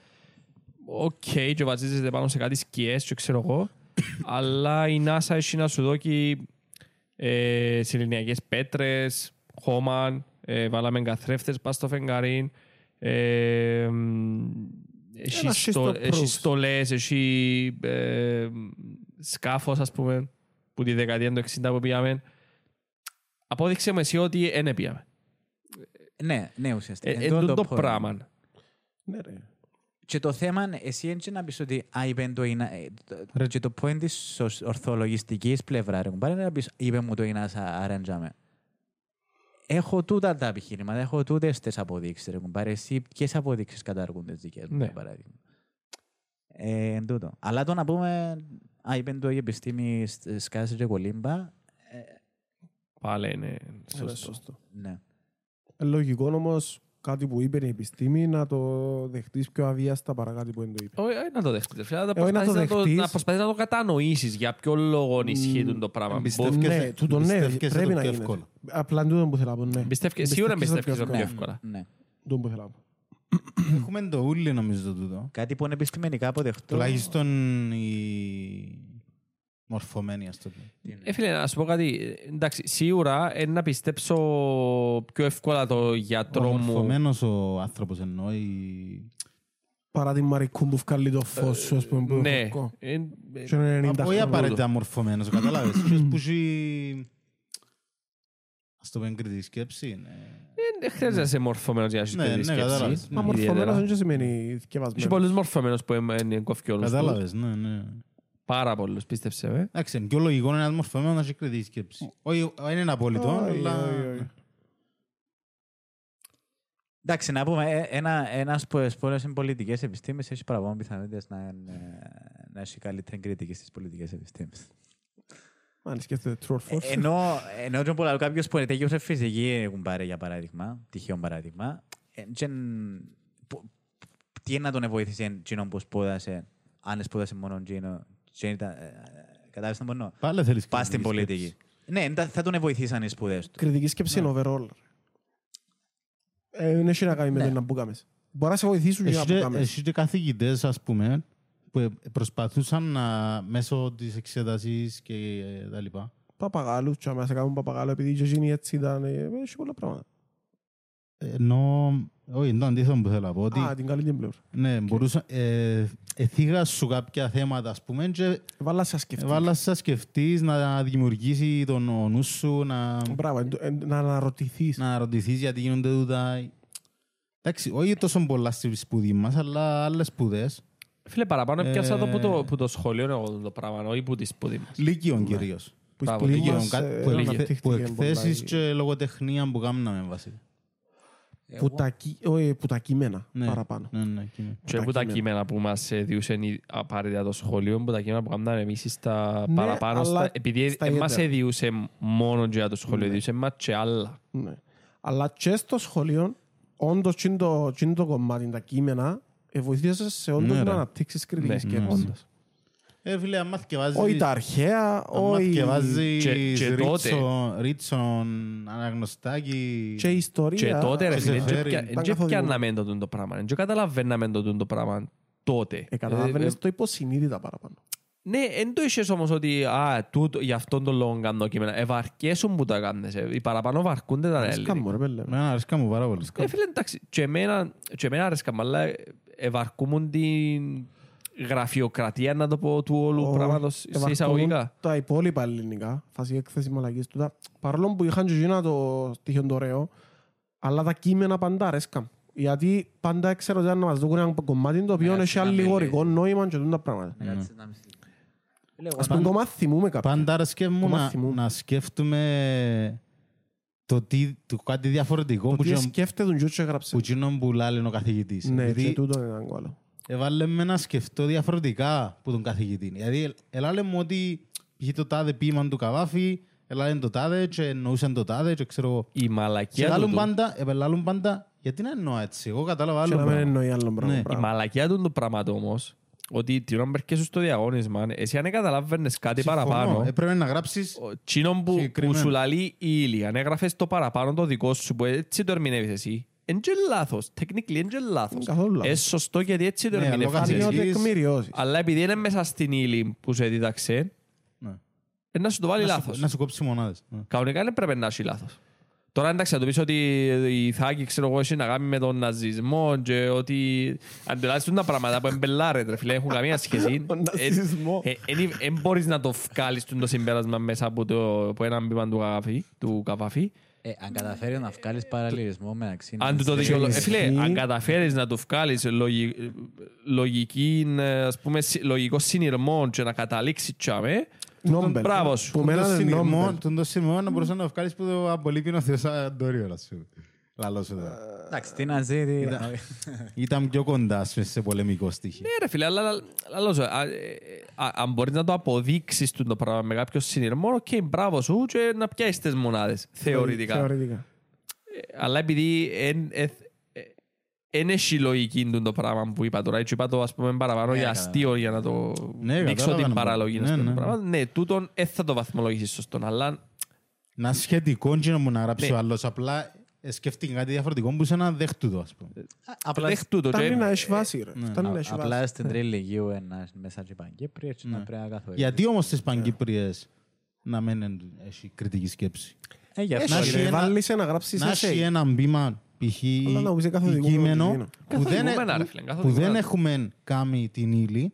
οκ και βασίζεται πάνω σε κάτι σκιές και ξέρω εγώ [COUGHS] αλλά η NASA έχει να σου δώσει ε, σεληνιακές πέτρες χώμα, ε, βάλαμε καθρέφτες πας στο φεγγαρί, ε, μ, έχει Ένα στο- σύστο έχει proof. στολές, έχει ε, σκάφος ας πούμε, που τη δεκαετία του 60 που πήγαμε. Απόδειξε μου εσύ ότι δεν πήγαμε. Ναι, ναι, ουσιαστικά. Ε, Εν Εν τούτο το point. πράγμα. Ναι, ρε. Και το θέμα, εσύ έτσι να πεις ότι α, είπε το είναι, ε, το- και το point της ορ- ορθολογιστικής πλευρά, ρε κουμπάρε, να πεις, είπε μου το είναι αρέντζαμε. Έχω τούτα τα επιχείρηματα, έχω τούτες τις αποδείξεις, ρε κουμπάρε, εσύ ποιες αποδείξεις καταργούν τις δικές μου, Ναι. για παράδειγμα. Ε, εν τούτο. Αλλά το να πούμε, α, είπε το η επιστήμη σ- σκάσε και κολύμπα, Πάλι είναι Είναι σωστό. σωστό. ναι. Ε, Λογικό όμως κάτι που είπε η επιστήμη να το δεχτείς πιο αβίαστα παρά κάτι που δεν το είπε. Όχι, όχι να το δεχτείς. φίλε, να Ε, όχι να το προσπαθείς να το- δεχτείς. Να προσπαθείς να το κατανοήσεις για ποιο λόγο ισχύει το πράγμα. εμπιστεύκεσαι- Μπο- Ναι, τούτο ναι, εμπιστεύκεσαι πρέπει το να πιο γίνεται. εύκολα. Απλά τούτο που θέλω να πω, ναι. Εμπιστεύκε- Σίγουρα Εμπιστεύκεσαι εμπιστεύκεσαι πιο εύκολα. εύκολα. ναι. Τούτο που θέλω να πω. Έχουμε το ούλι νομίζω το τούτο. Κάτι που είναι επιστημονικά αποδεκτό. Τουλάχιστον οι μορφωμένοι, ας το πούμε. Ε, φίλε, να σου πω κάτι. Εντάξει, σίγουρα ε, να πιστέψω πιο εύκολα το Ο γιατρό μου. μορφωμένος ο άνθρωπος εννοεί... Παρά την Μαρικού που βγάλει το φως σου, ας πούμε, που Ναι. είναι χορκό. Ε, ε, Και είναι 90 Όχι χρόνια. απαραίτητα μορφωμένος, καταλάβες. Ποιος [CLEARS THROAT] που έχει... Ας το πούμε κριτική σκέψη. ναι. ε, Δεν χρειάζεται να είσαι μορφωμένος για να έχεις Ναι, τέτοια ναι, σκέψη. κατάλαβες. Μα Ιδιαίτερα. μορφωμένος δεν σημαίνει Έχει θκευασμένος. πολλούς μορφωμένους που είναι κοφκι όλους τους. Κατάλαβες, ναι, ναι. Πάρα πολλούς, πίστεψε με. Εντάξει, είναι πιο λογικό είναι ένας μορφωμένος να έχει κριτική σκέψη. Όχι, δεν είναι απόλυτο, Όχι, αλλά... όχι, όχι. Εντάξει, να πούμε, ε, ένα, ένας που σπόρασε πολιτικές επιστήμες έχει παραπάνω πιθανότητες να, είναι- να έχει καλύτερη κριτική στις πολιτικές επιστήμες. Αν σκέφτεται true or Ε, false. ενώ, ενώ και πολλά, κάποιος που τελείωσε φυσική, έχουν πάρει για παράδειγμα, τυχαίο παράδειγμα, ε, και εν- που- τι είναι να τον βοήθησε εκείνον που σπούδασε, αν σπούδασε μόνο εκείνο, και ήταν, ε, κατάλαβες τι μπορώ, Πάλι θέλεις πας στην κριτική πολιτική. σκέψη. Ναι, εντά- θα τον βοηθήσαν οι σπουδές του. Κριτική σκέψη είναι overall. Ε, Δεν έχει να κάνει με Ναι. το να που κάμες. Μπορείς να σε βοηθήσουν για να Έχει που και- κάμες. Έχει και καθηγητές, ας πούμε, που προσπαθούσαν να, μέσω της εξέτασης και ε, τα λοιπά. Παπαγάλους, και άμα σε κάνουν παπαγάλο επειδή και εκείνοι έτσι ήταν. ε, Έχει πολλά πράγματα. Ενώ, όχι, είναι το αντίθετο που θέλω να πω, ότι Α, την καλή την πλευρά. ναι, μπορούσα, ε, εθίγα σου κάποια θέματα, ας πούμε, και Βάλα σε σκεφτείς. βάλα σε να σκεφτείς, να δημιουργήσει τον ο νους σου, να, Μπράβο, εν- εν- να αναρωτηθείς. να ρωτηθείς γιατί γίνονται τούτα. Εντάξει, όχι τόσο πολλά στη σπουδή μας, αλλά άλλες σπουδές, Φίλε, παραπάνω πιάσα το Ε. που το, που το σχολείο εγώ το πράγμα, όχι που τη σπουδή μας. λύκειον κυρίως. Που Μπράβο, η σπουδή λίγιο, μας, Κα- ε, που εκθε- αναπτύχθηκε Που πολλά εκθέσεις η- και λογοτεχνία που κάναμε βασικά. Που τα κι- όχι, που τα κείμενα Ναι. παραπάνω. Ναι, ναι, κείμενο. Και τα από τα κείμενα. κείμενα που μας ε, διούσαν οι- απαραίτητα το σχολείο, που τα κείμενα που κάναμε εμείς στα Ναι, παραπάνω, αλλά στα, επειδή στα δεν μας ιδιαίτερα. διούσε μόνο για το σχολείο, Ναι. διούσε μας και άλλα. Ναι. Αλλά και στο σχολείο, όντως και το, και το κομμάτι, τα κείμενα, ε, βοηθήσε σε όντως Ναι, να ρε. αναπτύξεις κριτική Ναι, σκέψη. Όντως. Ε, φίλε, άμα θκευάζεις... Όχι τα αρχαία, άμα όχι θκευάζεις Και- και τότε. Ρίτσον- Ρίτσον, αναγνωστάκι... και η ιστορία. Και τότε ρε και φίλε, σε δεν φέρει. πια- Ήταν δεν καθοδηγούμενο. πιάνναμε το τούτο πράγμα, δεν καταλαβαίναμε το τούτο πράγμα τότε. Ε, καταλάβαινες Ε, το υποσυνείδητα παραπάνω. Ναι, δεν το είχες όμως ότι α, τούτο, για αυτόν τον λόγο κάνω κείμενα. Ευαρκέσουν που τα κάνεις. ε. Οι παραπάνω βαρκούνται τα Σκάμω, έλληνα. ρε πέλε. Εμένα αρέσκα μου πάρα πολύ. Ε, φίλε, εντάξει, και εμένα, και εμένα αρέσκα, αλλά ε, ευαρκούμουν την γραφειοκρατία, να το πω, του όλου Ο- πράγματος σε ευαρκούν εισαγωγικά. Τα υπόλοιπα ελληνικά, φάση έκθεση μαλακής του. τα- Παρόλο που είχαν και εκείνα το στοιχείο το ωραίο, αλλά τα κείμενα πάντα αρέσκαν. Γιατί πάντα έξερα ότι αν να μας δουν ένα κομμάτι το οποίο Ναι, έχει να μην αλληγορικό νόημα και τούτα πράγματα. Να κάτσεις να μισείς. Φίλε, εγώ Ας πούμε το μάθη μου με κάποιον. Πάντα άρεσκε μου Κομμάτι να, θυμού. να σκέφτομαι το, τι, το κάτι διαφορετικό Το που τι εκείνον- σκέφτεται τον και έγραψε. που εκείνον που λέει ο καθηγητής. Ναι, Γιατί και τούτο είναι ένα άλλο. Έβαλε με να σκεφτώ διαφορετικά που τον καθηγητή. Δηλαδή, έλαλε μου ότι είχε το τάδε ποίημα του Καβάφη, έλαλε το τάδε και εννοούσαν το τάδε και ξέρω εγώ. Η Σε μαλακία του, άλλον του- πάντα, επελάλουν πάντα, γιατί να εννοώ έτσι. Εγώ κατάλαβα Και άλλο να μην πράγμα. εννοεί άλλο πράγμα. Ναι. η πράγμα. μαλακία του του πράγματο όμως, ότι την ώρα που έρχεσαι στο διαγώνισμα, εσύ αν καταλάβαινες κάτι Συμφωνώ. παραπάνω, Έπρεπε να γράψεις ο- Τσίνον που, που Συγκεκριμένα. σου λαλεί η ύλη, αν έγραφες το παραπάνω το δικό σου, που έτσι το ερμηνεύεις εσύ, είναι και λάθος. Technically είναι και λάθος. Καθόλου λάθος. Είναι σωστό γιατί έτσι το Ναι, αλλά ο ερμηνεύεις Κάτι εσύ. είναι καθηγητής- τεκμηριώσεις. Αλλά επειδή είναι μέσα στην ύλη που σε δίδαξε, Ναι. ε, να σου το βάλει να σου- λάθος. να σου κόψει μονάδες. Ναι. Κανονικά δεν πρέπει να έχει λάθος. Τώρα εντάξει, να του πεις ότι η Θάκη, ξέρω εγώ, έχει να κάνει με τον ναζισμό και ότι αντιλάσσουν τα πράγματα που εμπελάρεται, ρε φίλε, έχουν καμία σχέση. [LAUGHS] Τον ναζισμός. Δεν μπορείς να το βγάλεις το συμπέρασμα μέσα από, το, από έναν μπήμα του καφή, του καφαφή. Ε, αν καταφέρει να βγάλεις παραλληλισμό μεταξύ... Αν του το ναζιστών- δικαιολο... ε, φίλε, ισχύει. αν καταφέρεις να του βγάλεις λογι... λογική, ε, ας πούμε, συ- λογικό συνειρμό και να καταλήξεις τσάμε, Νόμπελ. μπράβο σου. Που Τον μένα το είναι συνειρμό- νόμπελ. Τον το συνειρμό να μπορούσες να βγάλεις που το απολύπει ο Θεός Αντώριο, να σου λαλώ σου τώρα. Εντάξει, τι να ζει, τι- Ήταν πιο κοντά σου σε πολεμικό στοιχείο. Ναι ρε φίλε, αλλά αλλά σου, α, ε, α, αν μπορείς να το αποδείξεις το πράγμα με κάποιο συνειρμό, οκ, μπράβο σου και να πιάσεις τις μονάδες, θεωρητικά. Θεωρητικά. Αλλά επειδή δεν έχει λογική του το πράγμα που είπα τώρα, έτσι είπα το ας πούμε παραπάνω Ναι, για κατάλαβα. αστείο για να το Ναι, δείξω κατάλαβα την να πω. παραλογή. Ναι, στο ναι. πράγμα. Ναι, τούτον δεν θα το βαθμολογήσεις σωστόν, αλλά Να σχετικό και να μου να γράψει Ναι. ο άλλος. Απλά ε, σκέφτηκε κάτι διαφορετικό που σε να δέχτου το, ας πούμε. Απλά δέχτου το. Φτάνει και- να έχει βάση, ρε. Ναι. Φτάνει να έχει Απλά βάση. στην τρίτη λυγίου ένας μέσα και Παγκύπρη, έτσι να πρέπει να καθορίσει. Γιατί όμως στις Παγκύπριες να μην εν- έχει κριτική σκέψη; Ε, γι' Έχει αυτό να Να έχει σε ένα- βάλεις να γράψεις Να έχει essay. ένα μπήμα π.χ. Αλλά να πεις καθοδηγούμενο κείμενο κείμενο. που δεν, Καθοδηγούμενα, ρε που- φίλε, που καθοδηγούμενα. δεν έχουμε κάνει την ύλη,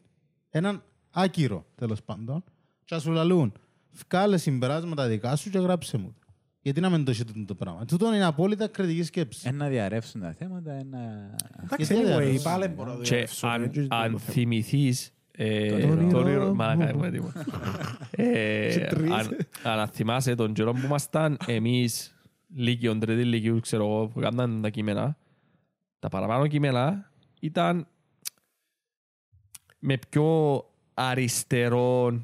έναν άκυρο τέλος πάντων, και να σου λαλούν, βγάλε συμπεράσματα δικά σου και γράψε μου. Γιατί να μην το έχετε το πράγμα. Τούτο είναι απόλυτα κριτική σκέψη. Ένα διαρρεύσουν τα θέματα, ένα... Εντάξει, Γιατί δεν anyway, αρέσει. πάλι μπορώ να Και διαβάσω, αν, έτσι, αν το θέμα. θυμηθείς ε, Το όνειρο το όνειρο, μου. μαλάκα, έχουμε τίποτα. [LAUGHS] Ε, Σε τρεις. αν- Αν θυμάσαι τον καιρό που ήμασταν εμείς Λύκειον, τρίτη Λύκειου, ξέρω εγώ, που έκαναν τα κείμενα, τα παραπάνω κείμενα ήταν με πιο αριστερό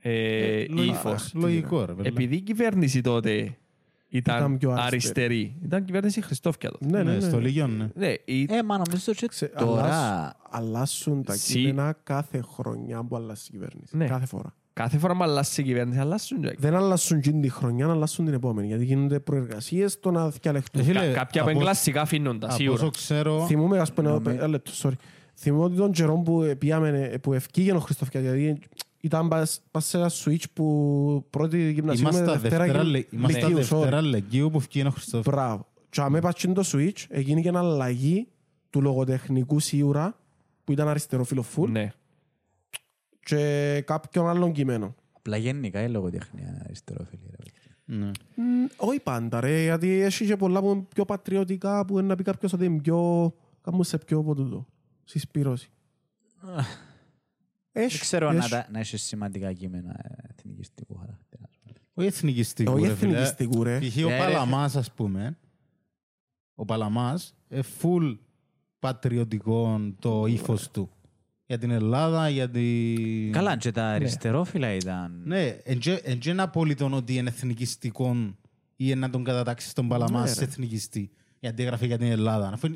ε, λογικό. ύφος. Λογικό, ρε. παιδιά. Επειδή η κυβέρνηση τότε Ήταν ήταν πιο αριστερή. αριστερή, ήταν κυβέρνηση Χριστόφια τότε. Ναι, ναι, Ναι, ναι. στο Λίγιο, ναι. Ναι, η- Ε, μα νομίζω ότι Ξε- τώρα... αλλάσ- Αλλάσουν τα Συ- κείμενα κάθε χρονιά που αλλάζει η κυβέρνηση. Ναι. Κάθε φορά. κάθε φορά που αλλάσει η κυβέρνηση, αλλάσουν και Δεν αλλάσουν την τη χρονιά, αλλάσουν την επόμενη. Γιατί γίνονται προεργασίες στο να διαλεχτούν. Ε, φίλε, Κα- Κάποια από από- κλασικά αφήνουν τα Από σίγουρα. όσο ξέρω, Θυμούμαι, ας πούμε, Νομι- ένα λεπτό, sorry. Θυμούμαι ότι τον καιρό που ε, πήγαμε, που ευκήγε ο Χριστόφια, γιατί ήταν πας πας σε ένα switch που πρώτη γυμνασίου με είμαστε δευτέρα Δευτέρα γυμ- Λε- είμαστε λυκείου, sorry. Δευτέρα Λεγγύου που βγήκε ο Χριστόφ. Μπράβο. Και αν έπαιξε το switch, έγινε και αλλαγή του λογοτεχνικού σίγουρα, που ήταν αριστερό φιλοφούλ, Ναι. και κάποιον άλλον κειμένο. Απλά γενικά η λογοτεχνία είναι αριστερόφιλη. ρε. Ναι. Μ, Όχι πάντα ρε, γιατί έχει και πολλά που είναι πιο πατριωτικά που είναι να πει κάποιος ότι είναι πιο... Κάμουν σε πιο από τούτο. Συσπήρωση. [LAUGHS] Δεν Έχει, ξέρω να, έχει. τα- να έχει σημαντικά κείμενα ε, εθνικιστικού χαρακτήρα. ας πούμε. Όχι εθνικιστικού, Όχι ρε φίλε. εθνικιστικού ρε. Π.χ. ο Ε, ρε, Παλαμάς, ας πούμε, ο Παλαμάς, ε, full πατριωτικό το ύφος του. Για την Ελλάδα, για την... Καλά, και τα αριστερόφιλα ήταν... Ναι, εν και- εν και είναι απόλυτο ότι είναι εθνικιστικό ή να τον κατατάξει τον Παλαμάς Ναι, σε ρε. εθνικιστή. Γιατί έγραφε για την Ελλάδα. Αφού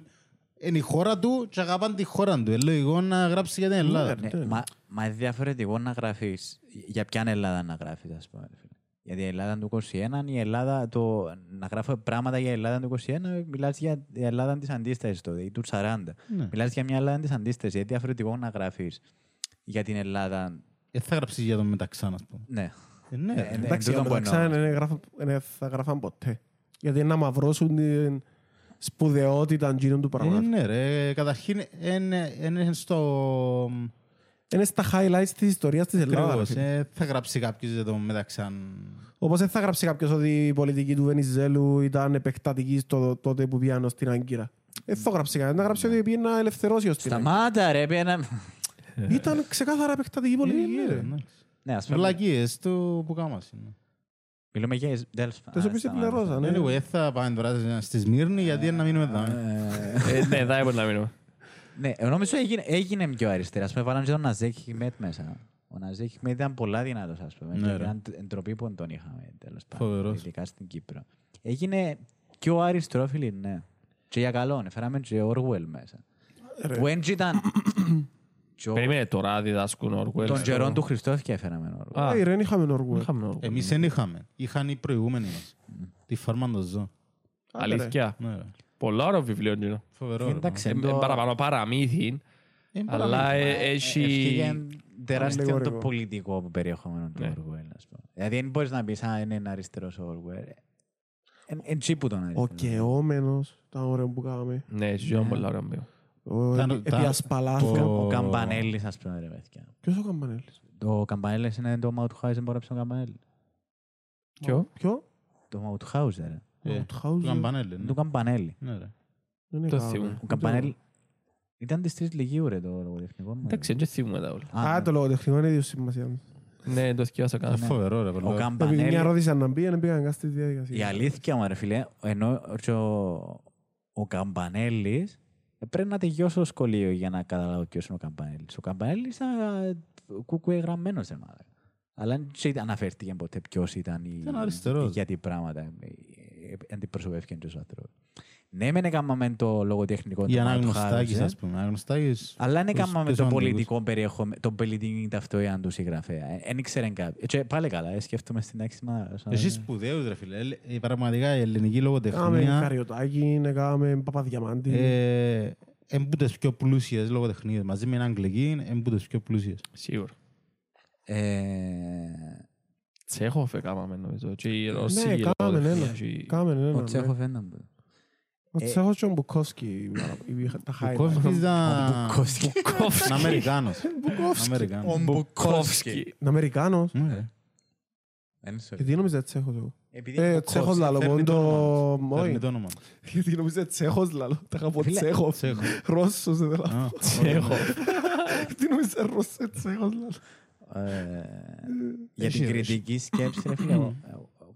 είναι- είναι η χώρα του και αγαπάνε τη χώρα του. Είναι λογικό να γράψει για την Ελλάδα. Ναι, Ναι, μα, μα είναι διαφορετικό να γράφεις. Για ποια Ελλάδα να γράφεις, ας πούμε. ρε φίλε. Για την Ελλάδα του 21, η Ελλάδα, το, να γράφω πράγματα για Ελλάδα του 21, μιλάς για την Ελλάδα της αντίστασης τότε, ή του 40. Ναι. Μιλάς για μια Ελλάδα της αντίστασης. Είναι διαφορετικό να γράφεις για την Ελλάδα. Ε, θα γράψεις για τον Μεταξάν, ας πούμε. Ναι. Ε, ναι, Ε, ρε. ναι. Εντάξει, τούτο για που μεταξύ εννοώ. δεν γράφα- δεν θα γράφαν ποτέ. Γιατί είναι να μαυρώσουν την σπουδαιότητα εκείνων του Ε, πράγματος. ναι, ρε. Καταρχήν, είναι είναι στο... Είναι στα highlights της ιστορίας της Ελλάδας. ρε Ακριβώς, φίλε. ε, θα γράψει κάποιος για τον Μεταξάν. Όπως δεν θα γράψει κάποιος ότι η πολιτική του Βενιζέλου ήταν επεκτατική στο τότε που πιάνω στην Άγκυρα. Δεν θα γράψει κανένα. Να γράψει ότι πήγε να ελευθερώσει ως την Άγκυρα. Σταμάτα, ρε, πήγαινα. Ήταν ξεκάθαρα επεκτατική πολιτική. Ε, ρε. ναι, εντάξει. ναι, ας πούμε. Μελακίες του που κάμας είναι. Μιλούμε για. τέλος πάντων. Τις οποίες Α, σταμάτα. επληρώσαν. ναι. Anyway, θα πάμε τώρα στη Σμύρνη γιατί να μείνουμε εδώ. ε. Ε, Ναι, θα έπρεπε να μείνουμε. Ναι, εγώ νομίζω έγινε, έγινε πιο αριστερά. Ας πούμε, βάλαν και τον Ναζέκ Χιμέτ μέσα. Ο Ναζέκ Χιμέτ ήταν πολλά δυνατός, ας πούμε. Ναι, και ρε. ήταν εντροπή που τον είχαμε, τέλος πάντων. Φοβερός. Ειδικά στην Κύπρο. Έγινε πιο αριστερόφιλη, ναι. Και για καλό, ναι. Φέραμε και Orwell μέσα. Ρε. Που έτσι ήταν... και ο- Περιμένε τώρα διδάσκουν Orwell. Τον στο- καιρό του Χριστόφια έφεραμε Orwell. Α, Ε, ρε, δεν είχαμε Orwell. είχαμε Orwell. Εμείς δεν είχαμε. Είχαν οι προηγούμενοι μας. Τη φάρμα των ζώων. Άντε, ρε. Αλήθεια. Ναι, ρε. Πολλά ωραίο βιβλίο είναι. Φοβερό. ρε. Εντάξει, Ε, εν το- ε, Παραπάνω παραμύθι, Ε, αλλά παραμύθι. ε, έχει... Ευκήγε τεράστιο το Αλληγορικό. πολιτικό περιεχόμενο του Ναι. Orwell, ας πούμε. Δηλαδή, δεν μπορείς να πεις, α, είναι ένα αριστερός ο Orwell. Εν- Εν τσι που τον Ο αριθμό. κεόμενος, ήταν ωραίο που κάναμε. Ναι, έτσι είναι πολύ ωραίο μπιο. Ο Τα- επί- τα- επί ασπαλάθου. το- Ο Καμπανέλης, ας πούμε, ρε παιδιά. Ποιος ο Καμπανέλης; Το Καμπανέλης είναι το Μαουτχάουζεν που έγραψε ο Καμπανέλη. Ποιο; Ποιο; Το Μαουτχάουζεν, ρε. Ε, Μαουτχάουζεν. Του Καμπανέλη. ναι. Το Καμπανέλη. Ναι, ρε. Δεν είναι Το κάμε. θυμούμαι. Ο Καμπανέλη ήταν της τρεις λυκείου, ρε, το λογοτεχνικό. μου. Εντάξει, δεν θυμούμε τα όλα. Α, Α, ναι. το λογοτεχνικό είναι ίδιο σημασία. Ναι, το θυκιάσα Ε, καλά. Φοβερό, ρε. Ο πολύ. Επειδή μια Καμπανέλη ρώτησαν να μπει, δεν πήγαν καν στη διαδικασία. Η αλήθεια μου, ρε φίλε, ενώ και ο, ο Καμπανέλης ε, πρέπει να τελειώσω το σχολείο για να καταλάβω ποιος είναι ο Καμπανέλης. Ο Καμπανέλης ήταν κουκουέ γραμμένος, ρε μάλλον. Αλλά δεν τσι- αναφέρθηκε ποτέ ποιος ήταν η, Ήταν αριστερός. γιατί πράγματα ε, ε, αντιπροσωπεύτηκαν τους ανθρώπους. Ναι, μεν έκαναμε το λογοτεχνικό Η του αναγνωστάκης, Mauthausen, ας πούμε. Αναγνωστάκης... αλλά δεν τους έκαναμε πιο το σημαντικούς. πολιτικό περιεχόμενο, το πολιτική ταυτότητα του συγγραφέα. Δεν ήξερε κάποιο. Και πάλι καλά, ε, σκέφτομαι στην τάξη μας. Εσύ σπουδαίους, ρε φίλε. Ε, ε, Πραγματικά η ελληνική Κάμε λογοτεχνία Καριωτάκη, κάμε Παπαδιαμάντη. ε, είναι που τις πιο πλούσιες λογοτεχνίες. Μαζί με την Αγγλική είναι που τις πιο πλούσιες. Σίγουρα. Ε, Τσέχοφ έκαναμε νομίζω. Και η ρωσική Ναι, κάμε λογοτεχνία ένα. και- Κάμε ένα. Ο ναι. Τσέχοφ ήταν. Ο Τσέχος και ο Μπουκόσκι. Τα χάιτα. Μπουκόφσκι ήταν... Μπουκόφσκι. Είναι Αμερικάνος. Είναι Αμερικάνος. Μπουκόφσκι. Είναι Αμερικάνος. Ναι. Γιατί νόμιζα Τσέχος εγώ. Επειδή Ε, είναι Τσέχος Μπουκόφσκι. λαλό, Φέρνει μόνο το το... όνομα του. Φέρνει Όχι. το όνομα. του. Γιατί νόμιζα Τσέχος λαλό. Τα είχα πω Φίλε, Τσέχος. Τσέχο. Ρώσος δεν θέλω. Α, Τσέχοφ. Γιατί νόμιζα Ρώσος Τσέχος λαλό. Ε, Για Έχει την ρε, κριτική σκέψη, ρε φίλε,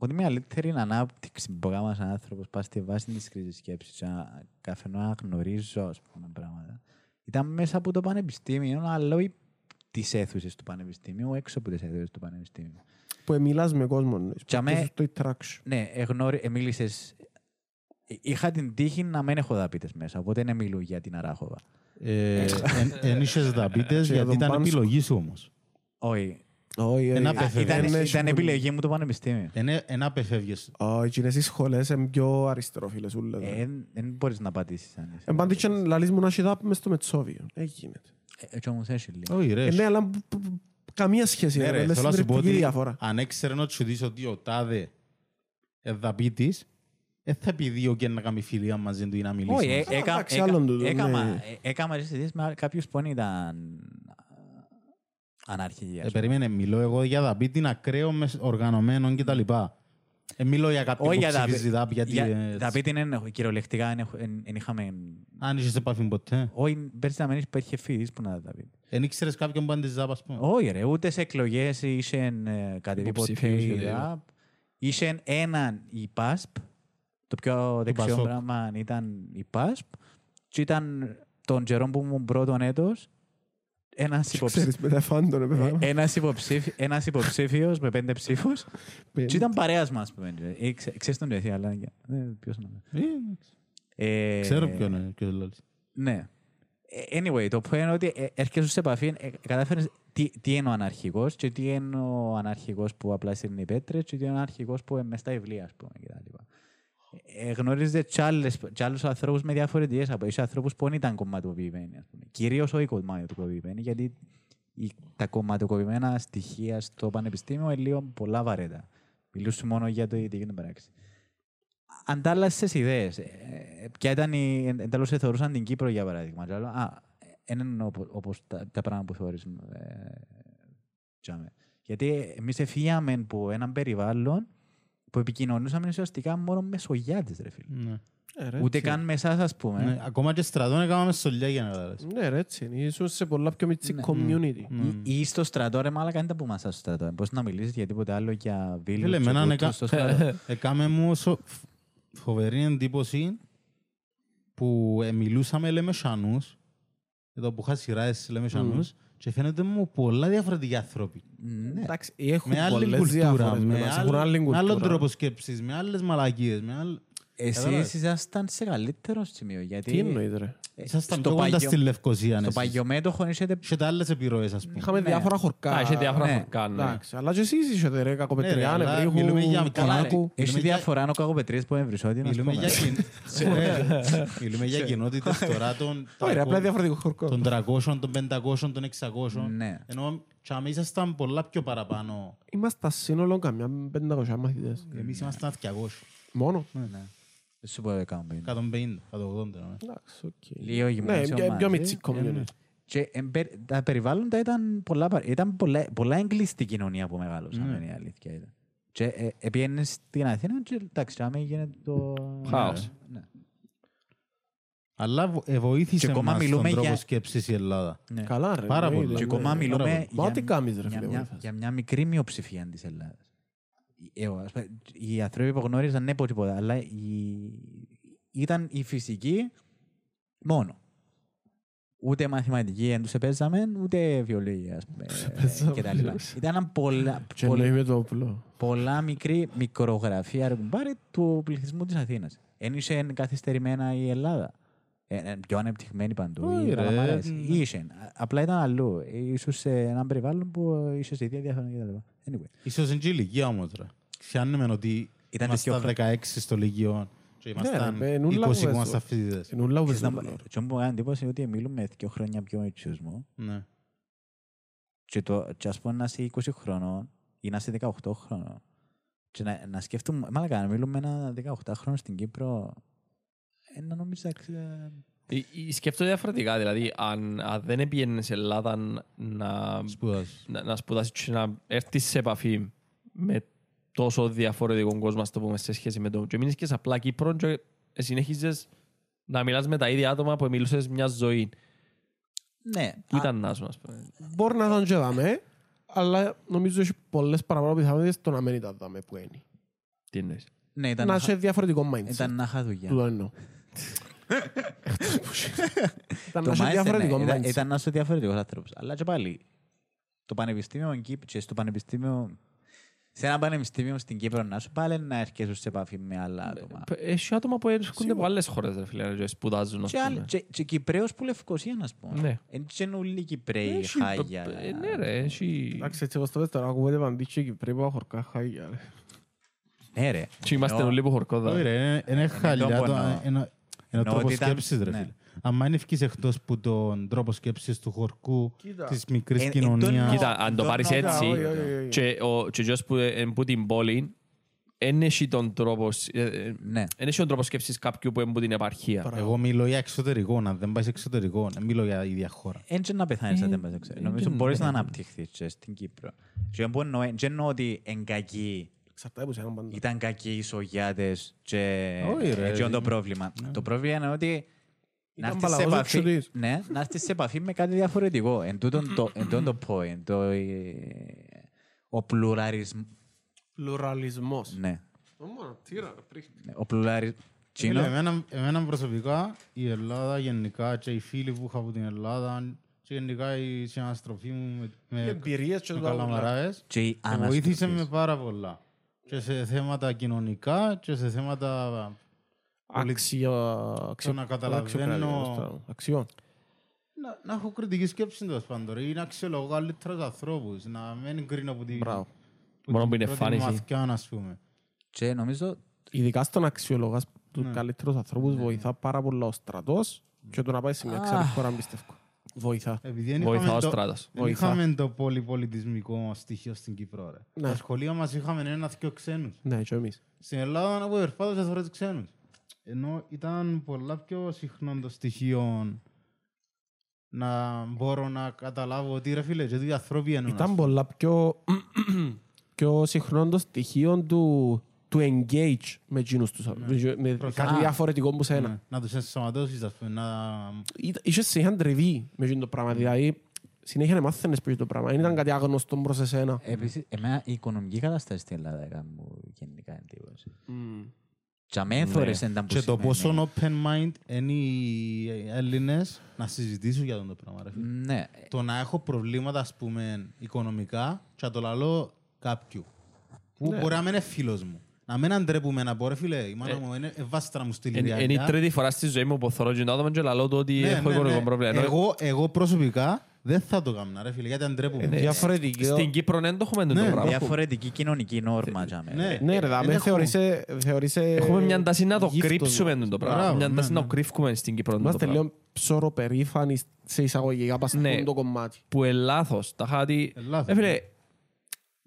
εγώ εγώ τη μεγαλύτερη ανάπτυξη που κάνει ένας άνθρωπος πάει στη βάση της κριτικής σκέψης και να καθενό να γνωρίζω ας πούμε, πράγματα. Ήταν μέσα από το πανεπιστήμιο, αλλά όχι τις αίθουσες του πανεπιστήμιου, έξω από τις αίθουσες του πανεπιστήμιου. Που μιλάς με κόσμο. ναι. Και αμέ- Το interaction. Ναι, εγνώρι, εμίλησες... ε, Είχα την τύχη να μην έχω δαπίτες μέσα, οπότε δεν μιλούν για την Αράχοβα. Ε, εν- Εν [LAUGHS] είχες δαπίτες Και για γιατί τον ήταν Πάνσκο. επιλογή σου όμως. Όχι. Όχι, Ένα ε, πέφευε. Ήταν, δεν ήταν έχουν- επιλογή μου το πανεπιστήμιο. Εν απεφεύγες. Όχι, εκείνες οι σχολές είναι πιο αριστερόφιλες ούλες. Ε, Δεν μπορείς να πατήσεις αν είσαι. Εν πάντη και λαλείς μου να έχει δάπη μες στο Μετσόβιο. Ε, γίνεται. Έτσι όμως έχει λίγο. Όχι ρε. Ε, ναι, αλλά π- π- π- καμία σχέση. Ναι, ρε, ρε, είναι θέλω να σου πω συντριπτική ότι διαφορά. αν έξερε να σου δεις ότι ο τάδε εδαπίτης, δεν θα επιδίωκε να κάνει φιλία μαζί του ή να μιλήσει. Όχι, μαζί ε, του. έκα- εντάξει, έκα- άλλον τούτο, έκαμα- ναι. ε, έκαμα συζητήσεις με κάποιους που δεν ήταν ανάρχικοι. ας Ε, πούμε. περίμενε, μιλώ εγώ για δαπίτη ακραίο, μες- οργανωμένο κτλ. Ε, μιλώ για κάποιον Όχι που για ψηφίζει δάπη, γιατί... Για- ε, Τα πίτη είναι κυριολεκτικά, εν έχω- εν- εν είχαμε... Αν είχες επαφή ποτέ. Όχι, πέρσι να μην υπήρχε φοιτής που να τα πει. Εν ήξερες κάποιον που αντιζάπ, ας πούμε. Όχι ρε, ούτε σε εκλογές είχε ε, κάτι ποτέ. Υποψηφίους, είδα. δηλαδή. Είχε έναν η ΠΑΣΠ, το πιο δεξιό Πασόκ. πράγμα ήταν η ΠΑΣΠ και ήταν τον καιρό που ήμουν πρώτον έτος ένας υποψήφιος Ξέρεις, μετά φάντον, πεθάνω. ένας, υποψήφι, ένας υποψήφιος με πέντε ψήφους και ήταν παρέας μας. ας πούμε. Ε, ξέ- Ξέρεις τον εσύ, αλλά... ε, ποιος είναι. Ε, Ε, Ξέρω ποιον είναι, ποιος λέει. Ναι. Ε, Anyway, το point είναι ότι ε, έρχεσαι σε επαφή, ε, κατάφερες τι, τι είναι ο αναρχικός και τι είναι ο αναρχικός που απλά στέλνει πέτρες και τι είναι ο αναρχικός που είναι μες στα βιβλία, ας πούμε, κτλ. Ε, γνωρίζετε κι, άλλες, κι άλλους ανθρώπους με διαφορετικές από Είσαι ανθρώπους που δεν ήταν κομματοποιημένοι, ας πούμε. Κυρίως όχι κομματοποιημένοι, γιατί οι, τα κομματοποιημένα στοιχεία στο πανεπιστήμιο είναι λίγο πολλά βαρέτα. Μιλούσες μόνο για το τι γίνεται πράξη. Αντάλλασες ιδέες. Ε, ποια ήταν η... εν- εν τέλος σε θεωρούσαν την Κύπρο για παράδειγμα. Και λέω, Α, δεν είναι οπο- όπως τα, τα πράγματα που θεωρείς. Ε, τζάμε. Γιατί εμείς εφύγαμε από έναν περιβάλλον που επικοινωνούσαμε ουσιαστικά μόνο με σογιάτες, ρε φίλε. Ναι. Ε, ρε, Ούτε έτσι. καν με εσάς, ας πούμε. Ναι, Ακόμα και στρατόν έκαναμε στολιά για να καταλάβεις. Ναι, ρε, έτσι είναι. Ήσουν σε πολλά πιο μίτσι Ναι. community. Ναι. Ή, ή στο στρατό, ρε μάλακα, είναι τα που μας στο στρατό. Πώς να μιλήσεις για τίποτε άλλο για βίλους Φίλε, και εμένα τούτους εκα- στο στρατό. [LAUGHS] Έκαμε μου σο- φ- φοβερή εντύπωση που ε, μιλούσαμε λέμε σανούς, εδώ που είχα σειράς λέμε σανούς, και φαίνεται μου πολλά διαφορετικοί άνθρωποι. Ναι. Εντάξει, έχουν Με άλλη πολλές κουλτούρα, διάφορες με, με μας. άλλη- Έχουν άλλη με άλλον κουλτούρα. τρόπο σκέψης, με άλλες μαλακίες, με άλλ... Κατάλαβες; Εσείς ήσασταν σε καλύτερο σημείο. Γιατί Τι εννοείται, ρε; ε, Ήσασταν στο πιο κοντά παγιο- στη Λευκοσία. Στο εσείς. παγιομέτωχο είχατε Είχατε άλλες επιρροές, ας πούμε. Είχαμε Ναι. διάφορα χορκά. Α, είχε διάφορα ναι. χορκά, ναι. Εντάξει, αλλά και εσείς είσατε ρε, κακοπετριά, Ναι, ρε, αλλά νευρίχου, μιλούμε για- Καλά, ρε. Κονάκου. Έχει Μιλούμε για- διαφορά ο Κακοπετρής που έβρισες ότι Μιλούμε για, [LAUGHS] κιν... Ε, Μιλούμε για κοινότητες τώρα των, Όχι, ρε, απλά 300, διαφορετικό χορκό. των 300, των 500, των 600. Ναι. Ενώ Και εμείς ήσασταν πολλά πιο παραπάνω. Είμαστε σύνολο καμιά 500 μαθητές. Εμείς ήμασταν 200. Μόνο. Ναι, ναι. Δεν σου πω 150. 150, 180. ναι. Εντάξει, οκ. Λίγο Ναι, γυμνάσιο πιο- πιο μαζί. μιτσί Ε, ναι. community. Και εμπε- τα περιβάλλοντα ήταν πολλά, παρα- ήταν πολλά, πολλά εγκλειστή κοινωνία που μεγαλώσαμε, Ναι. η αλήθεια ήταν. Και ε, επήγαινες στην Αθήνα και εντάξει, άμα γίνεται το... Χάος. Ναι. Αλλά βο- ε, βοήθησε Και ακόμα μας μιλούμε τον τρόπο για- σκέψης η Ελλάδα. Ναι. Καλά ρε. Πάρα εννοείται, πολύ. Και ναι. ακόμα μιλούμε πάρα Μα ό,τι κάνεις ρε για, φίλε. μια, βοηθάς. για μια μικρή μειοψηφία της Ελλάδας. Ε, ο- ας πούμε, Οι άνθρωποι που γνώριζαν ναι πω τίποτα, αλλά η- ήταν η φυσική μόνο. Ούτε μαθηματική δεν τους επέζαμε, ούτε βιολογία, ας πούμε, επέζαμε, και τα λοιπά. βιολογία. Ήταν πολλά, Και πολλά, εννοεί με το όπλο. πολλά μικρή μικρογραφία ρε κουμπάρε, του πληθυσμού της Αθήνας. Εν είσαι καθυστερημένα η Ελλάδα. Ε, ε, πιο ανεπτυγμένη παντού. Όχι, οι ρε. Καλαμαρές. Ναι. Είσαι. Α- Απλά ήταν αλλού. Ίσως σε έναν περιβάλλον που είσαι σε ίδια διαφορετικά κτλ. Anyway. Ίσως είναι και η ηλικία όμως ρε. Ξέρουμε ότι Ήταν ήμασταν τέτοιο 16 στο Λύκειο και ήμασταν ρε, νουλά 20 που που ήμασταν έσω. φοιτητές. Είναι ούλα που Ξέρεις να πες μου- το και μου έκανε εντύπωση ότι μιλούμε δύο χρόνια πιο μίτσους μου Ναι. και, το, και ας πούμε να είσαι 20 χρονών ή να είσαι 18 χρονών και να, να σκέφτομαι, μάλακα να μιλούμε ένα 18 χρόνο στην Κύπρο ε, να νομίζω ε, Ε, ε, Σκέφτομαι διαφορετικά, δηλαδή αν, αν δεν πήγαινε σε Ελλάδα να, Σπουδάζεις. να, να σπουδάσεις και να έρθεις σε επαφή με τόσο διαφορετικό κόσμο, ας το πούμε, σε σχέση με το... Και μείνεις και σε απλά Κύπρο και συνέχιζες να μιλάς με τα ίδια άτομα που μιλούσες μια ζωή. ναι, Πού α, ήταν να σου, ας πούμε. Μπορεί να ήταν και δάμε, αλλά νομίζω έχει πολλές παραπάνω πιθανότητες το να μην ήταν δάμε που είναι. Τι εννοείς; ναι, ήταν, Να να, έχει διαφορετικό mindset. ήταν να είχα δουλειά. Του το εννοώ. Εκτός που έχει. Ήταν Το να έχει mindset, διαφορετικό ναι, ήταν, mindset. ήταν να είσαι διαφορετικός άνθρωπος. Αλλά και πάλι, το πανεπιστήμιο Κύπρο και στο πανεπιστήμιο σε ένα πανεπιστήμιο στην Κύπρο να σου πάλι να έρχεσαι σε επαφή με άλλα άτομα. Έχει άτομα που έρχονται από άλλες χώρες, ρε φίλε, και σπουδάζουν, ας Και, άλλοι- πούμε. και, και Κυπρέος που Λευκοσία, να πούμε. Ναι. Εν και είναι όλοι Κυπρέοι, Έχει το- χάγια. ε, Ναι ρε, έχει... Εντάξει, έτσι όπως το πες τώρα, ακούγεται παντήτσι και πρέπει να χορκά χάγια. ρε. Ναι ρε. Και είμαστε Εννοώ- όλοι από χορκόδα. Όχι ρε, είναι- είναι χαλιά το το... πονώ. Είναι είναι ο Εννοώ τρόπος ότι ήταν- σκέψης ρε ναι. φίλε. Αν είναι ευκείς εκτός που τον τρόπο σκέψης του χορκού, Κοίτα. της μικρής Ε, ε, το κοινωνίας. εννοώ. Κοίτα, αν το το πάρεις εννοώ, έτσι, όχι, όχι, όχι. και ο και εκείνος που είναι που την πόλη, δεν έχει τον τρόπο, ε, ε, Ναι. δεν έχει τον τρόπο σκέψης κάποιου που είναι από την επαρχία. Παρά- Εγώ μιλώ για εξωτερικό, αν δεν πάει σε εξωτερικό, δεν μιλώ για ίδια χώρα. Έτσι να πεθάνεις Ε, αν δεν πας έξω. ε, Νομίζω και- μπορείς ναι. να αναπτυχθείς και στην Κύπρο. Και δεν εννοώ- δεν εννοώ ότι είναι κακοί Εξαρτάται που σε έναν πάντα. ήταν κακοί οι σογιάτες και Όχι, ρε, έτσι είναι το είναι- πρόβλημα. Το πρόβλημα είναι ότι να Ήταν έρθεις σε παλαβός επαφή, εξωτής. ναι, να έρθεις σε επαφή με κάτι διαφορετικό. Εν τούτον το, εν τούτον το point, το, ε, ο πλουραρισμός. Πλουραλισμός. Ναι, Μόνο, τίρα, ρε, πρίχτη. ναι, ο πλουραρισμός. Φίλε, εμένα, εμένα προσωπικά η Ελλάδα γενικά και οι φίλοι που είχα από την Ελλάδα και γενικά η συναστροφή μου με, Οι με, εμπειρίες και με το άλλο. καλαμαράες Και οι με βοήθησε με αναστροφές. πάρα πολλά. Και σε θέματα κοινωνικά και σε θέματα Αξία... Το να καταλαβαίνω- Αξιών. να, να έχω κριτική σκέψη τέλος πάντων ρε, ή να αξιολογώ καλύτερους ανθρώπους, να μην κρίνω από την, Μπράβο. που Μόνο την που είναι πρώτη εμφάνιση. μαθηκιά, ας πούμε. Και νομίζω Ειδικά στον αξιολογάς τους Ναι. καλύτερους ανθρώπους βοηθά πάρα πολλά ο στρατός και το να πάει σε μια ξένη χώρα πιστεύω. Βοηθά. Επειδή δεν Βοηθά είχαμε ο το- στράτος. δεν Βοηθά. είχαμε το πολυπολιτισμικό στοιχείο στην Κύπρο. Ρε. Ναι. Στα σχολεία μας είχαμε ένα-δυο ξένους. Ναι, και εμείς. Στην Ελλάδα από ερφάδες θα ξένους. Ενώ ήταν πολλά πιο συχνό το στοιχείο να μπορώ να καταλάβω ότι ρε φίλε, και τι ανθρώποι εννοούν. Ήταν πολλά πιο, [CLEARS THROAT] πιο συχνό το στοιχείο του, του engage με εκείνους τους. με- Με Προσωπικά. κάτι διαφορετικό που σένα. Ναι, Να τους ενσωματώσεις, ας πούμε, να... Ήταν- Είχες συνέχεια τριβή με εκείνο το πράγμα. Δηλαδή, συνέχεια να μάθαινες που το πράγμα. Δεν ήταν κάτι άγνωστο προς εσένα. Επίσης, εμένα η οικονομική κατάσταση στην Ελλάδα έκανε μου γενικά εντύπωση. Και αμέ θωρείς ήταν που Και το σημαίνει. πόσο open mind είναι οι Έλληνες να συζητήσουν για αυτό το πράγμα. Ρε, φίλε. Ναι, το να έχω προβλήματα, ας πούμε, οικονομικά και να το λαλώ κάποιου. Που Ναι. μπορεί να μην είναι φίλος μου. Να μην αντρέπουμε να πω, ρε φίλε, η μάνα Ε, μου είναι ευάστρα μου στη Είναι είναι η Λιριακιά. τρίτη φορά στη ζωή μου που θωρώ και άτομα και λαλώ το ότι Ναι, έχω ναι, οικονομικό ναι. πρόβλημα. Ενώ Εγώ, εγώ προσωπικά δεν θα το κάνω, ρε φίλε, γιατί αντρέπουμε. Ε, διαφορετική. Στην Κύπρο δεν το έχουμε το Ναι, πράγμα. Διαφορετική κοινωνική νόρμα. τζάμε. Ναι. Ναι ρε, δάμε Δεν θεωρείσαι... θεωρείσαι Έχουμε μια τάση να το γύφτος κρύψουμε μας. το πράγμα. Μπράβο, Μια ναι, τάση να ναι. το κρύφουμε στην Κύπρο το Είμαστε πράγμα. λίγο ψωροπερήφανοι σε εισαγωγικά πας Ναι. αυτό το κομμάτι. Που είναι λάθος. Τα χάτη... Ε, λάθος, Ε, φίλε,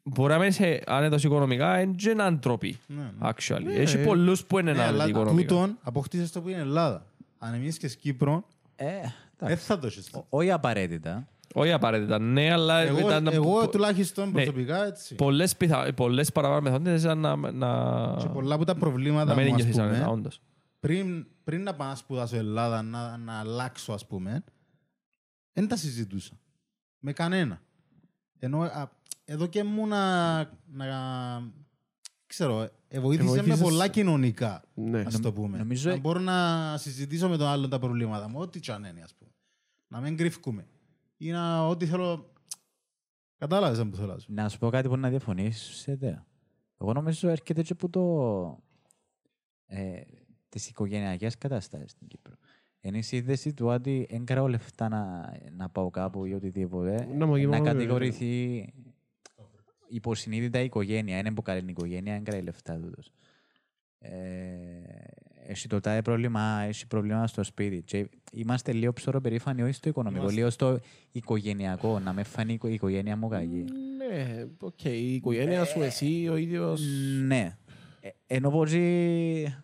μπορεί να μην είσαι άνετος οικονομικά, είναι και έναν τρόπι. Ναι, ναι. Actually. Ναι, Έχει ε. πολλούς που είναι Ναι, άνετοι αλλά οικονομικά. τούτον αποκτήσες το που είναι Ελλάδα. Αν εμείς και Κύπρο, Ε, δεν εντάξει. θα το έχεις. Ό- Όχι απαραίτητα. Όχι απαραίτητα, ναι, αλλά Εγώ, ήταν εγώ πο- τουλάχιστον ναι. προσωπικά έτσι. πολλές, πιθα... πολλές παραπάνω μεθόντες ήταν να, να... Και πολλά από τα προβλήματα να μην μου, ας νιώθεις πούμε, άνετα, όντως. πριν, πριν να πάω να σπουδάσω Ελλάδα, να, να αλλάξω, ας πούμε, δεν τα συζητούσα. Με κανένα. Ενώ α, εδώ και μου να, να ξέρω, ε, βοήθησες με Εβοήθησες- πολλά κοινωνικά, Ναι. ας το πούμε. νομίζω- Να μπορώ να συζητήσω με τον άλλον τα προβλήματα μου, ό,τι τσαν είναι, ας πούμε. Να μην κρύφκουμε. Ή να, ό,τι θέλω... Κατάλαβες αν που θέλω να σου. Να σου πω κάτι που να διαφωνήσετε. Εγώ νομίζω έρχεται και από το... Ε, τις οικογενειακές καταστάσεις στην Κύπρο. Είναι η σύνδεση του ότι δεν κράω λεφτά να, να πάω κάπου ή οτιδήποτε. Να μου να γίνω- κατηγορηθεί υποσυνείδητα η οικογένεια. Είναι που καλή η οικογένεια, δεν κράει λεφτά τούτος. Ε, έχει το τάδε πρόβλημα, έχει πρόβλημα στο σπίτι. Και είμαστε λίγο ψωροπερήφανοι, όχι στο οικονομικό, Είμαστε. λίγο στο οικογενειακό, να με φανεί η οικο- η οικογένεια μου κακή. Ναι, οκ. Η οικογένεια σου, εσύ, ο ίδιος... Ναι. Ε, ενώ πως η-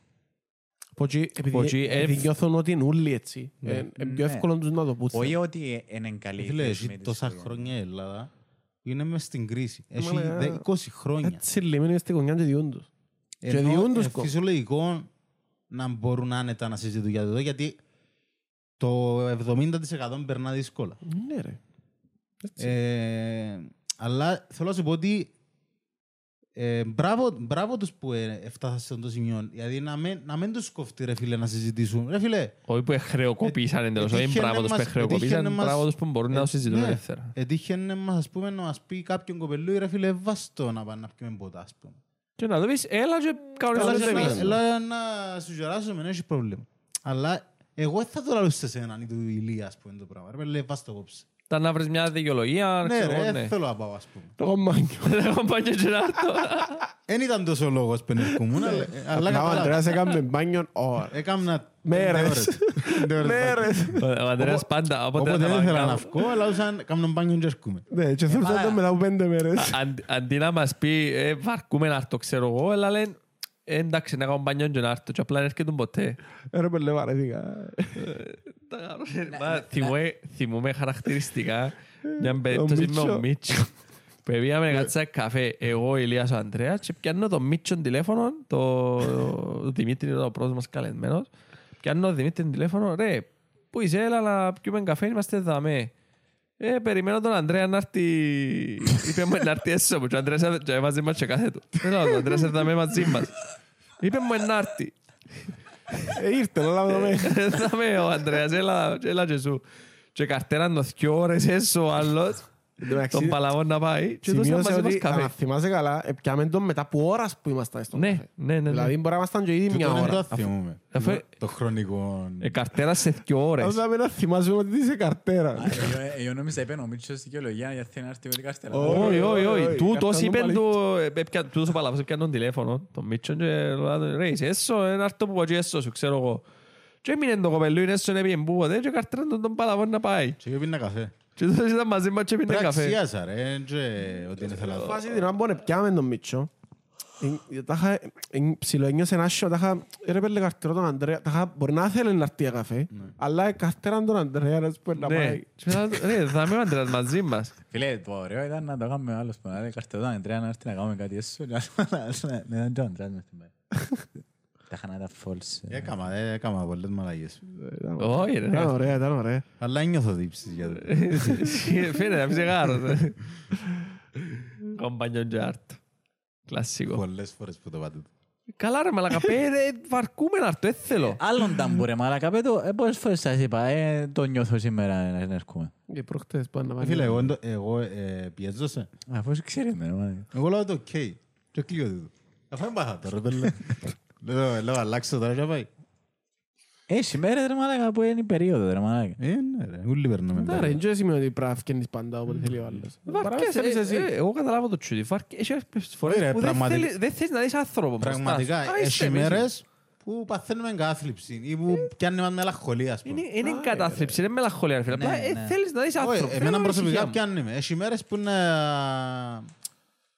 Ποτσι, Ποτσι, επειδή, ε, επειδή νιώθουν ότι είναι όλοι έτσι. Ναι. Ε, Είναι πιο Ναι. εύκολο τους να το πούν. όχι ότι είναι καλή. η Φίλε, θέση έχει με τις τόσα οικογένειες. χρόνια η Ελλάδα που είναι μες στην κρίση. Έχει Μα, δε- 20 χρόνια. Έτσι λέμε είναι στην γωνιά και διούν τους. και Ενώ διούν τους είναι κο- φυσιολογικό να μπορούν άνετα να συζητούν για το γιατί το 70% περνά δύσκολα. Ναι ρε. Ε, αλλά θέλω να σου πω ότι ε, μπράβο, μπράβο τους που ε, έφτασαν σε αυτό το σημείο. Δηλαδή να μην, να μην τους κοφτεί ρε φίλε να συζητήσουν. Ρε φίλε, Όχι που χρεοκοπήσαν εντελώς, όχι έτυχε μπράβο να τους που μας- χρεοκοπήσαν, έτυχε να μας- μπράβο τους που μπορούν να το Ε, συζητούν ναι. ελεύθερα. έτυχε μας, ας πούμε, να μας πει κάποιον κοπελούι ρε φίλε βάστο να πάνε να πιούμε ποτά ας πούμε. Και να το πεις, έλα και Έλα, κανονικά δεν το είναι. εμείς. έλα να σου γεράσουμε, δεν έχει πρόβλημα. Αλλά εγώ δεν θα το λαλούσα σε έναν ή του Ηλία, ας πούμε, το πράγμα. Ρε, λέει, βάς το απόψε. Ήταν να βρεις μια δικαιολογία, Ναι, ξέρω εγώ, ρε, ναι. δεν θέλω να πάω, ας πούμε. Το κομμάνιο. Έχω πάει και να έρθω. Δεν ήταν τόσο λόγος που ερχόμουν, αλλά- αλλά Απλά ο κατάλαβα. Ανδρέας έκαμε μπάνιον ώρα. Έκανα Μέρες. πέντε ώρες. Πέντε ώρες [LAUGHS] μπάνιο. Ο Ανδρέας πάντα, όποτε Όποτε θα δεν πάμε ήθελα να κάπου, βγω, αλλά όσαν κάνω μπάνιο και έρχομαι. Ναι, και θέλω μα- να το μετά από πέντε μέρες. αν- αντί να μας πει ε, βαρκούμε να έρθω, ξέρω εγώ, αλλά λένε «Ε, εντάξει, να κάνω μπανιόν και να έρθω και απλά δεν έρχεται ποτέ. Ε, Ρε πέλε βαρέθηκα. Μα, θυμούμαι- Θυμούμαι χαρακτηριστικά μια περίπτωση με Μίτσο. τον Μίτσο. Που πήγαμε να κάτσαμε καφέ, εγώ, ο Ηλίας, ο Ανδρέας και πιάνω τον Μίτσο τηλέφωνο, το το Δημήτρη είναι ο πρώτος μας καλεσμένος. Πιάνω τον Δημήτρη τηλέφωνο, ρε, πού είσαι, έλα να πιούμε καφέ, είμαστε δαμέ. Ε, περιμένω τον Ανδρέα να έρθει, είπε μου να έρθει έσω μου και ο Ανδρέας έβαζε μαζί μας και κάθε του. Έλα, ο Ανδρέας είναι δαμέ μαζί μας. Είπε μου να έρθει. Ε, Ήρθε, όλα με δούμε. Δαμέ ο Ανδρέας, έλα, έλα και σου. Και καρτέραν το δυο ώρες έσω ο άλλος, τον παλαβό να πάει και δώσε Σημείωσε μαζί μας ότι, αν καφέ. θυμάσαι καλά, πιάμε τον μετά από ώρας που ήμασταν στο Ναι, καφέ. ναι, ναι, ναι. Δηλαδή μπορεί να ήμασταν και ήδη μια Τούτο δεν ώρα. το θυμούμαι. αφού- Το χρονικό... Ε, καρτέρας σε δυο ώρες. Όταν να θυμάσαι ότι είσαι καρτέρας. Εγώ νόμιζα είπε ο Μίτσος δικαιολογία για θέλει να έρθει με την καστέλα. Ω. Όχι, όχι, όχι, όχι. Τούτος καρτέραν είπε πάλι. του, ε, έπια- τούτος ο παλαβός έπιανε τον τηλέφωνο, τον Μίτσον και λέει, ρε είσαι έσω, ένα άρτο που πω έσω σου, ξέρω εγώ. Και έμεινε το κοπελού, είναι έσω, έπιεν πού ποτέ και καρτέραν τον τον παλαβό να πάει. Και εγώ πίνα καφέ. Και τούτος ήταν μαζί μας και πίνε καφέ. Πραξίασα ρε, και ότι είναι θέλω να δω. Φάση την ώρα που να πιάμε τον Μίτσο, ε, τα είχα- ε, ψηλό ένιωσε ένα σιο, τα είχα, «Ε, ρε πέλε καρτερό τον Ανδρέα, τα είχα, μπορεί να θέλει να έρθει για καφέ, αλλά καρτεράν τον Ανδρέα να σου να Ναι. πάει. Και μετά, Ρε, θα είμαι ο Ανδρέας μαζί μας. Φίλε, το ωραίο ήταν να το κάνουμε άλλος που να λέει καστελό τον Αντρέα να έρθει να κάνουμε κάτι έσω και να- να ήταν και ο Αντρέας μες στην πάει. Τα είχα να τα false. ε. Έκαμα, ε, έκαμα πολλές μαλαγίες. Όχι, ρε. Ήταν ωραία, ήταν ωραία. Αλλά ένιωθω δίψεις για το. [LAUGHS] Φαίνεται να είσαι γάρος. Κομπανιόν και άρτο. Κλασσικό. Πολλές φορές που το πάτε. Καλά ρε μαλακα, πέ, ρε, βαρκούμε να έρθω, δεν θέλω. Άλλον ταμπουρε, μαλακα πέτω, ε, πόσες φορές σας είπα, ε, το νιώθω σήμερα να να έρχομαι. Και προχτές πάνε να Ε, πάνε. Φίλε, εγώ, εντο- εγώ ε, πιέζω σε. Αφού εσύ ξέρετε, ρε, μαλακα. Εγώ λέω το ok. Και κλείω το. Αφού δεν πάθα τώρα, πέλε. [LAUGHS] Λέω, λέω, αλλάξω τώρα και πάει. Έχει μέρες ρε μαλάκα που είναι η περίοδο ρε μαλάκα. Ε, ναι ρε, όλοι περνούμε. Ναι, ρε, δεν σημαίνει ότι πρέπει να φκένεις πάντα όποτε θέλει ο άλλος. Παρά να Βάρκες, θέλεις ε, εσύ. ε, Εγώ καταλάβω το τσούτι. Βάρκες, έχει κάποιες φορές Ωραία, που δεν πραγματικά- θέλει- δεν θες να δεις άνθρωπο μπροστά σου. Πραγματικά, Α, είσαι έχει εμείς. μέρες που παθαίνουμε εγκάθλιψη ή που πιάνει μας μελαγχολία, ας πούμε. Είναι- Είναι κατάθλιψη, είναι μελαγχολία. ρε φίλε. Ναι, Απλά ε, ναι. θέλεις να δεις Όχι, άνθρωπο. εμένα Θέλω προσωπικά ησυχία μου. πιάνει με. Έχει μέρες που είναι...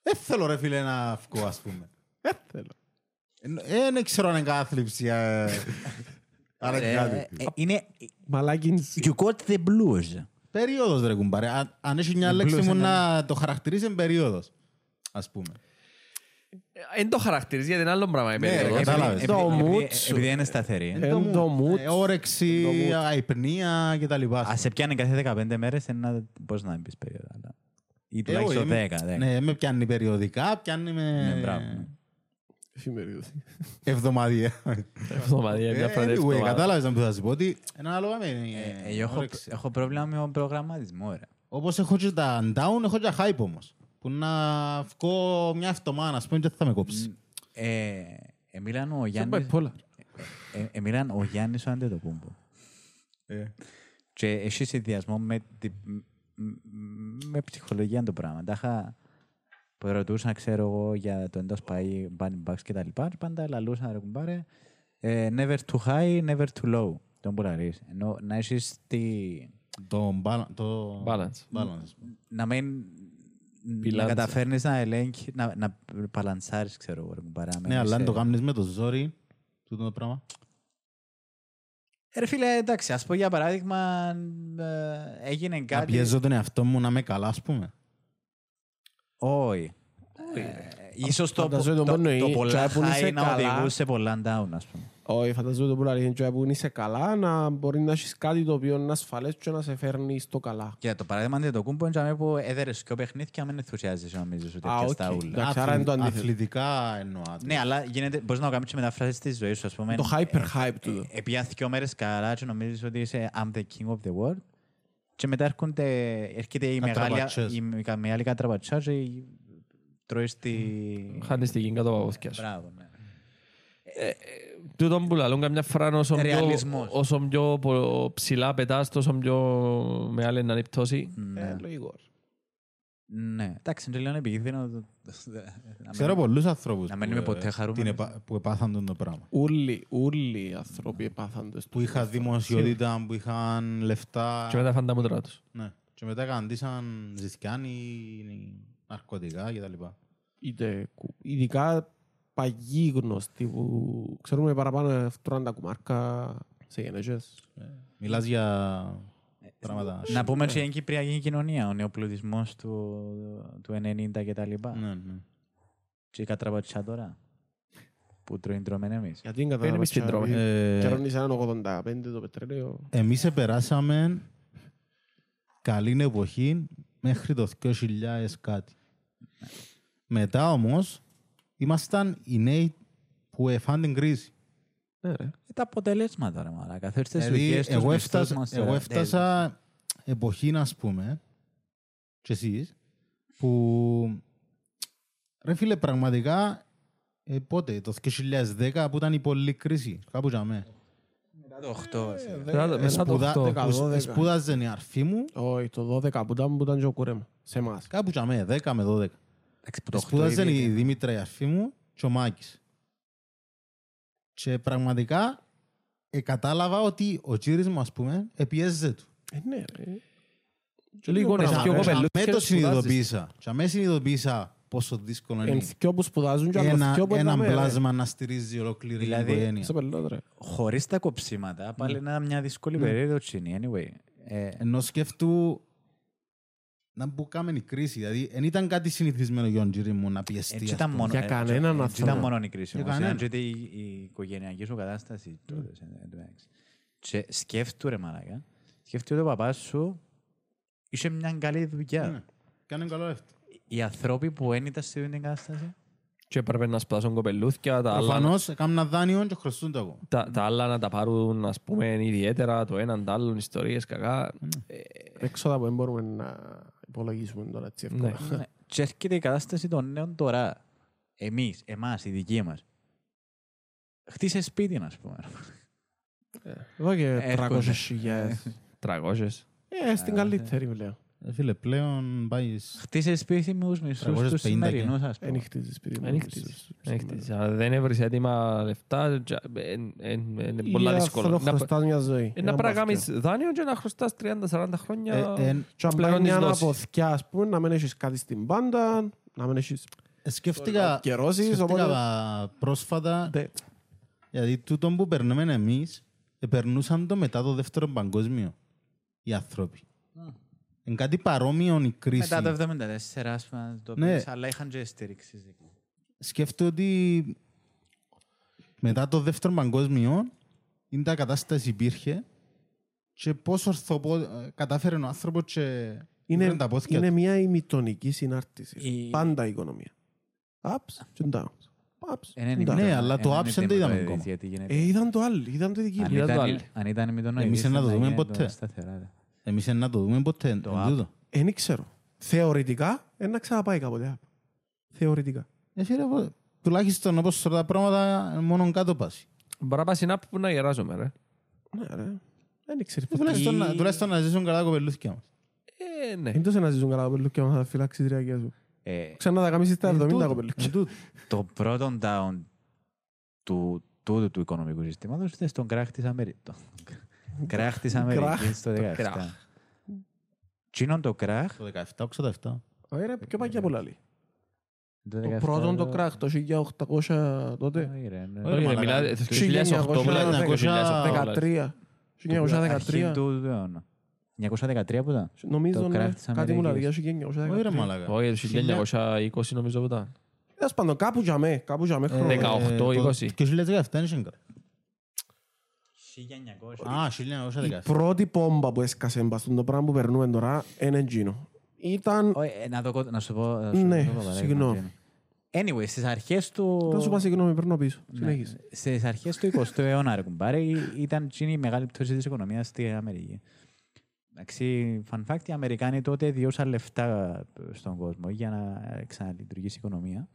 Δεν θέλω ρε φίλε να βγω, ας πούμε. Δεν θέλω. Ε, Δεν ξέρω αν είναι κάθλιψη. ε, [LAUGHS] Αν είναι Ε, κάθλιψη. ε, Είναι... Μαλάκινς. You got the blues. Περίοδος ρε κουμπάρε. Αν- Αν έχει μια Η λέξη blues μου είναι- να το χαρακτηρίζεις είναι περίοδος. Ας πούμε. Εν το χαρακτηρίζεις γιατί είναι άλλο πράγμα η Ναι, ρε, περίοδος. κατάλαβες. Επειδή- Το επειδή- mood σου. Επειδή είναι σταθερή. Ε, το mood. Ε, Όρεξη, Το mood. αϊπνία κτλ. Ας σε πιάνει κάθε 15 μέρες, είναι να- πώς να πεις περίοδο. αλλά- Ή Ε, τουλάχιστον όχι, είμαι- 10. 10. Ναι, με πιάνει περιοδικά, πιάνει Ναι, με μπράβο, ναι. Εφημερίδωση. εβδομαδία. Εβδομαδία, μια Ε, φορά την anyway, εβδομάδα. Κατάλαβες να που θα σου πω ότι είναι ανάλογα με Ε, ε, Εγώ έχω- όρεξη. έχω πρόβλημα με τον προγραμματισμό. ρε. Όπως έχω και τα down, έχω και τα hype όμως. Που να βγω μια εβδομάδα, ας πούμε, και δεν θα με κόψεις. Ε, Εμίλαν ο Σαν Γιάννης... bipolar. ε, Εμίλαν ο Γιάννης ο Αντετοκούμπο. Ε. Και έχει συνδυασμό με, τη, μ- μ- με ψυχολογία το πράγμα. Τα είχα που ρωτούσα, ξέρω εγώ, για το εντός πάει, bunny bugs και τα λοιπά. και Πάντα λαλούσα, ρε κουμπάρε, ε, never too high, never too low. Τον που λαλείς. Ενώ να έχεις τη... Το μπάλα- το Balance. balance. Να μην... Να Πιλάντσα. καταφέρνεις να ελέγχει, να, να παλανσάρεις, ξέρω εγώ, ρε κουμπάρε. να Ναι, μένεις αλλά αν σε- το κάνεις με το ζόρι, τούτο το πράγμα. Ε, Ρε φίλε, εντάξει, ας πω για παράδειγμα, ε, έγινε Να κάτι... πιέζω τον εαυτό μου να είμαι καλά, ας πούμε. Όχι. Ε, Ίσως το, Φανταζόμαι το, το μόνο το, είναι πολλά που είσαι high να καλά. οδηγούσε πολλά down, ας πούμε. Όχι, φανταζόμαι το που λέει και που είσαι καλά να μπορεί να έχεις κάτι το οποίο είναι ασφαλές και να σε φέρνει στο καλά. Και το παράδειγμα είναι το κούμπο είναι που έδερες και ο παιχνίδι μην ενθουσιάζεσαι νομίζεις ότι Α, πιάσεις οκ. τα ούλα. Εντάξει, άρα είναι το αντίθετο. Αθλητικά εννοώ. Ναι, αλλά γίνεται, μπορείς να το κάνεις και μεταφράσεις της ζωής σου, ας πούμε. Το hyper hype του. Επειδή δυο μέρες καλά και νομίζεις ότι είσαι I'm the king of the world και μετά έρχονται, έρχεται η μεγάλη, Κατραπατσές. η κα- μεγάλη κατραπατσά και η- τρώεις τη... Χάνεις την κίνκα το παπούθηκια σου. Μπράβο, ναι. Τούτον που λαλούν καμιά φορά όσο πιο, Ρεαλισμός. όσο πιο πο- ψηλά πετάς, τόσο πιο μεγάλη είναι η πτώση. Ε, Ναι. λογικός. Ναι, εντάξει, είναι λίγο επικίνδυνο. το- να Ξέρω μην- πολλούς ανθρώπους Να που, μένουμε ε, ποτέ χαρούμενοι. την επα- που επάθαν τον το πράγμα. Όλοι, όλοι οι άνθρωποι επάθαν το Που είχαν δημοσιότητα, που είχαν λεφτά. Και μετά φάνε τα μούτρα τους. Ναι. Και μετά καντήσαν ζητιάνοι, ναρκωτικά κτλ. Είτε, κου- ειδικά παγιοί γνωστοί που ξέρουμε παραπάνω τρώνε τα κουμάρκα σε γενέτσες. Μιλάς για πράγματα. Να πούμε και για την Κυπριακή κοινωνία, ο νεοπλουτισμός του, του 90 και τα λοιπά. Ναι, ναι. Και η κατραπατσιά τώρα, που τρώει τρώμε εμείς. Γιατί είναι Παίρνει εμείς την τρώμε. Ε, Καιρώνεις έναν 85 το πετρέλαιο. Εμείς επεράσαμε καλή εποχή μέχρι το 2000 κάτι. Μετά όμως ήμασταν οι νέοι που εφάν την κρίση. Ναι, ρε. Ε, τα αποτελέσματα, ρε μαλάκα. Φέρεις τις Δηλαδή, δουλειές τους, εγώ μισθούς έφτασα, μας, εγώ ε, έφτασα εποχή, να πούμε, και εσείς, που ρε φίλε, πραγματικά ε, πότε, το 2010 που ήταν η πολλή κρίση, κάπου για μέ. Μετά το 8. ας πούμε. Μετά το- μετά το Σπουδα- 8. δέκα, που δώδεκα. Σπούδαζε η αρφή μου, Όχι, το 12 που ήταν, που ήταν και ο κουρέμα. Σε εμάς. κάπου για μέ, 10 με 12. Εντάξει, που το 8 Σπούδαζε ήδη- η Δήμητρα η αρφή μου και ο Μάκης. Και πραγματικά ε, κατάλαβα ότι ο κύρις μου, ας πούμε, επιέζε του. Ε, ναι, ρε. Και λίγο πράγμα, είναι πιο ρε. κοπελούς Με και το σπουδάζεις. συνειδητοποίησα. Και αμέσως συνειδητοποίησα πόσο δύσκολο Εν είναι θκυο που σπουδάζουν και άλλο ένα, θκυο που ένα είναι πλάσμα να στηρίζει ολόκληρη Δηλαδή, η οικογένεια. Σε πελό, ρε. Χωρίς τα κοψίματα, πάλι είναι μια δύσκολη περίοδος είναι, anyway. Ε, Ενώ σκέφτου να που κάμε η κρίση. Δηλαδή, δεν ήταν κάτι συνηθισμένο για τον κύριο μου να πιεστεί. Έτσι ας ήταν πούμε. μόνο, Για ε, κανέναν έτσι άνθρωπο. ήταν μόνο η κρίση. Για όμως, Ήταν κανέναν. και η, η οικογενειακή σου κατάσταση. τότε, σε- εν τω μεταξύ. Και σκέφτου ρε μαλάκα. Σκέφτου ότι ο παπάς σου είχε μια καλή δουλειά. Ναι. Κάνε καλό λεφτά. Οι άνθρωποι που δεν ήταν σε αυτή την κατάσταση; Και έπρεπε να σπάσουν κοπελούθια, τα άλλα, Προφανώς έκαναν δάνειο και χρωστούν το εγώ. τα, τα άλλα να τα πάρουν, ας πούμε, ιδιαίτερα, το έναν, το άλλο, ιστορίες, κακά. Έξοδα που δεν μπορούμε να υπολογίσουμε τώρα έτσι εύκολα. Ναι. Ναι. Και έρχεται η κατάσταση των νέων τώρα. Εμείς, εμάς, οι δικοί μας. Χτίσε σπίτι, ας πούμε. Εδώ και Έρχονται. 300 χιλιάδες. 300. Ε, στην καλύτερη πλέον. Ε, Φίλε, πλέον πάει... Χτίσε επίσημους μισθούς 350 στους και. σημερινούς, ας Δεν πούμε. χτίζεις σπίτι μου. Δεν χτίζεις. Δεν χτίζεις. Αν δεν έβρεις έτοιμα λεφτά, τζα- εν- εν- είναι πολλά Ή δύσκολο. θα το Να- χρωστάς μια ζωή. ε, Να Ένα πρέπει να μπάσκετ. κάνεις δάνειο και να χρωστάς 30-40 χρόνια Ε, εν- Και αν πληρώνεις πάει μια δόση. αποθηκιά, ας πούμε, να μην έχεις κάτι στην πάντα, να μην έχεις ε, Σκέφτηκα, καιρώσεις, σκέφτηκα οπότε... πα- πρόσφατα, Ναι. γιατί τούτο που περνούμε εμείς, ε, περνούσαν το μετά το δεύτερο παγκόσμιο οι άνθρωποι. Είναι κάτι παρόμοιο η κρίση. Μετά το 74, ας πούμε, το Ναι. πεις, αλλά είχαν και στήριξη. Σκέφτομαι ότι μετά το δεύτερο παγκόσμιο είναι τα κατάσταση υπήρχε και πώς ορθοπο... κατάφερε ο άνθρωπος και Είναι, βρήκε τα πόθηκια είναι του. μια ημιτονική συνάρτηση. Η- Πάντα η οικονομία. Ups και downs. Ups Ε, και downs. Ναι, αλλά το ups δεν το είδαμε ακόμα. Ε, είδαν το άλλο, είδαν το δική Αν μου. Είδα το ήταν, άλλο. αν ήταν με τον Εμείς Νοηδή, να το θα δούμε γίνει ποτέ. Το σταθερά, ρε. Εμείς να το δούμε ποτέ. Το εν app. τούτο. Δεν ξέρω. Θεωρητικά, ένα ξαναπάει κάποτε. app. Θεωρητικά. Ε, φίλε, πω, τουλάχιστον όπως τώρα τα πράγματα μόνο κάτω πάσει. Μπορεί να πας στην app που να γεράζομαι, ρε. Ναι, ρε. Δεν ξέρεις Ε, ποτέ. Τουλάχιστον, να- τουλάχιστον να ζήσουν καλά κοπελούθηκια μας. Ε, ναι. Είναι τόσο να ζήσουν καλά κοπελούκια μας θα φυλάξεις τη ριακία σου. Ε, Ξανά τα καμίσεις στα Εν 70 τούτο, κοπελούκια. εν τούτο. το πρώτο down του τούτου του οικονομικού συστήματος ήταν στον κράχ της Αμερικής. Κράχ της Αμερικής το 17. κράχ. Τι είναι το κράχ; Το 17, 87. Όχι ρε, πιο παγιά πολλά λέει. Το Το 17 πρώτο το κράχ, το 1800 τότε. Όχι, ρε, ναι. Όχι, Όχι, ρε, μαλάκα. μιλάτε το 1900, 2008, μιλάτε το 2008. 13. Αρχή 1913. του αιώνα. 1913 που ήταν. Νομίζω Το ναι, κράχ της κάτι μου λέει Αμερικής. για 1913. Όχι ρε μαλάκα. Όχι, το 1920 νομίζω που ήταν. Τέλος πάντων, κάπου για με, κάπου για με χρόνο. Ε, 18, το- 20. Και 2017 είναι σίγουρα. 1900. Α, Η 1917. πρώτη πόμπα που έσκασε μπας στον το πράγμα που περνούμε τώρα είναι εκείνο. Ήταν... Όχι, ε, Να το- να σου πω. να σου Ναι, πω παράδειγμα, συγγνώμη. Τζένι. Anyway, στις αρχές του... Θα σου πω συγγνώμη, παίρνω πίσω. Ναι. Συνέχισε. Στις αρχές του 20ου αιώνα, ρε κουμπάρε, ήταν εκείνη η μεγάλη πτώση της οικονομίας στην Αμερική. Εντάξει, fun fact, οι Αμερικάνοι τότε διούσαν λεφτά στον κόσμο για να ξαναλειτουργήσει η οικονομία.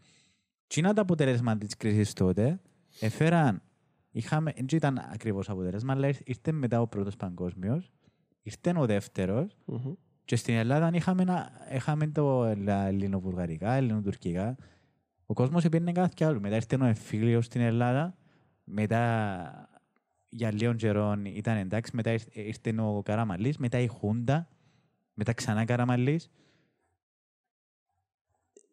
Τι είναι το αποτέλεσμα της κρίσης τότε, έφεραν, είχαμε, δεν ήταν ακριβώς αποτέλεσμα, αλλά ήρθε μετά ο πρώτος παγκόσμιος, ήρθε ο δεύτερος, Μμμ. και στην Ελλάδα είχαμε, ένα, είχαμε το ελλα- ελληνοβουλγαρικά, ελληνοτουρκικά. Ο κόσμος επήρνε κάθε κι άλλο. Μετά ήρθε ο εμφύλιος στην Ελλάδα. Μετά για λίγο καιρό ήταν εντάξει. Μετά ήρθε- ήρθε ο Καραμαλής. Μετά η Χούντα. Μετά ξανά Καραμαλής.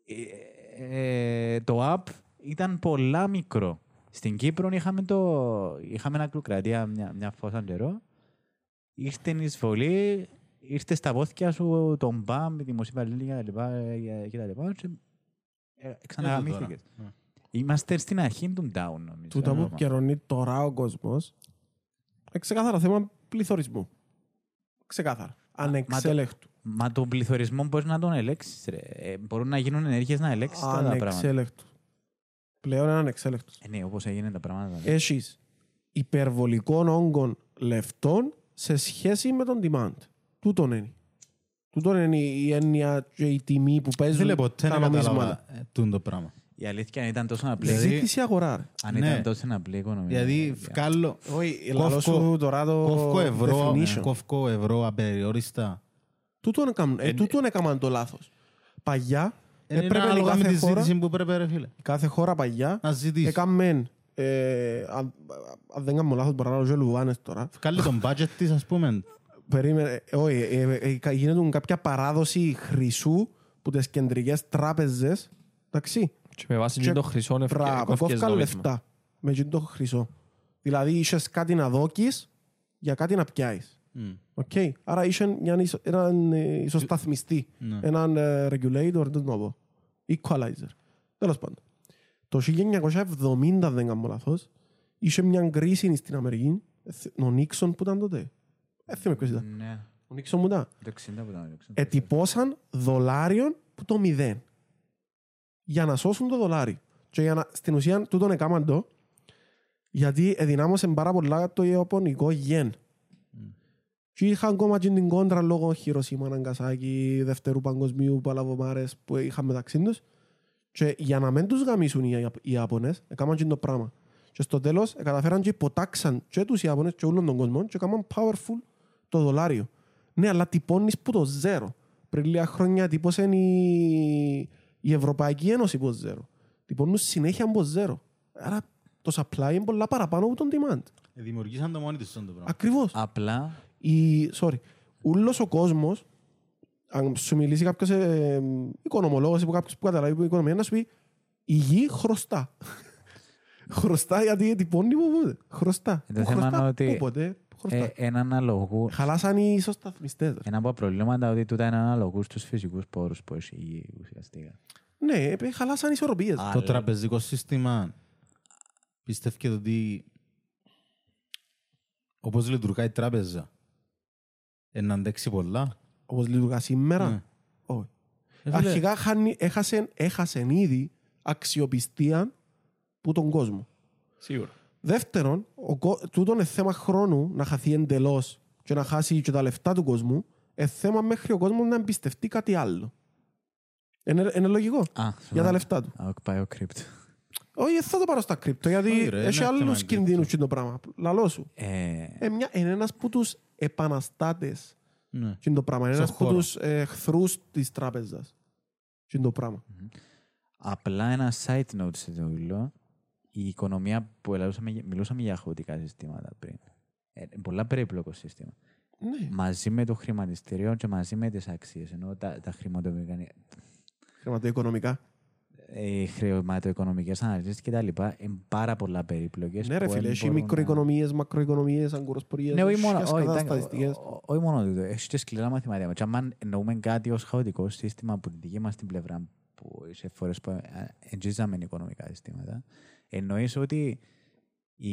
Ε, ε, το app ήταν πολλά μικρό. Στην Κύπρο είχαμε, το, είχαμε ένα κλουκρατία μια, μια φόσα καιρό. Ήρθε η εισβολή, ήρθε στα πόθηκια σου τον μπαμ, η δημοσιοπαλληλή και τα λοιπά, ε, και τα λοιπά και ε, ξαναγαμήθηκες. Ναι. Είμαστε στην αρχή του down, νομίζω. Τούτα που ακόμα. καιρώνει τώρα ο κόσμος, είναι ξεκάθαρα θέμα πληθωρισμού. Ξεκάθαρα. Ανεξέλεκτου. Μα τον πληθωρισμό μπορείς να τον ελέγξεις. Ε, μπορούν να γίνουν ενέργειες να ελέγξεις τα πράγματα. Ανεξέλεκτου. Πλέον είναι ανεξέλεκτο. Ε, ναι, όπως έγινε τα πράγματα. Έχεις υπερβολικών όγκων λεφτών σε σχέση με τον demand. Τούτον είναι. Τούτον είναι η έννοια και η τιμή που Δεν παίζουν λέω ποτέ τα να νομίσματα. κατάλαβα ε, τούτο το πράγμα. Η αλήθεια αν ήταν τόσο απλή. Δηλαδή- Ζήτηση αγορά. ρε. αν ναι. ήταν τόσο απλή η οικονομία. Δηλαδή, ε, βγάλω, Όχι, Κόφκο- λαλό σου τώρα το κόφκο ευρώ, definition. κόφκο ευρώ απεριόριστα. Τούτον έκαναν- ε, τούτον έκαναν το λάθος. Παγιά, Είναι έπρεπε η ανάλογα με κάθε της χώρα, ζήτησης που πρέπει ρε φίλε. κάθε χώρα παγιά Να ζητήσεις. έκαμε, ε, αν αν δεν κάνω λάθος μπορώ να λέω και λουβάνες τώρα, Βγάλει τον budget της ας πούμε. περίμενε, ε, όχι, ε, ε, ε, γίνεται κάποια παράδοση χρυσού που τις κεντρικές τράπεζες, εντάξει, Και με βάση Και- το χρυσό Μπράβο, ευκαιρίες κόφκαν νομίσμα. λεφτά με εκείνο το χρυσό. Δηλαδή είχες κάτι να δώκεις για κάτι να πιάσεις. Μμ. Οκ. Άρα είχε μιαν ισο- έναν ε, ισοσταθμιστή, Ναι. έναν ε, regulator, δεν το να πω, equalizer. Τέλος πάντων. Το 1970, δεν κάνω λάθος, είχε μια κρίση στην Αμερική, ε, θε- ο Νίξον που ήταν τότε. Δεν θυμάμαι ποιος ήταν. Ναι, Ο Νίξον που ήταν. το 60 που ήταν. το 60. Ετυπώσαν δολάριον που το μηδέν. Για να σώσουν το δολάριο. Και για να, στην ουσία τούτον έκαναν το γιατί εδυνάμωσε πάρα πολλά το ιαπωνικό γεν. Και είχαν ακόμα και την κόντρα λόγω Χειροσύμα, Ναγκασάκη, Δευτέρου Παγκοσμίου, Παλαβομάρες που είχαν μεταξύ τους. Και για να μην τους γαμίσουν οι, Ιαπ- οι Ιάπωνες, έκαναν και το πράγμα. Και στο τέλος ε, καταφέραν και υποτάξαν και τους Ιάπωνες και όλων τον κόσμο και έκαναν powerful το δολάριο. Ναι, αλλά τυπώνεις που το ζέρο. Πριν λίγα χρόνια τύπωσαν η, η Ευρωπαϊκή Ένωση που ζέρο. Τυπώνουν συνέχεια από ζέρο. Άρα το supply είναι πολλά παραπάνω από τον demand. Ε, Δημιουργήσαν το μόνοι τους αυτό το πράγμα. Ακριβώς. Απλά Η, sorry, ούλος ο κόσμος, αν σου μιλήσει κάποιος ε, οικονομολόγος ή κάποιος που καταλάβει που οικονομία, να σου πει η γη χρωστά. [LAUGHS] χρωστά γιατί τυπώνει που πότε. Χρωστά. Το Που θέμα χρωστά, είναι ότι- Πού πότε. Χρωστά. ε, εν αναλογού. Χαλάσαν οι ισοσταθμιστές. ρε. Ένα από τα προβλήματα ότι τούτα είναι αναλογούς στους φυσικούς πόρους που έχει η γη ουσιαστικά. Ναι, ε, χαλάσαν οι ισορροπίες. Α, Το Αλλά- τραπεζικό σύστημα πιστεύετε ότι όπως λειτουργάει η τράπεζα ε, να αντέξει πολλά. Όπως λειτουργά σήμερα. Ναι. Όχι. Ε, φίλε, Αρχικά χάνει- έχασεν, έχασεν ήδη αξιοπιστία που τον κόσμο. Σίγουρα. Δεύτερον, ο, κο- τούτο είναι θέμα χρόνου να χαθεί εντελώς και να χάσει και τα λεφτά του κόσμου. Είναι θέμα μέχρι ο κόσμος να εμπιστευτεί κάτι άλλο. Είναι, είναι λογικό. Α, για τα λεφτά του. Α, πάει ο κρύπτο. Όχι, δεν θα το πάρω στα κρύπτο, γιατί Όχι, ρε, έχει είναι άλλους θέμα κινδύνους και το πράγμα. Λαλό σου. Ε, Ε, μια, είναι ένας από τους επαναστάτες ναι. και το πράγμα. Είναι Στον ένας από χώρο. τους εχθρούς της τράπεζας. Και το πράγμα. Απλά ένα side note σε το υλό. Η οικονομία που ελαλούσαμε, μιλούσαμε για χαοτικά συστήματα πριν. Ε, είναι πολλά περίπλοκο σύστημα. Ναι, Μαζί με το χρηματιστήριο και μαζί με τις αξίες. Ενώ τα, τα χρηματοβιογανικά. χρηματοοικονομικά. Οι χρηματοοικονομικές αναλύσει κτλ. είναι πάρα πολλά περίπλοκες. Ναι, ρε φίλε, έχει μικροοικονομίες, μακροοικονομίες, αγκουροσπορίε. Ναι, όχι μόνο, όχι, σκατά ήταν- στατιστικές. ό- ό- όχι μόνο τούτο. Έχει και σκληρά μαθηματικά. Και αν εννοούμε κάτι ως χαοτικό σύστημα από την δική μας την πλευρά, που σε φορές που ε, εντζίζαμε οικονομικά συστήματα, εννοείς ότι η,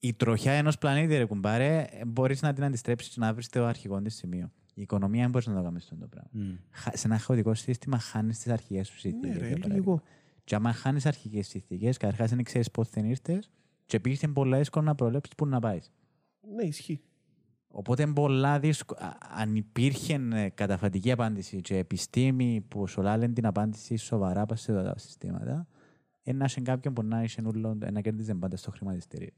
η τροχιά ενός πλανήτη, ρε κουμπάρε, μπορείς να την αντιστρέψεις και να βρεις το αρχικό της σημείο. Η οικονομία δεν μπορείς να το κάνει αυτό το πράγμα. Μμ. Χα- Σε ένα χαοτικό σύστημα χάνεις τις αρχικές σου συνθήκες. Ναι, ρε, λογικό. Και άμα χάνεις αρχικές συνθήκες, καταρχάς δεν ξέρεις πώ θα ήρθες, και επίση είναι πολλά εύκολο να προβλέψεις πού να πάεις. Ναι, ισχύει. Οπότε είναι πολλά δύσκολο. Αν υπήρχε ε, καταφατική απάντηση και επιστήμη που σολάλεν την απάντηση σοβαρά πας σε αυτά τα συστήματα, ένα σε κάποιον που να είσαι νουλό, να κέρδιζε πάντα στο χρηματιστήριο.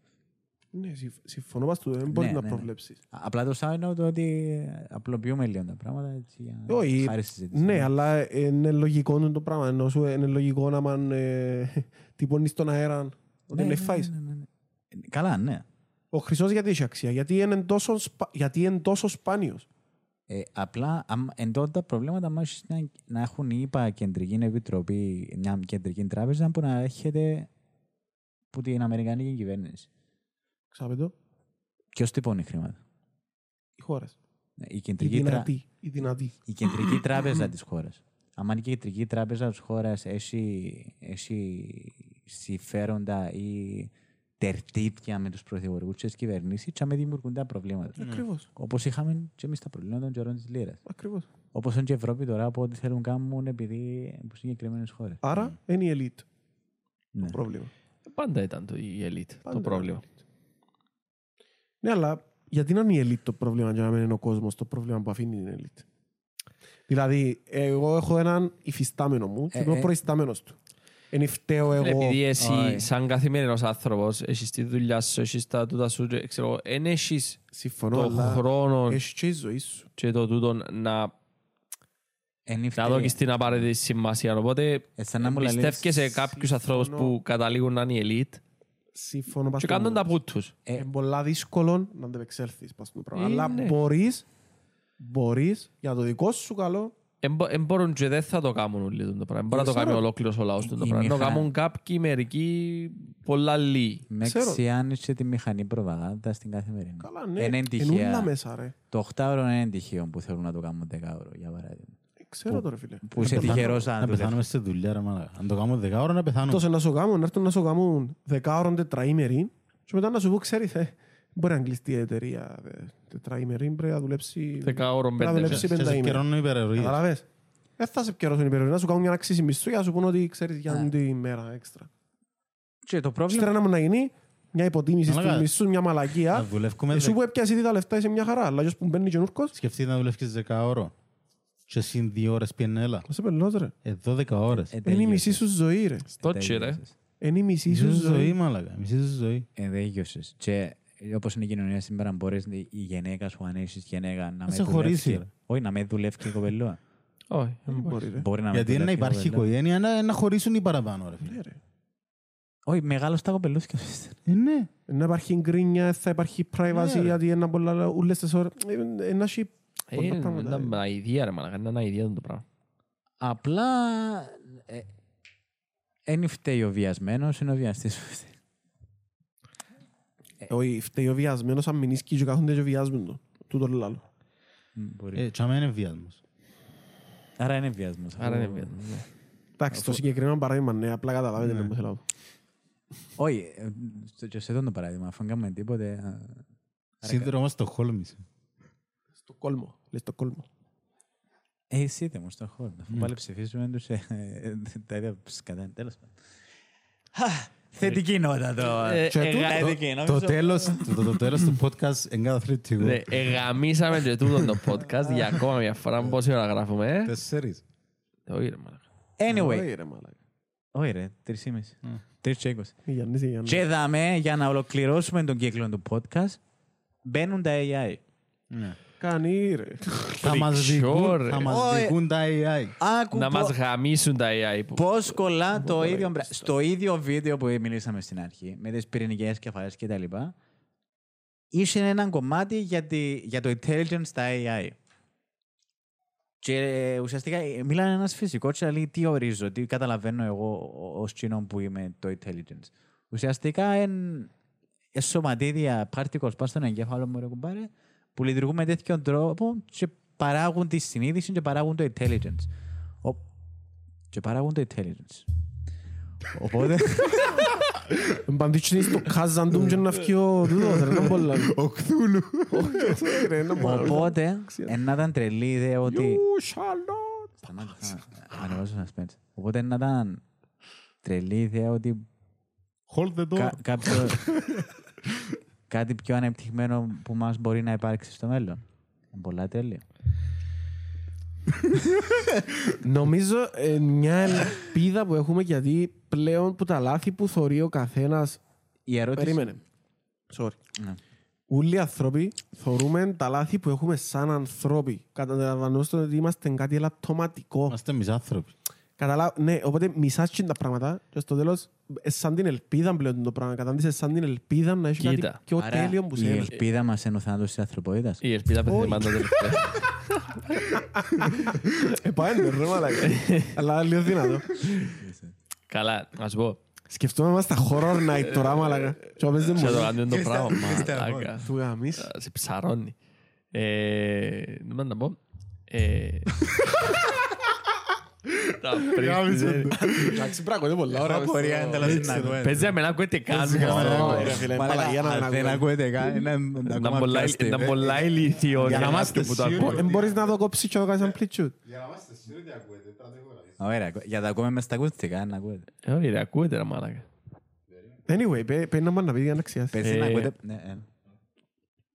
Ναι, συμφ- συμφωνώ μας του. Δεν μπορεί Ναι, να ναι, ναι. προβλέψεις. Α- Απλά το σαν είναι το ότι ε, απλοποιούμε λίγο τα πράγματα. Έτσι, για να Όχι, χάρη στη συζήτηση. Ναι, αλλά είναι λογικό το πράγμα. Ενώ σου είναι λογικό να μαν ε, [LAUGHS] τυπώνεις στον αέρα ότι Ναι, είναι ναι, φάεις. ναι, ναι, ναι. Ε, Καλά, ναι. Ο χρυσός γιατί έχει αξία. Γιατί είναι τόσο, σπα... γιατί είναι τόσο σπάνιος. Ε, απλά αμ- εν τότε τα προβλήματα μας να, να έχουν είπα κεντρική επιτροπή, μια κεντρική τράπεζα που να έρχεται από την Αμερικανική κυβέρνηση. Ξάπετο. Ποιος τυπώνει χρήματα; Οι χώρες. Ναι, Η Οι κεντρική, τρα... δυνατοί. Οι δυνατοί. η κεντρική τράπεζα της χώρας. Αν η κεντρική τράπεζα της χώρας έχει, έχει συμφέροντα ή τερτύπια με τους πρωθυπουργούς και τις κυβερνήσεις, και με δημιουργούν τα προβλήματα. Ακριβώς. Όπως είχαμε και εμείς τα προβλήματα των καιρών της λίρας. Ακριβώς. Όπως είναι και η Ευρώπη τώρα από ό,τι θέλουν να κάνουν επειδή από συγκεκριμένες χώρες. Άρα είναι η ελίτ Ναι. το πρόβλημα. Πάντα ήταν το, η elite Πάντα το πρόβλημα. είναι η elite. Ναι, αλλά γιατί να είναι η ελίτ το πρόβλημα και να μην είναι ο κόσμος το πρόβλημα που αφήνει την ελίτ. Δηλαδή, εγώ έχω έναν υφιστάμενο μου και Ε, είμαι ο ε. προϊστάμενος του. Είναι φταίω εγώ. Επειδή εσύ Όχι. σαν καθημερινός άνθρωπος έχεις τη δουλειά σου, έχεις τα τούτα σου, και ξέρω, εν έχεις Συμφωνώ, το αλλά χρόνο έχεις και η ζωή σου. και το τούτο να, Εν να ευθεία. δώσεις την απαραίτητη σημασία. Οπότε Ε, σαν να μου λαλείς- πιστεύεις σε κάποιους ανθρώπους συμφωνώ. που καταλήγουν να είναι η elite Συμφωνώ πας και στο κάνουν τα μόνο. πούτους. Ε, Είναι πολλά δύσκολο να αντεπεξέλθεις πας στο πράγμα. Ε, Αλλά ναι. μπορείς, μπορείς για το δικό σου καλό Δεν μπορούν και δεν θα το κάνουν όλοι το πράγμα. Δεν μπορεί να το Ξέρω. κάνει ολόκληρος ο λαός του το Η πράγμα. Να το μηχα- κάνουν κάποιοι, μερικοί, πολλά λίγοι. Με Ξέρω. ξιάνεις και τη μηχανή προβαγάντα στην καθημερινή. Καλά, ναι. Είναι Είναι τυχαία. όλα μέσα, ρε. Το 8ωρο είναι τυχαίο που θέλουν να το κάνουν 10ωρο, για παράδειγμα. Ε, Ξέρω το, ρε φίλε. Που είσαι πεθάνω- τυχερός αν Να δουλεύεις. πεθάνουμε στη δουλειά, ρε μάλακα. Αν το κάνουμε δεκά ώρα, να πεθάνουμε. Τόσο να σου κάνουν, να έρθουν να σου κάνουν δεκάωρον τετραήμερη και μετά να σου πω, ξέρεις, ε, μπορεί να κλειστεί η εταιρεία ε, τετραήμερη, πρέπει να δουλέψει... Δεκάωρον Πρέπει να πέντε. δουλέψει Σε- σε πενταήμερη. καιρώνω υπερορίες. Καταλαβες. Δεν θα σε επικαιρώσουν οι περιορίες, να σου κάνουν μια αξίση μισθού για να σου πούνε ότι ξέρεις για Α. την ημέρα έξτρα. Και το πρόβλημα... Ύστερα να μου να γίνει μια υποτίμηση Μαλάκα. στους μισθούς, μια Να μαλακία. δουλεύουμε Εσύ δε- που έπιασες ήδη τα λεφτά είσαι μια χαρά, αλλά ποιος που μπαίνει και νούρκος, Σκεφτείτε να δουλεύεις δεκά ώρα. Και συν δύο ώρες πιενέλα. θα σε πελνός ρε. Ε, δώδεκα ώρες. Ε, Είναι η μισή τελείωσες. σου ζωή ρε. Στο τσι, ρε. Τελείωσες. Είναι η μισή Μισή σου σου ζωή, ζωή. μαλάκα. Μισή σου ζωή. Ε, δεν γιώσες. Και ε, όπως είναι η κοινωνία σήμερα, μπορείς η η γυναίκα σου, αν έχεις γυναίκα, να με σε χωρίσει, δουλεύει. ρε. Όχι, να με δουλεύει και η κοπελούα. Όχι, δεν Δεν μπορείς. μπορεί, ρε. Μπορεί να με Γιατί είναι να δουλεύει και η υπάρχει κοπελούα. οικογένεια, να, να χωρίσουν οι παραπάνω, ρε φίλε. Ναι, ρε. Όχι, μεγάλος τα κοπελούθηκια. Ε, ναι. Να υπάρχει γκρίνια, θα υπάρχει privacy, Ναι, ρε. γιατί είναι πολλά ούλες τις ώρες. Ε, Να έχει Ε, πολλά Είναι πράγματα. ένα αηδία ρε μαλάκα, είναι ένα αηδία το πράγμα. Απλά δεν φταίει ο βιασμένος, είναι ο βιαστής. Όχι, φταίει ο βιασμένος αν μηνίσκει και κάθονται και βιάζουν το. Τούτο λάλλον. Μπορεί. Ε, τσάμε είναι βιασμός. Άρα είναι βιασμός. Άρα είναι βιασμός. ναι. Εντάξει, το συγκεκριμένο παράδειγμα, ναι, απλά καταλάβετε Ναι. τι μου θέλω. να πω. Όχι, ε, στο- και σε αυτό το παράδειγμα, αφού δεν κάνουμε τίποτε... α, Σύνδρομο στο Χόλμης. Στο κόλμο. Λέει στο κόλμο. Ε, εσύ δεν μου στο χώρο. Αφού Ναι. πάλι ψηφίζουμε τους ε, ε, τα ίδια σκατά. Τέλος πάντων. Χα, Θετική νότα το. Ε, Και ε, τούτο- γα- Θετική, Το νομίζω. τέλος, το, το τέλος του podcast εγκαταθλιπτικό. Ναι, εγαμίσαμε και τούτο το podcast για ακόμα μια φορά πόση ώρα γράφουμε. ε. Τέσσερις. Όχι ρε μαλάκα. Anyway, Όχι, ρε, μαλάκα. όχι ρε, τρεις ή μισή. Mm. Τρεις και είκοσι. Η Γιάννης, η Γιάννης. Και δάμε, για να ολοκληρώσουμε τον κύκλο του podcast, μπαίνουν τα AI. Ναι. Κάνει, ρε. Θα μας Φριξιό, δικούν, ρε. θα μας Ω, ε. δικούν τα AI. Άκου Να πο- μας γαμίσουν τα AI που... πώς κολλά το Μπορεί, ίδιο. μπρα- Στο ίδιο βίντεο που μιλήσαμε στην αρχή, με τις πυρηνικές κεφαλές και τα λοιπά, είχε ένα κομμάτι για, τη, για το intelligence στα AI. Και ε, ουσιαστικά ε, μίλανε ένας φυσικός και λέει τι ορίζω, τι καταλαβαίνω εγώ ως κοινό που είμαι το intelligence. Ουσιαστικά είναι σωματίδια particles πάνω στον εγκέφαλο μου, ρε κουμπάρε, που λειτουργούν με τέτοιον τρόπο και παράγουν τη συνείδηση και παράγουν το intelligence. Ο... Και παράγουν το intelligence. Οπότε, Μπαντίτσι στο κάζαντουμ και να φύγει ο τούτος, ρε, να πολλά. Ο Κθούλου. Όχι, ρε, να πολλά. οπότε, να ήταν τρελή ιδέα ότι... You shall not. Σταμάτα, θα ανεβάσω ένα σπέντς. Οπότε να ήταν τρελή ιδέα ότι Hold the door. κα- κάποιο... κάτι πιο ανεπτυγμένο που μας μπορεί να υπάρξει στο μέλλον. Είναι πολλά τέλεια. Νομίζω ε, μια ελπίδα που έχουμε γιατί πλέον που τα λάθη που θωρεί ο καθένας Η ερώτηση... Περίμενε. Sorry. Ναι. Όλοι οι άνθρωποι θεωρούμε τα λάθη που έχουμε σαν ανθρώποι. Καταλαβαίνετε ότι είμαστε κάτι ελαττωματικό. Είμαστε εμείς άνθρωποι. Καταλά... Ναι, οπότε μισάς και τα πράγματα και στο τέλος ε, σαν την ελπίδα πλέον το πράγμα. Κατάντησες σαν την ελπίδα να έχει Κοίτα. κάτι πιο Άρα, τέλειο που η σε ελπίδα μας είναι ο θάνατος της ανθρωπότητας. Η ελπίδα πεθαίνει Όχι. πάντα τελευταία. Ε, πάει, ρε μαλάκα. Αλλά λίγο δυνατό. Καλά, να σου πω. Σκεφτόμαστε τα horror night τώρα, μαλάκα. Και όπες δεν Σε το μπορείς. κάνει το πράγμα. Christian Μαλάκα. Του γαμίς. Σε ψαρώνει. Ε, Δεν μπορώ να πω. Ε, Τα πρίχτης, ε. Εντάξει, πράγμα, είναι πολλά ωραία. Απορία είναι τέλος να ακούετε. Παίζει να μην ακούετε καν. Ωραία, αυτό. φίλε, Μαλάκα, μαλαγία να αν μην δεν ακούω. ακούετε καν, είναι Ήταν ακόμα πολλά- πιο αστείο. Ήταν πολλά ηλίθιο για να να είμαστε που το σίγουροι. ακούω. Ε, μπορείς να το κόψεις και να το κάνεις amplitude. Ωραία, για τα ακούμε μες στα ακουστικά, να ακούετε. Ε, Όχι ρε, ακούετε ρε μάλακα. Anyway, πέ- πρέπει να μας να πει για να ξιάσει. Πες να Ε, ακούτε. ναι, ε. Ε,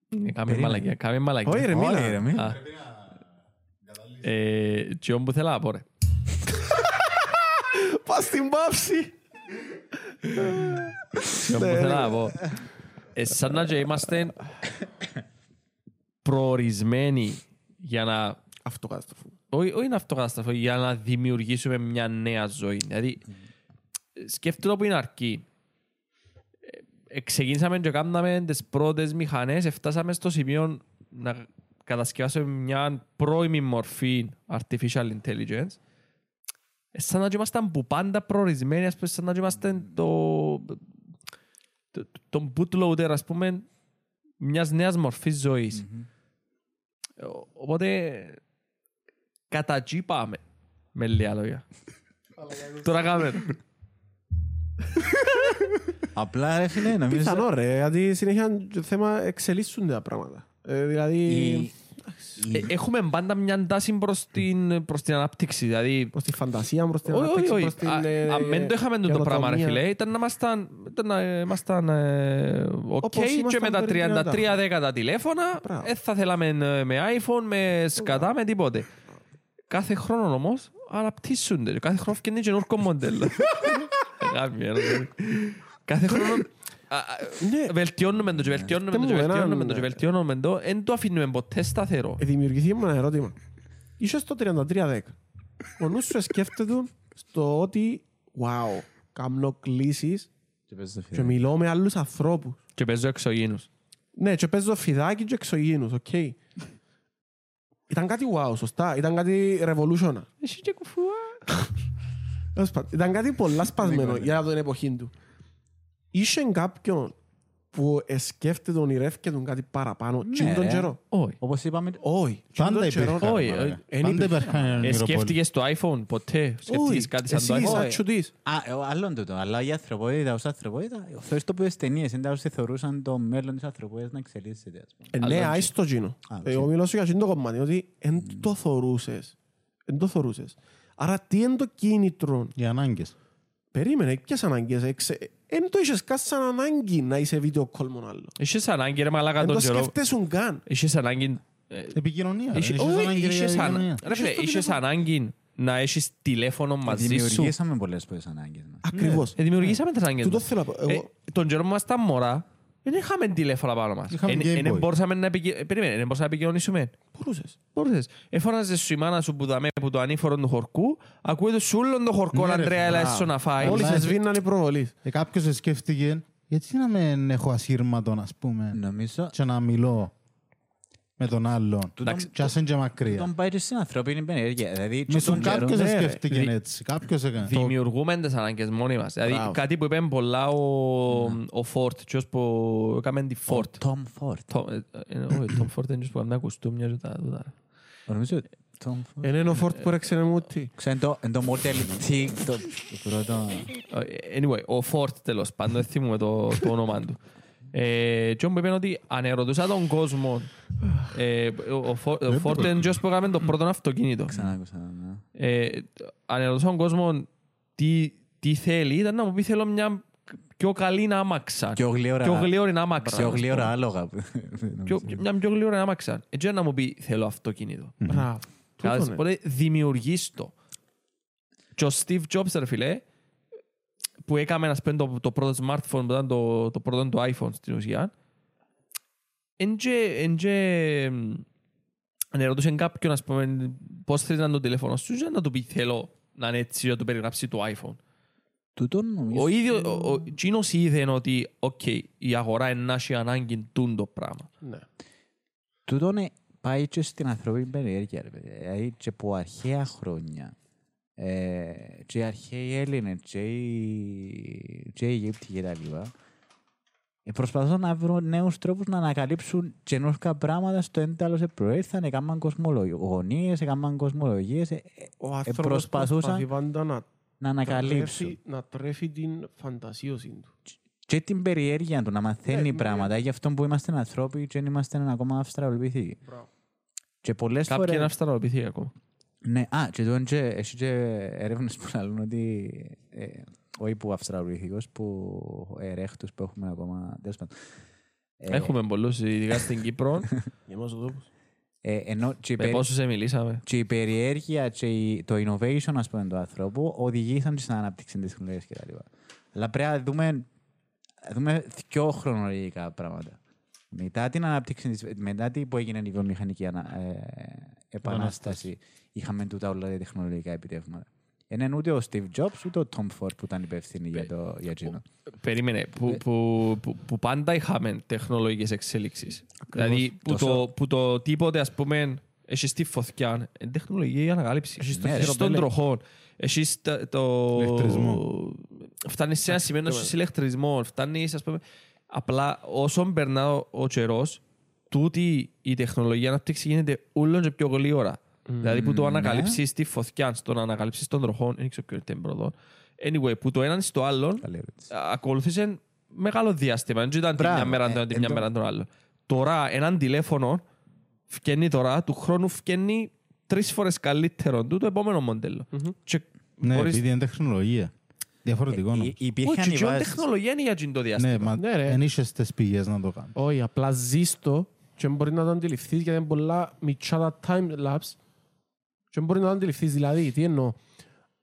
Κάμε Περίμενε. μαλακία, κάμε μαλακία. Όχι ρε, Όχι, μίλα. ρε, μη. Α. Ε, Τι όμως που θέλω να πω ρε. Πας στην πάυση. Τι όμως που θέλω να πω. Ε, Σαν να και είμαστε προορισμένοι για να Αυτοκαταστροφή. όχι, όχι να αυτοκαταστραφώ, για να δημιουργήσουμε μια νέα ζωή. Δηλαδή, σκέφτομαι που είναι αρκεί. Ε, ξεκίνησαμε και κάναμε τις πρώτες μηχανές, φτάσαμε στο σημείο να κατασκευάσουμε μια πρώιμη μορφή artificial intelligence. Ε, σαν να και ήμασταν που πάντα προορισμένοι, ας πούμε, σαν να και ήμασταν το, το, το bootloader, ας πούμε, μιας νέας μορφής ζωής. Ε, ο- Οπότε, κατά εκεί πάμε. Με λίγα λόγια. Τώρα κάμε. το. Απλά ρε φίλε, νομίζω... Πιθανό ρε, γιατί συνέχεια θέμα εξελίσσονται τα πράγματα. Ε, Δηλαδή, η- Ε, η- Έχουμε πάντα μια τάση προς την, προς την ανάπτυξη. Δηλαδή, προς τη φαντασία, προς την όχι, όχι, ανάπτυξη, όχι. προς την... Α- ε, Αν δεν το είχαμε το πράγμα, ρε καινοτομία. φίλε, ήταν να ήμασταν, ήταν να ήμασταν ε, οκ Όπως και ήμασταν με τα πριν 33 δέκα τα τηλέφωνα, Μπράβο. δεν θα θέλαμε ε, με iPhone, με σκατά, με τίποτε. Κάθε χρόνο όμως αναπτύσσονται. Κάθε χρόνο φτιάχνει καινούργιο μοντέλο. [LAUGHS] Γάμιε, ρε. Κάθε χρόνο α, α, Ναι. Βελτιώνουμε το και βελτιώνουμε το και Πες μου βελτιώνουμε έναν- το και βελτιώνουμε το. Εν το αφήνουμε ποτέ σταθερό. Ε, Δημιουργηθεί μου ένα ερώτημα. Είσαι στο 33-10. Ο νους σου σκέφτεται στο ότι wow, κάνω κλήσεις Και πες το και φιδάκι. μιλώ με άλλους ανθρώπους. Και παίζω εξωγήινους. Ναι, και παίζω φιδάκι και εξωγήινους, οκ. Ήταν κάτι wow, σωστά. Ήταν κάτι revolution. Εσύ και κουφούα. Τέλος πάντων, Ήταν κάτι πολλά σπασμένο για την εποχή του. Είσαι κάποιον που σκέφτεται, ονειρεύκεται τον κάτι παραπάνω. Τι είναι τον ρε. καιρό. Όχι. Όπως είπαμε, Όχι. τι είναι Πάντα τον καιρό. υπήρχαν. Όχι, μαλάκα. ε, Πάντα υπήρχαν. υπήρχαν Ε, ονειροπόλοι. Σκέφτηκες το iPhone ποτέ; Σκέφτηκες κάτι σαν το Εσύ, iPhone; σαν Όχι. τσουτής. Α, ε, άλλον τούτο, αλλά η ανθρωπότητα ως ανθρωπότητα, θεωρείς το που τις ταινίες, είναι όσοι θεωρούσαν το μέλλον της ανθρωπότητας να εξελίσσεται, ας πούμε. Ε, Αλλά Ναι, όχι. άισ' το τζείνο. Α, οκ. Εγώ μιλώ σου για εκείνο το κομμάτι, ότι εν το θωρούσες. Εν το θωρούσες. Άρα τι είναι το κίνητρο. Οι ανάγκες. Περίμενε, ποιες ανάγκες; Εξε- Εν το είχες καν σαν ανάγκη να είσαι video call με τον άλλο. Είχες ανάγκη ρε μαλάκα Εν τον το καιρό. σκέφτεσουν καν. Είχες ανάγκη... ε, Επικοινωνία. ρε. είχε- Είχες όχι, ανάγκη για είχες ανα- επικοινωνία. ρε φίλε, στο Είχες τηλέφωνο. ανάγκη να έχεις τηλέφωνο μαζί σου. Δημιουργήσαμε πολλές πολλές ανάγκες μας. Ακριβώς. Ε, Δημιουργήσαμε τις ανάγκες Τούτο μας. θέλω να πω. Ε, Εγώ- Τον καιρό που ήμασταν μωρά, δεν είχαμε τηλέφωνα πάνω μας. Είχαμε Εν- Game εν Boy. μπορούσαμε να επικοι- ε, περίμενε, εν μπορούσαμε να επικοινωνήσουμε. Μπορούσες. Μπορούσες. Έφωναζες σου η μάνα σου που δαμε που το ανήφορο του χορκού, ακούεται σου όλον το χορκό, Ναι, ρε, Αντρέα, έλα μπράβο. έσω να φάει. Όλοι Αλλά- σε σβήναν οι προβολείς. Ε, Κάποιος σκέφτηκε, γιατί να μην έχω ασύρματον, ας πούμε, Νομίζω, και να μιλώ με τον άλλον. Εντάξει, Και ας είναι και μακριά. τον πάει και στην ανθρώπινη περιέργεια. Δηλαδή, και Με στον τον καιρό- κάποιος ναι, ρε. σκέφτηκε Δι- έτσι. Κάποιος έκανε. Δημιουργούμε τις ανάγκες μόνοι μας. Δηλαδή Μπράβο. κάτι που είπε πολλά ο, ο Ford, ποιος που έκαμε τη Ford. Tom Ford. Το- ε, ε, Όχι, τον Ford είναι ποιος που έκαμε τα κουστούμια και τα τούτα. Νομίζω, Tom Ford. Είναι ο Ford που έρεξε να μου τι. Ξέρω, το- εν το Model T, το το πρώτο... Ε, Anyway, ο Ford τέλος πάντων, δεν θυμούμαι το, το όνομα του. Ε, και μου είπε ότι αν ερωτούσα τον κόσμο, ε, ο, ο Fo- ο Ford είναι ποιος που έκαμε το πρώτο αυτοκίνητο. Ξανά άκουσα. ναι. Ε, αν ερωτούσα τον κόσμο τι, τι θέλει, ήταν να μου πει θέλω μια πιο καλή άμαξα. Πιο γλύωρα- Πιο γλύωρη άμαξα. Πιο ας γλύωρα πούμε. άλογα. Πιο- Μια πιο γλύωρη άμαξα. Έτσι να μου πει θέλω αυτοκίνητο. Μπράβο. Κατάλαβες, Τούτο, ναι. Οπότε δημιουργείς το. Και ο Steve Jobs, ρε φίλε, που έκαμε ας πούμε, το, το πρώτο smartphone που ήταν το, το πρώτο το iPhone στην ουσία, εν και, εν και, μ, αν ερωτούσε κάποιον ας πούμε, πώς θέλεις να είναι το τηλέφωνο σου, και να του πει θέλω να είναι έτσι, να του περιγράψει το iPhone. Τούτο νομίζω... Ο ίδιος, ο, ο, εκείνος είδε ότι, οκ, η αγορά είναι να έχει ανάγκη τούν το πράγμα. Ναι. Τούτο είναι πάει και στην ανθρώπινη περιέργεια. ρε παιδιά. Δηλαδή και από αρχαία χρόνια ε, και οι αρχαίοι Έλληνες και οι, και οι Αιγύπτιοι και τα λοιπά ε, προσπαθούν να βρουν νέους τρόπους να ανακαλύψουν καινούργια πράγματα στο ένταλος προήρθαν, έκαναν κοσμολογίες, έκαναν κοσμολογίες, ε, ε, Ο άνθρωπος προσπαθούσαν προσπαθεί πάντα να να ανακαλύψουν. τρέφει, να τρέφει την φαντασίωση του. Και την περιέργεια του να μαθαίνει Ναι, πράγματα, γι' αυτό που είμαστε ανθρώποι και δεν είμαστε ακόμα αυστραλοπίθηκοι. Μπράβο. Και πολλές Κάποιοι είναι φορές... αυστραλοπίθηκοι ακόμα. Ναι, α, και τώρα και, έχει και έρευνες που λαλούν ότι ε, όχι που αυστραλοπίθηκος, που erectus που έχουμε ακόμα, τέλος πάντων. Ε, Έχουμε πολλούς, ειδικά στην Κύπρο. [LAUGHS] Για μας ο τόπος. ε, ενώ και η, Με περι- πόσους σε μιλήσαμε. και η περιέργεια και η- το innovation, ας πούμε, του ανθρώπου οδηγήσαν στην ανάπτυξη της τεχνολογίας και τα λοιπά. Αλλά πρέπει να δούμε, να δούμε δυο χρονολογικά πράγματα. Μετά την ανάπτυξη, της- μετά την που έγινε η βιομηχανική ανα, ε, επανάσταση, είχαμε τούτα όλα τα τεχνολογικά επιτεύγματα. Δεν είναι ούτε ο Steve Jobs, ούτε ο Tom Ford που ήταν υπεύθυνοι για το για εκείνο. Περίμενε, που, που, που, που πάντα είχαμε τεχνολογικές εξέλιξεις. Δηλαδή, που Τόσο- το, που το τίποτε, ας πούμε, έχεις τη φωτιά, είναι τεχνολογία ανακάλυψη. Έχεις το Έχεις τον χειροπέλε. τροχό, έχεις τα- το... Ηλεκτρισμό. Φτάνεις σε ένα σημείο να έχεις ηλεκτρισμό, φτάνεις, ας πούμε... Απλά όσο περνά ο, ο καιρός, τούτη η τεχνολογία ανάπτυξη γίνεται όλο και πιο γλύωρα. Δηλαδή που το ναι. ανακαλύψεις τη φωτιά, στο να ανακαλύψεις τον τροχό, δεν ξέρω ποιο είναι πρώτο. Anyway, που το έναν στο άλλον Καλή ερώτηση. ακολούθησε μεγάλο διάστημα. Δεν ήταν τη Μπράβο. μια μέρα Ε, τον, τη εν μια το- μέρα τον άλλο. Τώρα έναν τηλέφωνο φκένει τώρα, του χρόνου φκένει τρεις φορές καλύτερο του το επόμενο μοντέλο. Και Ναι, μπορείς- επειδή είναι τεχνολογία. Διαφορετικό Ε, νομίζω. υ- Υπήρχαν Όχι, οι και η βάσεις. τεχνολογία είναι για εκείνο το Ναι, διάστημα. μα Ναι, ρε. δεν είχες τις πηγές να το κάνεις. Όχι, απλά ζεις το και μπορεί να το αντιληφθείς γιατί είναι πολλά μητσά τα time lapse και μπορεί να το αντιληφθείς. Δηλαδή, τι εννοώ.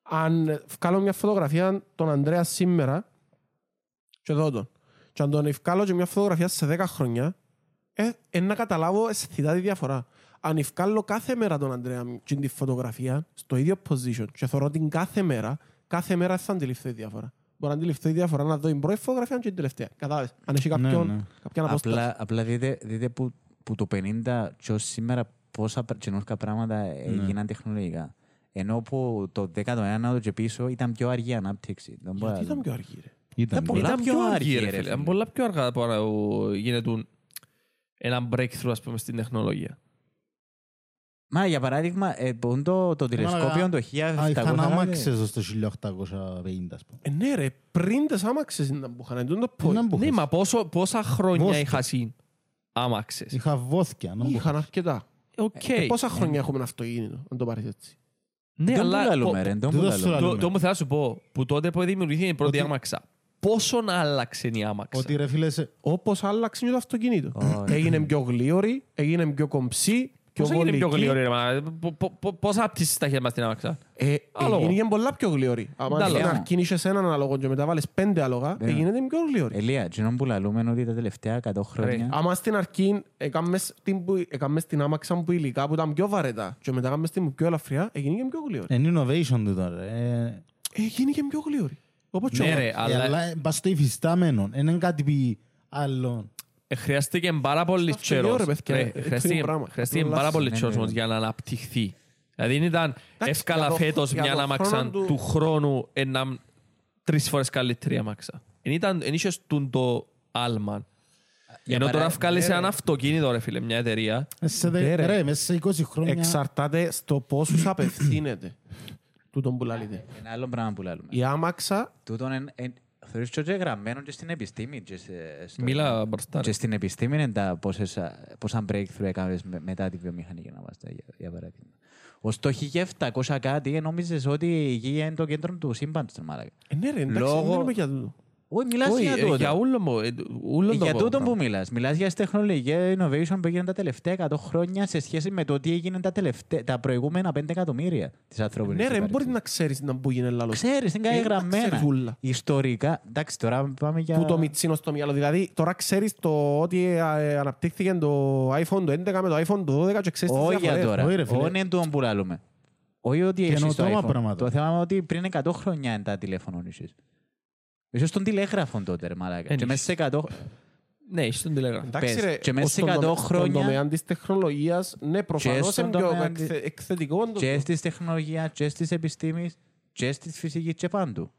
αν βγάλω μια φωτογραφία τον Ανδρέας σήμερα και δω τον και αν τον βγάλω και μια φωτογραφία σε 10 χρόνια ε, ε, να καταλάβω αισθητά τη διαφορά. Αν βγάλω κάθε μέρα τον Ανδρέα και τη φωτογραφία στο ίδιο position και θεωρώ την κάθε μέρα, κάθε μέρα θα αντιληφθώ τη διαφορά. Μπορώ να αντιληφθώ τη διαφορά να δω την πρώτη φωτογραφία και την τελευταία. Κατάλαβες. Αν έχει Ναι, κάποιον, ναι. κάποια απόσταση. Απλά, απλά δείτε, δείτε που, που το 50 και ως σήμερα πόσα πρ- καινούργια πράγματα έγιναν τεχνολογικά. Ενώ που το 19ο και πίσω ήταν πιο αργή η ανάπτυξη. Δεν μπορώ Γιατί να ήταν δω. πιο αργή ρε; Ήταν. πολλά Ήταν πιο πιο αργή, αργή, ρε, ρε φίλε. φίλε. Ήταν πολλά πιο αργά από να ο- γίνεται ένα breakthrough, ας πούμε, στην τεχνολογία. Μα για παράδειγμα, ε, που το, το τηλεσκόπιο το Α, 1700... είχαν κάτι- άμαξες ως το 1850, ας πούμε. Ε, ναι ρε, πριν τις άμαξες ήταν που είχαν, εντούν το point. Ήταν που Ναι, είχες. μα πόσο, πόσα χρόνια Βόσκο. είχα συν άμαξες; Είχα βόθκια. να μου Είχαν πεις. αρκετά. Οκ. Ε, πόσα χρόνια έχουμε αυτοκίνητο, αν το πάρεις έτσι; Ναι, Δεν αλλά που λαλούμε, πο- ρε, δεν δεν που το λαλούμε. σου το- λαλούμε. το μου θέλω να σου πω, που τότε που δημιουργήθηκε η πρώτη Ότι- άμαξα, πόσον άλλαξε η άμαξα; Ότι ρε φίλε, σε- Όπως άλλαξε και το αυτοκίνητο. Όχι. Έγινε πιο γλίωρη, έγινε πιο κομψή, πιο Πώς έγινε πιο βολική. γλυόρη, ρε, μα, πο- πο- πο- πώς άπτυσες τα χέρια μας στην άμαξα; Ε, Άλογο. έγινε πολλά πιο γλίωρη. Αν Ντάλο. στην αρχή είχες έναν άλογο και μετά βάλεις πέντε άλογα, Ναι. έγινε πιο γλίωρη. Ελία, εκείνο που λαλούμε είναι ότι τα τελευταία 100 χρόνια... Άμα στην αρχή έκαμες την, που- έκαμες την άμαξα που υλικά που ήταν πιο βαρετά και μετά έκαμες την πιο ελαφριά, έγινε και πιο γλίωρη. είναι innovation του τώρα. Ε, Έγινε και πιο γλίωρη. Όπως και Ναι ο- ρε, ε, αλλά Αλλά ε, πας στο υφιστάμενο. Δεν είναι κάτι πει άλλο. Ε, χρειάστηκε πάρα πολύ Αυτό είναι ωραίο, καιρός. παιδιά, Ρε, ε, έτσι χρειάστηκε- είναι πράγμα. Χρειάστηκε Αυτό πάρα είναι πολύ λάθος. καιρός Ναι, ναι, όμως για να αναπτυχθεί. Δηλαδή δεν ήταν Εντάξει, εύκολα για το- φέτος για μια το άμαξα χρόνο του- του χρόνου ένα τρεις φορές καλύτερη άμαξα. Εν ήταν, εν είχες τούν το άλμα. Για Ενώ τώρα παρά- βγάλεις ναι, ένα ρε. αυτοκίνητο ρε φίλε, μια εταιρεία. Μέσα σε δε- Ναι, ρε. Ρε, μέσα σε 20 χρόνια. Εξαρτάται στο πόσους απευθύνεται [LAUGHS] τούτον που λαλείτε. Ένα άλλο πράγμα που λαλούμε. Η άμαξα Τούτον εν- εν- θεωρείς και ότι γραμμένο και στην επιστήμη. Και, σε- στο- Μίλα μπροστά. ρε. και στην επιστήμη είναι τα πόσες, α, πόσα breakthrough έκανες με- μετά τη βιομηχανική αναβάστα, για, για παράδειγμα. Ως το 1700 κάτι ε, νόμιζες ότι η γη είναι το κέντρο του σύμπαντος. ρε μαλάκα. Ε, ναι ρε, εντάξει, Λόγω- δεν μιλούμε για τούτο. Όχι, μιλάς Όχι, για ε, τούτο. για ούλο μου, ε, ούλο το Για τούτο πράγμα. που μιλάς. Μιλάς για τις τεχνολογικές innovation που έγιναν τα τελευταία 100 χρόνια σε σχέση με το τι έγινε τα, τελευταία, τα προηγούμενα 5 εκατομμύρια της ανθρώπινης Ναι ρε, δεν ύπαρξης. μπορείς να ξέρεις να που γίνει λαλό. Ξέρεις, είναι Ε, τα καταγραμμένα. ξέρεις ούλα. Ιστορικά. Εντάξει, τώρα πάμε για... Που το μιτσίνο στο μυαλό. Δηλαδή, τώρα ξέρεις το ότι ε, ε, αναπτύχθηκε το iPhone το 11 με το iPhone το 12 και ξέρεις τις Όχι για διαφορές. τώρα. Όχι, ρε, φίλε. Όχι είναι το που λαλούμε. Όχι ότι έχεις το Καινοτόμα iPhone. πράγματα. Το θέμα είναι ότι πριν 100 χρόνια είναι τα τηλέφωνα έχεις. Είσαι στον τηλέγραφο τότε, ρε μαλάκα. Εν Και μέσα σε 100... Ναι, είσαι στον τηλεγράφο. Εντάξει Πες, ρε, και μέσα ως σε στον 100 τομέα- στον χρόνια- τομέα της τεχνολογίας, ναι, προφανώς στον είναι πιο τομέα εκθε- της- εκθετικό. το- και στις τεχνολογία, και στις επιστήμεις, και στις φυσικές και πάντου.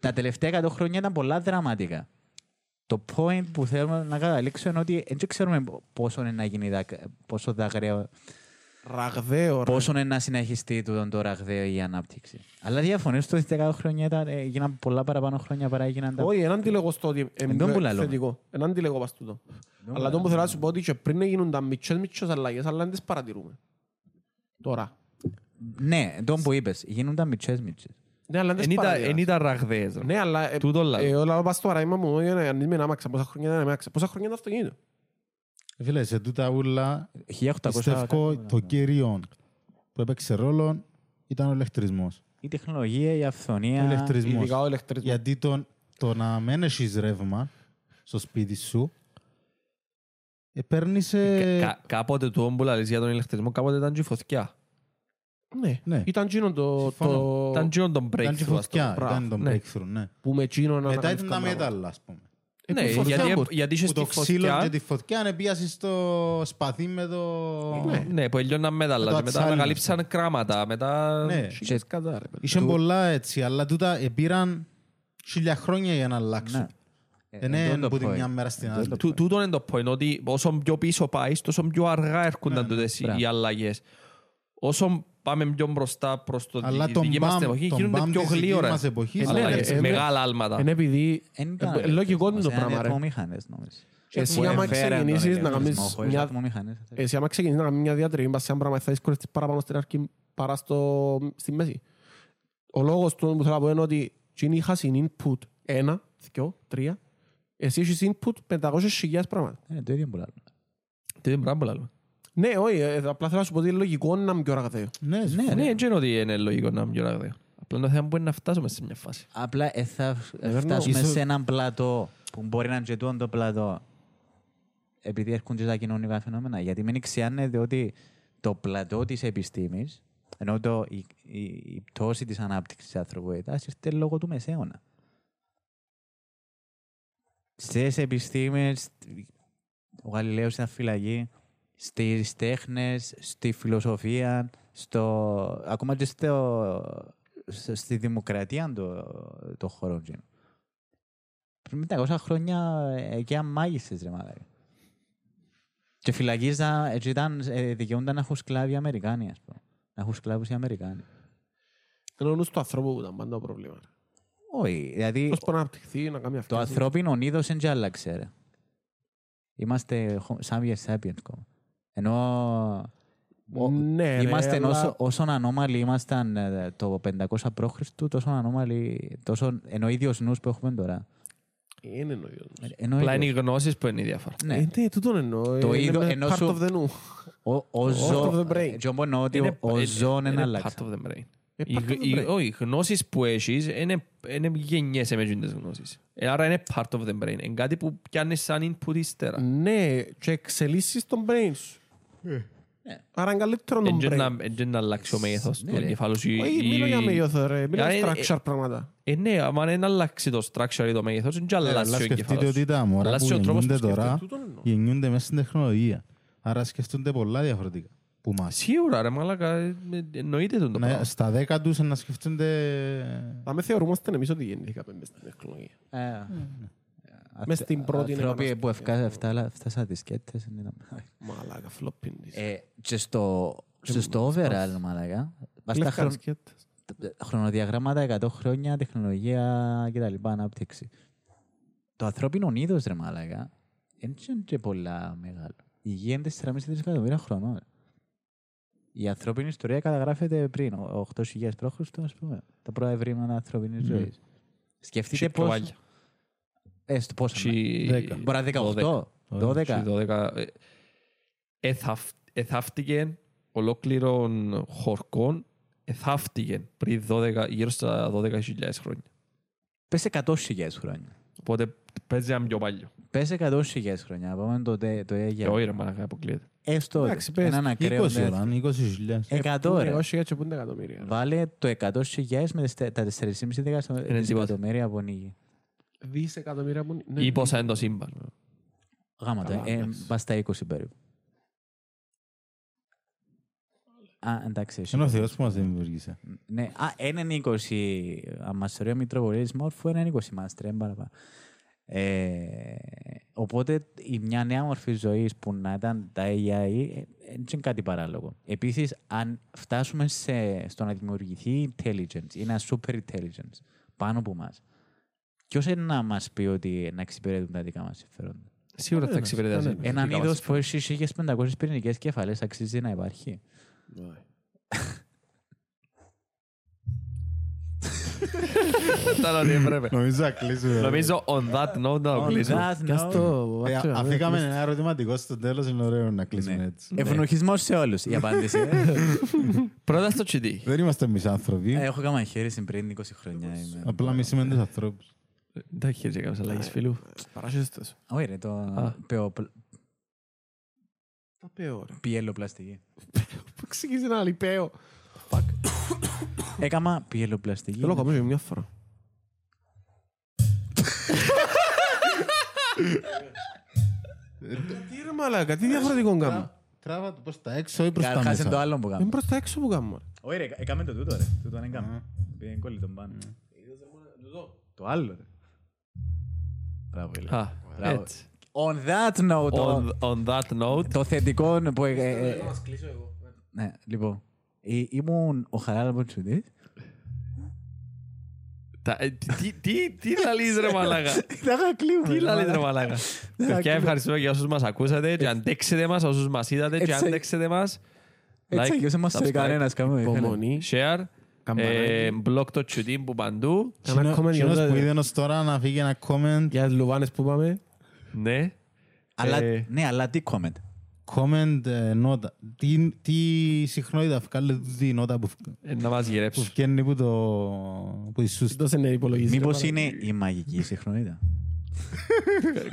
Τα τελευταία 100 χρόνια ήταν πολλά δραματικά. Το point που θέλουμε να καταλήξουμε είναι ότι δεν ξέρουμε πόσο είναι να γίνει, δακ- πόσο δακραίο, Ραγδαίο, ρε. πόσο είναι να συνεχιστεί τούτο το ραγδαίο η ανάπτυξη. Αλλά διαφωνείς ότι στις 100 χρόνια ήταν, ε, έγιναν πολλά παραπάνω χρόνια παρά έγιναν τα... Όχι, έναν τηλεγώ στο ότι είναι τον που πιο λαλώ. εκθετικό. Έναν τηλεγώ πας τούτο. Αλλά το που θέλω να σου πω ότι και πριν γίνουν τα μητσές μητσές αλλαγές, αλλά δεν τις παρατηρούμε. Τώρα. Ναι, τον που είπες, γίνονταν μητσές μητσές. Ναι, αλλά δεν Εν τις ήταν- παρατηράς. εν ήταν ραγδαίες. ρε. Ναι, αλλά ε, Τούτο λαλώ. ε, όλα πας στο παράδειγμα μου, ε, αν είμαι άμαξα, πόσα χρόνια είναι άμαξα, πόσα χρόνια είναι αυτοκίνητο; Φίλε, σε τούτα ούλα 1800 πιστεύω το κύριο που έπαιξε ρόλο ήταν ο ηλεκτρισμός. Η τεχνολογία, η Ο αυθονία. ηλεκτρισμός. Ειδικά ο ηλεκτρισμός. Γιατί το, το να μην έχεις ρεύμα στο σπίτι σου, ε, παίρνεις... ε, Κα- κα- Κάποτε το που λαλείς για τον ηλεκτρισμό, κάποτε ήταν και η φωτιά. Ναι, Ναι. ήταν εκείνο το, Συμφωνώ. το Ήταν και τον Ήταν και breakthrough. ας το φωτιά, Μπράβο, ήταν το ναι. breakthrough, ναι. που με εκείνο να Μετά ήταν τα ανακαλύφθηκαν πράγματα. μέταλλα, ας πούμε. Ε, Ναι, που φωτιά γιατί, μπορεί. γιατί είχες Που τη το ξύλο και φωτιά, τη φωτιά ανεπίασε στο σπαθί με το... Ναι. ναι, που έλειωναν μέταλλα Με το και μετά ατσάλι, ανακαλύψαν κράματα. Μετά... Ναι. Χίλιες κατά, ρε, παιδί. Είχε πολλά έτσι, αλλά τούτα επήραν χίλια χρόνια για να αλλάξουν. Ναι. Ε, Δεν εντός είναι το από τη point. μια μέρα στην Εντός άλλη. το Του- Τούτο είναι το point, ότι όσο πιο πίσω πάεις, τόσο πιο αργά έρχονταν Ναι, τούτες οι- Μπράβο. οι αλλαγές. Όσο πάμε πιο μπροστά προς το Αλλά τη τον δική μας μπαμ, εποχή, τον γίνονται μπαμ πιο της δικής γλύωρα. μας εποχής, Ε, ναι, αλλαγές, ρε, ε, μεγάλα άλματα. Είναι επειδή Εν ήταν ε, λογικό είναι το ηλεκτρισμός, πράγμα, είναι ρε. ατμομηχανές, νομίζω. Εσύ Που άμα έφεραν τον ξεκινήσεις να ηλεκτρισμό κάνεις χωρίς μια- ατμομηχανές, Εσύ άμα ξεκινήσεις να κάνεις μια διατριβή πας σε ένα πράγμα θα δυσκολευτείς παραπάνω στην αρχή παρά στο, στη μέση. Ο λόγος του που θέλω να πω είναι ότι εκείνοι είχαν input ένα, δυο, τρία. Εσύ έχεις input 500.000 πράγματα. Είναι το ίδιο που λέμε. Τι είναι πράγμα που λέμε. Ναι, όχι, ε, απλά θέλω να σου πω ότι είναι λογικό να είναι πιο ραγδαίο. Ναι, Ναι, Ναι, ρε. δεν είναι ότι είναι λογικό να είναι πιο ραγδαίο. Απλά το θέμα μπορεί να φτάσουμε σε μια φάση. Απλά ε, θα know. φτάσουμε Ίσως- σε έναν πλατό που μπορεί να είναι και τούτο το πλατό επειδή έρχονται τα κοινωνικά φαινόμενα. Γιατί μην ξιάνεται ότι το πλατό της επιστήμης ενώ το, η, η, η πτώση της ανάπτυξης της ανθρωπότητας ήρθε λόγω του μεσαίωνα. Στις επιστήμες, ο Γαλιλαίος ήταν φυλακή, στις τέχνες, στη φιλοσοφία, στο, ακόμα και στο, σ- στη δημοκρατία το, το χώρο εκείνο. Πριν 500 χρόνια ε, εκεί αμάγισσες ρε μάλακα. Και φυλακίζα, έτσι ήταν, ε, δικαιούνταν να έχουν σκλάβοι Αμερικάνοι, ας πούμε. Να έχουν σκλάβους οι Αμερικάνοι. Είναι ο νους του ανθρώπου που ήταν πάντα το πρόβλημα. ρε. Όχι, δηλαδή Πώς μπορεί να αναπτυχθεί, να κάνει το αυτό. ανθρώπινο είδος δεν και άλλαξε, ρε. Είμαστε Sapiens sapiens ακόμα. Ενώ ο- Ναι, ρε, είμαστε αλλά- όσο, όσον ανώμαλοι ήμασταν ε, το 500 π.Χ. τόσο ανώμαλοι, τόσο, ενώ ο ίδιος νους που έχουμε τώρα. Είναι ο ίδιος. Ενώ ο Απλά είναι οι ίδιος. γνώσεις που είναι η διαφορά. Ναι. Ε, Ναι, τούτον εννοώ. Το Είναι ίδιο με ενώ part σου- of the νου. Ο, ο Part ζω... of the brain. Και όμως εννοώ ότι Είναι- ο- ο είναι- ζώων δεν είναι άλλαξε. part of the brain. Ε, Οι- part of the οι- brain. Όχι, οι γνώσεις που έχεις είναι, είναι γενιές με τις γνώσεις. Ε, Άρα είναι part of the brain. Είναι κάτι που πιάνεις σαν input ύστερα. Ναι, και εξελίσσεις τον brain σου. Ναι. Άρα είναι καλύτερο τον Εν και να- brain. εν και να αλλάξει ο μέγεθος Ναι, του ρε. εγκεφάλου σου. ή- Όχι, μιλώ ή- για μέγεθο ρε. Μιλώ Άρα για είναι- structure πράγματα. Ε, ναι, άμα δεν αλλάξει το structure ή το μέγεθος, δεν και Ε, αλλάζει Αλλά ο σκεφτείτε εγκεφάλος ότι σου. τα μωρά που Αλλάζει ο τρόπος που γεννιούνται τώρα σκέφτεται. Τούτον εννοώ. γεννιούνται μέσα στην τεχνολογία. Άρα σκεφτούνται πολλά διαφορετικά που μας. Σίγουρα ρε μαλάκα, ε, εννοείται τον το Ναι, πράγμα. Στα δέκα τους να σκεφτούνται... Θα με θεωρούμαστε εμείς ότι γεννήθηκαμε μες στην τεχνολογία. Ε, Μες στην πρώτη Ανθρώποι που επανάσταση. ευκα- φτάλα- φτάσαν τις σκέτες. είναι- Μαλάκα, φλοπίντης. Ε, Και στο και στο overall, μαλάκα, βάσει τα Λευκά χρον- σκέτες. χρονοδιαγράμματα 100 χρόνια, τεχνολογία κτλ. ανάπτυξη. Το ανθρώπινο είδος, ρε μάλακα, δεν είναι και πολλά μεγάλο. Η γη είναι 4,5 δισεκατομμύρια χρονών. Η ανθρώπινη ιστορία καταγράφεται πριν, ο- 8.000 π.Χ. ας πούμε. Τα πρώτα ευρήματα ανθρώπινης ζωής. Σκεφτείτε Τσι πώς... προβάλλια. Ε, στο πόσο. Τσι- Δέκα. Μπορεί να 18, 12. Τσι 12. Ε, εθαυ- Εθαύτηκε ολόκληρων χορκών, εθαύτηκε πριν 12, γύρω στα 12.000 χρόνια. Πες 100.000 χρόνια. Οπότε παίζει ένα πιο παλιό. Πες 100.000 χρόνια. Πάμε το, τε- το Και έγια. όχι ρε μαλάκα, αποκλείεται. Έστω Εντάξει, πες, έναν ακραίο 20 νερ. ώρα, 20.000. 100 Πού είναι, ρε. όχι, έτσι που είναι εκατομμύρια. ρε. Βάλε το 100.000 με τις τε- τα 4,5 τίποτα. δισεκατομμύρια από νίγη. Δισεκατομμύρια που είναι. ναι. Ή πόσα είναι το σύμπαν. Γάμα το. Καλά, ε, εντάξει. Πας στα 20 περίπου. Α, εντάξει. εσύ. Είναι ο Θεός που μας δημιουργήσε. Ναι, α, ένα είναι 20. Αν μας θεωρεί ο Μητροπολίτης Μόρφου, ένα είναι 20 μάστρε, δεν παραπάνω. Ε, οπότε η μια νέα μορφή ζωής που να ήταν τα AI ε, δεν είναι κάτι παράλογο. Επίσης, αν φτάσουμε σε, στο να δημιουργηθεί intelligence ή ένα super intelligence πάνω από εμάς, ποιος είναι να μας πει ότι να εξυπηρετούν τα δικά μας συμφέροντα; Σίγουρα θα Κανένας, εξυπηρετήσει. κανένας. Έναν δικά μας είδος που έχει 1500 πυρηνικές κεφαλές αξίζει να υπάρχει. Ναι. Ήταν ότι έπρεπε. Νομίζω να κλείσουμε. Νομίζω on that note να το κλείσουμε. that Κι ας note, το- Ε, άτσο, Αφήκαμε ναι. ένα ερωτηματικό στο τέλος, είναι ωραίο να κλείσουμε Ναι. έτσι. Ευνοχισμός σε όλους η απάντηση. ε. [LAUGHS] Πρώτα στο GD. Δεν είμαστε εμείς άνθρωποι, Ε, Έχω κάνει χέρι πριν 20 χρόνια. είμαι. απλά μισούμε τους ανθρώπους. Δεν έχει έτσι κάποιες αλλαγές φίλου. Παράσχεστες. Όχι ρε, το πεο- Τα πέω, ρε. πιελοπλαστική. Πού ξεκίνησε να λιπέω. Έκαμα πιελοπλαστική. Θέλω να κάνω και μια φορά. Τι ρε μαλάκα, τι διαφορετικό κάνω. Τράβα το προς τα έξω ή προς τα Καταρχάς είναι το μέσα. άλλο που Είναι κάνω. προς τα έξω που κάνω. ρε. Όχι ρε, έκαμε το τούτο ρε. Τούτο δεν έκαμε. Πήγαινε κόλλη τον πάνω. Το άλλο ρε. Μπράβο, Ηλία. Α, Μπράβο. έτσι. On that note, το- On, on that note, το θετικό που... ε, ε, ε, Ναι, λοιπόν. Ε, Ήμουν ο Χαράλα Μποτσουδής. τα- ε, τι- τι- τι- τι λαλείς ρε μαλάκα; [LAUGHS] Τα είχα κλείουμε. Τι λαλείς ρε μαλάκα. Παιδιά κλείνω. ευχαριστούμε για όσους μας ακούσατε και αντέξετε μας, όσους μας είδατε και Έτσι- αντέξετε μας. Έτσι Like, αγιώς δεν μας subscribe, είπε κανένας. κάνουμε, ήθελε. Υπομονή. Share, Καμπανάκι. Ε, blog το τσουτίν που παντού. Κάνα Κοινό- comment για κοινός το- που είδε ως τώρα να φύγει ένα comment Για τις λουβάνες που είπαμε. Ναι. Αλλά- Ε, Ναι, αλλά τι comment; comment ε, νότα. Τι, τι συχνότητα βγάλε τη νότα που, φ- Ε, Να μας που γυρέψουν. βγαίνει που, το, που η σούστη. Τόσο είναι υπολογιστή. Μήπως είναι η μαγική συχνότητα;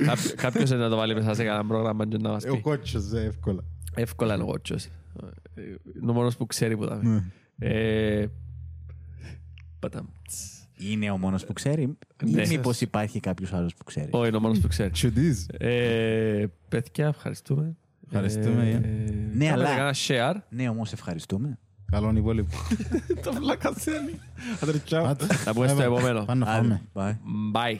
Κάποιο- Κάποιος να το βάλει μέσα σε κανένα πρόγραμμα και να μας Ε, Ο πει. κότσος, ε, εύκολα. Εύκολα είναι ο κότσος. Ε, Είναι ο μόνος που ξέρει που τα πει. Ε, παταμ. Είναι ο μόνος που ξέρει ή Ναι. μήπως υπάρχει κάποιος άλλος που ξέρει. Όχι, είναι ο μόνος που ξέρει. Τσιωτής. Ε, Παιδιά, ευχαριστούμε. Ευχαριστούμε, Ε, ε. Ναι, κάνετε αλλά- κανένα share. Ναι, όμως ευχαριστούμε. Καλόν υπόλοιπο. [LAUGHS] Το βλακασένει. Άντε, τσάου. Άντε. Θα πούμε στο επόμενο. Πάμε να φάμε. Bye. Bye.